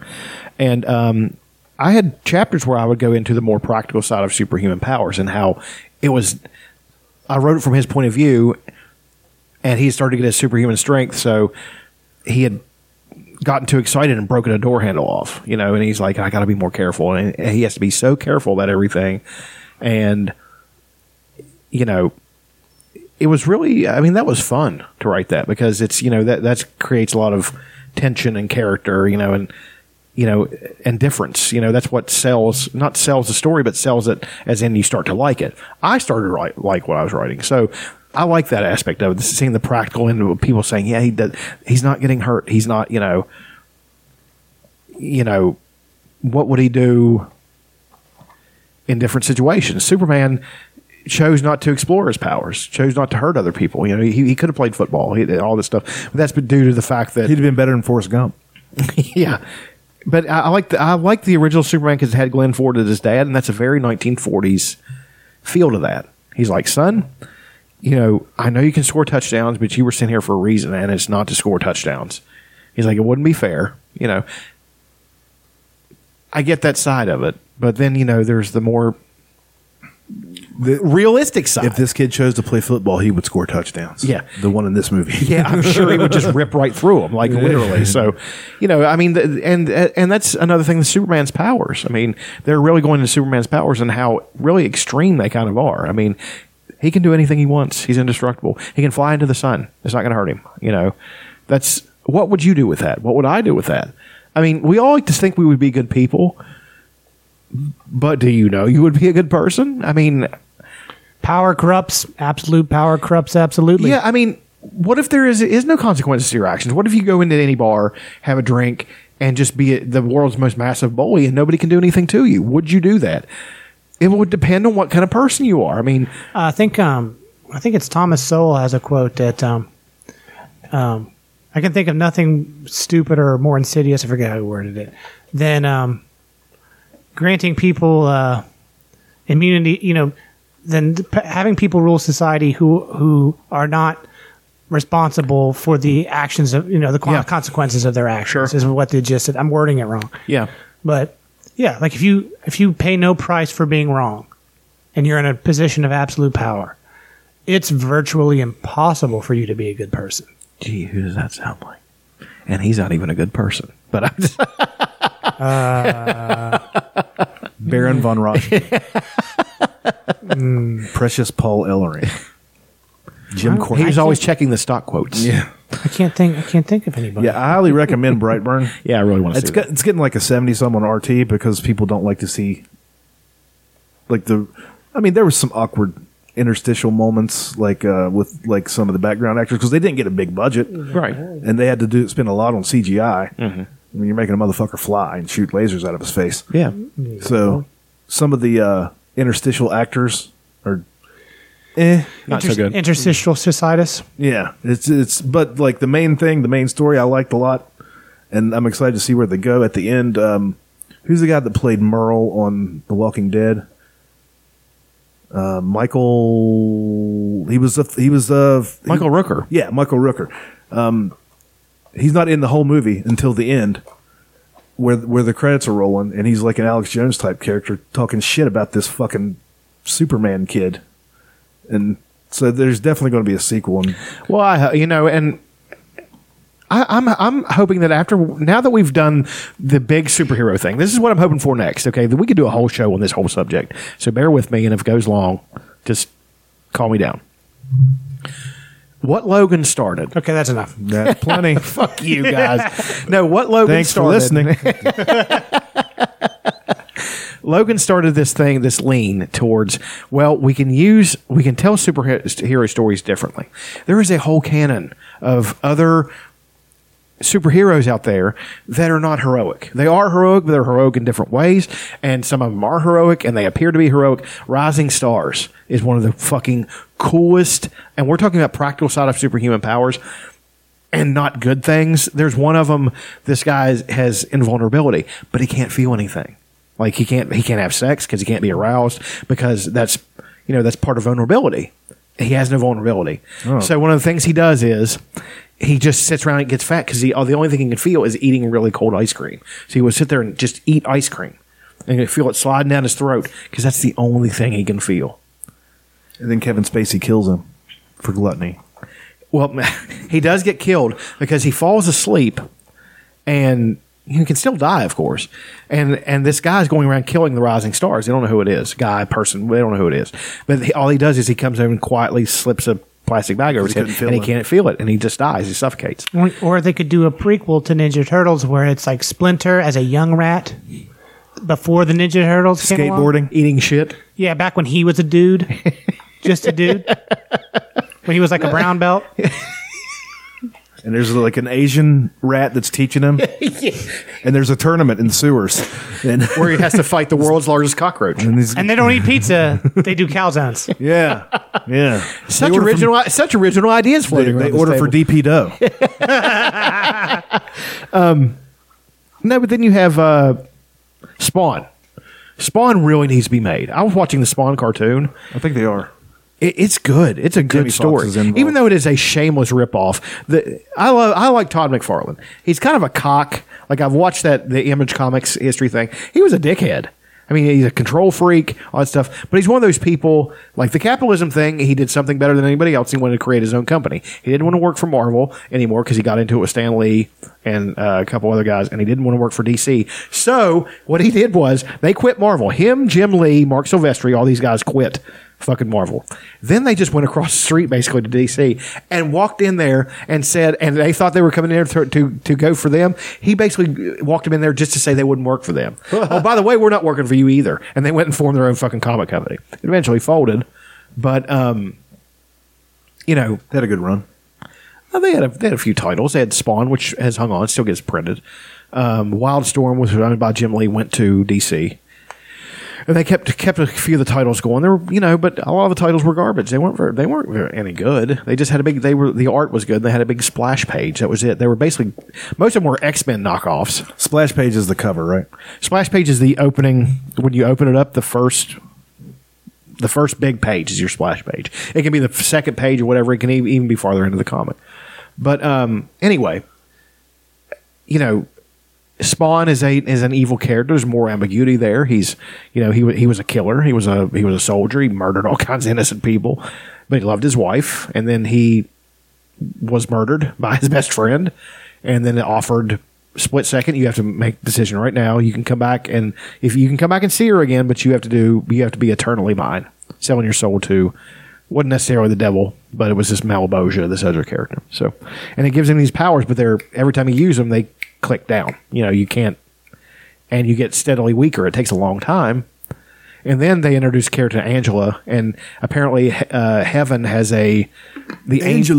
[SPEAKER 2] And um, I had chapters where I would go into the more practical side of superhuman powers and how it was. I wrote it from his point of view, and he started to get his superhuman strength. So he had gotten too excited and broken a door handle off, you know. And he's like, "I got to be more careful," and he has to be so careful about everything. And you know, it was really i mean that was fun to write that because it's you know that that creates a lot of tension and character you know and you know and difference you know that's what sells not sells the story but sells it as in you start to like it i started to write like what i was writing so i like that aspect of it seeing the practical end of people saying yeah he does, he's not getting hurt he's not you know you know what would he do in different situations superman chose not to explore his powers, chose not to hurt other people. You know, he, he could have played football, he, all this stuff. But that's due to the fact that
[SPEAKER 1] He'd have been better than Forrest Gump.
[SPEAKER 2] yeah. But I, I like the I like the original Superman because it had Glenn Ford as his dad, and that's a very 1940s feel to that. He's like, son, you know, I know you can score touchdowns, but you were sent here for a reason, and it's not to score touchdowns. He's like, it wouldn't be fair, you know. I get that side of it, but then you know, there's the more
[SPEAKER 1] The-
[SPEAKER 2] realistic side.
[SPEAKER 1] if this kid chose to play football, he would score touchdowns.
[SPEAKER 2] Yeah.
[SPEAKER 1] the one in this movie.
[SPEAKER 2] yeah, I'm sure he would just rip right through them, like literally. So, you know, I mean, and and that's another thing. The Superman's powers. I mean, they're really going to Superman's powers and how really extreme they kind of are. I mean, he can do anything he wants. He's indestructible. He can fly into the sun. It's not going to hurt him. You know, that's what would you do with that? What would I do with that? I mean, we all like to think we would be good people, but do you know you would be a good person? I mean,
[SPEAKER 3] Power corrupts. Absolute power corrupts. Absolutely.
[SPEAKER 2] Yeah, I mean, what if there is is no consequences to your actions? What if you go into any bar, have a drink, and just be the world's most massive bully, and nobody can do anything to you? Would you do that? It would depend on what kind of person you are. I mean,
[SPEAKER 3] I think um, I think it's Thomas Sowell has a quote that um, um, I can think of nothing stupider or more insidious. I forget how he worded it than um, granting people uh, immunity. You know, then p- having people rule society who who are not responsible for the actions of you know the
[SPEAKER 2] Yeah.
[SPEAKER 3] consequences of their actions
[SPEAKER 2] Sure.
[SPEAKER 3] is what they just said. I'm wording it wrong.
[SPEAKER 2] yeah,
[SPEAKER 3] But yeah, like if you if you pay no price for being wrong, and you're in a position of absolute power, it's virtually impossible for you to be a good person.
[SPEAKER 2] gee, who does that sound like? And he's not even a good person. But I'm just, Uh,
[SPEAKER 1] Baron von Rothschild. Mm. Precious Paul Ellering. Jim
[SPEAKER 3] Wow.
[SPEAKER 1] Courtney.
[SPEAKER 2] he's always checking the stock quotes.
[SPEAKER 1] Yeah.
[SPEAKER 3] I can't think. I can't think of anybody.
[SPEAKER 1] Yeah, I highly recommend Brightburn.
[SPEAKER 2] yeah, I really want to
[SPEAKER 1] It's
[SPEAKER 2] see
[SPEAKER 1] got,
[SPEAKER 2] that.
[SPEAKER 1] it's getting like a 70 some on RT because people don't like to see like the I mean there was some awkward interstitial moments like uh with like some of the background actors because they didn't get a big budget
[SPEAKER 2] Right.
[SPEAKER 1] and they had to do spend a lot on CGI. Mm-hmm. I mean you're making a motherfucker fly and shoot lasers out of his face.
[SPEAKER 2] Yeah.
[SPEAKER 1] So some of the uh interstitial actors are eh
[SPEAKER 2] Not so good.
[SPEAKER 3] Interstitial cystitis.
[SPEAKER 1] yeah, it's it's but like the main thing, the main story I liked a lot, and I'm excited to see where they go at the end. Um, who's the guy that played Merle on The Walking Dead? Uh, Michael. He was a, he was a
[SPEAKER 2] Michael Rooker.
[SPEAKER 1] yeah, Michael Rooker. Um, he's not in the whole movie until the end, where where the credits are rolling, and he's like an Alex Jones type character talking shit about this fucking Superman kid, and so there's definitely going to be a sequel. And
[SPEAKER 2] Well, I, you know, and I, I'm I'm hoping that after now that we've done the big superhero thing, this is what I'm hoping for next. Okay, that we could do a whole show on this whole subject. So bear with me, and if it goes long, just call me down. What Logan started?
[SPEAKER 3] Okay, that's enough.
[SPEAKER 1] that's plenty.
[SPEAKER 2] Fuck you guys. no, what Logan
[SPEAKER 1] Thanks for listening.
[SPEAKER 2] Logan started this thing, this lean towards, well, we can use, we can tell superhero stories differently. There is a whole canon of other superheroes out there that are not heroic. They are heroic, but they're heroic in different ways. And some of them are heroic and they appear to be heroic. Rising Stars is one of the fucking coolest, and we're talking about practical side of superhuman powers and not good things. There's one of them. This guy has invulnerability, but he can't feel anything. Like he can't he can't have sex because he can't be aroused because that's you know that's part of vulnerability. He has no vulnerability. Oh. So one of the things he does is he just sits around and gets fat because he oh, the only thing he can feel is eating really cold ice cream. So he would sit there and just eat ice cream. and feel it sliding down his throat because that's the only thing he can feel.
[SPEAKER 1] And then Kevin Spacey kills him for gluttony.
[SPEAKER 2] Well, he does get killed because he falls asleep, and he can still die, of course. And and this guy's going around killing the rising stars. They don't know who it is, guy, person. They don't know who it is. But he, all he does is he comes over and quietly slips a plastic bag over his head, and he
[SPEAKER 1] it.
[SPEAKER 2] can't feel it, and he just dies. He suffocates.
[SPEAKER 3] Or, or they could do a prequel to Ninja Turtles where it's like Splinter as a young rat before the Ninja Turtles came along.
[SPEAKER 1] Skateboarding.
[SPEAKER 2] Eating shit.
[SPEAKER 3] Yeah, back when he was a dude, just a dude. when he was like a brown belt.
[SPEAKER 1] And there's like an Asian rat that's teaching him. And there's a tournament in the sewers. And
[SPEAKER 2] Where he has to fight the world's largest cockroach.
[SPEAKER 1] and
[SPEAKER 3] And they don't eat pizza; they do calzones.
[SPEAKER 1] yeah, yeah.
[SPEAKER 2] Such
[SPEAKER 1] They order from-
[SPEAKER 2] original, such original ideas
[SPEAKER 1] They,
[SPEAKER 2] floating
[SPEAKER 1] they
[SPEAKER 2] around. this
[SPEAKER 1] order for. DP dough.
[SPEAKER 2] No, but then you have uh, Spawn. Spawn really needs to be made. I was watching the Spawn cartoon.
[SPEAKER 1] I think they are.
[SPEAKER 2] It, it's good. It's a good
[SPEAKER 1] Foxx
[SPEAKER 2] story,
[SPEAKER 1] is involved.
[SPEAKER 2] even though it is a shameless ripoff. The I love I like Todd McFarlane. He's kind of a cock. Like I've watched that the Image Comics history thing. He was a dickhead. I mean, he's a control freak, all that stuff. But he's one of those people, like the capitalism thing, he did something better than anybody else. He wanted to create his own company. He didn't want to work for Marvel anymore because he got into it with Stan Lee and uh, a couple other guys, and he didn't want to work for DC. So what he did was they quit Marvel. Him, Jim Lee, Marc Silvestri, all these guys quit fucking Marvel. Then they just went across the street basically to DC and walked in there and said, and they thought they were coming in there to, to, to go for them. He basically walked them in there just to say they wouldn't work for them. oh, by the way, we're not working for you either. And they went and formed their own fucking comic company. It eventually folded, but um, you know,
[SPEAKER 1] They had a good run.
[SPEAKER 2] uh, they had a, they had a few titles. They had Spawn, which has hung on, still gets printed. Um, Wildstorm was owned by Jim Lee, went to DC. And they kept kept a few of the titles going. There were, you know, but a lot of the titles were garbage. They weren't very, they weren't very, any good. They just had a big. They were the art was good. They had a big splash page. That was it. They were basically most of them were X Men knockoffs.
[SPEAKER 1] Splash page is the cover, right?
[SPEAKER 2] Splash page is the opening when you open it up. The first, the first big page is your splash page. It can be the second page or whatever. It can even be farther into the comic. But um, anyway, you know, Spawn is a is an evil character. There's more ambiguity there. He's you know he he was a killer. He was a he was a soldier. He murdered all kinds of innocent people, but he loved his wife. And then he was murdered by his best friend, and then offered split second. You have to make a decision right now. You can come back and if you can come back and see her again, but you have to do you have to be eternally mine, selling your soul to wasn't necessarily the devil, but it was this Malebolgia, this other character. So, and it gives him these powers, but they're every time you use them, they click down. You know, you can't, and you get steadily weaker. It takes a long time. And then they introduce character Angela, and apparently uh, Heaven has a the angel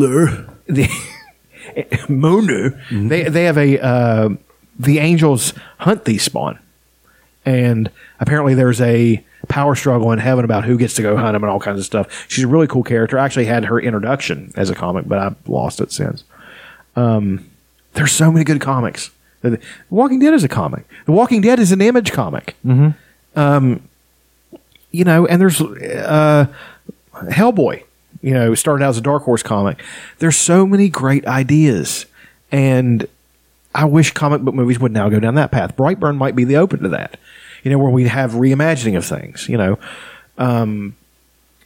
[SPEAKER 2] the Monu. They they have a uh, the angels hunt these spawn, and apparently there's a power struggle in heaven about who gets to go hunt them and all kinds of stuff. She's a really cool character. I actually had her introduction as a comic, but I've lost it since. Um, there's so many good comics. The Walking Dead is a comic. The Walking Dead is an image comic. Um, you know, and there's uh, Hellboy. You know, started out as a Dark Horse comic. There's so many great ideas, and I wish comic book movies would now go down that path. Brightburn might be the open to that. You know, where we have reimagining of things. You know, um,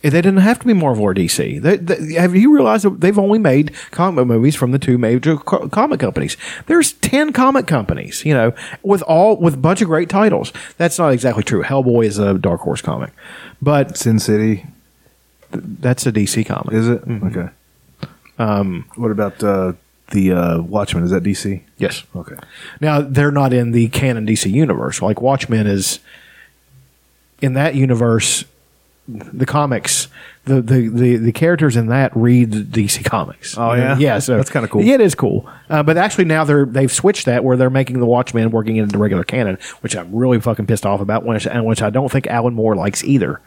[SPEAKER 2] they didn't have to be Marvel or DC. They, they, have you realized that they've only made comic book movies from the two major co- comic companies? There's ten comic companies, you know, with all with a bunch of great titles. That's not exactly true. Hellboy is a Dark Horse comic, but
[SPEAKER 1] Sin City,
[SPEAKER 2] that's a DC comic.
[SPEAKER 1] is it? Okay. Um, what about uh, the uh, Watchmen? Is that DC?
[SPEAKER 2] Yes.
[SPEAKER 1] Okay.
[SPEAKER 2] Now they're not in the canon DC universe. Like Watchmen is in that universe. The comics, the, the, the, the characters in that read the DC comics.
[SPEAKER 1] Oh, yeah?
[SPEAKER 2] yeah. So
[SPEAKER 1] That's kinda cool.
[SPEAKER 2] Yeah, it is cool. Uh, but actually, now they're they've switched that where they're making the Watchmen working into the regular canon, which I'm really fucking pissed off about. Which and which I don't think Alan Moore likes either.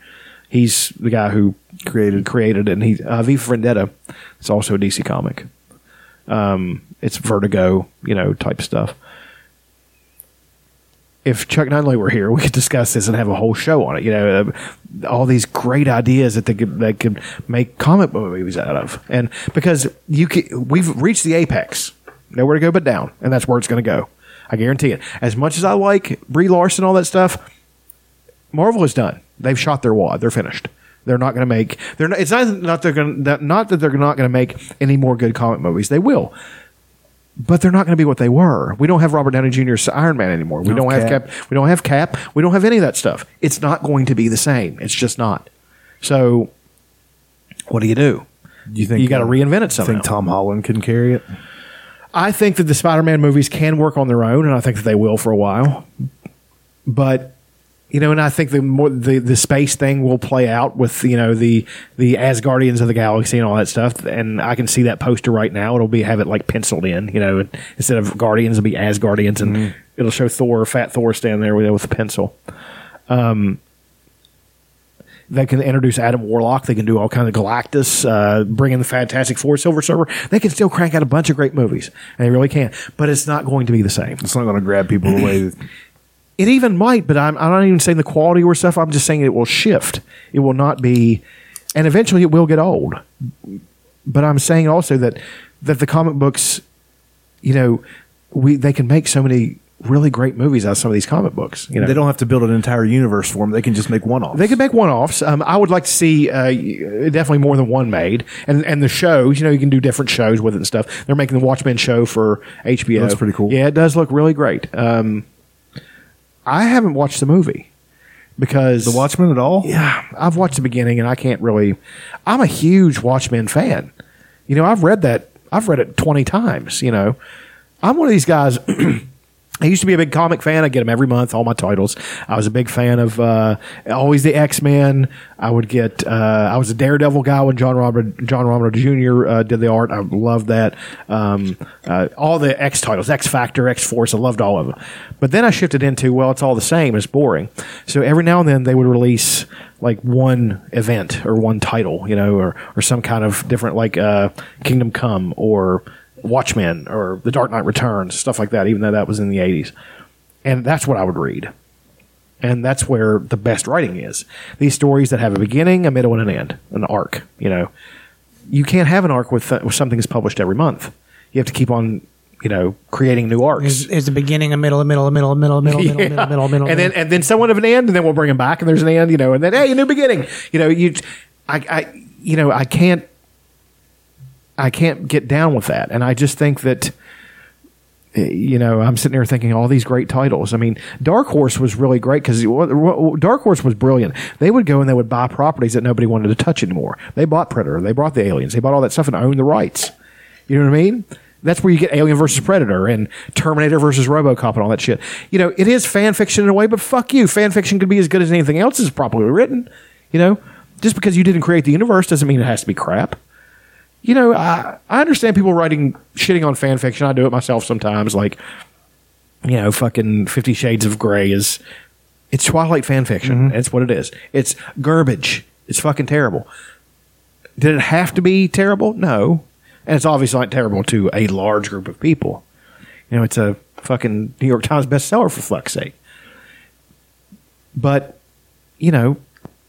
[SPEAKER 2] He's the guy who
[SPEAKER 1] Created.
[SPEAKER 2] created it, and he uh, V for Vendetta. It's also a DC comic. Um, it's Vertigo, you know, type stuff. If Chuck Nunley were here, we could discuss this and have a whole show on it. You know, uh, all these great ideas that they could, they could make comic book movies out of, and because you can, we've reached the apex, nowhere to go but down, and that's where it's going to go. I guarantee it. As much as I like Brie Larson, all that stuff, Marvel is done. They've shot their wad. They're finished. They're not going to make. They're not, it's not not they're going not that they're not going to make any more good comic movies. They will, but they're not going to be what they were. We don't have Robert Downey Jr.'s Iron Man anymore. We
[SPEAKER 1] No
[SPEAKER 2] don't have
[SPEAKER 1] Cap.
[SPEAKER 2] Cap. We don't have Cap. We don't have any of that stuff. It's not going to be the same. It's just not. So, what do you do?
[SPEAKER 1] You think
[SPEAKER 2] You gotta
[SPEAKER 1] uh,
[SPEAKER 2] reinvent it somehow.
[SPEAKER 1] Think Tom Holland can carry it?
[SPEAKER 2] I think that the Spider-Man movies can work on their own, and I think that they will for a while. But you know, and I think the more the, the space thing will play out with you know the the Asgardians of the Galaxy and all that stuff. And I can see that poster right now. It'll be have it like penciled in, you know, and instead of Guardians, it'll be Asgardians, and it'll show Thor, Fat Thor, standing there with with a pencil. Um, they can introduce Adam Warlock. They can do all kinds of Galactus, uh, bring in the Fantastic Four, Silver Surfer. They can still crank out a bunch of great movies, and they really can. But it's not going to be the same.
[SPEAKER 1] It's not going to grab people the away.
[SPEAKER 2] It even might, but I'm, I'm not even saying the quality or stuff. I'm just saying it will shift. It will not be, and eventually it will get old. But I'm saying also that that the comic books, you know, we they can make so many really great movies out of some of these comic books. You know,
[SPEAKER 1] They don't have to build an entire universe for them. They can just make one off.
[SPEAKER 2] they can make one-offs. Um, I would like to see uh, definitely more than one made, and and the shows. You know, you can do different shows with it and stuff. They're making the Watchmen show for HBO.
[SPEAKER 1] That's pretty cool.
[SPEAKER 2] Yeah, it does look really great. Um, I haven't watched the movie because
[SPEAKER 1] the Watchmen at all?
[SPEAKER 2] Yeah, I've watched the beginning, and I can't really. I'm a huge Watchmen fan. You know, I've read that. I've read it twenty times. You know, I'm one of these guys. I used to be a big comic fan. I get them every month, all my titles. I was a big fan of uh, always the X Men. I would get. Uh, I was a Daredevil guy when John Robert John Romita Jr. Uh, did the art. I loved that. Um, uh, all the X titles, X Factor, X Force. I loved all of them. But then I shifted into well, it's all the same. It's boring. So every now and then they would release like one event or one title, you know, or or some kind of different like uh, Kingdom Come or Watchmen or The Dark Knight Returns, stuff like that, even though that was in the 80s. And that's what I would read. And that's where the best writing is. These stories that have a beginning, a middle, and an end, an arc, you know. You can't have an arc with, with something that's published every month. You have to keep on, you know, creating new arcs.
[SPEAKER 3] Is, is the beginning, a middle, a middle, a middle, a middle, a middle, middle,
[SPEAKER 2] Yeah.
[SPEAKER 3] middle, middle, middle,
[SPEAKER 2] and then and then someone of an end, and then we'll bring them back, and there's an end, you know, and then hey, a new beginning. You know, you, I, I, you know, I can't, I can't get down with that, and I just think that, eh, you know, I'm sitting there thinking all these great titles. I mean, Dark Horse was really great because Dark Horse was brilliant. They would go and they would buy properties that nobody wanted to touch anymore. They bought Predator, they bought the Aliens, they bought all that stuff and owned the rights. You know what I mean? That's where you get Alien versus Predator and Terminator versus RoboCop and all that shit. You know, it is fan fiction in a way, but fuck you. Fan fiction could be as good as anything else is properly written. You know, just because you didn't create the universe doesn't mean it has to be crap. You know, I, I understand people writing shitting on fan fiction. I do it myself sometimes. Like, you know, fucking Fifty Shades of Grey is it's Twilight fan fiction. Mm-hmm. It's what it is. It's garbage. It's fucking terrible. Did it have to be terrible? No. And it's obviously not terrible to a large group of people. You know, it's a fucking New York Times bestseller for fuck's sake. But, you know,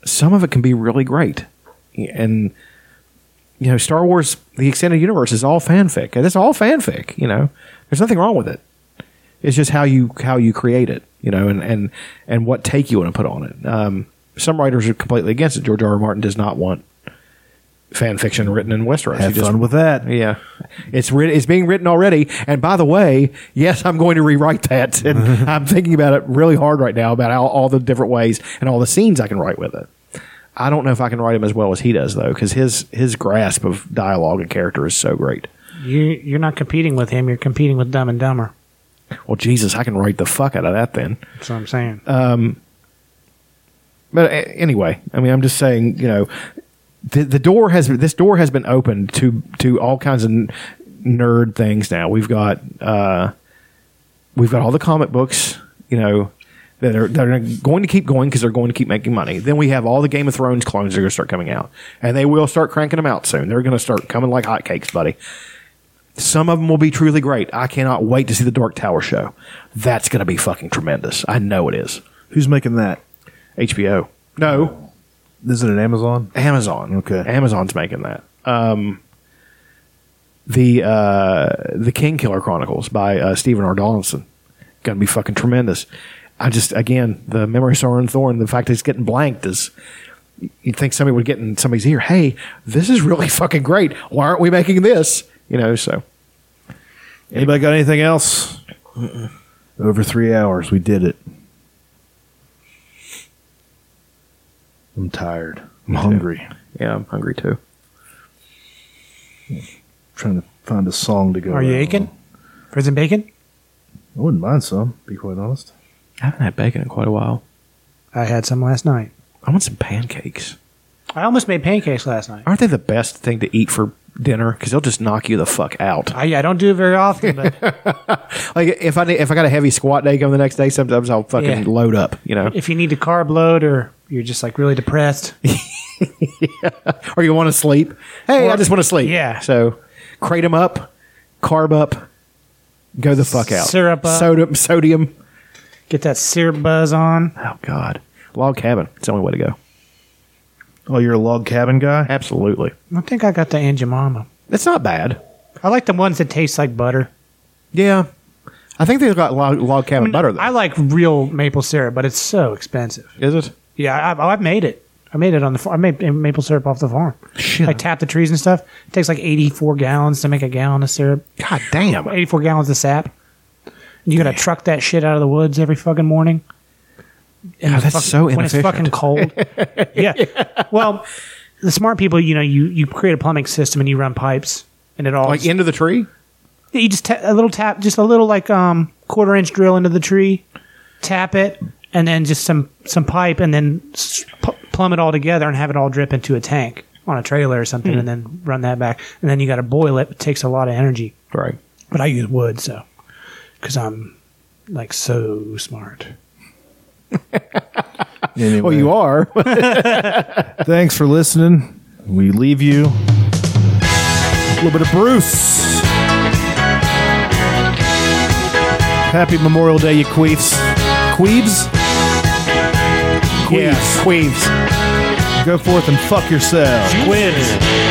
[SPEAKER 2] some of it can be really great. And, you know, Star Wars, the extended universe is all fanfic. And it's all fanfic, you know. There's nothing wrong with it. It's just how you how you create it, you know, and and, and what take you want to put on it. Um, some writers are completely against it. George R. R. Martin does not want fan fiction written in Westeros.
[SPEAKER 1] Have
[SPEAKER 2] just-
[SPEAKER 1] fun with that.
[SPEAKER 2] yeah, it's writ- it's being written already. And by the way, yes, I'm going to rewrite that, and I'm thinking about it really hard right now about how, all the different ways and all the scenes I can write with it. I don't know if I can write him as well as he does though, because his his grasp of dialogue and character is so great.
[SPEAKER 3] You, you're not competing with him. You're competing with Dumb and Dumber.
[SPEAKER 2] Well, Jesus, I can write the fuck out of that then.
[SPEAKER 3] That's what I'm saying.
[SPEAKER 2] But uh, anyway, I mean, I'm just saying, you know, the the door has this door has been opened to to all kinds of n- nerd things. Now we've got uh, we've got all the comic books, you know, that are that are going to keep going because they're going to keep making money. Then we have all the Game of Thrones clones that are going to start coming out, and they will start cranking them out soon. They're going to start coming like hotcakes, buddy. Some of them will be truly great. I cannot wait to see the Dark Tower show. That's going to be fucking tremendous. I know it is.
[SPEAKER 1] Who's making that?
[SPEAKER 2] HBO. No,
[SPEAKER 1] Is it an Amazon?
[SPEAKER 2] Amazon.
[SPEAKER 1] Okay.
[SPEAKER 2] Amazon's making that. Um, the uh, the King Killer Chronicles by uh, Stephen R. Donaldson. Going to be fucking tremendous. I just again the Memory Sorrow and Thorn. The fact that it's getting blanked is. You'd think somebody would get in somebody's ear. Hey, this is really fucking great. Why aren't we making this? You know. So
[SPEAKER 1] Anybody got anything else? Over three hours. We did it. I'm tired. I'm hungry.
[SPEAKER 2] yeah, I'm hungry too.
[SPEAKER 1] trying to find a song to go.
[SPEAKER 3] Are you
[SPEAKER 1] out
[SPEAKER 3] aching?
[SPEAKER 1] on.
[SPEAKER 3] Prison bacon?
[SPEAKER 1] I wouldn't mind some. Be quite honest.
[SPEAKER 2] I haven't had bacon in quite a while.
[SPEAKER 3] I had some last night.
[SPEAKER 2] I want some pancakes.
[SPEAKER 3] I almost made pancakes last night.
[SPEAKER 2] Aren't they the best thing to eat for dinner? Because they'll just knock you the fuck out.
[SPEAKER 3] I, I don't do it very often, but
[SPEAKER 2] Like if I if I got a heavy squat day coming the next day, sometimes I'll fucking
[SPEAKER 3] Yeah.
[SPEAKER 2] load up. You know,
[SPEAKER 3] if you need to carb load or you're just like really depressed,
[SPEAKER 2] or you want to sleep. Hey,
[SPEAKER 3] Or-
[SPEAKER 2] I just want to sleep.
[SPEAKER 3] yeah.
[SPEAKER 2] So crate them up, carb up, go the fuck out.
[SPEAKER 3] Syrup up.
[SPEAKER 2] sodium, sodium.
[SPEAKER 3] Get that syrup buzz on.
[SPEAKER 2] Oh God, log cabin. It's the only way to go.
[SPEAKER 1] Oh, you're a log cabin guy?
[SPEAKER 2] Absolutely,
[SPEAKER 3] I think I got the Aunt Jemima.
[SPEAKER 2] it's not bad.
[SPEAKER 3] I like the ones that taste like butter.
[SPEAKER 2] Yeah, I think they've got log, log cabin
[SPEAKER 3] I mean,
[SPEAKER 2] butter. Though.
[SPEAKER 3] I like real maple syrup, but it's so expensive.
[SPEAKER 2] Is it?
[SPEAKER 3] Yeah, I, oh, I've made it. I made it on the farm. I made maple syrup off the farm.
[SPEAKER 2] Shit.
[SPEAKER 3] I tap the trees and stuff. It takes like 84 gallons to make a gallon of syrup.
[SPEAKER 2] God damn.
[SPEAKER 3] 84 gallons of sap. You got to truck that shit out of the woods every fucking morning. And
[SPEAKER 2] God, that's
[SPEAKER 3] fuck-
[SPEAKER 2] so
[SPEAKER 3] when it's fucking cold. yeah. Well, the smart people, you know, you you create a plumbing system and you run pipes, and it all
[SPEAKER 2] Like into the tree.
[SPEAKER 3] you just ta- a little tap, just a little like um quarter inch drill into the tree, tap it, and then just some some pipe, and then s- plumb it all together and have it all drip into a tank on a trailer or something, and then run that back, and then you got to boil it. It takes a lot of energy,
[SPEAKER 2] Right.
[SPEAKER 3] but I use wood, so because I'm like so smart.
[SPEAKER 1] Anyway,
[SPEAKER 2] Well, you are.
[SPEAKER 1] Thanks for listening. We leave you a little bit of Bruce. Happy Memorial Day, you queefs. Queebs?
[SPEAKER 2] Queeves. Queeves.
[SPEAKER 1] Go forth and fuck yourselves.
[SPEAKER 3] Quibs.